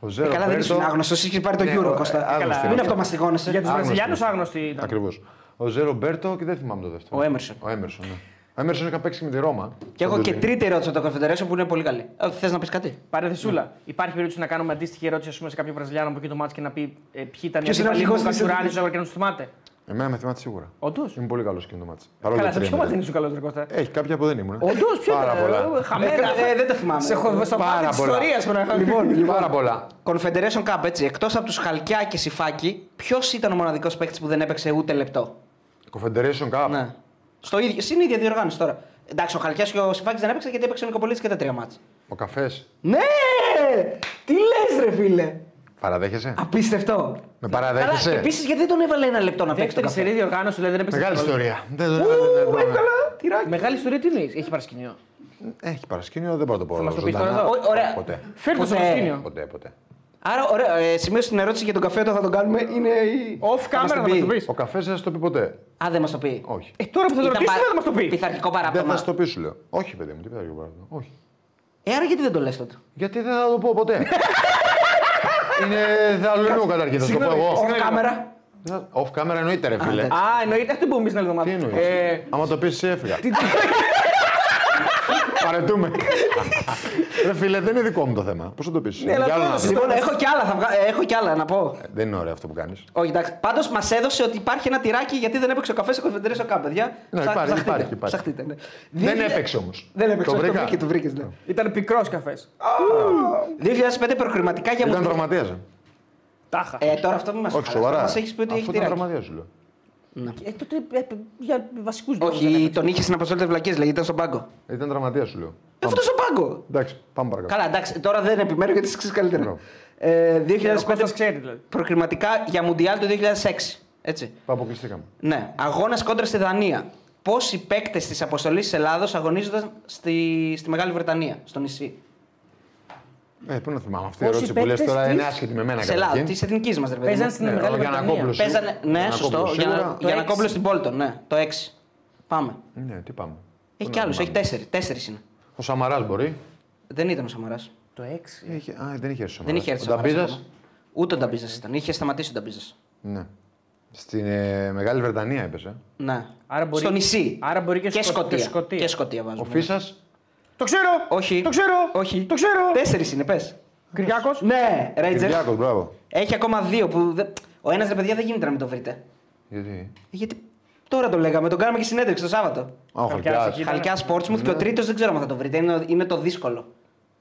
Ο Ζέρο Ε, καλά, δεν Μπέρτο. ήσουν άγνωστος, είχε πάρει το Ναι, Euro ο- Κώστα. άγνωστοι Μην είμαστε. αυτομαστιγώνεσαι. Για τους Άγνωστοι. Βραζιλιάνους άγνωστοι ήταν. Ακριβώς. Ο Ζέρο Μπέρτο και δεν θυμάμαι το δεύτερο. Ο Έμερσον. Ο Έμερσον, ναι. Ο Έμερσον είχα παίξει και με τη Ρώμα. Και έχω Τον και Τούτο. τρίτη ερώτηση από το Confederation που είναι πολύ καλή. Θες να πεις κάτι; Παρεθεσούλα. Υπάρχει περίπτωση να κάνουμε αντίστοιχη ερώτηση ας πούμε, σε κάποιο Βραζιλιάνο από εκεί το μάτι και να πει ε, ποιοι ήταν οι Ποιος είναι ο αντίπαλοι αρχηγός του της Κατσουράνη εθνικής. και να τους θυμάται; Εμένα με θυμάται σίγουρα. Όντως; Είμαι πολύ καλός εκείνο το μάτσο. Καλά, σε ποιο μάτι δεν ήσουν καλός, Ρε Κώστα; Έχει κάποια που δεν ήμουν. Όντως, ποιο Πάρα ήταν. πολλά. ε, Χαμένα. Ε, δεν το θυμάμαι. Σε έχω στο Πάρα μάτι της πολλά. ιστορίας. Λοιπόν, Πάρα πολλά. Confederation Cup, έτσι. Εκτός από τους Χαλκιά και Σιφάκη, ποιος ήταν ο μοναδικός παίκτης που δεν έπαιξε ούτε λεπτό; Confederation Cup. Ναι. Στο ίδιο, στην ίδια διοργάνωση τώρα. Εντάξει, ο Χαλκιάς και ο Σιφάκης δεν έπαιξαν γιατί έπαιξε ο Νικοπολίτη και τα τρία μάτσα. Ο καφές. Ναι! Τι λες, ρε φίλε! Παραδέχεσαι; Απίστευτο. Με Αλλά παραδέχεσαι. επίσης γιατί δεν τον έβαλε ένα λεπτό να παίξει το Δεύτερη καφέ; σερή διοργάνωση, δηλαδή δεν έπαιξε. Μεγάλη καθόλου. ιστορία. Δεν- δεν- Ου, δεν- δεν- έβγαλα τυράκι. Μεγάλη ιστορία τι είναι, έχει παρασκηνιό. Έχει παρασκήνιο, δεν μπορώ να το πω. μας το πεις ζωντανά. τώρα εδώ; Ω, ωραία. Ποτέ. Φέρτε το στο Ποτέ. παρασκήνιο. Ποτέ, ποτέ. Άρα, ωραία, ε, σημείο στην ερώτηση για τον καφέ όταν θα τον κάνουμε είναι η. Off θα μας camera την να μας πει. το πεις. Ο καφές δεν θα το πει ποτέ. Α, δεν μας το πει. Όχι. Ε, τώρα που θα το Ήταν ρωτήσουμε πα- δεν μας το πει. Πειθαρχικό Δεν παράπτωμα. θα σου το πεις, σου λέω. Όχι, παιδί μου, τι πέρα παράδειγμα. Όχι. Ε, άρα γιατί δεν το λες τότε; Γιατί δεν θα το πω ποτέ. Είναι θεαλονού καταρχήν, θα σου το πω εγώ. Off κάμερα. Δεν θα- Off camera εννοείται, ρε φίλε. Α, εννοείται, αυτό που πούμε στην άλλη Τι εβδομάδα. εννοείς; Ε, Άμα το πεις, έφυγα. Παρετούμε. Ρε φίλε, δεν είναι δικό μου το θέμα. Πώς θα το πεις; Ναι, αλλά τώρα Λοιπόν, έχω κι άλλα, θα βγα... ε, έχω κι άλλα να πω. Δεν είναι ωραίο αυτό που κάνεις. Όχι, εντάξει. Πάντως μας έδωσε ότι υπάρχει ένα τυράκι γιατί δεν έπαιξε ο καφές σε Confederation Cup, παιδιά. Ναι, Ψα- υπάρχει, ψαχτείτε, υπάρχει, υπάρχει. ψαχτείτε, ναι. Δεν Δύο- έπαιξε όμως. Δεν έπαιξε, Το όχι, το βρήκα. βρήκε, το βρήκες. Ναι. Ήταν πικρός καφές. 2005 προκριματικά για Ήταν μου. τραυματία. Τάχα. Ε, τώρα αυτό μην μας Όχι, σοβαρά. Μας έχεις πει ότι έχει Αυτό ήταν τυράκι. τραυματία σου λέω. Ε, τότε ε, για βασικούς Όχι, τον είχες στην αποστολή βλακίες, λέγεται ήταν στον πάγκο. Ήταν τραυματίας σου λέω. Ε, Αυτό στον πάγκο. Εντάξει, πάμε παρακάτω. Καλά, εντάξει, τώρα δεν επιμένω γιατί ξέρεις καλύτερα. Μπράβο. Ε, 2005 Κώστας ξέρει δηλαδή. προκριματικά για Μουντιάλ το 2006. Έτσι. Αποκλειστήκαμε. Ναι, αγώνας κόντρα στη Δανία. Πόσοι παίκτες της αποστολής της Ελλάδος αγωνίζονταν στη, στη Μεγάλη Βρετανία, στο νησί; Ε, πού να θυμάμαι. Αυτή η Πόσοι ερώτηση που λες παίκτες τώρα της- είναι άσχετη με μένα Σε Ελλάδα, καταρχήν. της εθνικής μας, ρε παιδί. Παίζαν μου. στην Ναι, Μεγάλη ο Βρετανία. Γιαννακόπουλος. Παίζανε, ναι, Γιαννακόπουλος σωστό. Για, σίγουρα. να, Το για να έξι. κόμπλω στην Πόλτον, ναι, το 6. Πάμε. Ναι, τι πάμε. Έχει Πού κι να άλλου, έχει θυμάμαι. τέσσερι. Τέσσερις είναι. Ο Σαμαράς μπορεί; Δεν ήταν ο Σαμαράς. Το 6. Είχε- Α, δεν είχε έρθει ο Δεν είχε έρθει ο Σαμαράς Νταμπίζα. ακόμα. Ούτε ο Νταμπίζας ήταν. Είχε σταματήσει ο Νταμπίζας. Ναι. Στην ε, Μεγάλη Βρετανία έπεσε. Ναι. Άρα μπορεί- Στο νησί. άρα μπορεί και και Σκο- Σκοτία. και Σκοτία. Και Σκοτία Ο βάζουμε. Φίσας; Το ξέρω! Όχι. Το ξέρω! Όχι. Το ξέρω! Τέσσερις είναι, πες. Κυριάκος. Ναι, Ρέιτζερ. Κυριάκος, μπράβο. Έχει ακόμα δύο που. δεν- Ο ένας ρε παιδιά δεν γίνεται να μην το βρείτε. Γιατί; Γιατί τώρα το λέγαμε, τον κάναμε και συνέντευξη το Σάββατο. Α, ο Χαλκιάς Χαλκιάς. εκεί. Ήταν- Χαλκιάς Sportsmouth και ο τρίτος δεν ξέρω αν θα το βρείτε. Είναι, είναι το δύσκολο.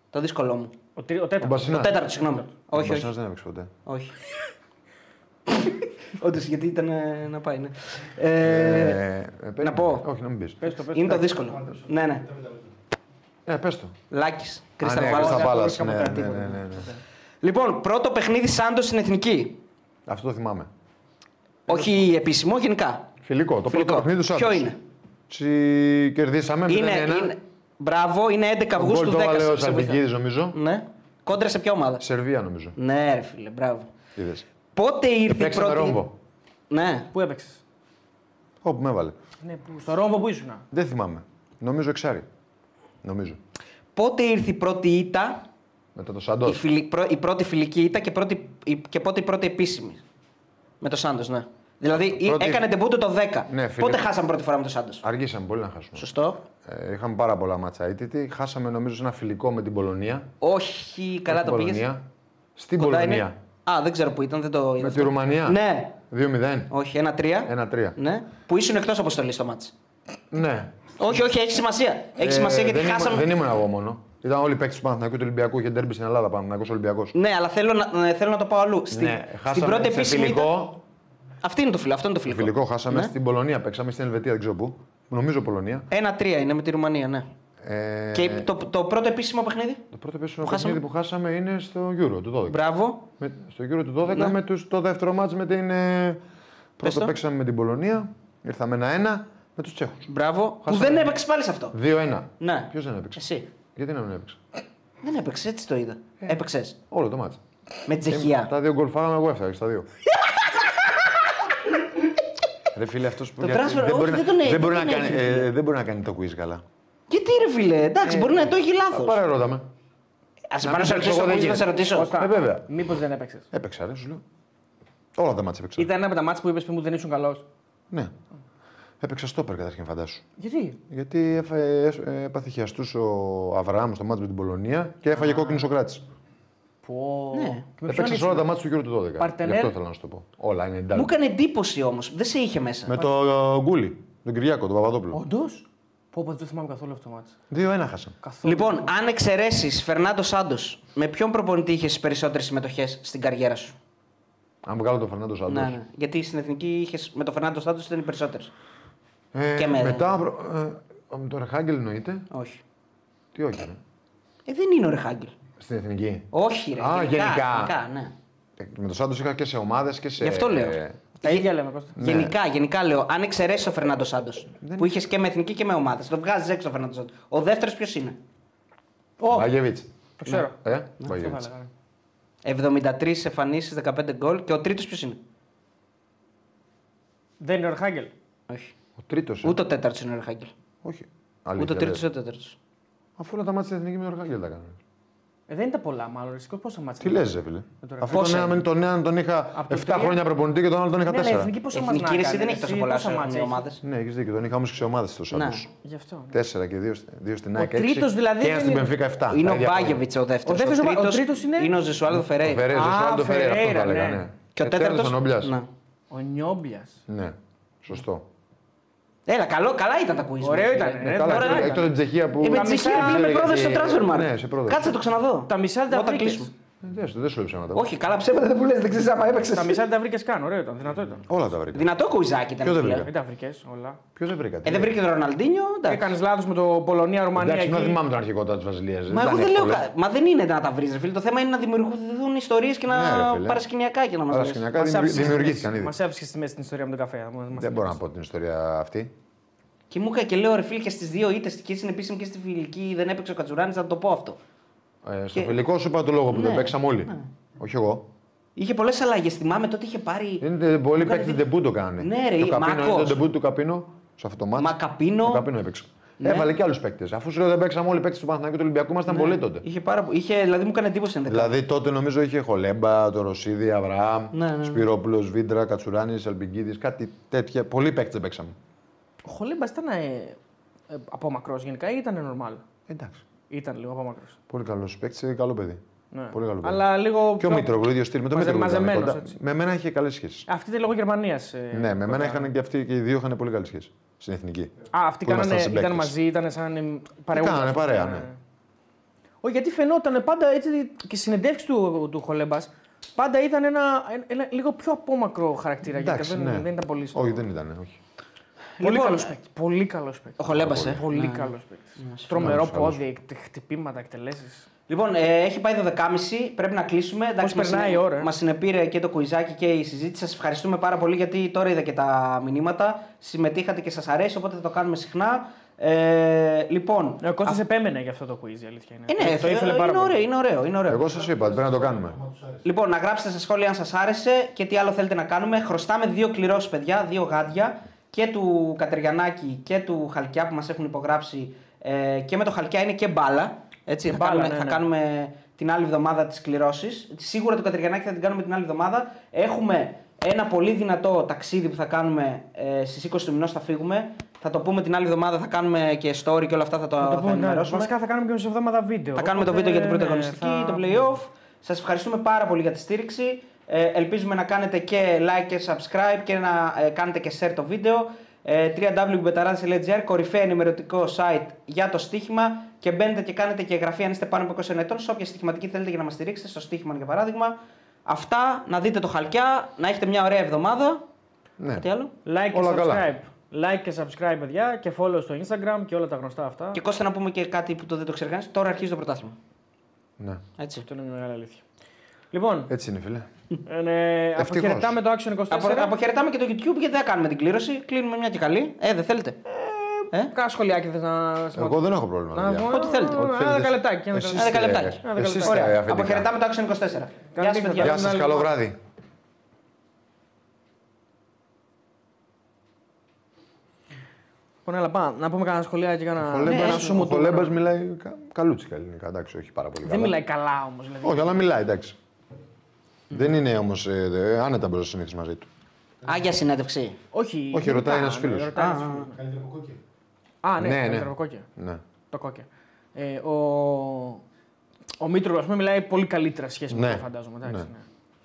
Το δύσκολό μου. Ο, τρι- ο Ο τέταρτος. Το Μπασινάς. τέταρτος, συγγνώμη. Ο Όχι, Μπασινάς όχι. δεν έπαιξε ποτέ. όχι. Όντως, γιατί ήταν ε, να πάει, ναι. Ε, Ε, ε, περίμενε. πω. Όχι, να μην πεις. Πες το, πες είναι το το. δύσκολο. Ναι, ναι. Ε, πες το. Λάκης. Α, Κρίστα ναι, Πάλας. Crystal Palace, Palace, ναι, ναι, ναι, ναι, ναι, ναι. Λοιπόν, πρώτο παιχνίδι Σάντος στην εθνική. Αυτό το θυμάμαι. Όχι επίσημο, γενικά. Φιλικό, το πρώτο Φιλικό. παιχνίδι του Σάντος. Ποιο είναι; Τσι... Κερδίσαμε με Είναι, είναι, μπράβο, είναι 11 Αυγούστου Το 10. έβαλε ο σε βοηθά. Σαλπικίδης νομίζω. Ναι. Κόντρα σε ποια ομάδα; Σερβία νομίζω. Ναι, ρε φίλε, μπράβο. Είδες. Πότε ήρθε η Παίξαμε πρώτη. ρόμπο. Ναι. Πού έπαιξες; Όπου με έβαλε. Ναι, που... Στο Ρόμβο που ήσουν. Δεν θυμάμαι. Νομίζω εξάρι. Νομίζω. Πότε ήρθε η πρώτη ήττα, Μετά το η, Σαντό. φιλι- πρω- η πρώτη φιλική ήττα και, πρώτη, η- και πότε η πρώτη επίσημη. Με το Σάντος, ναι. Δηλαδή η- Πρώτη- έκανε τεμπούτο το 10. Ναι, φίλε. πότε χάσαμε πρώτη φορά με το Σάντος; Αργήσαμε πολύ να χάσουμε. Σωστό. Ε, είχαμε πάρα πολλά μάτσα αίτητη. Χάσαμε νομίζω σε ένα φιλικό με την Πολωνία. Όχι, καλά Στην το πήγες. Πολωνία. Στην Κοντά Πολωνία. είναι. Α, δεν ξέρω που ήταν, δεν το είδα. Με αυτό. τη Ρουμανία. Ναι. 2-0. Όχι, ένα-τρία. 1-3. Ναι. Που ήσουν εκτός αποστολής στο μάτς. Ναι. Όχι, όχι, έχει σημασία. Έχει Ε, σημασία γιατί δεν ήμουν- χάσαμε. δεν ήμουν εγώ μόνο. Ήταν όλοι οι παίκτες του Παναθηναϊκού και του Ολυμπιακού. Είχε ντέρμπι στην Ελλάδα. Παναθηναϊκός Ολυμπιακός. Ναι, αλλά θέλω να, ε, θέλω να το πάω αλλού. Στην, Ναι, στην χάσαμε πρώτη σε επίσημη. φιλικό. Ήταν... Αυτή είναι το φιλικό. Αυτό είναι το φιλικό. Φιλικό χάσαμε Ναι. στην Πολωνία. Παίξαμε στην Ελβετία, δεν ξέρω πού. Νομίζω Πολωνία. Ένα-τρία είναι με τη Ρουμανία, ναι. Ε, Και το, το πρώτο επίσημο παιχνίδι. Το πρώτο επίσημο που χάσαμε. παιχνίδι που χάσαμε είναι στο Euro του 12. Μπράβο. Με, στο Euro του 12 Ναι. με τους, το δεύτερο μάτς με την. Ε, πρώτο το. παίξαμε με την Πολωνία. Ήρθαμε 1-1 με τους Τσέχους. Μπράβο. Που Χάσαμε. δεν έπαιξε πάλι σε αυτό. 2-1. Ναι. Ποιος δεν έπαιξε; Εσύ. Γιατί να μην έπαιξε; Δεν έπαιξε, έτσι το είδα. Ε. Έπαιξες. Όλο το μάτς. Με τη Τσεχία. Τα δύο γκολ φάγαμε, εγώ έφταγα στα δύο. Ρε φίλε, αυτός που Το γιατί transfer, δεν, όχι, μπορεί δεν να, τον έχει, δεν, μπορεί δεν να τον κάνει, έχει, ε, φίλε. δεν μπορεί να κάνει το quiz καλά. Γιατί ρε φίλε, εντάξει, μπορεί να το έχει λάθος. Πάρε ρώτα με. Α σε να πάρω να μην σε παίξω ρωτήσω, εγώ, δεν να γίνεται. σε ρωτήσω. Κώστα, Ε, βέβαια. Μήπως δεν έπαιξες; Έπαιξα, ρε, σου λέω. Όλα τα μάτια έπαιξα. Ήταν ένα από τα μάτια που είπες που δεν ήσουν καλός. Ναι. Έπαιξα στόπερ καταρχήν, φαντάσου. Γιατί; Γιατί έφαγε, ε, έπαθε χιαστούς ο Αβραάμ στο μάτι με την Πολωνία και έφαγε κόκκινο Σοκράτης. Πω. Ναι. Και με ποιον Έπαιξα σε ήσουν; όλα τα μάτια του γύρω του 12. Παρτενέρ. Γι' αυτό θέλω να σου το πω. Όλα είναι Μου εντάξει. έκανε εντύπωση όμως. Δεν σε είχε μέσα. Με το ε, Γκούλι, τον Κυριάκο, τον Παπαδόπουλο. Όντως; Πω, πω, δεν θυμάμαι καθόλου αυτό το μάτι. 2-1 χάσαμε. Καθόλου. Λοιπόν, αν εξαιρέσεις Φερνάντο Σάντος, με ποιον προπονητή είχες τι περισσότερες συμμετοχές στην καριέρα σου; Αν βγάλω τον Φερνάντο Σάντος. Ναι, ναι. Γιατί στην εθνική είχες, με το Φερνάντο Σάντος ήταν οι περισσότερες. Ε, Και με- Μετά, προ- ε, με τον Ρεχάγκελ εννοείται; Όχι. Τι όχι, ρε. Ε, δεν είναι ο Ρεχάγκελ. Στην εθνική. Όχι, ρε. Α, γενικά. ναι. Ε, Με τον Σάντος είχα και σε ομάδες και σε. Γι' αυτό λέω. ε, Τα ίδια λέμε, Κώστα. Ναι. Γενικά, γενικά λέω, αν εξαιρέσει τον Φερνάντο Σάντος, που είχες και με εθνική και με ομάδα, το βγάζεις έξω τον Φερνάντο Σάντος. Ο δεύτερος ποιος είναι; Ω, Βαγεβίτς. το ξέρω. Ε, Αυτό θα Βαγεβίτς. έλεγα. 73 εμφανίσεις, 15 γκολ και ο τρίτος ποιος είναι; Δεν είναι ο Ρχάγκελ. Όχι. Ο τρίτο. Ούτε ο τέταρτος είναι ο Ρεχάγκελ. Όχι. Ούτε ο Αλήθεια, τρίτος λες. ούτε ο τέταρτος. Αφού όλα τα μάτια στην εθνικής με τον Ρεχάγκελ τα κάνανε. Ε, δεν ήταν πολλά, μάλλον. Εσύ πόσα μάτια. Τι λες, ρε φίλε; τώρα. Αφού τον Πόσα έναν, τον έναν τον είχα Από το 7 τρία. χρόνια προπονητή και τον άλλο τον είχα Ναι, αλλά 4. εθνική πόσα μας Εθνική να ρεσί έκανε, δεν έχει τόσο εσύ, πολλά πόσα σε μάτια έχεις; ομάδες. Ναι, έχεις δίκιο. Τον είχα όμως και σε ομάδες τους Ναι. άλλους. Γι' αυτό. 4 και 2, δύο στην ΑΕΚ. τρίτος έξι, δηλαδή Και ένας δεν στην είναι- Πενφύκα 7. Είναι Τα ο ίδια χρόνια. Μπάγεβιτς ο δεύτερος. Ο δεύτερος, ο τρίτος είναι- Είναι ο Ζεσουάλδο Ο Φερέιρα. Φερέιρα, Α, ο Σουάλντο Φερέιρα, αυτό Φερέιρα, θα έλεγα. ναι. ναι. Και ο Ε, τέταρτος τέταρτο. ο Νόμπιας. Ο Νιόμπια. Ναι, σωστό. Έλα, καλό, καλά ήταν τα quiz. Ωραίο ρε, ήταν, φίλε. ε, Καλά, ωραία εκτός ήταν. από την Τσεχία που. Ε, με Τα τη μισά Τσεχία φίλε με έλεγα πρόδωσε και- στο Transfermarkt. Ναι, σε πρόδωσε. Κάτσε να το ξαναδώ. Τα μισά δεν τα Όταν βρήκε. Κλείσουμε. Ε, Δεν σου- δεν σου λέω ψέματα. Όχι, καλά ψέματα δεν μου λες, δεν ξέρεις άμα έπαιξες. Τα μισά δεν τα βρήκες καν. Ωραίο ήταν. Δυνατό ήταν. Όλα τα βρήκα. Δυνατό κουιζάκι ήταν. Ποιο δεν φίλε. βρήκα; Δεν τα βρήκες όλα. Ποιο δεν βρήκα. Ε, δεν βρήκε τον Ροναλντίνιο, εντάξει. Έκανες λάθος με το Πολωνία-Ρουμανία. Εντάξει, να εκεί. θυμάμαι τον αρχικό της Βασιλείας. Μα εγώ δεν λέω κα- Μα δεν είναι να τα βρει, φίλε. Το θέμα είναι να δημιουργηθούν ιστορίες και να Ναι, ρε, φίλε. παρασκηνιακά και να μας Παρασκηνιακά δημιουργη- δημιουργήθηκαν ήδη. Μας άφησες στη μέση την ιστορία με τον καφέ. Μας- μας Δεν μπορώ να είπες. πω την ιστορία αυτή. Και μου έκανε και λέω ρε φίλε και στις δύο ήττες και στην επίσημη και στη φιλική δεν έπαιξε ο Κατσουράνη, να το πω αυτό. Ε, στο Και- φιλικό σου είπα το λόγο που Ναι, δεν παίξαμε όλοι. Όχι εγώ. Είχε πολλές αλλαγές. Θυμάμαι τότε είχε πάρει. Είναι πολλοί Μου έκανε παίκτες δι- ντεμπού το κάνανε. Ναι, ρε, το Καπίνο είναι Μακός. το ντεμπού του Καπίνο σε αυτό το ματς. Μακαπίνο. Το Καπίνο έπαιξε. Ναι. Έβαλε και άλλους παίκτες. Αφού σου λέω δεν παίξαμε όλοι οι παίκτες του Παναθηναϊκού και του Ολυμπιακού, ήμασταν πολλοί τότε. Είχε, πάρα... πο- είχε, δηλαδή μου έκανε εντύπωση ενδεκά. Δηλαδή τότε νομίζω είχε Χολέμπα, Τοροσίδη, Αβραάμ, Ναι, ναι. Σπυρόπουλος, Βίντρα, Κατσουράνης, Αλμπιγκίδης, κάτι τέτοια. Πολλοί παίκτες δεν παίξαμε. Ο Χολέμπας ήταν ε, ε, από μακρός γενικά ή ήταν normal; Εντάξει. Ήταν λίγο από μακρός. Πολύ καλός παίκτης, καλό παιδί. Ναι. Πολύ καλό παιδί. Αλλά λίγο. Και ο πιο- Μήτρογλου, ίδιο στυλ. Με τον μαζε- Μήτρογλου ήταν μαζεμένος, κοντά. έτσι. Με μένα είχε καλές σχέσεις. Αυτή ήταν λόγω Γερμανίας. Ναι, με μένα είχαν και αυτοί και οι δύο είχαν πολύ καλή σχέση. Στην εθνική. Α, αυτοί που ήμασταν κάνανε, ήταν συμπαίκτες. μαζί, ήταν σαν ε, παρεούλα. Κάνανε ας πούμε. παρέα, ναι. Όχι, γιατί φαινόταν πάντα έτσι και συνεντεύξεις του, του Χολέμπας πάντα ήταν ένα, ένα, ένα λίγο πιο απόμακρο χαρακτήρα. Εντάξει, γιατί δεν, ναι. δεν ήταν πολύ στο. Όχι, δεν ήταν. Όχι. Πολύ Λοιπόν, καλός παίκτης. Πολύ καλός παίκτης. Ο Χολέμπα, ε. Πολύ Ναι. καλός παίκτης. Τρομερό πόδι, εκ- χτυπήματα, εκτελέσεις. Λοιπόν, ε, έχει πάει 12.30, πρέπει να κλείσουμε. Εντάξει, μας περνάει συνε- η ώρα, ε; Μας συνεπήρε και το κουιζάκι και η συζήτηση. Σας ευχαριστούμε πάρα πολύ γιατί τώρα είδα και τα μηνύματα. Συμμετείχατε και σας αρέσει, οπότε θα το κάνουμε συχνά. Ε, λοιπόν, Ο Κώστας επέμενε για αυτό το quiz, η αλήθεια είναι. ε, ναι, το ήθελε πάρα είναι πολύ. ωραίο, είναι ωραίο, είναι ωραίο. Εγώ σας είπα ότι πρέπει να το κάνουμε. Λοιπόν, να γράψετε στα σχόλια αν σας άρεσε και τι άλλο θέλετε να κάνουμε. Χρωστάμε δύο κληρώσεις, παιδιά, δύο γάντια και του Κατεριανάκη και του Χαλκιά που μας έχουν υπογράψει. Ε, και με το Χαλκιά είναι και μπάλα. Έτσι, θα, μπάλα, κάνουμε, ναι, θα ναι. κάνουμε την άλλη εβδομάδα τις κληρώσεις. Σίγουρα το Κατεριανάκη θα την κάνουμε την άλλη εβδομάδα. Έχουμε ένα πολύ δυνατό ταξίδι που θα κάνουμε ε, στις 20 του μηνός θα φύγουμε. Θα το πούμε την άλλη εβδομάδα, θα κάνουμε και story και όλα αυτά θα το, Θα το θα πούμε, ναι. ενημερώσουμε. Βασικά θα κάνουμε και μεσοβδόμαδα βίντεο. Θα κάνουμε το οπότε, βίντεο για την ναι, πρωταγωνιστική, θα- το playoff. Σας ευχαριστούμε πάρα πολύ για τη στήριξη. Ε, ελπίζουμε να κάνετε και like και subscribe και να ε, κάνετε και share το βίντεο. Ε, www.betaradis.gr, κορυφαίο ενημερωτικό site για το στοίχημα και μπαίνετε και κάνετε και εγγραφή αν είστε πάνω από 20 ετών σε όποια στοιχηματική θέλετε για να μας στηρίξετε, στο στοίχημα για παράδειγμα. Αυτά, να δείτε το χαλκιά, να έχετε μια ωραία εβδομάδα. Ναι. Κάτι άλλο; Like και Όλα καλά. subscribe. Like και subscribe, παιδιά, και follow στο Instagram και όλα τα γνωστά αυτά. Και Κώστα να πούμε και κάτι που το δεν το ξέρει Τώρα αρχίζει το πρωτάθλημα. Ναι. Έτσι. Αυτό είναι μια μεγάλη αλήθεια. Λοιπόν, Έτσι είναι, φίλε. Ε, ναι, Ευτυχώς. αποχαιρετάμε το Action 24. Απο, αποχαιρετάμε και το YouTube γιατί δεν κάνουμε την κλήρωση. Κλείνουμε μια και καλή. Ε, δεν θέλετε. Ε, Κάνα σχολιάκι θες να Εγώ δεν έχω πρόβλημα. Να παιδιά. πούμε, Ό,τι θέλετε. Ένα Ό,τι θέλετε. δεκαλεπτάκι. ένα Εσείς δεκαλεπτάκι. Ένα είστε- δεκαλεπτάκι. Εσείς είστε Ωραία. αφεντικά. Αποχαιρετάμε το Action 24. Γεια σας, νύχτα. παιδιά. Γεια σας, καλό βράδυ. Λοιπόν, έλα, πάμε. Να πούμε κανένα σχολιάκι για να. Ο για να Χολέμπας- σούμε Ο το- Χολέμπας μιλάει κα- καλούτσικα ελληνικά, εντάξει, όχι πάρα πολύ Δεν καλά. μιλάει καλά όμως. Δηλαδή. Όχι, αλλά μιλάει, εντάξει. Δεν είναι όμως άνετα μπορώ να συνήθει μαζί του. Α, για συνέντευξη. Όχι, Όχι, ρωτάει ένας ναι, φίλος. ρωτάει Α, ένας α. φίλος. Καλύτερα από κόκκι. Α, ναι, Ναι, ναι, ναι. το κόκκι. Ναι. Το κόκκι. Ε, ο ο Μήτρο, ας πούμε, μιλάει πολύ καλύτερα σε σχέση με Ναι. το φαντάζομαι. Εντάξει, Ναι. ναι.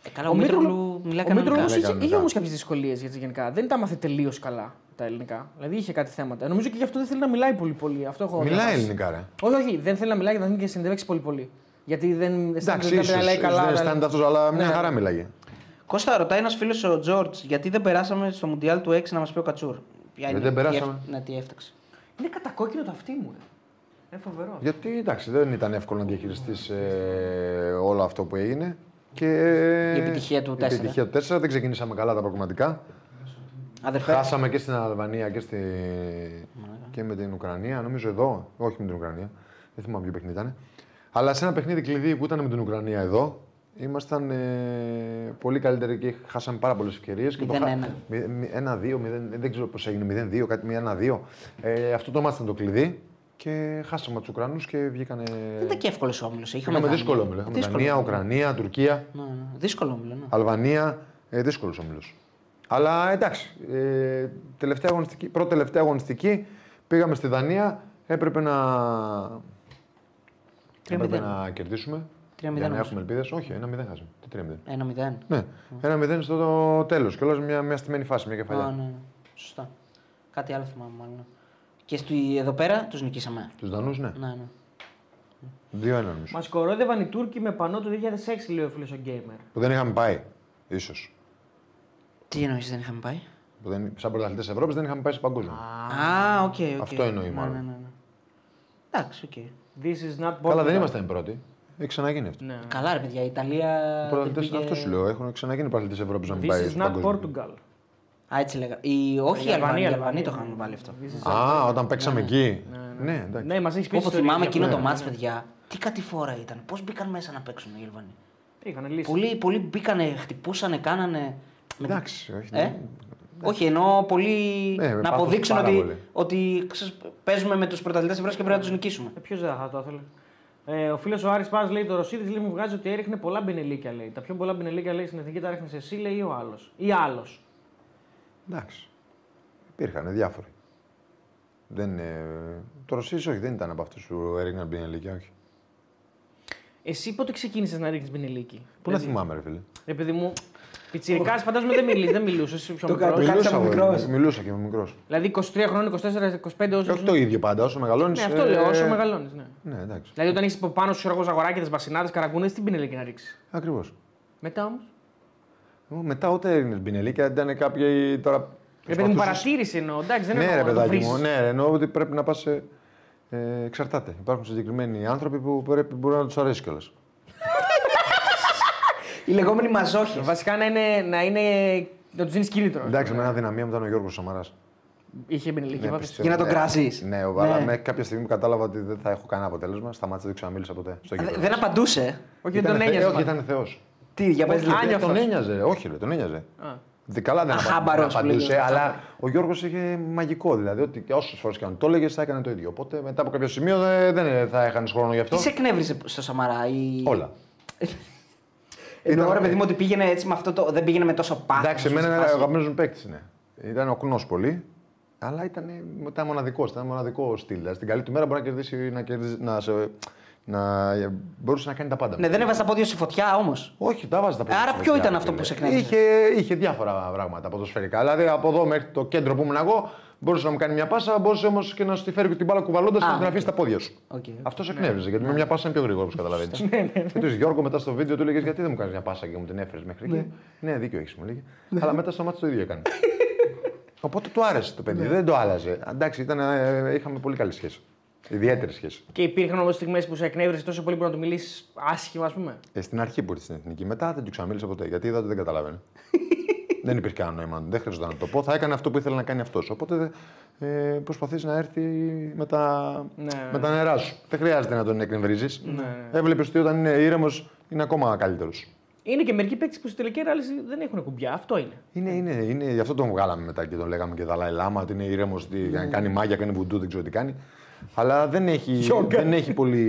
Ε, καλά, ο Μήτρογλου μιλάει ο Μήτρογλου κανονικά. Λέει είχε, κανονικά. είχε όμως κάποιε δυσκολίες γενικά. Δεν τα μάθε τελείως καλά τα ελληνικά. Δηλαδή είχε κάτι θέματα. Νομίζω και γι' αυτό δεν θέλει να μιλάει πολύ πολύ. Αυτό έχω Μιλάει διαβάσει. ελληνικά, ρε. Όχι, όχι, δεν θέλει να μιλάει και να δίνει και συνεντεύξει πολύ πολύ. Γιατί δεν Εντάξει, αισθάνεται ίσω. να λέει καλά. Δεν να- αισθάνεται αυτός, αλλά μια Ναι. χαρά μιλάγε. Κώστα, ρωτάει ένας φίλος ο Τζόρτζ, γιατί δεν περάσαμε στο Μουντιάλ του 6 να μας πει ο Κατσούρ. Ποια Γιατί είναι- δεν τι περάσαμε. έφ- Ναι, τι έφταξε. Είναι κατακόκκινο το αυτί μου. ρε. Είναι φοβερός. Γιατί εντάξει, δεν ήταν εύκολο να διαχειριστείς όλο αυτό που έγινε. Και, Η επιτυχία του η 4. επιτυχία του 4. Δεν ξεκινήσαμε καλά τα προγραμματικά. Αδερφέ. Χάσαμε και στην Αλβανία και, στη... και με την Ουκρανία. Νομίζω εδώ. Όχι με την Ουκρανία. Δεν θυμάμαι ποιο παιχνίδι ήταν. Αλλά σε ένα παιχνίδι κλειδί που ήταν με την Ουκρανία εδώ, ήμασταν ε, πολύ καλύτεροι και χάσαμε πάρα πολλές ευκαιρίες. 0-1. Ένα-δύο, δεν ξέρω πώς έγινε, 0-2, κάτι 1-2. Ε, αυτό το μάτι ήταν το κλειδί. Και χάσαμε τους Ουκρανούς και βγήκανε. Δεν ήταν και εύκολος ο όμιλος. Είχαμε δύσκολο όμιλο. Είχαμε Δανία, Ουκρανία, Τουρκία, Ναι, ναι. Δύσκολο όμιλο. Ναι. Αλβανία. Ε, δύσκολος όμιλος. Αλλά εντάξει. Ε, τελευταία αγωνιστική, πρώτη τελευταία αγωνιστική πήγαμε στη Δανία. Έπρεπε να. Έπρεπε να κερδίσουμε. 3-0 Για να όμως. έχουμε ελπίδες. Όχι, ένα 0 χάσαμε. Τι 3-0. Ένα 0. Ναι, ένα 0 στο τέλος. Και όλα μια, μια στημένη φάση, μια κεφαλιά. Α, ναι, ναι. Σωστά. Κάτι άλλο θυμάμαι μάλλον. Και στη, εδώ πέρα τους νικήσαμε. Τους Δανούς, ναι. Ναι, ναι. 2-1 νομίζω. Μας κορόδευαν οι Τούρκοι με πανό το 2006, λέει ο φίλος ο Γκέιμερ. Που δεν είχαμε πάει, ίσως. Τι εννοείς, δεν είχαμε πάει; Που δεν, σαν πρωταθλητές Ευρώπης δεν είχαμε πάει σε παγκόσμιο. Α, OK, OK. Αυτό εννοεί ναι, μάλλον. Ναι, ναι, ναι. Εντάξει, OK. This is not Καλά, δεν Portugal. ήμασταν οι πρώτοι. Έχει ξαναγίνει αυτό. Ναι. Καλά, ρε παιδιά, η Ιταλία. δεν Πρωταθλητές, πήγε- Αυτό σου λέω. Έχουν ξαναγίνει πρωταθλητέ Ευρώπης να μην This πάει is στο not παγκόσμιο. Portugal. Α, έτσι λέγα. Οι... Όχι οι Η Αλβανοί, οι Αλβανία, Αλβανοί το Αλβανία. είχαν βάλει αυτό. This is- Α, όταν παίξαμε εκεί. Ναι, εντάξει. Ναι, μας έχει πει Όπως ιστορίες θυμάμαι για εκείνο αυτό. το Ναι, μάτς, ναι. παιδιά. Τι κατηφόρα ήταν. Πώς μπήκαν μέσα να παίξουν οι Αλβανοί. Είχαν λύσει. Πολλοί, πολλοί μπήκανε, χτυπούσανε, κάνανε. με- Εντάξει, όχι. Ε; Όχι, εννοώ πολύ Ναι, με να πάθος αποδείξουν πάρα ότι, πολύ. ότι ξέρεις, παίζουμε με τους πρωταθλητές Ευρώπη και πρέπει να τους νικήσουμε. Ε, Ποιος δεν θα το ήθελε. Ε, ο φίλος ο Άρης Πάζ λέει: Το Ρωσίδης λέει, μου βγάζει ότι έριχνε πολλά μπινελίκια. Λέει. Τα πιο πολλά μπινελίκια λέει στην εθνική τα ρίχνει εσύ λέει, ή ο άλλος. Ή άλλος. Εντάξει. Υπήρχαν διάφοροι. Δεν, ε... Το Ρωσίδης όχι, δεν ήταν από αυτούς που έριχναν την ηλικία, όχι. Εσύ πότε ξεκίνησες να ρίχνεις μπινελίκι. Πού να θυμάμαι, ρε φίλε. Ρε παιδί μου, πιτσιρικάς φαντάζομαι δεν, μιλείς, δεν μιλούσες. Είσαι πιο Το μικρός. κάτι- Κάτσε από εγώ, μικρός. Μιλούσα και με μικρός. Δηλαδή 23 χρόνων, 24, 25 όσο. Όχι το ίδιο πάντα, όσο μεγαλώνεις. Ναι, αυτό λέω, όσο μεγαλώνεις. Ναι. Ναι, εντάξει. Δηλαδή όταν έχεις από πάνω σου εγώ ζαγοράκιδες, μπασινάδες, καραγκούνες, τι μπινελίκι να ρίξεις; Ακριβώς. Μετά όμως; Μετά ούτε έριχνε μπινελίκια, ήταν κάποιοι τώρα. Ρε παιδί μου, προσπαθούσες- παρατήρηση εννοώ. Εντάξει, δεν Ναι, εννοώ ρε να το παιδάκι βρεις. μου, ναι, ρε, εννοώ ότι πρέπει να πας. Ε, εξαρτάται. Υπάρχουν συγκεκριμένοι άνθρωποι που πρέπει, μπορεί να τους αρέσει κιόλας. Οι λεγόμενοι μαζόχοι. Βασικά να είναι. Να, είναι, να του δίνει κίνητρο. Εντάξει, με ένα δυναμία μου ήταν ο Γιώργος Σαμαρά. Είχε μπινελίκι. Ναι, πιστεύω. Για να τον Ναι. κράσεις. Ναι, αλλά με κάποια στιγμή που κατάλαβα ότι δεν θα έχω κανένα αποτέλεσμα, σταμάτησα, δεν ξαναμίλησα ποτέ. Στο Δε- γήπεδο. Δεν απαντούσε. Όχι, δεν τον θε- ένοιαζε. Όχι, μάλλον. ήταν Θεός. Τι, για πες λίγο. Άνιωθος. Τον ένοιαζε, όχι, ρε, τον ένοιαζε. Α. Δι- Καλά δεν απα- Αχάμπαρος δεν που απαντούσε, λέγεται. αλλά ο Γιώργος είχε μαγικό. Δηλαδή ότι όσες φορές και αν το έλεγες θα έκανε το ίδιο. Οπότε μετά από κάποιο σημείο δεν, δεν θα έχανες χρόνο γι' αυτό. Τι σε εκνεύριζε στο Σαμαρά, η... Όλα. Εννοώ ρε παιδί μου ότι πήγαινε έτσι με αυτό το. Δεν πήγαινε με τόσο πάθος. Εντάξει, εμένα είναι αγαπημένο μου παίκτης. Ναι. Ήταν ο Κνός πολύ, αλλά ήταν μετά μοναδικός. Ήταν μοναδικό στυλ. Δηλαδή, στην καλή του μέρα μπορεί να κερδίσει. Να, κερδίσει, να, σε, να μπορούσε να κάνει τα πάντα. Ναι, δεν έβαζε τα πόδια στη φωτιά όμως. Όχι, τα βάζει τα πόδια Άρα στη ποιο φωτιά, ήταν αυτό φίλε. που σε εκνεύρισε; Είχε, είχε διάφορα πράγματα ποδοσφαιρικά. Δηλαδή από εδώ μέχρι το κέντρο που ήμουν εγώ μπορούσε να μου κάνει μια πάσα, μπορούσε όμως και να σου τη φέρει και την μπάλα κουβαλώντας και Α, να την οκ. αφήσει τα πόδια σου. Οκ. Αυτός σε εκνεύριζε γιατί με μια πάσα είναι πιο γρήγορο όπως καταλαβαίνεις. Και του Γιώργο μετά στο βίντεο του έλεγε Γιατί δεν μου κάνεις μια πάσα και μου την έφερες μέχρι εκεί; Ναι, δίκιο έχεις μου λέγε. Αλλά μετά στο ματς το ίδιο έκανε. Οπότε του άρεσε το παιδί, δεν το άλλαζε. Εντάξει, ήταν, ε, είχαμε πολύ καλή σχέση. Ιδιαίτερη σχέση. Και υπήρχαν όμως στιγμές που σε εκνεύρισε τόσο πολύ που να του μιλήσεις άσχημα, ας πούμε; Ε, στην αρχή που ήρθε στην εθνική. Μετά δεν του ξαναμίλησα ποτέ γιατί είδα ότι δεν καταλάβαινε. δεν υπήρχε κανένα νόημα. Δεν χρειαζόταν να το πω. Θα έκανε αυτό που ήθελε να κάνει αυτός. Οπότε ε, προσπαθείς να έρθει με τα, Ναι, με τα νερά σου. Δεν χρειάζεται να τον εκνευρίζεις. Ναι, Έβλεπες ότι όταν είναι ήρεμος είναι ακόμα καλύτερος. Είναι και μερικοί παίκτες που στη τελική ανάλυση δεν έχουν κουμπιά. Αυτό είναι. Είναι, είναι, είναι, γι' αυτό τον βγάλαμε μετά και τον λέγαμε και Δαλάη Λάμα, ότι είναι ήρεμος, ότι Ναι. κάνει μάγια, κάνει βουντού, δεν ξέρω τι κάνει. Αλλά δεν έχει, δεν έχει, πολύ,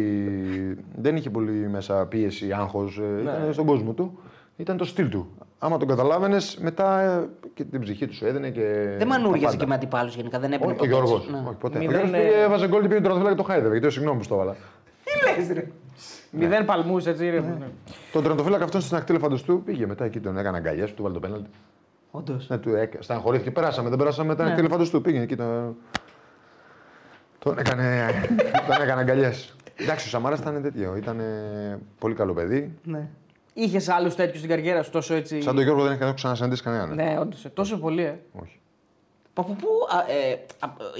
δεν είχε πολύ μέσα πίεση, άγχος. Ναι. Ήταν στον κόσμο του. Ήταν το στυλ του. Άμα τον καταλάβαινες, μετά ε, και την ψυχή τους σου έδινε και. Δεν τα μανούριαζε πάντα. και με αντιπάλους γενικά. Δεν έπαιρνε Όχι, ο ποτέ Γιώργος. έτσι. Ναι. Όχι, ποτέ. Ο Μηδέν, Γιώργος ε, πήγε, έβαζε γκολ και πήγε τον και το χάιδευε. Γιατί συγγνώμη που στο έβαλα. Μηδέν παλμούς, έτσι ήρεμο. ναι. Τον τερματοφύλακα αυτόν στην ακτή λεφαντοστού πήγε μετά εκεί, τον έκανε αγκαλιέ, του βάλε το πέναλτι. Όντως. Ναι, του έκα... στεναχωρήθηκε. Περάσαμε, δεν περάσαμε μετά Ναι. ναι. τη του. Πήγαινε εκεί. Τον, τον έκανε, τον έκανε αγκαλιέ. Εντάξει, ο Σαμάρα ήταν τέτοιο. Ήταν πολύ καλό παιδί. Ναι. Είχες άλλους τέτοιους στην καριέρα σου τόσο έτσι; Σαν τον Γιώργο δεν έχει ξανασυναντήσει κανέναν. Ναι, όντως. Τόσο πολύ, ε. Όχι. Από πού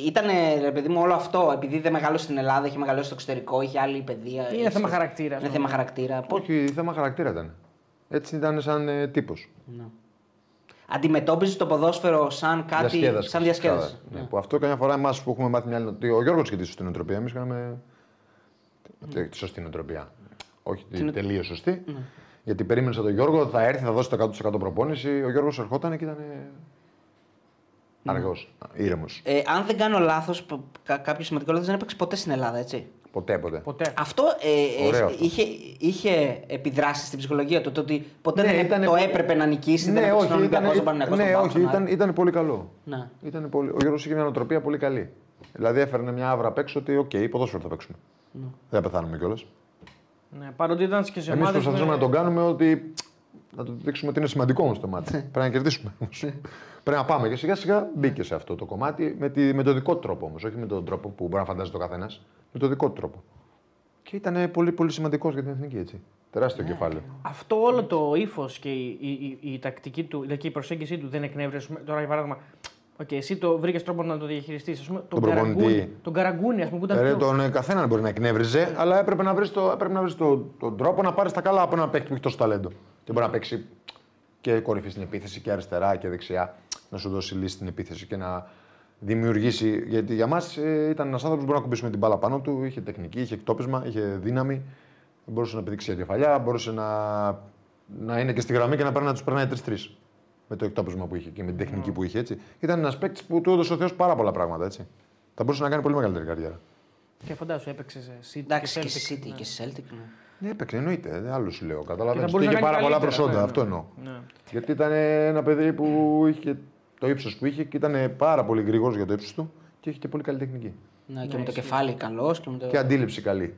ήταν ρε παιδί μου όλο αυτό, επειδή δεν μεγάλωσε στην Ελλάδα, είχε μεγαλώσει στο εξωτερικό, είχε άλλη παιδεία. Είναι είχε- θέμα χαρακτήρα, Είναι ας πούμε. θέμα χαρακτήρα. Πώς- Όχι, θέμα χαρακτήρα ήταν. Έτσι ήταν σαν ε, τύπος. Ναι. Αντιμετώπιζε το ποδόσφαιρο σαν κάτι. σαν διασκέδαση. Ναι. Που αυτό καμιά φορά εμάς που έχουμε μάθει μια άλλη. ότι Ο Γιώργος και τη σωστή νοοτροπία. Εμείς κάναμε. Τη- Τη σωστή νοοτροπία. Όχι τη τελείως σωστή. Γιατί περίμενε τον Γιώργο, θα έρθει, θα δώσει το 100% προπόνηση. Ο Γιώργος ερχόταν και ήταν. Αργός, ήρεμος. Ε, αν δεν κάνω λάθος, κάποιο σημαντικό λάθος δεν έπαιξε ποτέ στην Ελλάδα, έτσι. Ποτέ, ποτέ. Ποτέ. Αυτό ε, ε, Ωραίο αυτό. είχε, είχε επιδράσεις στην ψυχολογία του. Το ότι ποτέ Ναι, δεν ήτανε το πο- έπρεπε να νικήσει. δεν Ναι, έπαιξε όχι, στον Ολυμπιακό, ήταν, στον Παναθηναϊκό, ναι, στον όχι Πάο, στον ήταν, ήταν πολύ καλό. Ναι. Ήταν πολύ, ο Γιώργος είχε μια νοοτροπία πολύ καλή. Δηλαδή έφερνε μια αύρα απ' έξω ότι, οκ, ποδόσφαιρο θα παίξουμε. Ναι. Δεν θα πεθάνουμε κιόλας. Ναι, παρότι ήταν και σε Εμείς ομάδες προσπαθούσαμε με- να τον κάνουμε ότι. Να του δείξουμε ότι είναι σημαντικό όμως το ματς. Πρέπει να κερδίσουμε. όμως. Πρέπει να πάμε και σιγά σιγά μπήκε σε αυτό το κομμάτι με, τη, με το δικό του τρόπο όμως. Όχι με τον τρόπο που μπορεί να φαντάζεται ο καθένας. Με το δικό του τρόπο. Και ήταν πολύ, πολύ σημαντικός για την εθνική έτσι. Τεράστιο κεφάλαιο. Αυτό όλο το ύφος και η, η, η, η τακτική του, δηλαδή και η προσέγγιση του δεν εκνεύρισε. Τώρα για παράδειγμα, okay, εσύ το βρήκες τρόπο να το διαχειριστείς. Τον, Τον προπονητή. Καραγκούνι, τον Καραγκούνι, ας πούμε, που ήταν. Ε, Ρε, πιο- τον ε, καθέναν μπορεί να εκνεύριζε, αλλά έπρεπε να βρεις το, έπρεπε να βρεις το, τον τρόπο να πάρεις τα καλά από ένα παίκτη που έχει τόσο ταλέντο. Και μπορεί να παίξει και κορυφή στην επίθεση και αριστερά και δεξιά. Να σου δώσει λύση στην επίθεση και να δημιουργήσει. Γιατί για μας ήταν ένας άνθρωπος που μπορεί να κουμπίσει με την μπάλα πάνω του, είχε τεχνική, είχε εκτόπισμα, είχε δύναμη. Μπορούσε να πηδήξει για κεφαλιά, μπορούσε να, να είναι και στη γραμμή και να παίρνει να τους περνάει τρει-τρει. Με το εκτόπισμα που είχε και με την τεχνική που είχε. Έτσι. Ήταν ένας παίκτης που του έδωσε ο Θεός πάρα πολλά πράγματα. Έτσι. Θα μπορούσε να κάνει πολύ μεγαλύτερη καριέρα. Και φαντάσου, έπαιξε σε City. Εντάξει και Celtic, στη City ναι. και στη Celtic. Ναι. Ναι, έπαιξε, εννοείται. Δεν άλλο σου λέω. Και Καταλαβαίνεις. θα Και μπορούσε είχε να κάνει πάρα πολλά καλύτερα, προσόντα. ναι, Αυτό ναι. εννοώ. Ναι. Γιατί ήταν ένα παιδί που είχε το ύψος που είχε και ήταν πάρα πολύ γρήγορος για το ύψος του και είχε και πολύ καλή τεχνική. Ναι, και με το κεφάλι καλός και με το. Και αντίληψη καλή.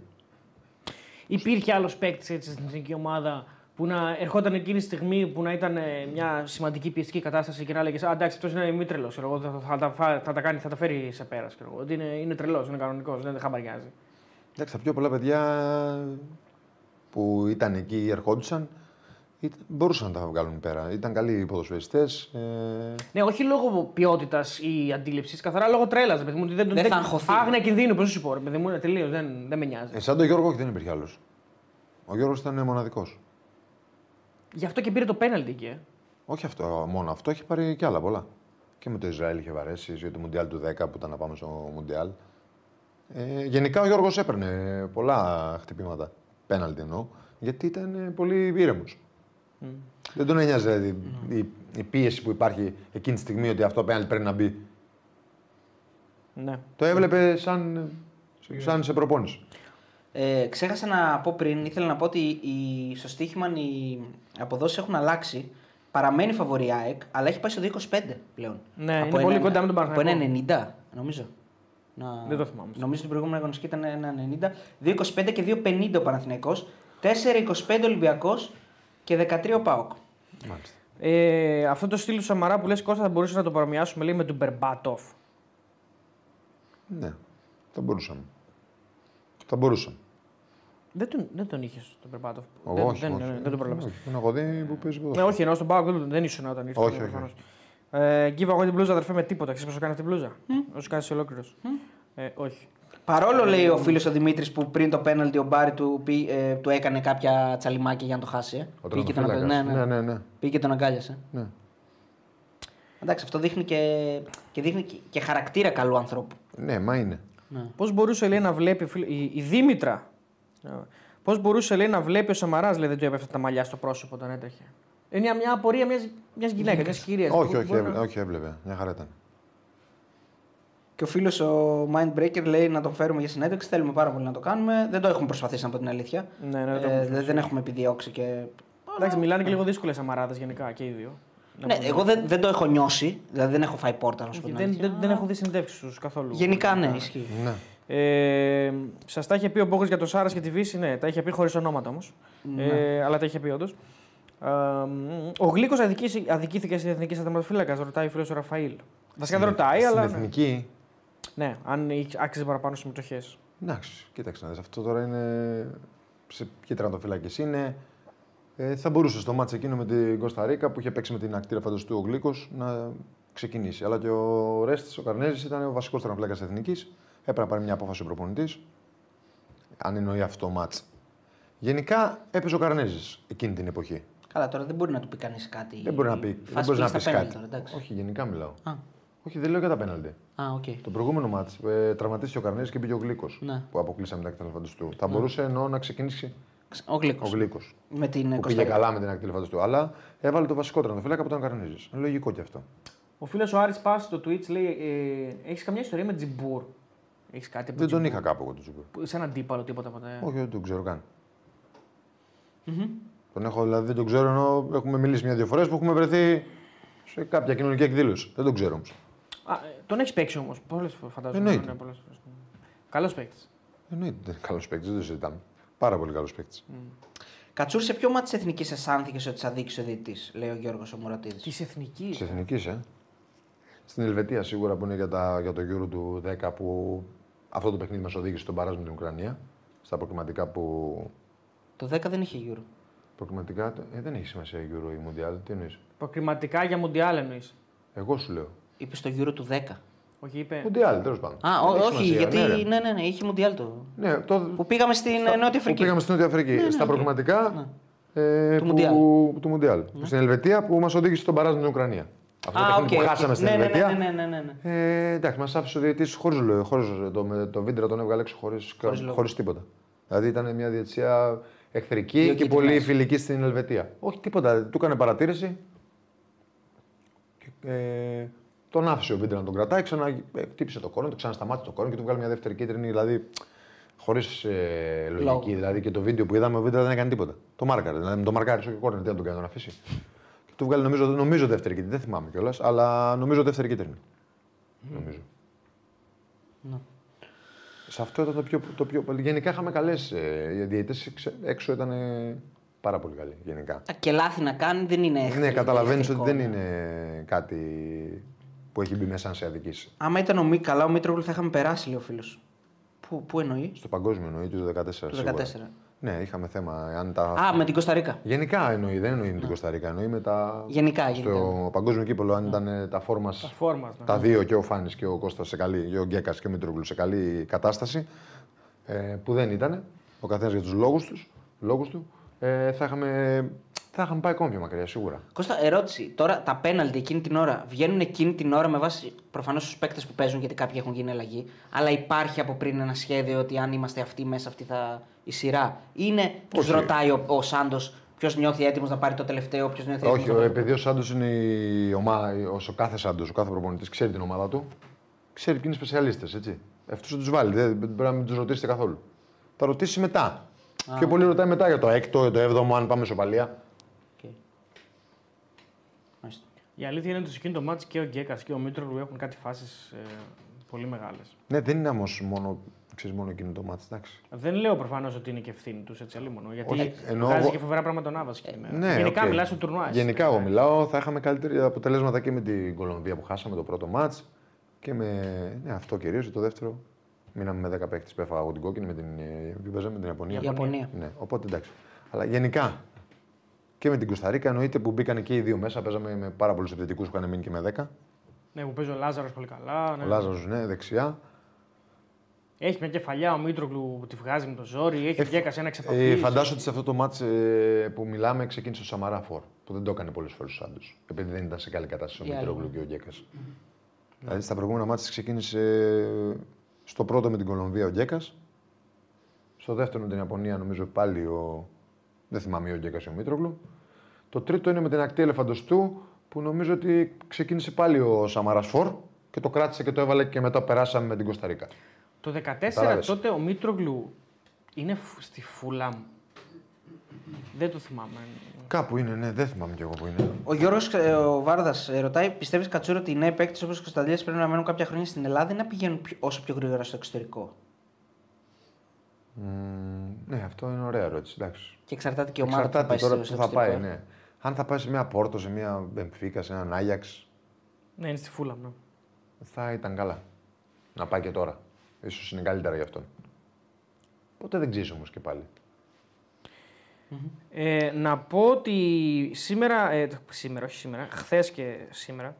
Υπήρχε άλλος παίκτης έτσι στην εθνική ομάδα που να ερχόταν εκείνη τη στιγμή που να ήταν ε, μια σημαντική πιεστική κατάσταση και να έλεγες Α, εντάξει, αυτός είναι μη τρελό. Θα, θα, τα φά- θα, τα κάνει, θα τα φέρει σε πέρας. ξέρω εγώ. Ότι είναι, είναι τρελός, είναι κανονικός, δεν χαμπαριάζει. Εντάξει, τα πιο πολλά παιδιά που ήταν εκεί ή ερχόντουσαν ήταν- μπορούσαν να τα βγάλουν πέρα. Ήταν καλοί ποδοσφαιριστές. Ε, Ναι, όχι λόγω ποιότητας ή αντίληψης, καθαρά λόγω τρέλας. Παιδί μου, ότι δεν, Δεν θα αγχωθεί. Άγνοια κινδύνου, πώς σου πω. Ρε, παιδί μου, είναι τελείως, δεν, δεν με νοιάζει. ε, σαν τον Γιώργο, όχι, δεν υπήρχε άλλος. Ο Γιώργος ήταν μοναδικός. Γι' αυτό και πήρε το πέναλτι εκεί. ε. Όχι αυτό, μόνο αυτό, έχει πάρει και άλλα πολλά. Και με το Ισραήλ είχε βαρέσει για το Μουντιάλ του 10 που ήταν να πάμε στο Μουντιάλ. Ε, γενικά ο Γιώργος έπαιρνε πολλά χτυπήματα. Πέναλτι εννοώ. Γιατί ήταν ε, πολύ ήρεμος. Δεν τον ένοιαζε δηλαδή, η, η πίεση που υπάρχει εκείνη τη στιγμή ότι αυτό πέναλτι πρέπει να μπει. Ναι. Το έβλεπε σαν, σαν σε προπόνηση. Ε, ξέχασα να πω πριν, ήθελα να πω ότι οι, στο στοίχημα οι αποδόσεις έχουν αλλάξει. Παραμένει φαβορή ΑΕΚ, αλλά έχει πάει στο 2,25 πλέον. Ναι, είναι πολύ κοντά με τον Από Παναθηναϊκό. 1,90 νομίζω. Να... Δεν το θυμάμαι. Νομίζω την προηγούμενη αγωνιστική ήταν 1,90. 2,25 και 2,50 ο Παναθηναϊκός. 4,25 Ολυμπιακός και 13 ο ΠΑΟΚ. Μάλιστα. Ε, αυτό το στυλ του Σαμαρά που λες Κώστα θα μπορούσε να το παρομοιάσουμε λέει, με τον Μπερμπάτοφ. Ναι, θα μπορούσαμε. Θα μπορούσαμε. Δεν τον, δεν τον είχες τον Μπερμπάτοφ. Εγώ δεν, όχι, δεν, όχι. δεν, δεν τον πρόλαβες. Όχι, Τον έχω δει που παίζει Ναι, ποδόσφαιρο. όχι, ενώ στον Πάοκ δεν, δεν ήσουν όταν ήρθε. Όχι, όχι, προφανώς. Ε, Γκίβα εγώ την μπλούζα αδερφέ με τίποτα. Ξέρεις πώς το κάνει αυτή την μπλούζα; Όσο κάνει ολόκληρος. Ε, όχι. Παρόλο λέει ο φίλος ο Δημήτρης που πριν το πέναλτι ο Μπάρι του, πει- ε, του έκανε κάποια τσαλιμάκια για να το χάσει. Ε. Ο Πήγε και τον τερματοφύλακας. αγκάλιασε. Ναι, ναι. ναι, ναι. Πήγε και τον αγκάλιασε. ναι. Εντάξει, αυτό δείχνει και, και, δείχνει και, και χαρακτήρα καλού ανθρώπου. Ναι, μα είναι. Πώς μπορούσε λέει, να βλέπει. φίλε, Η, η Δήμητρα; Πώς μπορούσε λέει, να βλέπει ο Σαμαράς λέει, δεν του έπεφτε τα μαλλιά στο πρόσωπο όταν έτρεχε; Είναι μια, μια απορία μιας μιας γυναίκας, μιας κυρίας. όχι, όχι, έβλεπε, όχι, έβλεπε. Μια χαρά ήταν. Και ο φίλος ο Mindbreaker λέει να τον φέρουμε για συνέντευξη. Θέλουμε πάρα πολύ να το κάνουμε. Δεν το έχουμε προσπαθήσει να πω την αλήθεια. Ναι, ναι, το ε, έχουμε δηλαδή δεν έχουμε επιδιώξει και. Εντάξει, μιλάνε και λίγο δύσκολες Σαμαράδες γενικά και οι δύο. Να Ναι, πούμε. εγώ δεν, δεν το έχω νιώσει. Δηλαδή δεν έχω φάει πόρτα να σου πω Όχι, την δεν, αλήθεια. δεν, δεν έχω δει συνεντεύξεις τους καθόλου. Γενικά ναι, ισχύει. Ναι. Ε, Σας τα είχε πει ο Μπόγκος για το Σάρας και τη Βύση, ναι, τα είχε πει χωρίς ονόματα όμως. Ε, αλλά τα είχε πει όντως. Ε, μ, ο Γλίκος αδικήθηκε στην εθνική σταθματοφύλακα, ρωτάει ο φίλος ο Ραφαήλ. Βασικά δεν ρωτάει, Στην αλλά. Ναι. εθνική. ναι, αν είχε- άξιζε παραπάνω συμμετοχές. Εντάξει, κοίταξε να δεις. Αυτό τώρα είναι. Σε ποια τερματοφύλακε είναι. Ε, θα μπορούσε στο μάτς εκείνο με την Κωνσταντίνα που είχε παίξει με την ακτήρα φανταστού ο Γλίκος να ξεκινήσει. Αλλά και ο Ρέστης, ο Καρνέζης, ήταν ο βασικός τερματοφύλακα εθνικής. Έπρεπε να πάρει μια απόφαση ο προπονητής. Αν εννοεί αυτό το μάτς. Γενικά έπαιζε ο Καρνέζης εκείνη την εποχή. Καλά, τώρα δεν μπορεί να του πει κανείς κάτι. Δεν μπορεί να πει, Η δεν φάση μπορείς να πήγε πεις στα κάτι. πέναλτι τώρα, εντάξει. Όχι, γενικά μιλάω. Α, Όχι, δεν λέω για τα πέναλτι. α, οκ. Το προηγούμενο μάτς ε, τραυματίστηκε ο Καρνέζης και πήγε ο Γλίκος. Ναι. Που αποκλείσαμε την Ακτή Ελεφαντοστού. Θα μπορούσε εννοώ να ξεκινήσει Ο Γλίκος. ο Γλίκος. Με την Που πήγε Κωνσταντίνα. καλά με την Ακτή Ελεφαντοστού. Αλλά έβαλε το βασικό τερματοφύλακα που ήταν ο Καρνέζη. Είναι λογικό και αυτό. Ο φίλος ο Άρης Πάσης στο Twitch λέει: ε, Έχεις καμιά ιστορία με Τζιμπούρ; Έχεις κάτι από Δεν τον Τζιμπούρ; είχα κάπου εγώ τον Τζιμπούρ. Που- Σαν αντίπαλο, τίποτα ποτέ. Όχι, δεν τον ξέρω καν. Τον έχω, δηλαδή δεν τον ξέρω ενώ έχουμε μιλήσει μια-δύο φορές που έχουμε βρεθεί σε κάποια κοινωνική εκδήλωση. Δεν τον ξέρω όμως. Α, ε, τον έχεις παίξει όμως. Πολλές φορές φαντάζομαι. Εννοείται. Ναι, πολλές φορές. Καλός παίκτης. Εννοείται. Καλός παίκτης, δεν το συζητάμε. Πάρα πολύ καλός παίκτης. Κατσούρ, σε ποιο ματς της εθνικής αισθάνθηκες ότι θα δείξει ο διαιτητής, λέει ο Γιώργος ο Μουρατίδη. Της εθνικής; Της εθνικής, ε. Στην Ελβετία σίγουρα που είναι για, τα, για το Euro του 10 που αυτό το παιχνίδι μας οδήγησε στον μπαράζ με την Ουκρανία. Στα προκριματικά που. Το 10 δεν είχε γύρω. Προκριματικά. Ε, δεν έχει σημασία Euro ή Μουντιάλ. Τι εννοείς; Προκριματικά για Μουντιάλ εννοείς. Εγώ σου λέω. Είπες στο γύρο του 10. Όχι, είπε. Mundial, τέλος πάντων. Α, Δεν ό- έχει όχι, σημασία, γιατί. ναι, ρε. Ναι, ναι, ναι, είχε Μουντιάλ το. Ναι, το, Που πήγαμε στην Στα- ε, Νότια Που Αφρική. πήγαμε στην Νότια Αφρική. Ναι, ναι, στα οκ. προκριματικά ε, Του που, Μουντιάλ. του Μουντιάλ. Στην Ελβετία που μας οδήγησε στον μπαράζ με την Ουκρανία. Αυτό το Α, παιχνίδι οκ, που οκ. χάσαμε στην ναι, ναι, Ελβετία. Ναι, ναι, ναι, ναι, ναι. Ε, εντάξει, μας άφησε ο διαιτητής χωρίς το, με- το βίντεο τον έβγαλε έξω χωρίς Χωρίς λόγο. τίποτα. Δηλαδή ήταν μια διαιτησία εχθρική Δύο και κίτρινες. πολύ φιλική στην Ελβετία. Όχι τίποτα, του έκανε παρατήρηση. Και, ε, τον άφησε ο Βύντρα να τον κρατάει, ξανά ε, χτύπησε το κόρνερ, το ξανασταμάτησε το κόρνερ και του βγάλε μια δεύτερη κίτρινη. Δηλαδή χωρίς ε, λογική. Λόγο. Δηλαδή και το βίντεο που είδαμε, ο Βίντρε δεν έκανε τίποτα. Το μάρκαρε. Δηλαδή με το μαρκάρισε και κόρνο, τι να τον κάνει, να τον αφήσει. Και του βγάλε νομίζω, νομίζω δεύτερη κίτρινη. Δεν θυμάμαι κιόλας, αλλά νομίζω δεύτερη κίτρινη. Νομίζω. Ναι. Σε αυτό ήταν το πιο, το πιο πολύ. Γενικά είχαμε καλές. Ε, οι διαιτητέ έξω ήταν ε, πάρα πολύ καλοί. Γενικά. Α, Και λάθη να κάνει δεν είναι εχθρικό. Ναι, καταλαβαίνεις ότι εχθρικό, δεν ναι. είναι κάτι που έχει μπει μέσα αν σε αδικήσει. Άμα ήταν ο Μη, καλά, ο Μήτρογλου θα είχαμε περάσει, λέει ο φίλος. Πού, πού εννοείς, Στο παγκόσμιο εννοεί του 2014. το σίγουρα. 14. Ναι, είχαμε θέμα. Αν τα... Α, με την Κωνσταντίνα. Γενικά εννοεί, δεν εννοεί με την Κωνσταντίνα. Εννοεί με τα. Γενικά, Στο γενικά. παγκόσμιο κύπελο, αν ήταν ε, τα φόρμα. Τα φόρμας. Ναι. τα δύο και ο Φάνης και ο Κώστας σε καλή, και ο Γκέκας και ο Μητρογλου σε καλή κατάσταση. Ε, που δεν ήταν. Ο καθένας για τους λόγους τους. Λόγους του ε, θα, είχαμε, θα είχαμε πάει ακόμη πιο μακριά, σίγουρα. Κώστα, ερώτηση. Τώρα τα πέναλτι εκείνη την ώρα βγαίνουν εκείνη την ώρα με βάση προφανώς του παίκτες που παίζουν γιατί κάποιοι έχουν γίνει αλλαγή. Αλλά υπάρχει από πριν ένα σχέδιο ότι αν είμαστε αυτοί μέσα, αυτή θα η σειρά. Είναι; Του Όχι. ρωτάει ο, ο Σάντος ποιος νιώθει έτοιμος να πάρει το τελευταίο, ποιος νιώθει έτοιμος. Όχι, ο- επειδή ο Σάντος είναι η ομάδα, ο κάθε Σάντος, ο κάθε προπονητής ξέρει την ομάδα του, ξέρει ποιοι είναι σπεσιαλίστες, έτσι. Αυτούς θα τους βάλει, δεν πρέπει να μην τους ρωτήσετε καθόλου. Θα ρωτήσει μετά. Πιο πολύ ρωτάει μετά για το έκτο, για το έβδομο, αν πάμε σοπαλία. Μάλιστα. Η αλήθεια είναι ότι σε εκείνο το ματς και ο Γκέκας και ο Μήτρογλου έχουν κάτι φάσεις ε, πολύ μεγάλες. Ναι, δεν είναι όμως μόνο, ξέρεις, μόνο εκείνο το ματς, εντάξει. Δεν λέω προφανώς ότι είναι και ευθύνη τους έτσι αλίμονο. Γιατί Όχι, εννοώ βγάζει εγώ- και φοβερά πράγματα ο Νάβας. Ε, Ναι, Γενικά οκ. μιλάς στο τουρνουά. εσύ. Γενικά, εγώ μιλάω, θα είχαμε καλύτερα αποτελέσματα και με την Κολομβία που χάσαμε το πρώτο ματς και με ναι, αυτό κυρίως. Το δεύτερο μείναμε με 10 παίχτε που έφαγα εγώ την κόκκινη με την, ε, ποιο παίζαμε, με την Ιαπωνία. Η Ιαπωνία. Ναι, οπότε εντάξει. Αλλά γενικά και με την Κωνσταντίνα εννοείται που μπήκαν και οι δύο μέσα. Παίζαμε με πάρα πολλούς επιθετικούς που είχαν μείνει και με 10. Ναι, που παίζει ο Λάζαρος πολύ καλά. Ναι. Ο Λάζαρος, ναι, δεξιά. Έχει μια κεφαλιά ο Μήτρογλου που τη βγάζει με το ζόρι. Έχει Ε, Γκέκα ένα εξαπαφή. Ε, φαντάζομαι ότι σε αυτό το μάτς ε, που μιλάμε ξεκίνησε ο Σαμαρά Φορ, που δεν το έκανε πολλές φορές ο Σάντος. Επειδή δεν ήταν σε καλή κατάσταση ο Η άλλη. Μητρόγλου και ο Γκέκας. Δηλαδή στα προηγούμενα μάτια ξεκίνησε στο πρώτο με την Κολομβία ο Γκέκας. Στο δεύτερο με την Ιαπωνία νομίζω πάλι ο. Δεν θυμάμαι ή ο Γκέκα ή ο Μήτρογλου. Το τρίτο είναι με την ακτή ελεφαντοστού που νομίζω ότι ξεκίνησε πάλι ο Σαμαράς Φορ και το κράτησε και το έβαλε και μετά περάσαμε με την Κωνσταντίνα. Το 14 Κατάλαβες. τότε ο Μήτρογλου είναι φ- στη Φούλαμ. Δεν το θυμάμαι. Κάπου είναι, ναι, δεν θυμάμαι κι εγώ που είναι. Ο Γιώργος ο Βάρδας ρωτάει: Πιστεύεις Κατσούρο ότι οι νέοι παίκτες όπως ο Κωνσταντίνο πρέπει να μένουν κάποια χρόνια στην Ελλάδα ή να πηγαίνουν πιο- όσο πιο γρήγορα στο εξωτερικό; Μμμ, ναι, αυτό είναι ωραία ερώτηση. Εντάξει. Και εξαρτάται και η ομάδα που θα Εξαρτάται πάει τώρα στο που θα πάει. εξωτερικό. Ναι. Αν θα πάει σε μια Πόρτο, σε μια Μπεμφίκα, σε έναν Άγιαξ, Ναι, είναι στη Φούλαμ. Ναι. θα ήταν καλά. Να πάει και τώρα. Ίσως είναι καλύτερα για αυτόν. Ποτέ δεν ξέρεις όμως και πάλι. Ε, να πω ότι σήμερα, ε, σήμερα, όχι σήμερα, χθες και σήμερα,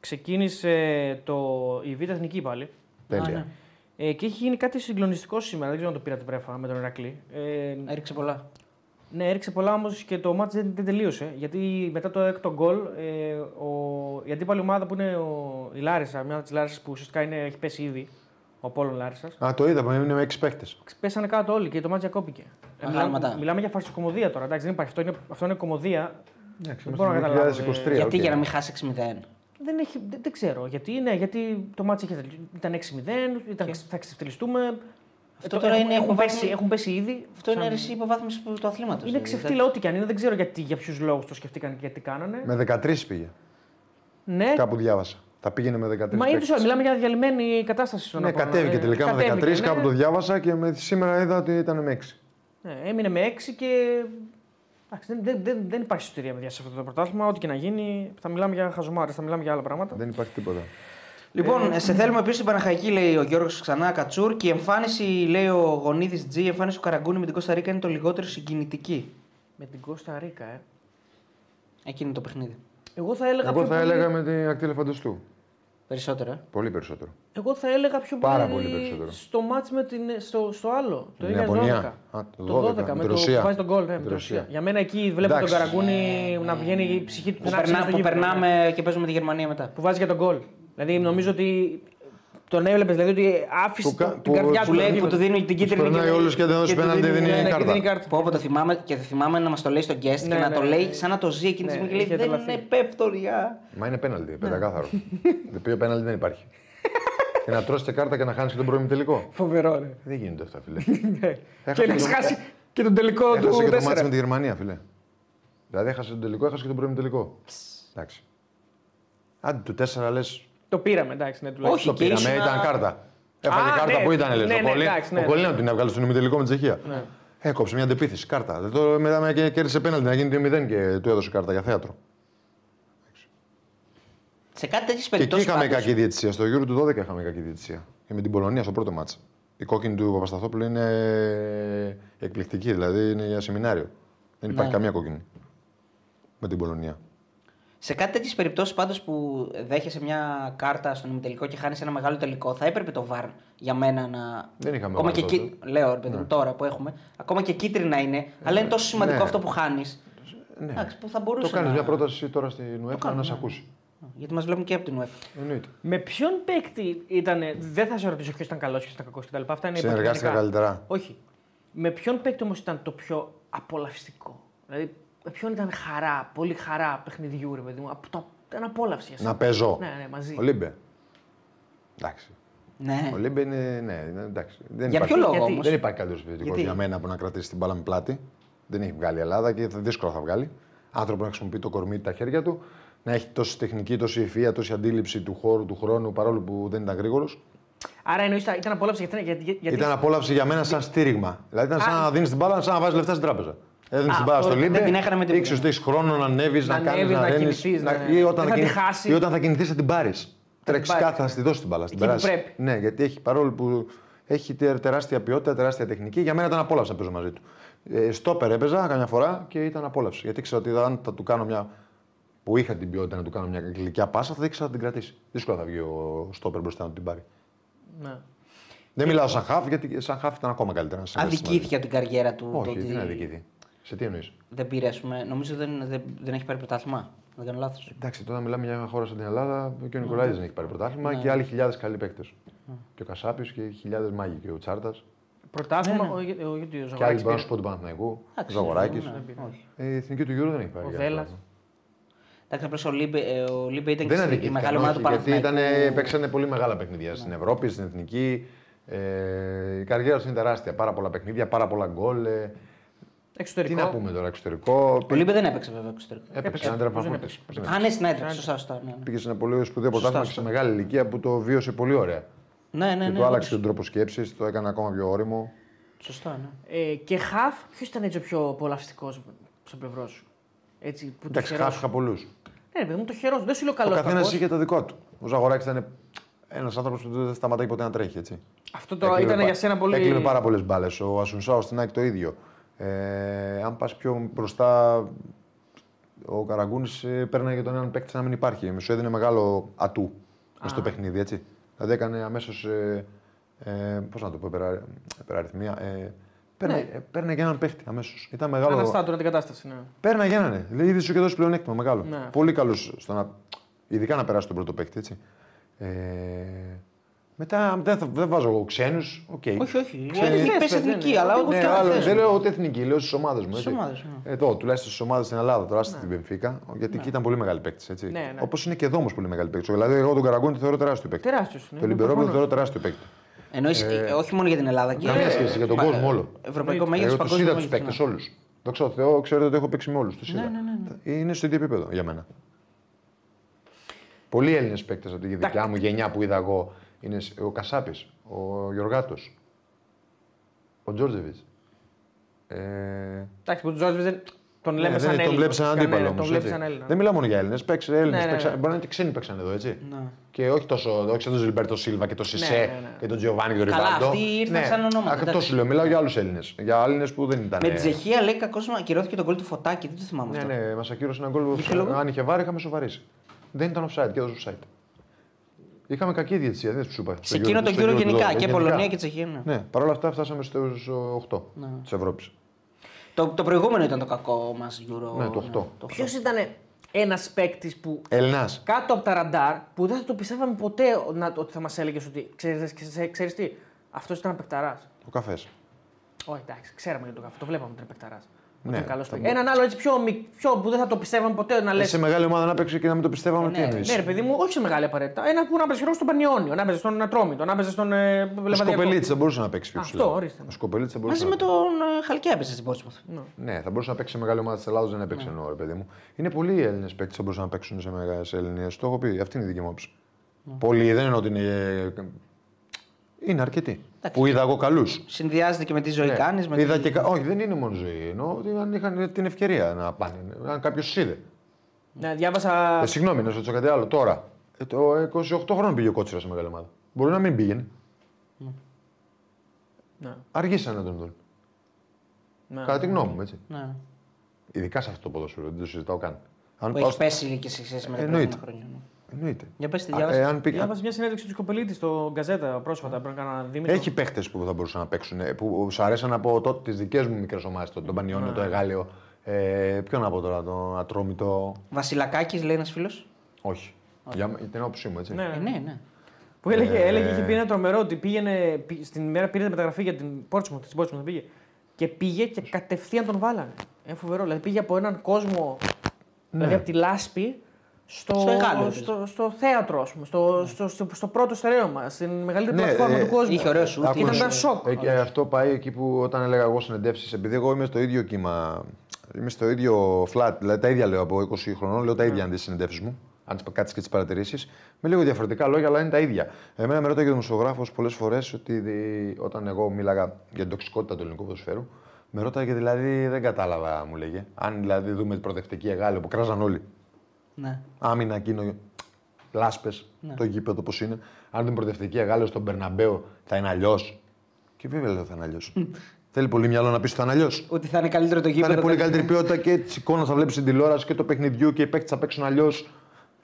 ξεκίνησε το, η Β' Εθνική πάλι. Τέλεια. ναι. Ε, και έχει γίνει κάτι συγκλονιστικό σήμερα. Δεν ξέρω αν το πήρατε πρέφα με τον Ερακλή. Ε, Έριξε πολλά. ναι, έριξε πολλά όμως και το μάτς δεν, δεν τελείωσε. Γιατί μετά το έκτο γκολ, ε, ο, η αντίπαλη ομάδα που είναι ο, η Λάρισα, μια από τις Λάρισες που ουσιαστικά είναι, έχει πέσει ήδη, ο Απόλλων Λάρισας, Α, το είδαμε, είναι με έξι παίχτες. πέσανε κάτω όλοι και το ματς διακόπηκε. Ε, Αγάλματα. μιλάμε, μιλάμε για φαρσοκωμωδία τώρα. Εντάξει, δεν υπάρχει. Αυτό είναι, αυτό είναι κωμωδία. Εντάξει, Δεν μπορώ να καταλάβω. ε, Ναι, 2023. Γιατί οκ. για να μην χάσει 6-0. Δεν, έχει, δεν, δεν ξέρω. Γιατί, ναι, γιατί το ματς είχε, ήταν 6-0, ήταν, θα ξεφτιλιστούμε. Αυτό Ε, τώρα έχουν, είναι- έχουν, έχουν πέσει, βάθμι- έχουν πέσει ήδη. Αυτό είναι σαν- αριστερή υποβάθμιση του αθλήματος. Είναι ξεφτίλα ό,τι και αν είναι. Δεν ξέρω γιατί, για ποιους λόγους το σκεφτήκαν και γιατί κάνανε. Με 13 πήγε. Ναι, Κάπου διάβασα. Θα πήγαινε με 13. μα ήδη παίκτες. μιλάμε για διαλυμένη κατάσταση στον Ναι, αγώνα. κατέβηκε Ε, τελικά με κατέβηκε, 13. ναι. Κάπου το διάβασα και με, σήμερα είδα ότι ήταν με 6. Ναι, έμεινε με 6 και. Εντάξει, δεν, δεν, δεν, δεν υπάρχει ιστορία παιδιά, σε αυτό το πρωτάθλημα. Ό,τι και να γίνει, θα μιλάμε για χαζομάρες, θα μιλάμε για άλλα πράγματα. Δεν υπάρχει τίποτα. Λοιπόν, σε θέλουμε επίσης στην Παναχαϊκή, λέει ο Γιώργος ξανά Κατσούρ. Και η εμφάνιση, λέει ο Γονίδης Τζι, η εμφάνιση του Καραγκούνη με την Κώστα Ρίκα είναι το λιγότερο συγκινητική. Με την Κώστα Ρίκα, ε. Εκείνη το παιχνίδι. Εγώ θα έλεγα Εγώ πιο θα πολύ... έλεγα με την ακτή Λεφαντοστού. Περισσότερο, ε. Πολύ περισσότερο. Εγώ θα έλεγα πιο Πάρα πολύ, πολύ περισσότερο. στο μάτς με την, στο, στο άλλο, το Την 2012. Ιαπωνία. Α, το το 12, 12, με με τη το Ρωσία. που βάζει τον γκολ. Ναι, με Τη τη Ρωσία. Ρωσία. Για μένα εκεί βλέπω Εντάξει. τον Καραγκούνη να βγαίνει η ψυχή του Που, να ξύνει περνά, στο που γήπεδο, ναι. περνάμε και παίζουμε τη Γερμανία μετά. Που βάζει για τον γκολ. Δηλαδή νομίζω ότι τον έβλεπες, δηλαδή ότι άφησες Που κα- το- την που- καρδιά Που, του. λέει, λέει, που του δίνει την κίτρινη. περνάει και- όλους και δεν δώσει τους πέναλτι, δίνει- δίνει ναι, ναι, κάρτα. δίνει κάρτα. Πω, πω, το θυμάμαι και το θυμάμαι να μας το λέει στο guest και Ναι, να ναι, το ναι. λέει σαν να το ζει εκείνη τη Ναι, στιγμή. Και λέει είχε Δεν τρελαθεί. είναι πέφτωρια. Μα είναι πέναλτι, πεντακάθαρο. Το οποίο πέναλτι δεν υπάρχει. και να τρώσει και κάρτα και να χάνεις και τον πρώιμη τελικό. Φοβερό, ναι. Δεν γίνεται αυτά, φίλε. Και Έχασε να το- χάσει και τον τελικό του Έχασε και το μάτι 4. με τη Γερμανία, φίλε. Δηλαδή έχασε τον τελικό, έχασε και τον πρώιμη τελικό. Εντάξει. Άντε του 4 λες. Το πήραμε, εντάξει, ναι, τουλάχιστον. Όχι, Το και πήραμε, ήσουνα- ήταν κάρτα. Έφαγε Α, κάρτα ναι, που ήταν, λε. ναι, ο ναι, Κολίν- εντάξει, ναι, ο ναι. Κολίνα την έβγαλε στον ημιτελικό με τη Τσεχία. Ναι. Έκοψε μια αντεπίθεση. Κάρτα. Δεν το μετά και κέρδισε πέναλτι να γίνει 2-0 και του έδωσε κάρτα για θέατρο. Σε κάτι τέτοιες Και εκεί περιπτώσεις. είχαμε κακή διαιτησία. Στο Euro του 12 είχαμε κακή διαιτησία. Και με την Πολωνία στο πρώτο μάτσα. Η κόκκινη του Παπασταθόπουλου είναι εκπληκτική, δηλαδή είναι για σεμινάριο. Δεν υπάρχει Ναι. καμία κόκκινη με την Πολωνία. Σε κάτι τέτοιες περιπτώσεις πάντως που δέχεσαι μια κάρτα στον ημιτελικό και χάνεις ένα μεγάλο τελικό, θα έπρεπε το βαρ για μένα να. Δεν είχαμε ακόμα VAR και τότε. κύ- Λέω ρε παιδί μου, τώρα που έχουμε. Ακόμα και κίτρινα είναι, αλλά είναι τόσο σημαντικό ναι. αυτό που χάνεις. Ναι. Εντάξει, που θα μπορούσε. Το κάνεις να... μια πρόταση τώρα στην UEFA κάνω, να σε ναι. ακούσει. Γιατί μας βλέπουν και από την UEFA. Εννοείται. Με ποιον παίκτη ήταν. Δεν θα σε ρωτήσω ποιος ήταν καλός, ποιος ήταν κακός κτλ. Αυτά είναι Συνεργάστηκα υποκειμενικά. καλύτερα. Όχι. Με ποιον παίκτη όμως ήταν το πιο απολαυστικό; Δηλαδή, με ποιον ήταν χαρά, πολύ χαρά παιχνιδιού, ρε παιδί μου. Από το, ήταν απόλαυση για σένα. Να παίζω. Ναι, ναι, μαζί. Ο Λύμπε. Εντάξει. Ναι. Ο Λύμπε είναι. Ναι, είναι εντάξει. Δεν Για υπάρχει, ποιο λόγο Γιατί- όμως; Δεν υπάρχει καλύτερο επιθετικό Γιατί; για μένα που να κρατήσει την μπάλα με πλάτη. Δεν έχει βγάλει η Ελλάδα και θα- δύσκολα θα βγάλει. Άνθρωπο να χρησιμοποιεί το κορμί τα χέρια του, να έχει τόση τεχνική, τόση ευφυΐα, τόση αντίληψη του χώρου, του χρόνου, παρόλο που δεν ήταν γρήγορος. Άρα εννοείς ήταν- ήταν απόλαυση γιατί. γιατί, γιατί Ήταν απόλαυση για μένα σαν στήριγμα. Δηλαδή ήταν σαν Α. να δίνεις την μπάλα, σαν να βάζεις λεφτά στην τράπεζα. Έδινε Α, την μπάλα αυτό στο δεν Λύμπε. την έχανε με τίποτα. Ήξερες ότι έχεις χρόνο να ανέβεις, Να να κάνεις. ανέβεις, να δένεις, κινηθείς, να- ναι. ή όταν Δεν θα θα τη κινη- χάσει. Ή όταν θα κινηθείς θα την πάρεις. Τρέξεις πάρεις. κάθε, θα τη δώσει την μπάλα. Στην Εκεί που περάσει. πρέπει. Ναι, γιατί έχει παρόλο που έχει τε- τεράστια ποιότητα, τεράστια τεχνική. Για μένα ήταν απόλαυση να παίζω μαζί του. Ε, στόπερ έπαιζα καμιά φορά και ήταν απόλαυση. Γιατί ήξερα ότι αν θα του κάνω μια. που είχα την ποιότητα να του κάνω μια γλυκιά πάσα, θα ήξερα να την κρατήσει. Δύσκολα θα βγει ο στόπερ μπροστά να την πάρει. Ναι. Δεν μιλάω σαν χαφ, γιατί σαν χαφ ήταν ακόμα καλύτερα. να συνεργαστείς μαζί. Αδικήθηκε από την καριέρα του. Όχι, το ότι δεν είναι αδικήτη. Σε τι εννοείς; Δεν πήρε, ας πούμε. Νομίζω δεν, δεν, δεν έχει πάρει πρωτάθλημα. Δεν κάνω λάθος. Εντάξει, τώρα μιλάμε για μια χώρα σαν την Ελλάδα και ο Νικολαΐδη δεν έχει πάρει πρωτάθλημα και άλλοι χιλιάδες καλοί παίκτες. Και ο Κασάπης και χιλιάδες μάγοι και ο Τσιάρτας. Πρωτάθλημα, Ναι, ναι. ο- ο- ο- γιατί ο Και άλλοι Ζαγοράκης μπορώ να πήρε. σου πω του Παναθηναϊκού. Εντάξει, Ζαγοράκης. ναι, ναι, όχι. Η εθνική του Γιώργου δεν έχει πάρει. Ο για Βέλλας. πρωτάθλημα. Εντάξει, απλώς ο Λύμπε, ε, ο Λύμπε ήταν Δεν και στη- η αδικήθηκαν. μεγάλη ομάδα του όχι, Γιατί Παναθηναϊκού. ήταν, παίξανε πολύ μεγάλα παιχνίδια στην Ευρώπη, στην εθνική. Ε, η καριέρα του είναι τεράστια. Πάρα πολλά παιχνίδια, πάρα πολλά γκολ. Ε. Τι Εξωτερικό. να πούμε τώρα, εξωτερικό; Ο Λύμπε δεν έπαιξε βέβαια εξωτερικό. Έπαιξε Άιντραχτ Πώς δεν Φρανκφούρτης. έπαιξε, πώς δεν Α, ναι, στην Άιντραχτ, σωστά, σωστά. Ναι, Πήγε σε ένα πολύ σπουδαίο πρωτάθλημα και σε σωστά. μεγάλη ηλικία που το βίωσε πολύ ωραία. ναι, ναι. και ναι, του άλλαξε όντως. τον τρόπο σκέψης, το έκανε ακόμα πιο ώριμο. Σωστά, ναι. Ε, και χαφ, ποιος ήταν έτσι ο πιο απολαυστικός στο πλευρό σου; Έτσι, που το Εντάξει, χαιρόσουν. χαφ είχα πολλούς. Ναι, ρε παιδί μου, το χαιρός. Δεν σου λέω Ο καλό. καθένας κακός. είχε το δικό του. Ο Ζαγοράκης ήταν ένας άνθρωπος που δεν σταματάει ποτέ να τρέχει. Έτσι. Αυτό τώρα Έκλειβε ήταν πα- για σένα πολύ. Έκλειβε πάρα πολλές μπάλες. Ο Ασουνσάο στην ΑΕΚ το ίδιο. Ε, αν πας πιο μπροστά, ο Καραγκούνης παίρναγε τον έναν παίκτη να μην υπάρχει. Με σου έδινε μεγάλο ατού μες στο παιχνίδι. Έτσι. Δηλαδή έκανε αμέσως. Ε, ε, Πώς να το πω, υπερα- υπεραριθμία. Ε, παίρνε, Ναι. ε, παίρνε έναν παίκτη αμέσως. Ήταν μεγάλο. Αναστάτωρα την κατάσταση. Ναι. Παίρναγε έναν. ναι. Δηλαδή, ήδη σου και δώσεις πλεονέκτημα μεγάλο. Ναι. Πολύ καλός στο να. Ειδικά να περάσει τον πρώτο παίκτη. Έτσι. Ε, Μετά δεν, θα, δεν βάζω εγώ ξένους. Okay. Όχι, όχι. Ξέρεις, Εθνική, θες, πες παιδί, εθνική, ναι. αλλά εγώ Ναι, θέλω άλλο, θες. δεν λέω ούτε εθνική, λέω στις ομάδες μου. Στις έτσι. ομάδες, ναι. Εδώ, τουλάχιστον στις ομάδες στην Ελλάδα, τώρα στην Πενφύκα, γιατί εκεί ήταν πολύ μεγάλη παίκτη. Ναι, ναι. Όπως είναι και εδώ όμως πολύ μεγάλη παίκτη. Δηλαδή, εγώ τον Καραγκούνη θεωρώ τεράστιο παίκτη. Τεράστιος. Ναι, Το Λιμπερόπουλο θεωρώ τεράστιο παίκτη. Εννοείς, ε, όχι μόνο για την Ελλάδα. και- Καμία σχέση για τον Πα- κόσμο όλο. Ευρωπαϊκό Εγώ μέγεθο, τους παγκόσμιο είδα τους μέγεθος, παίκτες ναι. όλου. Δόξα τω Θεώ, ξέρετε ότι έχω παίξει με όλους. Του είδα. ναι, ναι, Είναι στο ίδιο επίπεδο για μένα. Πολλοί Έλληνες παίκτες από τη δικιά μου γενιά που είδα εγώ είναι ο Κασάπης, ο Γιωργάτος, ο Τζόρτζεβιτς. Ε, Εντάξει, που τον Τζόρτζ δεν. Τον λέμε ναι, σαν δεν- Έλληνα. τον βλέπεις σαν Κανένα, αντίπαλο. Τον όμως, βλέπεις έτσι. σαν Έλληνα. Δεν μιλάω μόνο για Έλληνες. Παίξε Έλληνες. Ναι, ναι, ναι. Μπορεί να είναι και ξένοι παίξαν εδώ, έτσι. Ναι. Και όχι τόσο, όχι σαν τον Ζιλμπέρτο Σίλβα και τον Σισε ναι, ναι. και τον Τζιοβάνι και τον Καλά, Ριβάλντο. αυτοί ήρθαν σαν ονόματα, Αυτό εντάξει. σου λέω. Μιλάω για άλλους Έλληνες. Για Έλληνες που δεν ήταν. Με τη Τσεχία λέει κακό ακυρώθηκε το γκολ του φωτάκι, δεν το θυμάμαι Ναι, αυτό. ναι, μας ακύρωσε ένα γκολ ποιο λόγο; που αν είχε βάρη είχαμε σοβαρήσει. Δεν ήταν offside και έδωσε offside. Είχαμε κακή διαιτησία, δεν σου είπα. Σε εκείνο το γύρο γενικά και Πολωνία και Τσεχία. ναι. Ναι, παρ' όλα αυτά φτάσαμε στους 8 Ναι. της Ευρώπης. Το, το προηγούμενο ήταν το κακό μας Euro. Ναι, το οκτώ. το Ποιος ήταν ένας παίκτης που Ελληνά. κάτω από τα ραντάρ που δεν θα το πιστεύαμε ποτέ να, ότι θα μας έλεγες ότι ξέρεις τι, αυτός ήταν παικταρά. Ο καφές. Όχι, εντάξει, ξέραμε για το καφέ, το βλέπαμε ότι ήταν παικταρά. Ναι, καλός θα παίκτης. Έναν άλλο έτσι πιο, μικ- πιο που δεν θα το πιστεύαμε ποτέ να λε. Σε μεγάλη ομάδα να παίξει και να μην το πιστεύαμε, τι ναι, εννοεί. Ναι, ρε παιδί μου, όχι σε μεγάλη απαραίτητα. Ένα που να παίζει χειρό στον Πανιόνιο, να παίζει στον Ατρόμητο, να παίζει στον ε, Ο Λεβαδιακό. Σκοπελίτης θα μπορούσε να παίξει πιο Αυτό, ψηλά. ορίστε. Ο Σκοπελίτης θα μπορούσε Μαζί να με τον ε, Χαλκιά έπεσε στην Portsmouth. Ναι, θα μπορούσε να παίξει σε μεγάλη ομάδα της Ελλάδα, δεν έπαιξε εννοώ, ρε παιδί μου. Είναι πολλοί οι Έλληνες παίκτες που θα μπορούσαν να παίξουν σε μεγάλες Ελληνίε. Το έχω πει, αυτή είναι η δική μου άποψη. Πολλοί, δεν εννοώ ότι είναι. Είναι αρκετοί. Που είδα εγώ καλούς. Συνδυάζεται και με τη ζωή κάνεις. Με... Ναι. Είδα και... κα- Όχι, δεν είναι μόνο ζωή. Εννοώ ότι αν είχαν την ευκαιρία να πάνε. Αν κάποιος είδε. Ναι, διάβασα. Ε, συγγνώμη, να σου ρωτήσω κάτι άλλο. Τώρα, ε, το 28 χρόνων πήγε ο Κότσιρας σε μεγάλη ομάδα. Μπορεί να μην πήγαινε. Ναι, Αργήσαν να τον δουν. ναι. Κατά τη γνώμη μου, έτσι. Ναι. Ειδικά σε αυτό το ποδόσφαιρο, δεν το συζητάω καν. Αν Που πάω έχεις πέσει και σε σχέση με τα Εννοείται. προηγούμενα χρόνια. Ναι. Εννοείται. Για πες τι Α, διάβασες. εάν πήγα- Διάβασα μια συνέντευξη του Σκοπελίτη στο Γκαζέτα πρόσφατα πριν κάνα δίμηνο. Έχει παίχτες που θα μπορούσαν να παίξουν. ε, Που σου αρέσαν από τότε τις δικές μου μικρές ομάδες. Τον, τον Πανιόνιο, Ναι. το Εγάλεο. Ε, ποιο να πω τώρα, τον Ατρόμητο. Βασιλακάκης λέει ένας φίλος; Όχι. Για, για την άποψή μου, έτσι. Ναι, Ε, ναι, ναι. Που έλεγε, Ε, έλεγε, είχε πει ένα τρομερό ότι πήγαινε, πή- στην ημέρα πήρε μεταγραφή για την Portsmouth, στην Portsmouth πήγε. Και πήγε και κατευθείαν τον βάλανε. Είναι φοβερό. Δηλαδή πήγε από έναν κόσμο, δηλαδή από τη λάσπη, στο, Στο Εγάλεο, στο, στο, θέατρο, ας πούμε, στο, στο, στο, στο πρώτο στερέωμα, στην μεγαλύτερη Ναι, πλατφόρμα ε, του κόσμου. είχε ωραίο σουτ, Άκου Ήταν να ένα σου- σοκ. Ε, και αυτό πάει εκεί που όταν έλεγα εγώ συνεντεύξεις, επειδή εγώ είμαι στο ίδιο κύμα. Είμαι στο ίδιο flat, δηλαδή τα ίδια λέω από 20 χρονών, λέω τα ίδια αντί συνεντεύξεις μου. Αν τι κάτσει και τις παρατηρήσεις. Με λίγο διαφορετικά λόγια, αλλά είναι τα ίδια. Εμένα με ρωτάει και ο δημοσιογράφος πολλές φορές ότι δι- όταν εγώ μίλαγα για την τοξικότητα του ελληνικού ποδοσφαίρου, με ρώταγε δηλαδή δεν κατάλαβα, μου λέγε. Αν δηλαδή δούμε την προοδευτική Εγάλη που κράζαν όλοι. Ναι. Άμυνα εκείνο, λάσπες, το γήπεδο πώς είναι. Αν την προοδευτική Εγάλη στον Περναμπέο θα είναι αλλιώς. Και βέβαια λέω θα είναι αλλιώς. Θέλει πολύ μυαλό να πεις ότι θα είναι αλλιώς. Ότι θα είναι καλύτερο το Θα γήπεδο. είναι πολύ θα- καλύτερη ποιότητα και τη εικόνα θα βλέπεις στην τηλεόραση και το παιχνιδιού και οι παίκτες θα παίξουν αλλιώς.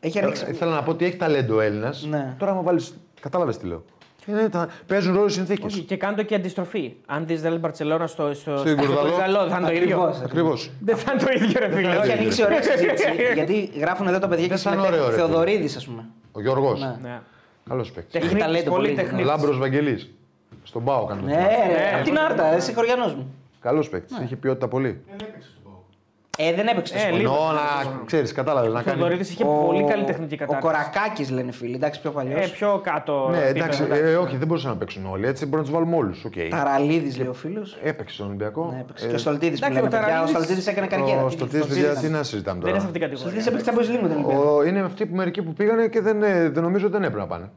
Έχει ανοίξει. Ε, Ήθελα να πω ότι έχει ταλέντο ο Έλληνας. Ναι. Τώρα μου βάλει. Κατάλαβες τι λέω. Είναι, τα... Παίζουν ρόλο οι συνθήκες. Όχι, και κάνω το και αντιστροφή. Αν δεις Ρεάλ Μπαρσελόνα στο, στο, Στο Ιγουρδαλό. Ιγουρδαλό, θα είναι το ίδιο. Ακριβώς. Ακριβώς. Δεν θα είναι το ίδιο, ρε φίλε. Έχει ανοίξει ωραία συζήτηση. γιατί γράφουν εδώ τα παιδιά και Δεν θα είναι συμμετέχουν. ωραίο, ρε φίλε. Θεοδωρίδη, ας πούμε. Ο Γιώργος. Ναι. Ναι. Καλός παίκτης. Έχει Τεχνίτης, ταλέντο πολύ πολύ. τεχνίτης. Λάμπρος Βαγγελής. Στον Πάο κάνει το Ναι, θέμα. ρε, απ' την Άρτα, εσύ χωριανός μου. Καλός παίκτης. Είχε ποιότητα πολύ. Δεν έπαιξε στον Πάο. Ε, δεν έπαιξε το Ε, σπορ. λίγο. Εννοώ να ξέρεις, κατάλαβες να Ο κάνει. Θοδωρίδης είχε πολύ καλή τεχνική Ο κατάρτιση. Κορακάκης λένε φίλοι, εντάξει πιο παλιός. Ε, πιο κάτω. Ναι, επίπεδο, εντάξει, ε, όχι, δεν μπορούσαν να παίξουν όλοι. Έτσι μπορεί να τους βάλουμε όλους. Okay. Ταραλίδης λέει ο φίλος. Έπαιξε στον Ολυμπιακό. Ναι, έπαιξε. Ε, Και ο Στολτίδης που εντάξει, λέμε. ο παιδιά. Ο Ταραλίδης- Στολτίδης έκανε καριέρα. Ο Στοτής, παιδιά, τι να συζητάμε Δεν είναι σε τώρα. αυτήν την Ο κατηγορία. Στολτίδης έπαιξε από λίγο τον Ολυμπιακό. Ο, είναι αυτοί που μερικοί που πήγανε και δεν, ε, δεν νομίζω ότι δεν έπρεπε να πάνε.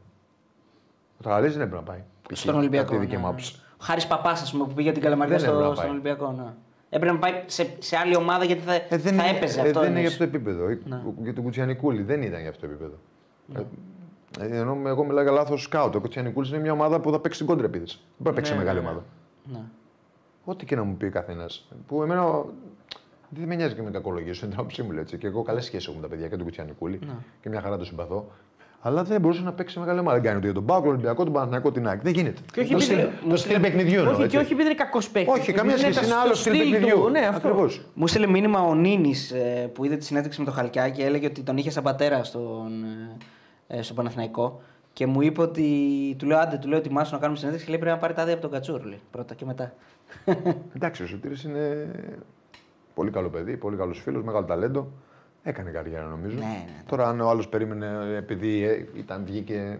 Ο Τραγαλής δεν έπρεπε να πάει. Στον Ολυμπιακό. Αυτή η δική ναι. μου άποψη. Ο Χάρης Παπάς, ας πούμε, που πήγε την Καλαμαριά Δεν έπρεπε στο, να στον πάει. Ολυμπιακό. Ναι. Έπρεπε να πάει σε, σε άλλη ομάδα γιατί θα, Ε, δεν θα είναι- έπαιζε ε, αυτό. δεν είναι για εννοείς. αυτό το επίπεδο. Για τον Κουτσιανικούλη δεν ήταν για αυτό το επίπεδο. Ε, ενώ εγώ μιλάω για λάθος σκάουτ. Ο Κουτσιανικούλης είναι μια ομάδα που θα παίξει την κόντρα επίθεση. Δεν μπορεί να παίξει σε μεγάλη ομάδα. Ναι. Ό,τι και να μου πει καθένας. Που εμένα δεν με νοιάζει και με κακολογίες, είναι την άποψή μου. λέει, Έτσι. Και εγώ καλές σχέσεις έχω με τα παιδιά και τον Κουτσιανικούλη Ναι. και μια χαρά το συμπαθώ. Αλλά δεν μπορούσε να παίξει σε μεγάλη ομάδα. Δεν κάνει ούτε για τον Πάο, τον Ολυμπιακό, τον Παναθηναϊκό, την ΑΕΚ. Δεν γίνεται. Και όχι το επειδή- στυλ, το στυλ παιχνιδιού εννοώ, Όχι, έτσι. και όχι επειδή είναι κακός παίκτης. Όχι, καμία σχέση. Είναι άλλο στυλ παιχνιδιού. Ναι, αυτό. Ακριβώς. Μου στείλε μήνυμα ο Νίνης που είδε τη συνέντευξη με τον Χαλκιά και έλεγε ότι τον είχε σαν πατέρα στον, ε, στον Παναθηναϊκό. Και μου είπε ότι. Του λέω άντε, του λέω ετοιμάσου να κάνουμε συνέντευξη και λέει πρέπει να πάρει τα άδεια από τον Κατσούρ. Λέει, πρώτα και μετά. Εντάξει, ο Σωτήρης είναι πολύ καλό παιδί, πολύ καλός φίλος, μεγάλο ταλέντο. Έκανε καριέρα νομίζω. Ναι, ναι. Τώρα, αν ο άλλος περίμενε, επειδή ε, ήταν, βγήκε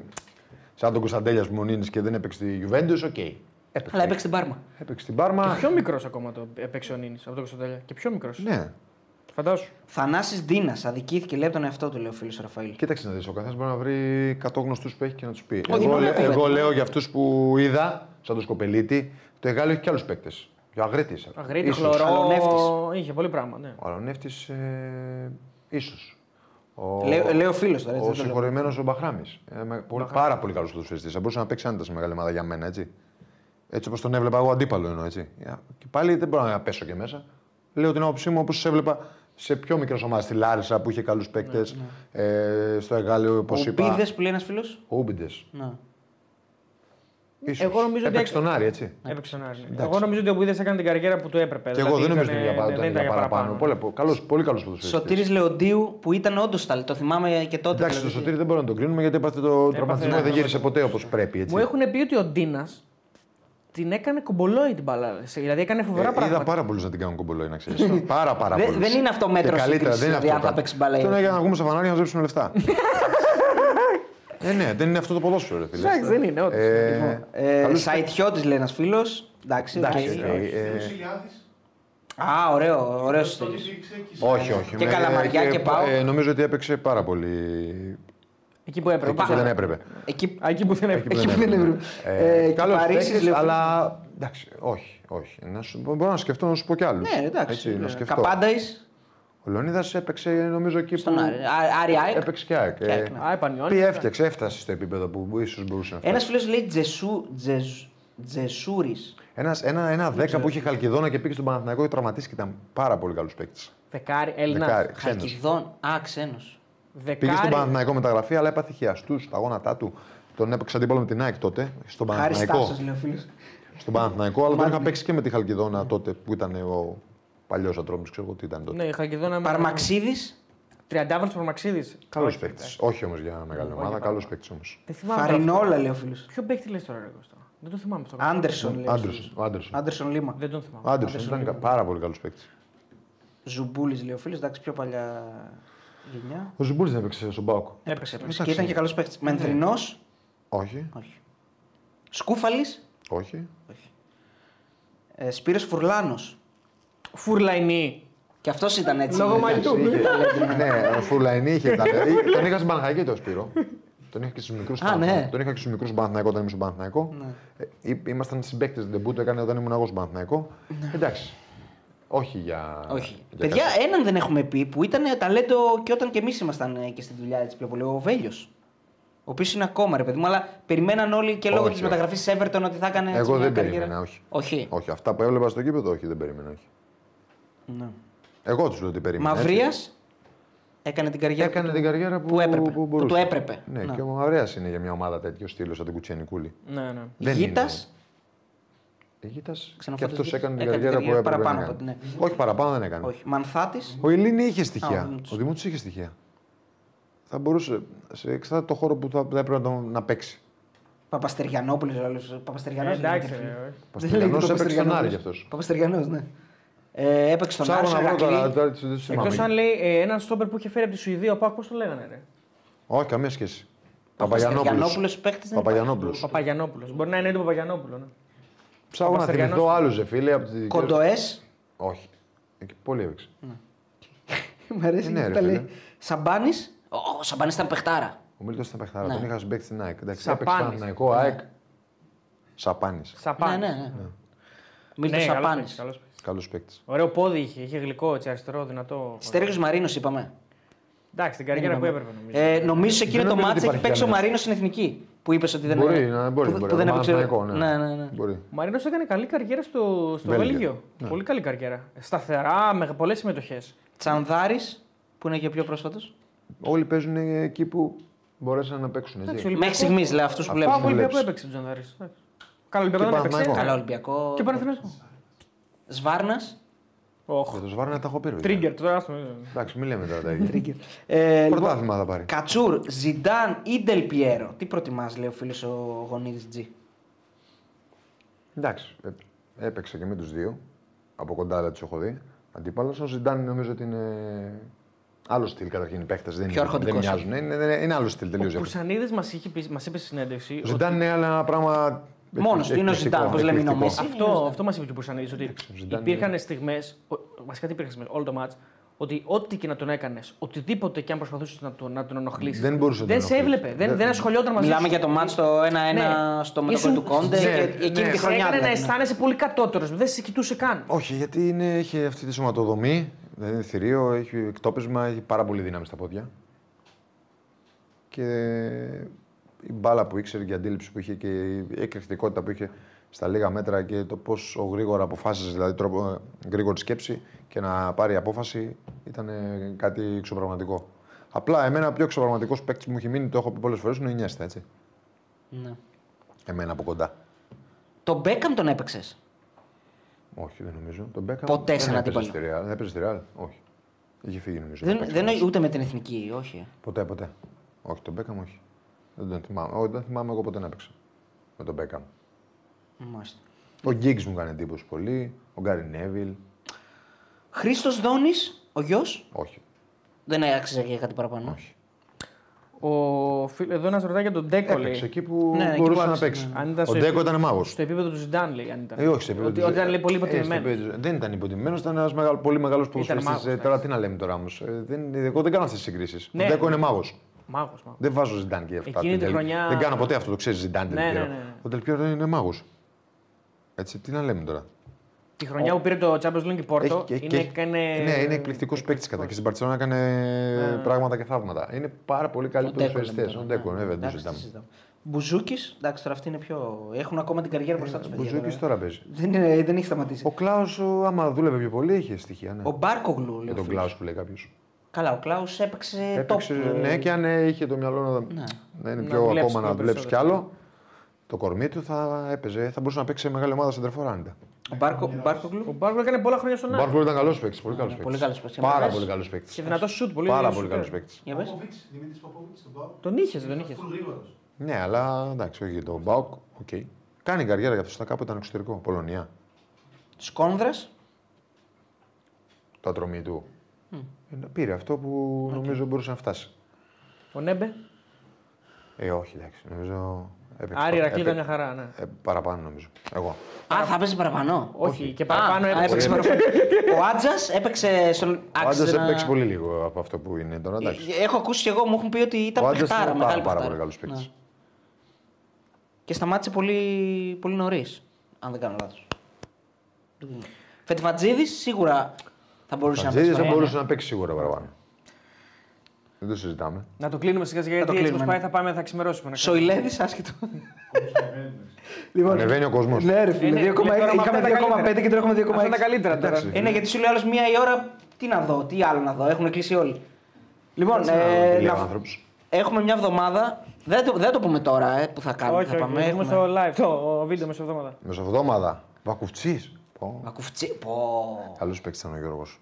σαν τον Κωνσταντέλια ο Νίνης και δεν έπαιξε στη Juventus, οκ. Έπαιξε. Αλλά έπαιξε στην Πάρμα. Έπαιξε στην Πάρμα. Πιο μικρός ακόμα το έπαιξε ο Νίνης από τον Κωνσταντέλια. Και πιο μικρός. Ναι. Φαντάσου. Θανάσης Ντίνας, αδικήθηκε λέει από τον εαυτό του, λέει ο φίλος Ραφαήλ. Κοίταξε να δεις, ο καθένας μπορεί να βρει 100 γνωστούς που έχει και να τους πει. Όχι, εγώ, μόνο λέ- το εγώ λέτε. λέω για αυτούς που είδα, σαν το Σκοπελίτη, το Αιγάλεω έχει και άλλους παίκτες. Ο Αγρίτης. Αγρίτης, Χλωρός. Αλονεύτης. Είχε πολύ πράγμα. Ναι. Ο Αλονεύτης ε, ίσως. Ο, Λέει, λέει ο φίλος τώρα. έτσι, ο δεν το λέω. συγχωρημένο ο Μπαχράμι. Ε, με- πολύ- πάρα πολύ καλός ποδοσφαιριστή. Θα μπορούσε να παίξει άνετα σε μεγάλη ομάδα για μένα, έτσι. Έτσι όπως τον έβλεπα εγώ αντίπαλο εννοώ, έτσι. Ε, Και πάλι δεν μπορώ να πέσω και μέσα. Λέω την άποψή μου όπως έβλεπα σε πιο μικρές ομάδες. Στη Λάρισα που είχε καλούς παίκτες. Ε, στο Εγάλιο, όπως Ο είπα. Πίδε που λέει ένας φίλος; Ο Ούμπιντε. Να. Εγώ νομίζω ότι Έπαιξε τον Άρη, έτσι. Έπαιξε τον Άρη. Εγώ νομίζω ότι ο Πίδε έκανε την καριέρα που του έπρεπε. Και εγώ δεν νομίζω ήταν- ότι για, δεν ήταν ήταν για παραπάνω. Πολύ, καλός, πολύ καλός ποδοσφαιριστής. Σωτήρης Λεοντίου που ήταν όντως ταλ. Το θυμάμαι και τότε. Εντάξει, το δηλαδή. Σωτήρι δεν μπορούμε να τον κρίνουμε γιατί έπαθε το τραυματισμό και δεν γύρισε ποτέ όπως πρέπει. Έτσι. Μου έχουν πει ότι ο Ντίνας την έκανε κομπολόι την μπάλα. Δηλαδή έκανε φοβερά Ε, είδα πράγματα. πάρα πολλούς να την κάνουν κομπολόι, να ξέρεις. πάρα πάρα Δεν- πολλούς. δεν είναι αυτό μέτρος Και καλύτερα, σύγκρισης, δεν είναι δηλαδή, αυτό. αν θα παίξει μπάλα ή Αυτό είναι όχι. για να βγούμε στα φανάρια να μαζέψουμε λεφτά. ε, ναι, δεν είναι αυτό το ποδόσφαιρο, ρε φίλε. Εντάξει, δεν είναι, όντως. Ε, Ε, καλούς Σαϊτιώτης λέει ένας φίλος. Εντάξει, οκ. Εντάξει, οκ. Ο Ε, Ηλιάδης, Α, ωραίο, ωραίο τότε Σωτήρης. υπήρξε και όχι, όχι. Και Με- Καλαμαριά και ΠΑΟΚ. ε, νομίζω ότι έπαιξε πάρα πολύ. Εκεί που έπρεπε. Εκεί που δεν έπρεπε. Εκεί, Α, Εκεί που δεν έπρεπε. εκεί που δεν έπρεπε. Ε, Ε, καλός Παρίσι, παίκτης, λέω, αλλά εντάξει, όχι. όχι. Να σου, μπορώ να σκεφτώ να σου πω κι άλλους. Ναι, εντάξει. να σκεφτώ. Καπάνταης Ο Λεωνίδας έπαιξε νομίζω εκεί στον που. Άρη. Α- Άρη ΑΕΚ. Έπαιξε και ΑΕΚ. Και ΑΕΚ, ναι. Α, επανιώνει. Πει έφτιαξε, έφτασε στο επίπεδο που ίσως μπορούσε να Ένας φτάσει. φίλος λέει Τζεσού, Τζεσ, Τζεσούρης. Ένας, ένα, ένα δέκα που είχε χαλκιδόνα και πήγε στον Παναθηναϊκό και τραυματίστηκε ήταν πάρα πολύ καλός παίκτης. Δεκάρι, Έλληνας. Δεκάρι, ξένος. Χαλκιδόν. Α, ξένος. Πήγε στον Δεκάρι. Παναθηναϊκό μεταγραφή, αλλά έπαθε χιαστούς στα γόνατά του. Τον έπαιξε αντίπαλο με την ΑΕΚ τότε, στον Χάρη Παναθηναϊκό. Στάσος, λέει ο φίλος. Στον Παναθηναϊκό, αλλά τον Μάλιστα. είχα παίξει και με τη Χαλκιδόνα τότε που ήταν ο παλιός Ατρόμη, ξέρω εγώ τι ήταν τότε. Ναι, η Χαλκιδόνα. Παρμαξίδης. Τριαντάβρον Παρμαξίδης. Καλός παίκτης. Όχι όμως για μεγάλη Όχι, ομάδα, όχι, καλός όχι. παίκτης όμως. Δεν θυμάμαι. τώρα Φαρινόλα, αυτό. λέει ο φίλος. Ποιο παίκτη λες τώρα, εγώ αυτό. Δεν το θυμάμαι αυτό. Άντερσον, λέει. ο Άντερσον. φίλος. Ο Άντερσον. Άντερσον Λίμα. Δεν τον θυμάμαι. Ο Άντερσον ήταν πάρα πολύ καλός παίκτης. Ζουμπούλης, λέει ο φίλος. Εντάξει, πιο παλιά γενιά. Ο Ζουμπούλης δεν έπαιξε στον ΠΑΟΚ. Έπαιξε, έπαιξε. Εντάξει. Και ήταν και καλός παίκτης. Μενθρινό. Όχι, Όχι. Σκούφαλης. όχι. Ε, Σπύρος Φουρλάνος. Φουρλαϊνή. Και αυτός ήταν έτσι. Λόγω λέει, μαλλιτού. εντάξει, είχε- ναι, ο Φουρλαϊνή είχε τα Τον είχα στην Παναχαϊκή το Σπύρο. Τον είχα και στους μικρούς Α, ναι. Τον είχα και στους μικρούς στον Παναθηναϊκό όταν ήμουν στον Παναθηναϊκό. Ναι. Ε, ή- Ήμασταν συμπαίκτες δεν το έκανε όταν ήμουν εγώ στον Παναθηναϊκό. Εντάξει. Όχι για. Ναι. Όχι. για Παιδιά, κάτι. έναν δεν έχουμε πει που ήταν ταλέντο και όταν και εμείς ήμασταν ε, και στη δουλειά έτσι πιο πολύ. Ο Βέλιος. Ο οποίος είναι ακόμα ρε παιδί μου, αλλά περιμέναν όλοι και λόγω Όχι, της όχι. μεταγραφής Everton ότι θα έκανε. έτσι, Εγώ μια δεν καριέρα. περίμενα, όχι. Όχι. Όχι, αυτά που έβλεπα στο γήπεδο, όχι, δεν περίμενα. Όχι. Ναι. Εγώ τους λέω ότι περίμενα. έτσι. Μαυρίας έκανε την καριέρα Έκανε του. την καριέρα που, που έπρεπε, που που μπορούσε. του έπρεπε. Ναι, Ναι. και ο Μαυρέα είναι για μια ομάδα τέτοιο στήλος σαν την Κουτσιανικούλη. Ναι, ναι. Δεν Γήτα. είναι. Αιγύτας και Ξενοφώτης αυτός Γήτας. έκανε την Έκανε την καριέρα που καριέρα έπρεπε παραπάνω να από κάνει. ότι ναι. Όχι, παραπάνω δεν έκανε. Όχι. Μανθάτης. Ο Ελλήνη είχε Α, ο στοιχεία. Δημήτρης. Ο Δημήτρης είχε στοιχεία. Θα μπορούσε σε εξάρτητα το χώρο που θα, θα έπρεπε να, τον- να παίξει. Παπαστεριανόπουλος. Παπαστεριανός. Ε, Εντάξει. ρε, όχι. Παστελιανό έπαιξε στον Άρη κι αυτός. Παπαστεριανός, ναι. Ε, έπαιξε στον Άρη. Ψάχνω στο να βρω τώρα. Ηρακλή. τώρα δεν τους θυμάμαι. Εκτός αν λέει ε, έναν στόπερ που είχε φέρει από τη Σουηδία, ο Πάκ, πώς το λέγανε, ρε; Όχι, καμία σχέση. Παπαστεριανόπουλο Παπαγιανόπουλος. παίκτης. Παπαγιανόπουλος. Παπαγιανόπουλος. Μπορεί να είναι το Παπαγιανόπουλο. Ναι. Ψάχνω να Παπαστεριανός. θυμηθώ άλλους ρε φίλε. από τις- Κοντοές. Όχι. Εκεί πολύ έπαιξε. Μ' αρέσει Ε, ναι, που ρε, τα λέει. φίλε. Σαμπάνη. Ο Σαμπάνης ήταν παιχτάρα. Ο Μίλτος ήταν παιχτάρα. Ναι. Τον είχα συμπαίκτη στην ΑΕΚ. Εντάξει, Σαμπάνης. έπαιξε Παναθηναϊκό, ΑΕΚ. Σαμπάνη. Σαμπάνη. Ναι, ναι, ναι. Μίλτος Ναι, καλός Σαμπάνη. παίκτης, καλός παίκτης. Καλό παίκτη. Ωραίο πόδι είχε, είχε γλυκό, έτσι, αριστερό, δυνατό. Στέργιο Μαρίνος είπαμε. Εντάξει, την καριέρα που έπρεπε νομίζω. Ε, νομίζω σε εκείνο Δεν το νομίζω ματς ότι έχει υπάρχει παίξει ο κανένας. Μαρίνος στην εθνική. Που είπες ότι δεν Μπορεί, να, μπορεί, που, μπορεί. που δεν από έπαιξε. Παναθηναϊκό, Ναι, ναι, ναι. Μπορεί. Ο Μαρίνος έκανε καλή καριέρα στο, στο Βέλγιο. Βέλγιο. Ναι. Πολύ καλή καριέρα. Σταθερά, με πολλές συμμετοχές. Τζανδάρης, που είναι και πιο πρόσφατος. Όλοι παίζουν εκεί που μπορέσαν να παίξουν. Εντάξει, Έτσι. Μέχρι στιγμής, λέει αυτούς που Αυτό βλέπουμε. Πάω Ολυμπιακό βλέπεις. έπαιξε ο Τζαντάρη. Καλά, Ολυμπιακό Και δεν έπαιξε. Παναθηναϊκό. Καλά, Ολυμπιακό. Και Παναθηναϊκό. Σβάρνας. Οχ. Για το Σβάρνα τα έχω πει. παιδιά. Τρίγκερ, τώρα άστο. Εντάξει, μην λέμε τώρα τα ίδια. Ε, λοιπόν, Πρωτάθλημα θα πάρει. Κατσούρ, Ζιντάν ή Ντελ Πιέρο. Τι προτιμάς, λέει ο φίλος ο Γονίδης Τζι; Εντάξει, ε, έπαιξε και με τους δύο. Από κοντά δεν τους έχω δει. Αντίπαλος. Ο Ζιντάν νομίζω ότι είναι άλλο στυλ καταρχήν. Οι παίχτες δεν, Πιο είναι- δεν αρχοντικός. μοιάζουν. Είναι, είναι, είναι άλλο στυλ τελείως. Ο Πουρσανίδη μας μας είπε στη συνέντευξη. Ο ότι- Ζιντάν είναι ένα πράγμα. Μόνος του, είναι ο εκπληκτικό, Ζιντάν, πώς λέμε, είναι ο εκπληκτικό. Μέση. Αυτό, αυτό μας είπε και ο Πουρσανίδη. Ότι ο Ζιντάν υπήρχαν στιγμές. Βασικά τι υπήρχαν στιγμές, όλο το μάτ. Ότι ό,τι και να τον έκανες, οτιδήποτε και αν προσπαθούσες να τον, να τον ενοχλήσεις. Δεν μπορούσε να Δεν τον σε ενοχλήσει. έβλεπε. Δεν, Δεν- δεν ασχολιόταν μαζί Μιλάμε σου. για το μάτς το 1-1 Ναι. στο μετωπολί Ήσουν- του Κόντε σε- και ναι, εκείνη ναι. τη Σε χρονιά. έκανε να δηλαδή. αισθάνεσαι πολύ κατώτερος. Δεν σε κοιτούσε καν. Όχι, γιατί είναι, έχει αυτή τη σωματοδομή, δεν είναι θηρίο, έχει εκτόπισμα, έχει πάρα πολύ δύναμη στα πόδια. Και η μπάλα που ήξερε και η αντίληψη που είχε και η εκρηκτικότητα που είχε στα λίγα μέτρα και το πόσο γρήγορα αποφάσισε, δηλαδή τρόπο, ε, γρήγορη σκέψη και να πάρει απόφαση ήταν ε, κάτι εξωπραγματικό. Απλά εμένα ο πιο εξωπραγματικός παίκτης που μου έχει μείνει, το έχω πει πολλές φορές, είναι ο Ινιέστα, έτσι. Ναι. Εμένα από κοντά. Το Μπέκαμ τον έπαιξες; Όχι, δεν νομίζω. Τον Μπέκαμ Ποτέ σε δεν ένα έπαιζε αντίπαλο. στη Real. Δεν έπαιζε στη Real; Όχι. Είχε φύγει νομίζω. Δεν, Παίξει δεν όμως. ούτε με την εθνική, όχι. Ποτέ, ποτέ. Όχι, τον Μπέκαμ όχι. Δεν τον θυμάμαι. Όχι, δεν θυμάμαι εγώ ποτέ να έπαιξα. Με τον Μπέκαμ. Μάλιστα. Ο Γκίγκς μου έκανε εντύπωση πολύ. Ο Γκάρι Νέβιλ. Χρήστος Δόνης, ο γιος; Όχι. Δεν άξιζε και κάτι παραπάνω. όχι. Ο, φίλ- εδώ ένας ρωτάει για τον Ντέκο. Έπαιξε Λέει. εκεί που Ναι, εκεί μπορούσε που να άξιζε, παίξει. ναι. Αν ήταν Ο στο Ντέκο επίπεδο- ήταν μάγος. Στο επίπεδο του Ζιντάν, λέει. Αν ήταν. Ε, όχι, σε επίπεδο Ότι, του- ότι ήταν λέει, πολύ Ε, στο υποτιμημένο. επίπεδο- Δεν ήταν υποτιμημένο, ήταν ένας μεγάλο, πολύ μεγάλος ποδοσφαιριστής. μάγος, Τώρα εντάξει. τι να λέμε τώρα όμως. Εγώ δεν κάνω αυτές τις συγκρίσεις. Ναι. Ο Ντέκο είναι μάγος. Μάγος. Δεν βάζω Ζιντάν και αυτά. Εκείνη τη Δεν- χρονιά- Δεν κάνω ποτέ αυτό, το ξέρεις Ζιντάν. Ναι, ναι, ναι, ναι. Ο Τελπιέρο είναι μάγος. Έτσι, τι να λέμε τώρα. Τη χρονιά που πήρε το Champions League και Πόρτο. Έχει- είναι, και- έκανε... Ναι, είναι εκπληκτικός παίκτης κατά και στην Παρσελόνα έκανε πράγματα και θαύματα. Είναι πάρα πολύ καλοί Ο Ντέκο ποδοσφαιριστές. λέμε Ο τώρα, Ντέκο, ναι. βέβαια, δεν το Εντάξει, συζητάμε. τι συζητάμε. Μπουζούκης, εντάξει τώρα αυτοί είναι πιο. Έχουν ακόμα την καριέρα μπροστά τους. Μπουζούκης τώρα παίζει. Δεν, είναι, δεν έχει σταματήσει. Ο Κλάους, άμα δούλευε πιο πολύ, είχε στοιχεία. Ναι. Ο Μπάρκογλου, λέει. Για ο τον φίλος. Κλάους που λέει κάποιος. Καλά, ο Κλάους έπαιξε. Έπαιξε, top, ε, ναι, και αν ε, είχε το μυαλό να, Ναι. να είναι Να πιο δουλέψει ακόμα να πιο δουλέψει κι περισσότερο. άλλο, το κορμί του θα έπαιζε. Θα μπορούσε να παίξει σε μεγάλη ομάδα στην Τρεφοράντα. Ο Μπάρκο, Μπάρκογλου. Ο Μπάρκο έκανε πολλά χρόνια στον Ο Άρη. Μπάρκο ήταν καλός παίκτης. Πολύ καλός Ναι, παίκτης. πολύ καλός παίκτης. Πάρα Και πολύ καλός παίκτης. Και δυνατός σουτ. Πολύ Πάρα ωραίο πολύ σουτέρ. καλός παίκτης. Για πες. Πόποβιτς, Δημήτρης Πόποβιτς, τον Πάο. Τον είχε, δεν τον είχε. Full γρήγορος. Ναι, αλλά εντάξει, όχι για τον Μπάουκ. οκ. Κάνει καριέρα για αυτό στα κάπου ήταν εξωτερικό. Πολωνία. Σκόνδρας. Το ατρωμί του. Ε, Πήρε αυτό που νομίζω μπορούσε να φτάσει. Ο Νέμπε; Ε, όχι, εντάξει. Νομίζω. έπαιξε Άρη πα- Ρακλή ήταν έπαι- μια χαρά. Ναι. ε, παραπάνω νομίζω. Εγώ. Α, θα έπαιζε παραπάνω. Όχι, και παραπάνω Α, έπαιξε. έπαιξε παραπάνω. Ο Άτζα έπαιξε στον. Ο Άντζας έπαιξε πολύ λίγο από αυτό που είναι τώρα. Εντάξει. Έχω ακούσει και εγώ, μου έχουν πει ότι ήταν Ο Άντζας παιχτάρα, είναι μεγάλη πάρα, πάρα παιχτάρα. πολύ καλός παίκτης. Ναι. Και σταμάτησε πολύ, πολύ νωρίς, αν δεν κάνω λάθος. Φετιφατζίδη σίγουρα θα μπορούσε να Τζέιδη παίξει. θα παραπάνω. μπορούσε να παίξει σίγουρα παραπάνω. Δεν το συζητάμε. Να το κλείνουμε σιγά σιγά Θα το γιατί έτσι κλείνουμε, πως πάει ναι. θα πάμε, θα ξημερώσουμε. Σοηλέδη, άσχετο. λοιπόν, Ανεβαίνει ο κόσμος. ναι, ρε φίλε, Είναι- 2,6, τώρα με αυτά είχαμε τα 2,5 και τώρα έχουμε 2,6. Αυτά τα καλύτερα τώρα. Εντάξει. Ε, ναι, γιατί σου λέει άλλο μία η ώρα, τι να δω, τι άλλο να δω, έχουν κλείσει όλοι. Λοιπόν, Έτσι, ε, λέει ο να- άνθρωπος. έχουμε μια εβδομάδα. Δεν το, δεν το πούμε τώρα ε, που θα κάνουμε. Όχι, θα όχι, πάμε. έχουμε έχουμε... στο live, το βίντεο μεσοβδόμαδα. Μεσοβδόμαδα. Βακουφτσή. Ακουφτσί. Πω. Καλό παίκτη ήταν ο Γιώργος.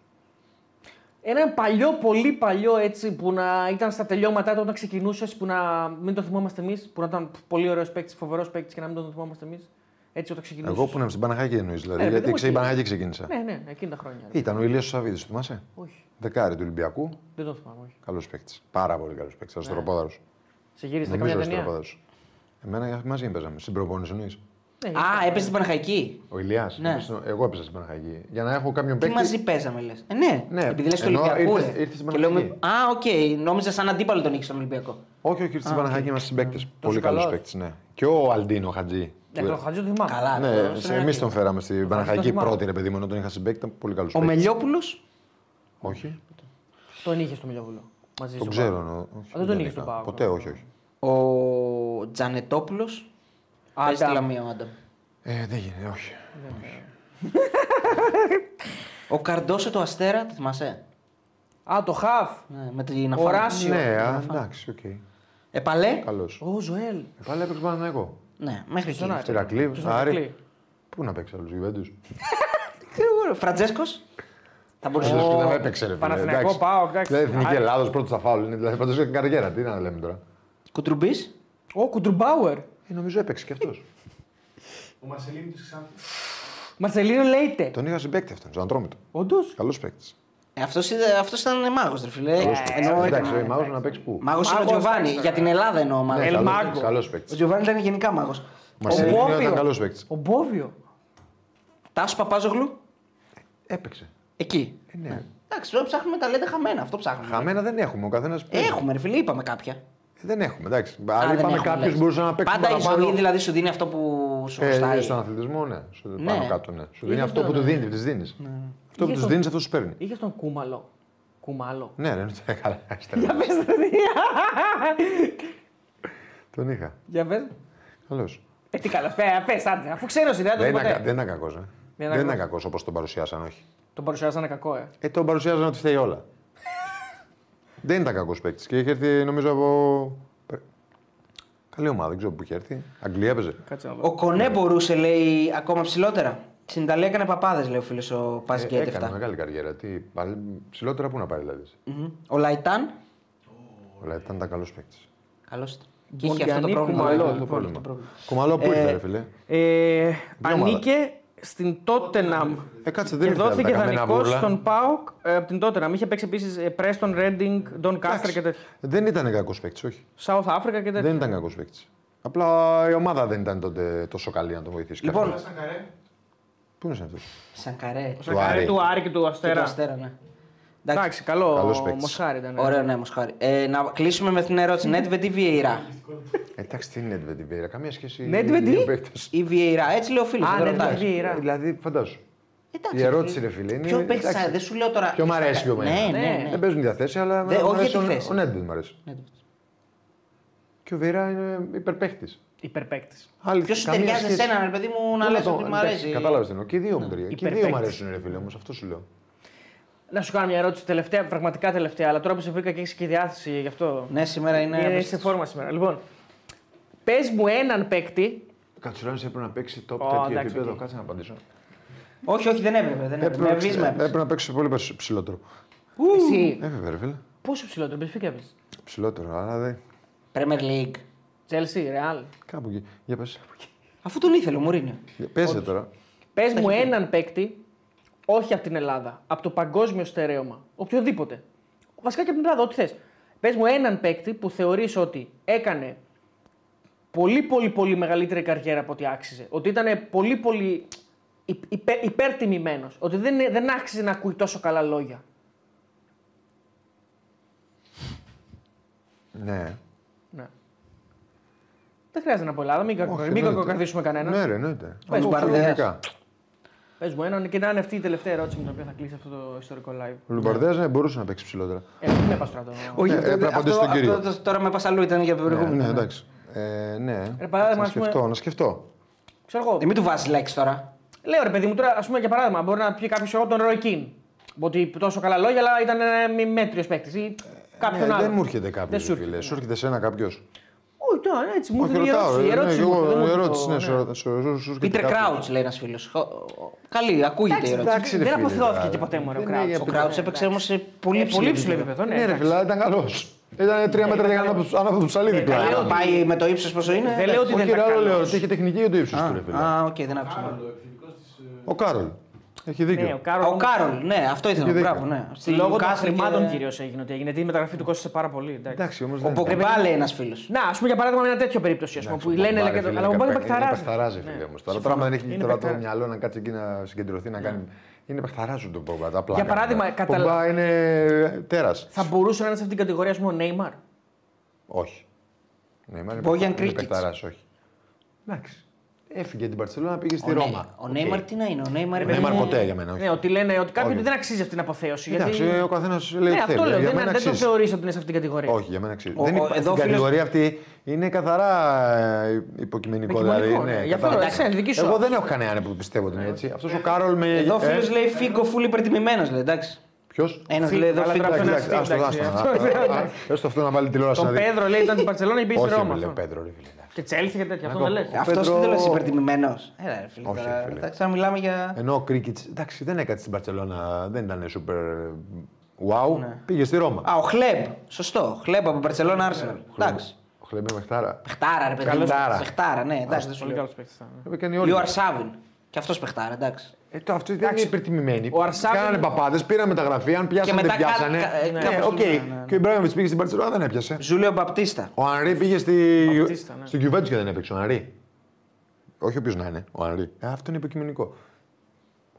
Ένα παλιό, πολύ παλιό έτσι που να ήταν στα τελειώματά του όταν ξεκινούσες, που να μην το θυμόμαστε εμείς, που να ήταν πολύ ωραίος παίκτης, φοβερός παίκτης και να μην τον θυμόμαστε εμείς. Έτσι όταν ξεκινούσες. Εγώ που ήμουν στην Παναχάκη εννοείς δηλαδή. Ε, παιδί γιατί μου, ξέρεις η εκεί. Παναχάκη ξεκίνησα. Ναι, ναι, εκείνη τα χρόνια. ρε. Ήταν ο Ηλίας Σαββίδης, το θυμάσαι; Όχι, Δεκάρι του Ολυμπιακού. δεν το θυμάμαι. Όχι. Καλός παίκτης. Πάρα πολύ καλός παίκτης. Αστροπόδαρος. Σε γύρισε Νομίζω καμιά ταινία; αστροπόδαρος. Εμένα μαζί παίζαμε. Στην προπόνηση εννοείς; Ναι, Α, έπαιζε στην Παναχαϊκή. Ο Ηλίας. Ναι. Εγώ έπαιζα στην Παναχαϊκή. Για να έχω κάποιον Τι παίκτη. μαζί παίζαμε, λες. Ε, ναι, Ναι, επειδή λες του ενώ Ολυμπιακού. ήρθε- ρε. ήρθες στην Και λέω, Παναχαϊκή. Α, οκ, νόμιζα σαν αντίπαλο τον είχε στον Ολυμπιακό. Όχι, όχι, ήρθε στην Παναχαϊκή είμαστε συμπαίκτες. Πολύ καλός. καλός παίκτη, ναι. Και ο Αλντίνο Χατζή. Ναι, τον Χατζή το θυμάμαι. Καλά, Ναι, αυτός, στον εμείς Ηρακλή. τον φέραμε στην Παναχαϊκή θυμάμαι. πρώτη, ρε παιδί μου, ενώ τον είχα συμπαίκτη. Ήταν πολύ καλός Ο παίκτης. Μελιόπουλος; Όχι, Τον είχε στο Μιλιοβούλο. Μαζί τον σου. ξέρω. νο- όχι, Α, δεν τον είχε είχα. στον Πάο. Ποτέ, όχι, όχι. Ο Τζανετόπουλος; Παίζει στη Άντα. Λαμία ο Άντα. Ε, δεν γίνεται, όχι. Ο Καρντόσο του Αστέρα, το θυμάσαι; Α, το Χαφ. Ναι, με την Ο αφάνεια. Ράσιο. Ναι, α, Αφάνεια. εντάξει, οκ. Επαλέ. Καλός. Ο Ζωέλ. Πάλι έπαιξε πάνω εγώ. Ναι, μέχρι εκεί. Στον Άρη. Στη Ρακλή, Και στον Άρη. Ηρακλή. Πού να παίξει άλλος, Γιουβέντους; Φραντζέσκος; Θα μπορούσε Ο... να Δεν έπαιξε, ρε φίλε. Παναθηναϊκό, εντάξει. ΠΑΟΚ, εντάξει. Δηλαδή, Εθνική Α, Ελλάδος πρώτος στα φάουλ είναι. Δηλαδή, παντό έκανε καριέρα. Τι να λέμε τώρα. Κουτρουμπής; Ο Κουντρουμπάουερ. Ε, νομίζω έπαιξε και αυτός. Ο Μαρσελίνο τη Ξάνθη. Μαρσελίνο Λέιτε. Τον είχα συμπέκτη αυτόν, στον Αντρόμητο. Όντως; Καλός παίκτης. Αυτός αυτός ήταν μάγος, ρε φίλε. Ε, εννοώ, Εντάξει, ήταν- ο Μάγο να παίξει πού. Μάγος είναι ο Μάγος, Τζοβάνι. εντάξει, Για την Ελλάδα εννοώ μάγος. Ελ Μάγκο. Καλός Ο παίκτη. Τζοβάνι ήταν γενικά μάγος. Μαρσελίνο Μπόβιο. ήταν καλός παίκτης. Ο Μπόβιο. Τάσος Παπάζογλου. Έπαιξε. Εκεί. Ε, ναι. Εντάξει, τώρα ψάχνουμε τα λέτε χαμένα. Αυτό ψάχνουμε. Χαμένα δεν έχουμε. Ο καθένας. Έχουμε, ρε φίλε, είπαμε κάποια. Δεν έχουμε. Εντάξει. Α, Αν δεν είπαμε έχουμε, κάποιος λες. μπορούσε να παίξει Πάντα η παραπάνω. ζωή δηλαδή σου δίνει αυτό που σου χρωστάει. Ε, στον αθλητισμό, ναι. Σου Ναι. πάνω κάτω, ναι. Σου δίνει Είχες αυτό τον- που του δίνει, της δίνεις. Αυτό που Είχες τους τον- δίνεις, αυτό σου παίρνει. Είχε τον Κούμαλο. Κούμαλο. Ναι, ναι, ναι, καλά. Για πες το τι. Τον είχα. Για πες. Καλώς. Ε, τι καλά, πέ, πες, άντε, αφού ξέρω είναι, δεν το Δεν πω είναι, ποτέ. δεν είναι κακός. Ε. είναι Δεν είναι κακός. κακός όπως τον παρουσιάσαν, όχι. Τον παρουσιάζανε κακό, ε. Ε, τον παρουσιάζαν ότι φταίει όλα. Δεν ήταν κακός παίκτης και είχε έρθει νομίζω από. Καλή ομάδα, δεν ξέρω που είχε έρθει. Αγγλία έπαιζε. Κάτσε να δω. Ο Κονέ μπορούσε, λέει, ακόμα ψηλότερα. Στην Ιταλία έκανε παπάδες, λέει ο φίλος ο Πας Ε, Γκέτ έκανε 7. μεγάλη καριέρα. Τι, πάλι, ψηλότερα πού να πάει δηλαδή. Μμμ. Ο Λαϊτάν. Όλα ήταν τα καλός παίκτης. Καλώ ήταν. Και είχε αυτό το Μποντιανή πρόβλημα. Κουμαλό, το λοιπόν, πρόβλημα. Κουμαλό που Ε, ήρθε, ρε φίλε; Ε, ομάδα; ανήκε στην Τότεναμ. Ε, κάτσε, δεν Και ήρθε από δόθηκε τα καμένα δανεικό βούρλα. στον Πάοκ ε, από την Τότεναμ. Είχε παίξει επίσης Πρέστον, Ρέντινγκ, Ντόνκαστερ και τέτοια. Δεν ήταν κακός παίκτης, όχι. South Africa και τέτοια. Δεν ήταν κακός παίκτης. Απλά η ομάδα δεν ήταν τότε τόσο καλή να τον βοηθήσει. Λοιπόν, κάποιος. Σαν καρέ. Πού είναι αυτός; Σανκαρέ. Ο Σακαρέ Άρη. του Άρη και του Και το Αστέρα. αστέρα, ναι. Εντάξει. Εντάξει, καλό. Καλός παίκτης. Μοσχάρι ήταν. ε. Ωραίο, ναι, Μοσχάρη. Ε, να κλείσουμε με την ερώτηση. Νέντβεντ ή Βιεϊρά. Εντάξει, τι είναι Nedved η Βέιρα, καμία σχέση. Nedved οι δύο τι; παίκτες. Ή Βιεϊρά. Έτσι λέει ο φίλο. Α, δεν ναι, ρωτάει. ναι, Βιεϊρά. Δηλαδή, φαντάσου. Εντάξει, Η ερώτηση, ρε φίλε, είναι. Ποιο παίκτης εντάξει, θα. Δεν σου λέω τώρα. Ποιο μ' αρέσει πιο Ναι, εμένα. ναι, Ναι. ναι. Δεν παίζουν για θέση, αλλά. Δεν- μ' όχι αρέσει για τη ο- θέση. Ο Nedved μου αρέσει. Και ο Βέιρα είναι υπερπαίχτη. Υπερπαίκτης. Ποιος σου ταιριάζει εσένα, ρε παιδί μου, να λες ότι μου αρέσει; Κατάλαβες τι εννοώ. Και οι δύο μου ταιριάζουν. Και οι δύο μου Υπερπαίκτης. αρέσουν, ρε φίλε, όμως αυτό σου λέω. Να σου κάνω μια ερώτηση τελευταία, πραγματικά τελευταία, αλλά τώρα που σε βρήκα και έχεις και διάθεση γι' αυτό. Ναι, σήμερα είναι. Είναι σε φόρμα σήμερα. Λοιπόν, πες μου έναν παίκτη. Κατσουράνη έπρεπε να παίξει top Ω, τέτοιο εντάξει, επίπεδο. οκ. Κάτσε να απαντήσω. Όχι, όχι, δεν έπρεπε. Δεν έπρεπε. Έπρεπε Με να- βίσμα έπαιζε. Έπρεπε να παίξει πολύ περισσότερο- ψηλότερο. Εσύ. Ε, βέβαια, ρε φίλε. Πόσο ψηλότερο, πες έπαιζε. Ψηλότερο, αλλά δεν. Premier League. Chelsea, Real. Κάπου εκεί. Για πες. Αφού τον ήθελε ο Μουρίνιο. Πέσε τώρα. Πες μου έναν παίκτη, όχι από την Ελλάδα, από το παγκόσμιο στερέωμα. Οποιοδήποτε. Βασικά και από την Ελλάδα, ό,τι θες. Πες μου έναν παίκτη που θεωρείς ότι έκανε πολύ πολύ πολύ μεγαλύτερη καριέρα από ό,τι άξιζε. Ότι ήταν πολύ πολύ υ- υπε, υπερτιμημένος. Ότι δεν, δεν άξιζε να ακούει τόσο καλά λόγια. Ναι. Ναι. Δεν χρειάζεται να πω Ελλάδα, μην, κακο, Όχι, μην εννοείται. κακοκαθίσουμε κανέναν. Ναι, ρε, εννοείται. Πες, Από Μπαρδέας. κανονικά. Πες μου έναν και να είναι αυτή η τελευταία ερώτηση με την οποία θα κλείσει αυτό το ιστορικό live. Ο Λουμπαρδέας ναι, μπορούσε να παίξει ψηλότερα. Ε, μην με πας τώρα το... Όχι, Ε, αυτό- έπρεπε να απαντήσω αυτό- στον κύριο. αυτό το- Τώρα με πασαλού ήταν για το Ναι, προηγούμενο. ναι, εντάξει. Ε, ναι. Ρε, παράδειγμα, να ας πούμε- σκεφτώ, να σκεφτώ. Ξέρω εγώ. Ε, μην του βάζεις λέξη τώρα. Λέω ρε παιδί μου τώρα, ας πούμε για παράδειγμα, μπορεί να πει κάποιος εγώ τον Roy Keane. Ότι τόσο καλά λόγια, αλλά ήταν ε, μέτριος παίκτης. Ή κάποιον Ναι, άλλο. δεν μου έρχεται κάποιος. Δεν σου έρχεται, φίλε. ναι. Σου έρχεται σε ένα κάποιος. Όχι, τώρα έτσι μου Όχι, έρχεται η ρωτάω. ερώτηση. Η ε, ναι, ερώτηση και μου εγώ, έρχεται, δεν η μου έρχεται ερώτηση, το- ναι, ναι. σου- σου- σου- σου έρχεται Πίτερ κάποιος. Κράουτ λέει ένας φίλος. Καλή, ακούγεται η ερώτηση. Εντάξει, ρε Δεν φίλε, αποθεώθηκε τώρα. και ποτέ μου, ρε, ο Δεν Κράουτς. είναι Ο Κράουτ έπαιξε όμως σε πολύ Ε, ψηλό Πολύ ψηλό επίπεδο. επίπεδο. Ναι, ρε φίλε, αλλά ήταν καλός. Ήταν τρία μέτρα για να ανάποδο του ψαλίδι Ε, πλάι. λέω Αν πάει με το ύψος πόσο είναι. Δεν λέω ότι δεν Όχι, ήταν ρε, άλλο λέω καλός. ότι είχε τεχνική για το ύψος του, ρε φίλε. Α, οκ, δεν άκουσα. Άρολο, επιθετικός της... ε, Ο Κάρολ. Έχει Ναι, ο δίκιο. Κάρολ. Ο όμως, Κάρολ, ναι, αυτό ήθελα. Έχει δίκιο. Μπράβο, ναι. Στη Λόγω των Newcastle χρημάτων και- κυρίως έγινε ότι έγινε. Γιατί η μεταγραφή του κόστησε πάρα πολύ. εντάξει. Εντάξει, όμως Ο δεν Πογκμπά λέει ένας φίλος. Να, ας πούμε για παράδειγμα με ένα τέτοιο περίπτωση. Ας πούμε, που λένε. Μπομπάρε, λένε- φίλε, Αλλά ο είναι Μπομπάρε παιχ- είναι παιχταράζει. παιχταράζει, Ναι. φίλε όμως. Τώρα τώρα, άμα δεν έχει Είναι τώρα το παιχταράς. μυαλό να κάτσει εκεί να συγκεντρωθεί να κάνει. Είναι παιχταράζου τον Πομπά. Τα πλάκα. Για παράδειγμα, Ο καταλα- Πομπά είναι τέρας. Θα μπορούσε να είναι σε αυτήν την κατηγορία, ας πούμε, ο Νέιμαρ. Όχι. Ναι, μα είναι Bojan παιχτα- είναι Krikic. παιχταράς, όχι. Εντάξει. Έφυγε την Παρσελόνα, πήγε στη Ο Νέι- Ρώμα. Ο Νέιμαρ τι να είναι, ο Νέιμαρ Ο είναι. Νέιμαρ ποτέ για μένα, όχι. Ναι, ότι λένε ότι κάποιοι Όχι. ότι δεν αξίζει αυτή την αποθέωση. Εντάξει, γιατί... ο καθένας λέει Ναι, τι αυτό θέλει. λέω. Για Δεν, μένα δεν το αξίζει. θεωρείς ότι είναι σε αυτή την κατηγορία. Όχι, για μένα αξίζει. Ο- δεν ο- υπάρχει εδώ στην φίλος- κατηγορία αυτή είναι καθαρά ε, υποκειμενικό. Υποκειμενικό, δηλαδή, ναι. Γι' αυτό, κατάλαβα. εντάξει, δική σου Εγώ άποψη. δεν έχω κανέναν που πιστεύω ότι είναι έτσι. Αυτός ο Κάρολ με. Εδώ ο ε, φίλος λέει Φίγκο φούλη υπερτιμημένος, λέει εντάξει. Ποιος; Ένας Φίλ, λέει εδώ αλλά φίλο. τώρα αυτό είναι Εντάξει, αστείο, άστο, εντάξει, άστο, αυτό- α, α, α, Έστω αυτό να βάλει τηλεόραση να Τον δει. Πέδρο λέει ήταν στην Παρσελόνα και πήγε στη Όχι, Ρώμα. φίλε, αυτό. Πέτρο, ρε φίλε. Και Τσέλσι και τέτοια. Αυτό Να δεν λες. πω. Αυτός Πέτρο- τι δεν λες υπερτιμημένος. Έλα, ρε φίλε. Όχι, τώρα. φίλε. Εντάξει, να μιλάμε για. Ενώ ο Κρίκιτ, εντάξει, δεν έκατσε στην Παρσελόνα, δεν ήταν super wow. Πήγε στη Ρώμα. Α, ο Χλέμπ. Σωστό. Χλέμπ από Μπαρσελόνα Άρσεναλ. Εντάξει. Ο Χλέμπε παιχτάρα. Παιχτάρα, ρε παιδί. Καλός μου. παιχτάρα. Παιχτάρα, ναι, εντάξει. δεν σου Πολύ λέω. καλός παίκτης. Έκανε όλοι. Ή ο Αρσάβιν. Και αυτός παιχτάρα, εντάξει. Ε, το, αυτό δεν είναι υπερτιμημένοι. Ο Αρσάβιν- Κάνανε παπάδες, πήραν μεταγραφή. Αν πιάσανε, Και δεν μετά κα- πιάσανε. κα- ε, Ναι, κάπως οκ. ναι, ναι, ναι. Και ο Ιμπραΐμοβιτς πήγε στην Μπαρσελόνα, δεν έπιασε. Ζούλιο Μπαπτίστα. Ο Ανρί πήγε στη... Μπαπτίστα, ναι. στην Juventus και δεν έπαιξε. Ο Ανρί. Όχι ο οποίος να είναι. Ο Ανρί. Ε, αυτό είναι υποκειμενικό.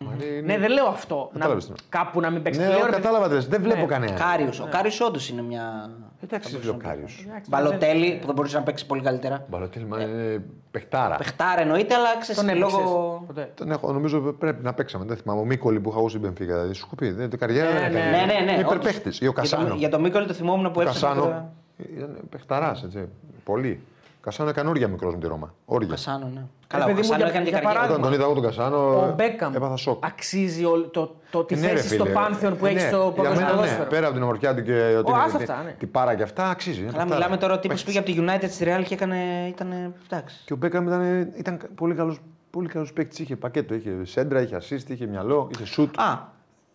Ο Ανρί είναι- Ναι, δεν λέω αυτό. Να, Κατάλαβες τι. κάπου να μην παίξει. Ναι, Λέω, εγώ ρε, κατάλαβα τι λες. Δεν βλέπω Ναι. κανένα. Κάριος. Ο Κάριος όντως είναι μια. Εντάξει, δεν λέω Κάριο. εντάξει, Μπαλοτέλη που θα μπορούσε να παίξει πολύ καλύτερα. Μπαλοτέλη, μα είναι παιχτάρα. Παιχτάρα εννοείται, αλλά ξέρεις Τον λόγω. έπαιξες ποτέ. Τον έχω, νομίζω πρέπει να παίξαμε. Δεν θυμάμαι. Ο Μίκολη που είχα εγώ στην Μπενφίκα. Δηλαδή, σου έχω πει. Δεν, το καριέρα Ναι, δεν έκανε. ναι, Ναι, ναι, ναι. Είναι όντως. υπερπαίχτη. Ή ο Για το- Κασάνο. Για το Μίκολ το θυμόμουν που Ο έφτασε. Κασάνο ήταν παιχταράς, έτσι. Πολύ. Κασάνο έκανε όργια μικρός με τη Ρώμα. Όργια. Κασάνο, ναι. Καλά, ο παιδί μου, Κασάνο για- έκανε και για καριέρα. παράδειγμα, Όταν τον είδα εγώ τον Κασάνο, Ο Μπέκαμ έπαθα σοκ. αξίζει όλο το, το, τη Ε, ναι, ρε, θέση στο φίλε. πάνθεον που Ε, έχει ναι. στο Για παγκόσμιο μένα, ναι. ποδόσφαιρο. Πέρα από την ομορφιά του και ότι Ω, είναι άστα τι- αυτά, ναι. τι πάρα και αυτά, αξίζει. είναι Καλά, παιχτάρα. μιλάμε τώρα ο τύπο Παίχτης. πήγε από τη United στη Real και έκανε. Ήταν. Εντάξει. Και ο Μπέκαμ ήταν, ήταν πολύ καλό πολύ καλός παίκτης. Είχε πακέτο, είχε σέντρα, είχε assist, είχε μυαλό, είχε σουτ. Α,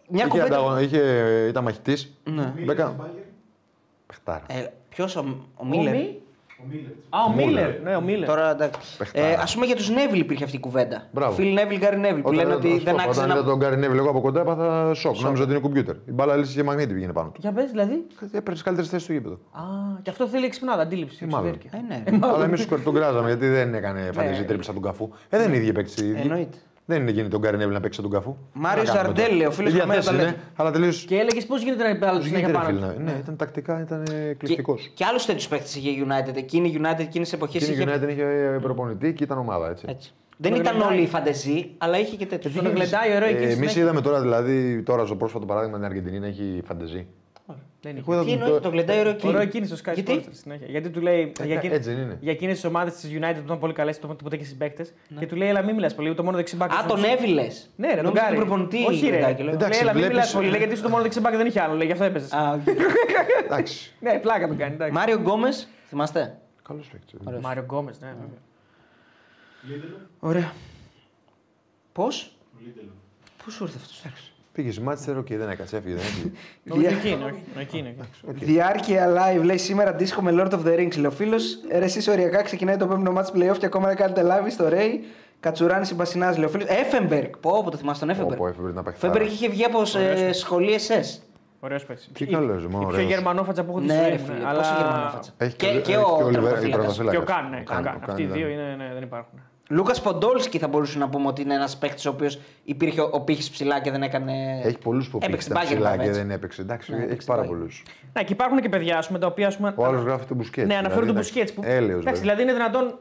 μια είχε κουβέντα. ανταγω- είχε, ήταν μαχητής. Ναι. Μπέκαμ. Παιχτάρα. Ε, Ποιος ο, ο Ο Μίλερ. Μι- Ο Μίλερ. Α, ο Μούλερ. Μίλερ. Ναι, ο Μίλερ. Τώρα εντάξει. Παιχτάρα. Ε, Α πούμε για τους Νέβιλ υπήρχε αυτή η κουβέντα. Μπράβο. Φιλ Νέβιλ, Γκάρι Νέβιλ που λένε ότι δεν άξιζε Όταν να. είδα τον Γκάρι Νέβιλ, εγώ από κοντά έπαθα σοκ. Νόμιζα ότι είναι κομπιούτερ. Η μπάλα λύση και μαγνήτη πήγαινε πάνω του. Για πες δηλαδή. Έπαιρνες καλύτερες θέσεις στο γήπεδο. Α, και αυτό θέλει εξυπνάδα, αντίληψη. Ε, μάλλον. εξωτερική. Ε, ναι. Αλλά εμείς τον κράζαμε γιατί δεν έκανε φανταζή τρύπη σαν τον καφού. Ε, δεν είναι ίδιοι παίκτες οι ίδιοι. Εννοείται. Δεν είναι γίνει τον Γκάρι Νέβιλ να παίξει σαν τον καφού. Μάριος Τι να κάνουμε Ζαρντέλ, τώρα. ο φίλος Ίδια του Μέρα θέση τα είναι, λέει. Αλλά τελείω. Και έλεγες πώς γίνεται να υπάλληλο συνέχεια πάνω. του. Ναι, ήταν τακτικά, ήταν Και, κλειστικό. και άλλους τέτοιους παίχτε είχε η United. Εκείνη η United εκείνες τις εποχές Και η είχε. United είχε προπονητή και ήταν ομάδα έτσι. Έτσι. Δεν Το ήταν γλεντάει. όλοι οι φαντεζοί, αλλά είχε και τέτοιου. Τον γλεντάει ωραίο εκεί. Εμείς συνέχεια. είδαμε τώρα δηλαδή, τώρα στο πρόσφατο παράδειγμα την Αργεντινή να έχει φαντεζή. Δεν είναι. Εγώ είδα Τι τον- εννοεί, το γλεντάει ωραίο Ωραίο εκείνη. εκείνη στο Sky Γιατί; Sports στη συνέχεια. Γιατί του λέει. Ε, για εκείνη- έτσι δεν είναι. Για εκείνε τι ομάδε της United που ήταν πολύ καλέ, το ποτέ και στι παίκτε. Και του λέει, Ελά, μην μιλάς πολύ, το μόνο δεξιμπάκι. Α, τον Έβιλε. Ναι, ρε, τον Νόμιζα Κάρι. τον προπονητή. Όχι, ρε. Λεντάκη, λέω. Λέει, Εντάξει, Ελά, μην βλέπεις- μιλάς πολύ, λέει, γιατί είσαι το μόνο δεξιμπάκι δεν είχε άλλο. Λέει, γι' αυτό έπαιζες. Α, οκ. Εντάξει. Ναι, πλάκα τον κάνει. εντάξει. Μάριο Γκόμες, θυμάστε; Καλός παίκτης. Μάριο Γκόμες, ναι. βέβαια. Λίντελο. Ωραία. Πώς; Ο Λίντελο. Πού σου ήρθε αυτός; Πήγες στη Μάτσεστερ, οκ, δεν έκατσε, έφυγε. Δεν έφυγε. Νομίζω εκεί είναι, όχι. Εκεί είναι. εκεί. Διάρκεια live λέει σήμερα δίσκο με Lord of the Rings. Λέει ο φίλος. Ρε, εσείς οριακά ξεκινάει το πέμπτο match playoff και ακόμα δεν κάνετε live στο Ray. Κατσουράνης συμπασινά, λέει ο φίλος. Έφεμπεργκ. Πω, πω το θυμάσαι τον Έφεμπεργκ. Πω, Έφεμπεργκ να πάει Φέμπεργκ χθάρα. είχε βγει από ε, σχολή SS. Ωραίος παίκτης. Τι καλός, μα Η πιο ωραίος. γερμανόφατσα που έχω δει στη Ναι, ζωή ρε μου, φίλε, αλλά- πόσο γερμανόφατσα. Έχει Και, και, και έχει ο και ο Λιβέρ- τερματοφύλακας. τερματοφύλακας. Και ο Καν, ναι. Καν, ο Καν. ο Καν, Αυτοί οι ναι. δύο είναι, ναι, δεν υπάρχουν. Λούκας Ποντόλσκι θα μπορούσε να πούμε ότι είναι ένας παίκτης ο οποίος υπήρχε ο πύχης ψηλά και δεν έκανε. Έχει πολλούς που Έπαιξε πήγαν Bayern, ψηλά βέβαια, και έτσι. δεν έπαιξε. Εντάξει, Ναι, έχει έπαιξε πάρα Bayern. πολλούς. Ναι, και υπάρχουν και παιδιά ας πούμε, τα οποία. Ας πούμε, Ο άλλος γράφει τον Μπουσκέτς. Ναι, αναφέρουν τον Μπουσκέτς. Που... Έλεος, Εντάξει, δηλαδή. δηλαδή είναι δυνατόν.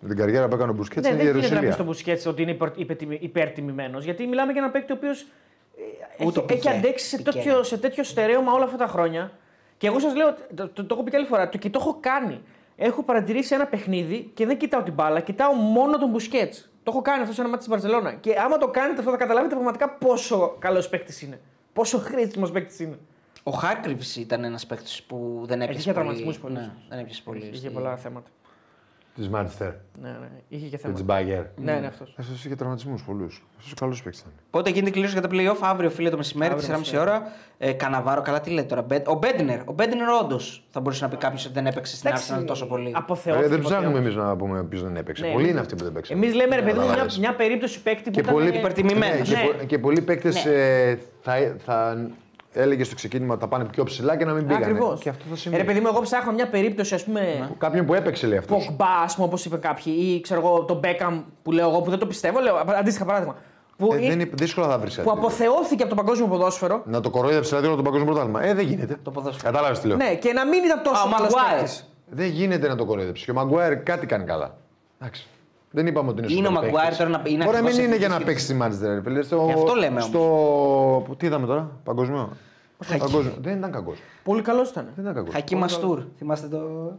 Με την καριέρα που έκανε ο Μπουσκέτς Ναι, είναι δεν γίνεται να πεις γερουσία. στον Μπουσκέτς ότι είναι υπερ- υπερτιμη- υπερτιμημένος. Γιατί μιλάμε για ένα παίκτη ο οποίος Ούτε έχει, έχει Πικέ. αντέξει σε Πικέ. τέτοιο, σε τέτοιο στερέωμα όλα αυτά τα χρόνια. Και εγώ σας λέω, το, το, το έχω πει και άλλη φορά, το, και το έχω κάνει. Έχω παρατηρήσει ένα παιχνίδι και δεν κοιτάω την μπάλα, κοιτάω μόνο τον Μπουσκέτς. Το έχω κάνει αυτό σε ένα μάτι της Μπαρσελόνα. Και άμα το κάνετε αυτό, θα καταλάβετε πραγματικά πόσο καλός παίκτης είναι. Πόσο χρήσιμος παίκτης είναι. Ο Χάκριβ ήταν ένας παίκτης που δεν έπιασε Είχε πολύ. τραυματισμούς πολλούς. Ναι, δεν έπιασε πολύ. Είχε στη- πολλά θέματα. Της Μάντσεστερ. Ναι, ναι. Είχε και Και τη θέματα. Μπάγκερ. Ναι, ναι, αυτός. Αυτός είχε τραυματισμούς πολλούς. Αυτός καλός παίκτης ήταν. Πότε γίνεται κλήρωση για τα playoff, αύριο φίλε το μεσημέρι, Αύριο 4.30 μεσημέρι. ώρα. Ε, Καναβάρο, καλά τι λέτε τώρα. Μπεν- Ο Μπέντνερ. Ο Μπέντνερ όντως θα μπορούσε να πει κάποιος ότι δεν έπαιξε στην Εντάξει, Arsenal τόσο πολύ. Ε, Αποθεώθηκε. δεν ψάχνουμε αποθεώθηκε. εμείς να πούμε ποιος δεν έπαιξε. Ναι, Πολλοί εμείς- είναι αυτοί που δεν παίξαν. Εμείς λέμε ρε παιδί μου μια, Καταλάβες. μια περίπτωση παίκτη που Και ήταν. πολλοί, υπερτιμημένος. ναι, και, Ναι. πο- και πολλοί παίκτες Ναι. ε, θα, θα έλεγε στο ξεκίνημα ότι θα πάνε πιο ψηλά και να μην πήγανε. Ακριβώς. Και αυτό θα Ε, συμβεί. ρε παιδί μου, εγώ ψάχνω μια περίπτωση, ας πούμε. Κάποιον που έπαιξε λέει αυτός. Ποκμπά, ας πούμε, όπως είπε κάποιοι, ή ξέρω εγώ, τον Μπέκαμ που λέω εγώ που δεν το πιστεύω, λέω αντίστοιχα παράδειγμα. Που, Ε, είναι- δεν είναι, δύσκολα θα βρεις που αποθεώθηκε από το παγκόσμιο ποδόσφαιρο. Να το κορόιδεψε δηλαδή όλο το παγκόσμιο πρωτάθλημα. Ε, δεν γίνεται. Το ποδόσφαιρο. Κατάλαβες τι λέω. Ναι, και να μην ήταν τόσο Α, ο καλός Maguire. παίκτης. Δεν γίνεται να το κορόιδεψε. Και ο Μαγκουάιρ κάτι κάνει καλά. Εντάξει. Δεν είπαμε ότι είναι Είναι ο super Maguire παίκτης. τώρα να- είναι Μπορεί να μην ακριβώς είναι για να εθνική παίξει στη Μάντσεστερ. φίλε. Στο... Γι' αυτό λέμε στο... Τι είδαμε τώρα, Παγκοσμίο; Χακί. Παγκόσμιο. Δεν ήταν κακός. Πολύ καλός ήταν. Δεν ήταν κακός. Χακί Μαστούρ. Θυμάστε το.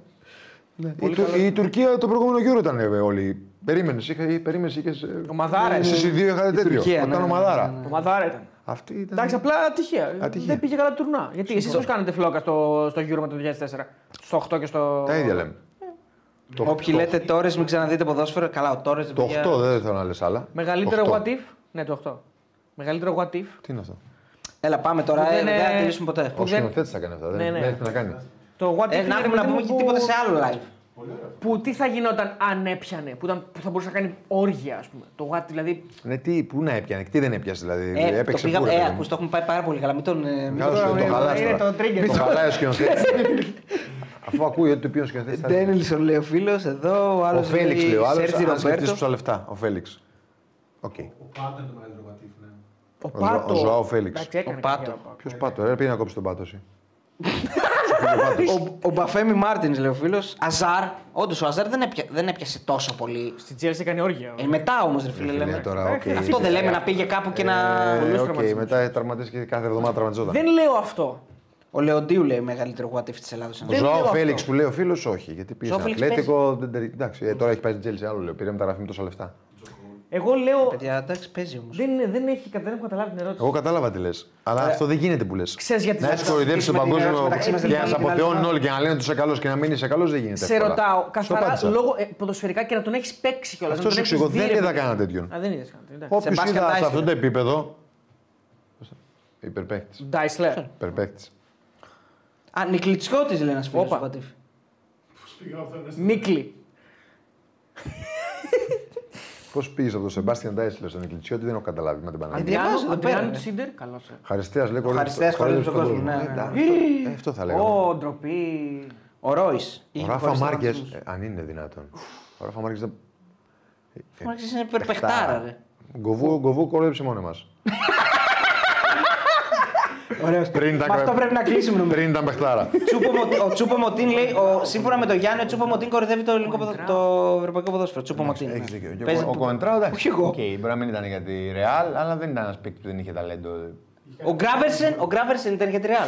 Η, Του- η Τουρκία το προηγούμενο γύρο ήταν ε, όλοι. Περίμενες, είχε, περίμενες, είχες, ε, Ο Μαδάρα Εσείς οι δύο είχατε τέτοιο. Τουρκία, Όταν ναι, ο ναι, Μαδάρα. Το Μαδάρα ήταν. Αυτή ήταν. Εντάξει, απλά τυχαία. Ατυχία. Δεν πήγε καλά το τουρνά. Γιατί εσείς πώς κάνετε φλόκα στο, στο Euro με το 2004. Στο 8 και στο. Τα ίδια λέμε. Το, Όποιοι λέτε Τόρε, μην ξαναδείτε ποδόσφαιρο. Καλά, ο Τόρε. το 8 δεν θέλω να λες άλλα. Μεγαλύτερο Το what 8. if; Ναι, το 8. Μεγαλύτερο what if; Τι είναι αυτό; Έλα, πάμε τώρα. Που ε, δεν Δεν είναι- θα τελειώσουμε ποτέ. Ο δεν- σκηνοθέτη θα κάνει αυτά. Ναι, Δεν ναι. δεν έχει τι να κάνει. Το what if. Ε, είναι, να ρε έχουμε να παιδί πούμε μου, και που- τίποτα σε άλλο live. Που τι θα γινόταν αν έπιανε, που, ήταν, που θα μπορούσε να κάνει όργια, ας πούμε. Το what, δηλαδή. Ναι, τι, πού να έπιανε, τι δεν έπιασε δηλαδή. Ε, το έπαιξε πήγαμε. πού, ρε Ε, παιδί μου. ακούς, το έχουμε πάει πάρα πολύ καλά. Μην τον. ε, μην Κάτσε, τον- το χαλάς είναι τώρα. το trigger. Το χαλάει ο σκηνοθέτης. Αφού ακούει ότι το πει ο σκηνοθέτης. Ντένιλσον λέει ο φίλος εδώ. Ο Ο άλλο Φέληξ λέει ο άλλος. Σέρτζι Αν σκεφτεί Ρομπέρτο. πόσα λεφτά. Ο Φέληξ. Οκ. Ο Πάτα είναι το μεγαλύτερο πατήφ, ναι. Ο Ο Ζω- Πάτο. ο Ζωάο Φέληξ. Εντάξει, έκανε Ο Πάτο. καριέρα, Πάτο. Ποιος πάτο, ρε, πήγε να κόψει τον πάτο. εσύ. Ο, ο Μπαφέμι Μάρτινς λέει ο φίλος. Αζάρ. Όντως ο Αζάρ δεν, έπια, δεν έπιασε τόσο πολύ. Στη Chelsea έκανε όργια. Ε, μετά όμως, ρε φίλε, Φίλε, λέμε. τώρα, οκ. Αυτό δεν λέμε να πήγε κάπου και να. Ε, Πολλούς Οκ, τραυματισμούς. μετά τραυματίστηκε κάθε εβδομάδα τραυματιζόταν. Δεν λέω αυτό. Ο Λεοντίου λέει μεγαλύτερο what if της Ελλάδα. Ο Δεν λέω Ζωάο αυτό. Φέληξ που λέει ο φίλος, όχι. Γιατί πήγε Ζωάο στην Φέληξ Ατλέτικο. δεν τερι- Εντάξει, ε, τώρα έχει πάει στην Τζέλση άλλο λέω. Πήρε μεταγραφή με τόσα λεφτά. Εγώ λέω. Παιδιά, εντάξει, παίζει όμως. Δεν, δεν, έχει, δεν έχω καταλάβει την ερώτηση. Εγώ κατάλαβα τι λες. Αλλά αυτό δεν γίνεται που λες. Ξέρεις γιατί Να θα έχει το κοροϊδέψει τον αφήσουμε την ερώτηση παγκόσμιο μεταξύ μας, και δεν να σε πάμε την άλλη αποθεώνουν εβδομάδα. όλοι και να λένε ότι είσαι καλό και να μην είσαι καλός δεν γίνεται. Σε εύκολα. ρωτάω Στο καθαρά απάντησα. λόγω ε, ποδοσφαιρικά και να τον έχεις παίξει κιόλας. Αυτό σου εξηγώ. Δεν είδα κανένα τέτοιον. Α, δεν είδες κανένα. Όποιο Sebastian είδα σε Dyson. αυτό το επίπεδο. Υπερπαίχτη. Ντάισλερ. Υπερπαίχτη. Α, Νικλιτσιώτη λέει ένα φίλο. Όπα. Πώς πήγες από τον Σεμπάστιαν Ντάισλερ στον Εκλητσιώτη δεν έχω καταλάβει με την Παναγία. διαβάζω εδώ πέρα, Αντριάνου ναι. Τσίντερ. Καλός. Χαριστέας λέει Χαριστέας χορεύει στον κόσμο, ναι, ναι. Εντάξει, ε, Αυτό θα λέγαμε. Ω, ντροπή. Ο Ρόις. Ο Ράφα Μάρκες, αν είναι δυνατόν. Ο Ράφα Μάρκες δεν. Ο Μάρκες είναι υπερπεχτάρα, ρε. Γκοβού, γκοβού κόρεψε μόνο μα. Ωραίος. Πριν Με τα αυτό πρέπει να κλείσουμε νομίζω. Πριν ήταν παιχτάρα. Τσούπο Μωτίν- ο Τσούπο Μωτίν λέει, ο, σύμφωνα με τον Γιάννη, ο Τσούπο Μωτίν κορυδεύει το, ελληνικό ποδο- το ευρωπαϊκό ποδόσφαιρο. Τσούπο Μωτίν. Έχεις δίκιο. Και Παίζει Ο που- Κοεντράου εντάξει. Όχι εγώ. Οκ, μπορεί να μην ήταν για τη Ρεάλ, αλλά δεν ήταν ένας παίκτης που δεν είχε ταλέντο. Ο Γκράβερσεν, ο Γκράβερσεν ήταν για τη Ρεάλ.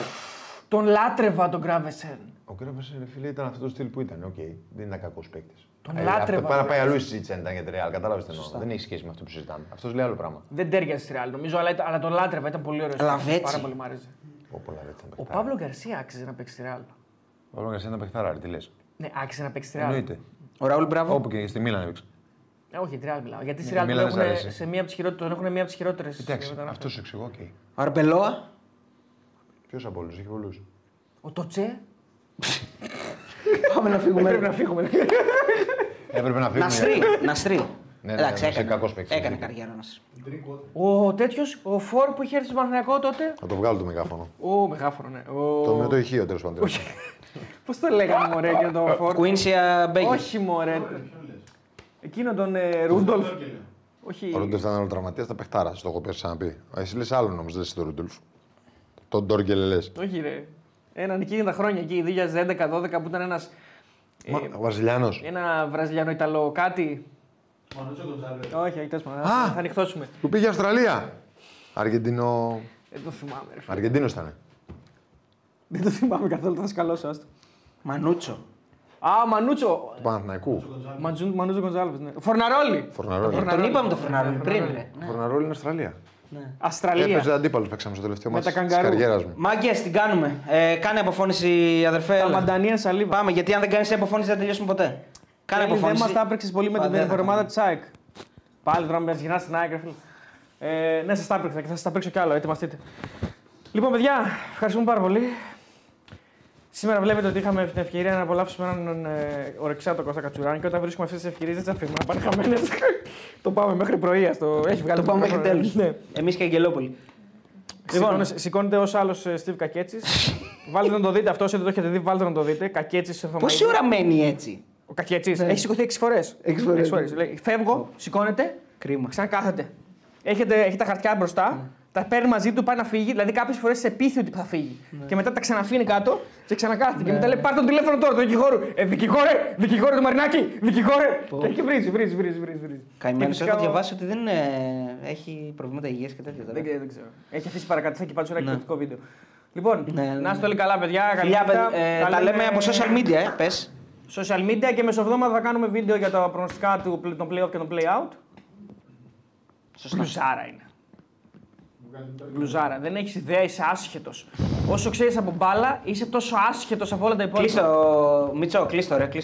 Τον λάτρευα τον Γκράβεσεν. Ο Γκράβερσεν, ρε φίλε, ήταν αυτό το στυλ που ήταν. Οκ, δεν ήταν κακός παίκτης. Τον λάτρευα, Πάρα τον πάει αλλού η συζήτηση αν ήταν για τη Ρεάλ. Κατάλαβες τι εννοώ. Δεν έχει σχέση με αυτό που συζητάμε. Αυτό λέει άλλο πράγμα. Δεν τέριαζε στη Ρεάλ νομίζω, αλλά, ήταν- αλλά τον λάτρευα. Ήταν πολύ ωραίος. Λαβέτσι. Πάρα πολύ μ' άρεσε. Ο Πολαρέτ ήταν Ο παιχτάρα. Παύλο Γκαρσία άξιζε να παίξει στη Ρεάλ. Ο Παύλο Γκαρσία ήταν παιχτάρα, ρε, τι λες. Ναι, άξιζε να παίξει στη Ρεάλ. Εννοείται. Ο Ραούλ Μπράβο. Όπου και στη Μίλαν έπαιξε. Ε, όχι, τη Ρεάλ μιλάω. Γιατί στη Ναι, Ρεάλ Μίλαν τον δεν σ' έχουν αρέσει. σε μία από τις χειρότερες- τον έχουν μία από τις χειρότερες. Εντάξει, αυτός σου εξηγώ, οκ. Ο Αρμπελόα. Ποιος από όλους, έχει πολλούς. Ο Τοτσέ. Πάμε να φύγουμε. Πρέπει να φύγουμε. Έπρεπε να φύγουμε. Ναστρί. Ναστρί. Ναι, Εντάξει, ναι, ναι, έκανε, κακός παίκτης, έκανε ναι. καριέρα Ναστρί. Ο τέτοιος, ο Φόρ που είχε έρθει στο Παναθηναϊκό τότε. Θα το βγάλω το μεγάφωνο. Ο μεγάφωνο, ναι. Το με το ηχείο τέλος πάντων. Πώς το λέγανε, μωρέ, εκείνο το Φόρ; Κουίνσια Μπέγκερ. Όχι, μωρέ. Εκείνο τον ε, Ρούντολφ. Όχι. Ο Ρούντολφ ήταν άλλο τραυματία, τα παιχτάρας. Το έχω πει ξαναπεί. Εσύ λες άλλο όμω, δεν λε τον Ρούντολφ. Τον Ντόργκελ λες. Όχι, ρε. Έναν εκείνη τα χρόνια εκεί, 2011-12 που ήταν ένας, ε, Ο Βραζιλιάνος. ένα Βραζιλιάνο Ιταλό κάτι. Μανούτσο Γκονζάλε. Όχι, όχι, τέλο πάντων. Α! Θα ανοιχτώσουμε. Που πήγε Αυστραλία. Αργεντινό. Δεν το θυμάμαι, ρε. φίλε. Αργεντίνος ήταν. Δεν το θυμάμαι καθόλου, θα σκαλώσω άστο. Μανούτσο. Α, Μανούτσο. Του Παναθηναϊκού. Ματζούν- Μανούτσο Γκονζάλβε. Ναι. Φορναρόλι. Φορναρόλη. Τον είπαμε το Φερνάρι πριν. ρε. Ναι. Φορναρόλη είναι Αυστραλία. Αστραλία. Έπαιζε αντίπαλο, παίξαμε στο τελευταίο Με μάτι τα της καγκαρού. καριέρας μου. Μάγκε, την κάνουμε; Ε, κάνε αποφώνηση, αδερφέ. Τα έλα. μαντανία σαλίβα. Πάμε, γιατί αν δεν κάνεις αποφώνηση δεν τελειώσουμε ποτέ. Κάνε Έλλη, Δεν αποφώνηση. μας τα έπρεξε πολύ με Α, την δεν θα ομάδα κάνουμε. της ΑΕΚ. Πάλι τώρα με γυρνάς στην ΑΕΚ, ρε φίλε. Ε, ναι, σας τα έπρεξα και θα σας τα παίξω κι άλλο. Ετοιμαστείτε. Λοιπόν, παιδιά, ευχαριστούμε πάρα πολύ. Σήμερα βλέπετε ότι είχαμε την ευκαιρία να απολαύσουμε έναν ε, ορεξάτο Κώστα Κατσουράνη και όταν βρίσκουμε αυτές τις ευκαιρίες δεν τις αφήνουμε να πάνε χαμένες. το πάμε μέχρι πρωί. Το έχει βγάλει Το πάμε μέχρι μικρόφωνο. τέλου. Ναι. Εμείς και Αγγελόπολη. Λοιπόν, σηκώνεται ω άλλος Steve Κακέτσι. βάλτε να το δείτε αυτό, όσοι δεν το έχετε δει, βάλτε να το δείτε. Κακέτσι σε Πόση ώρα μένει έτσι; Ο Κακέτσι έχει σηκωθεί 6 φορές. Έξι φορές. Λέει, φεύγω, σηκώνεται, Κρίμα. ξανακάθεται. Έχετε, έχει τα χαρτιά μπροστά, τα παίρνει μαζί του, πάει να φύγει. Δηλαδή κάποιες φορές σε πείθει ότι θα φύγει. Και μετά τα ξαναφύγει κάτω και ξανακάθεται. Και μετά λέει: Πάρ τον τηλέφωνο τώρα του δικηγόρου. Ε, δικηγόρε, δικηγόρε του Μαρινάκη, δικηγόρε. Και έχει βρίζει, βρίζει, βρίζει. βρίζει, βρίζει. Καημένο, Και φυσικά έχω ο- διαβάσει ότι δεν ε, έχει προβλήματα υγείας και τέτοια. τώρα. Δεν, δεν ξέρω. Έχει αφήσει παρακαταθήκη πάντω ένα εκπληκτικό βίντεο. Λοιπόν, Ναι, ναι, να είστε όλοι καλά, παιδιά. καλή Φιλιά, νύχτα. παιδ- ε, Τα τα λέμε από social media, ε, πες. Social media και μεσοβδόματα θα κάνουμε βίντεο για τα προγνωστικά του, των play-off και των play-out. Σωστά. Πλουσάρα είναι. Μπλουζάρα. Δεν έχεις ιδέα, είσαι άσχετος. Όσο ξέρεις από μπάλα, είσαι τόσο άσχετος από όλα τα υπόλοιπα. Κλείστο, Μίτσο, κλείστο ρε, κλείστο.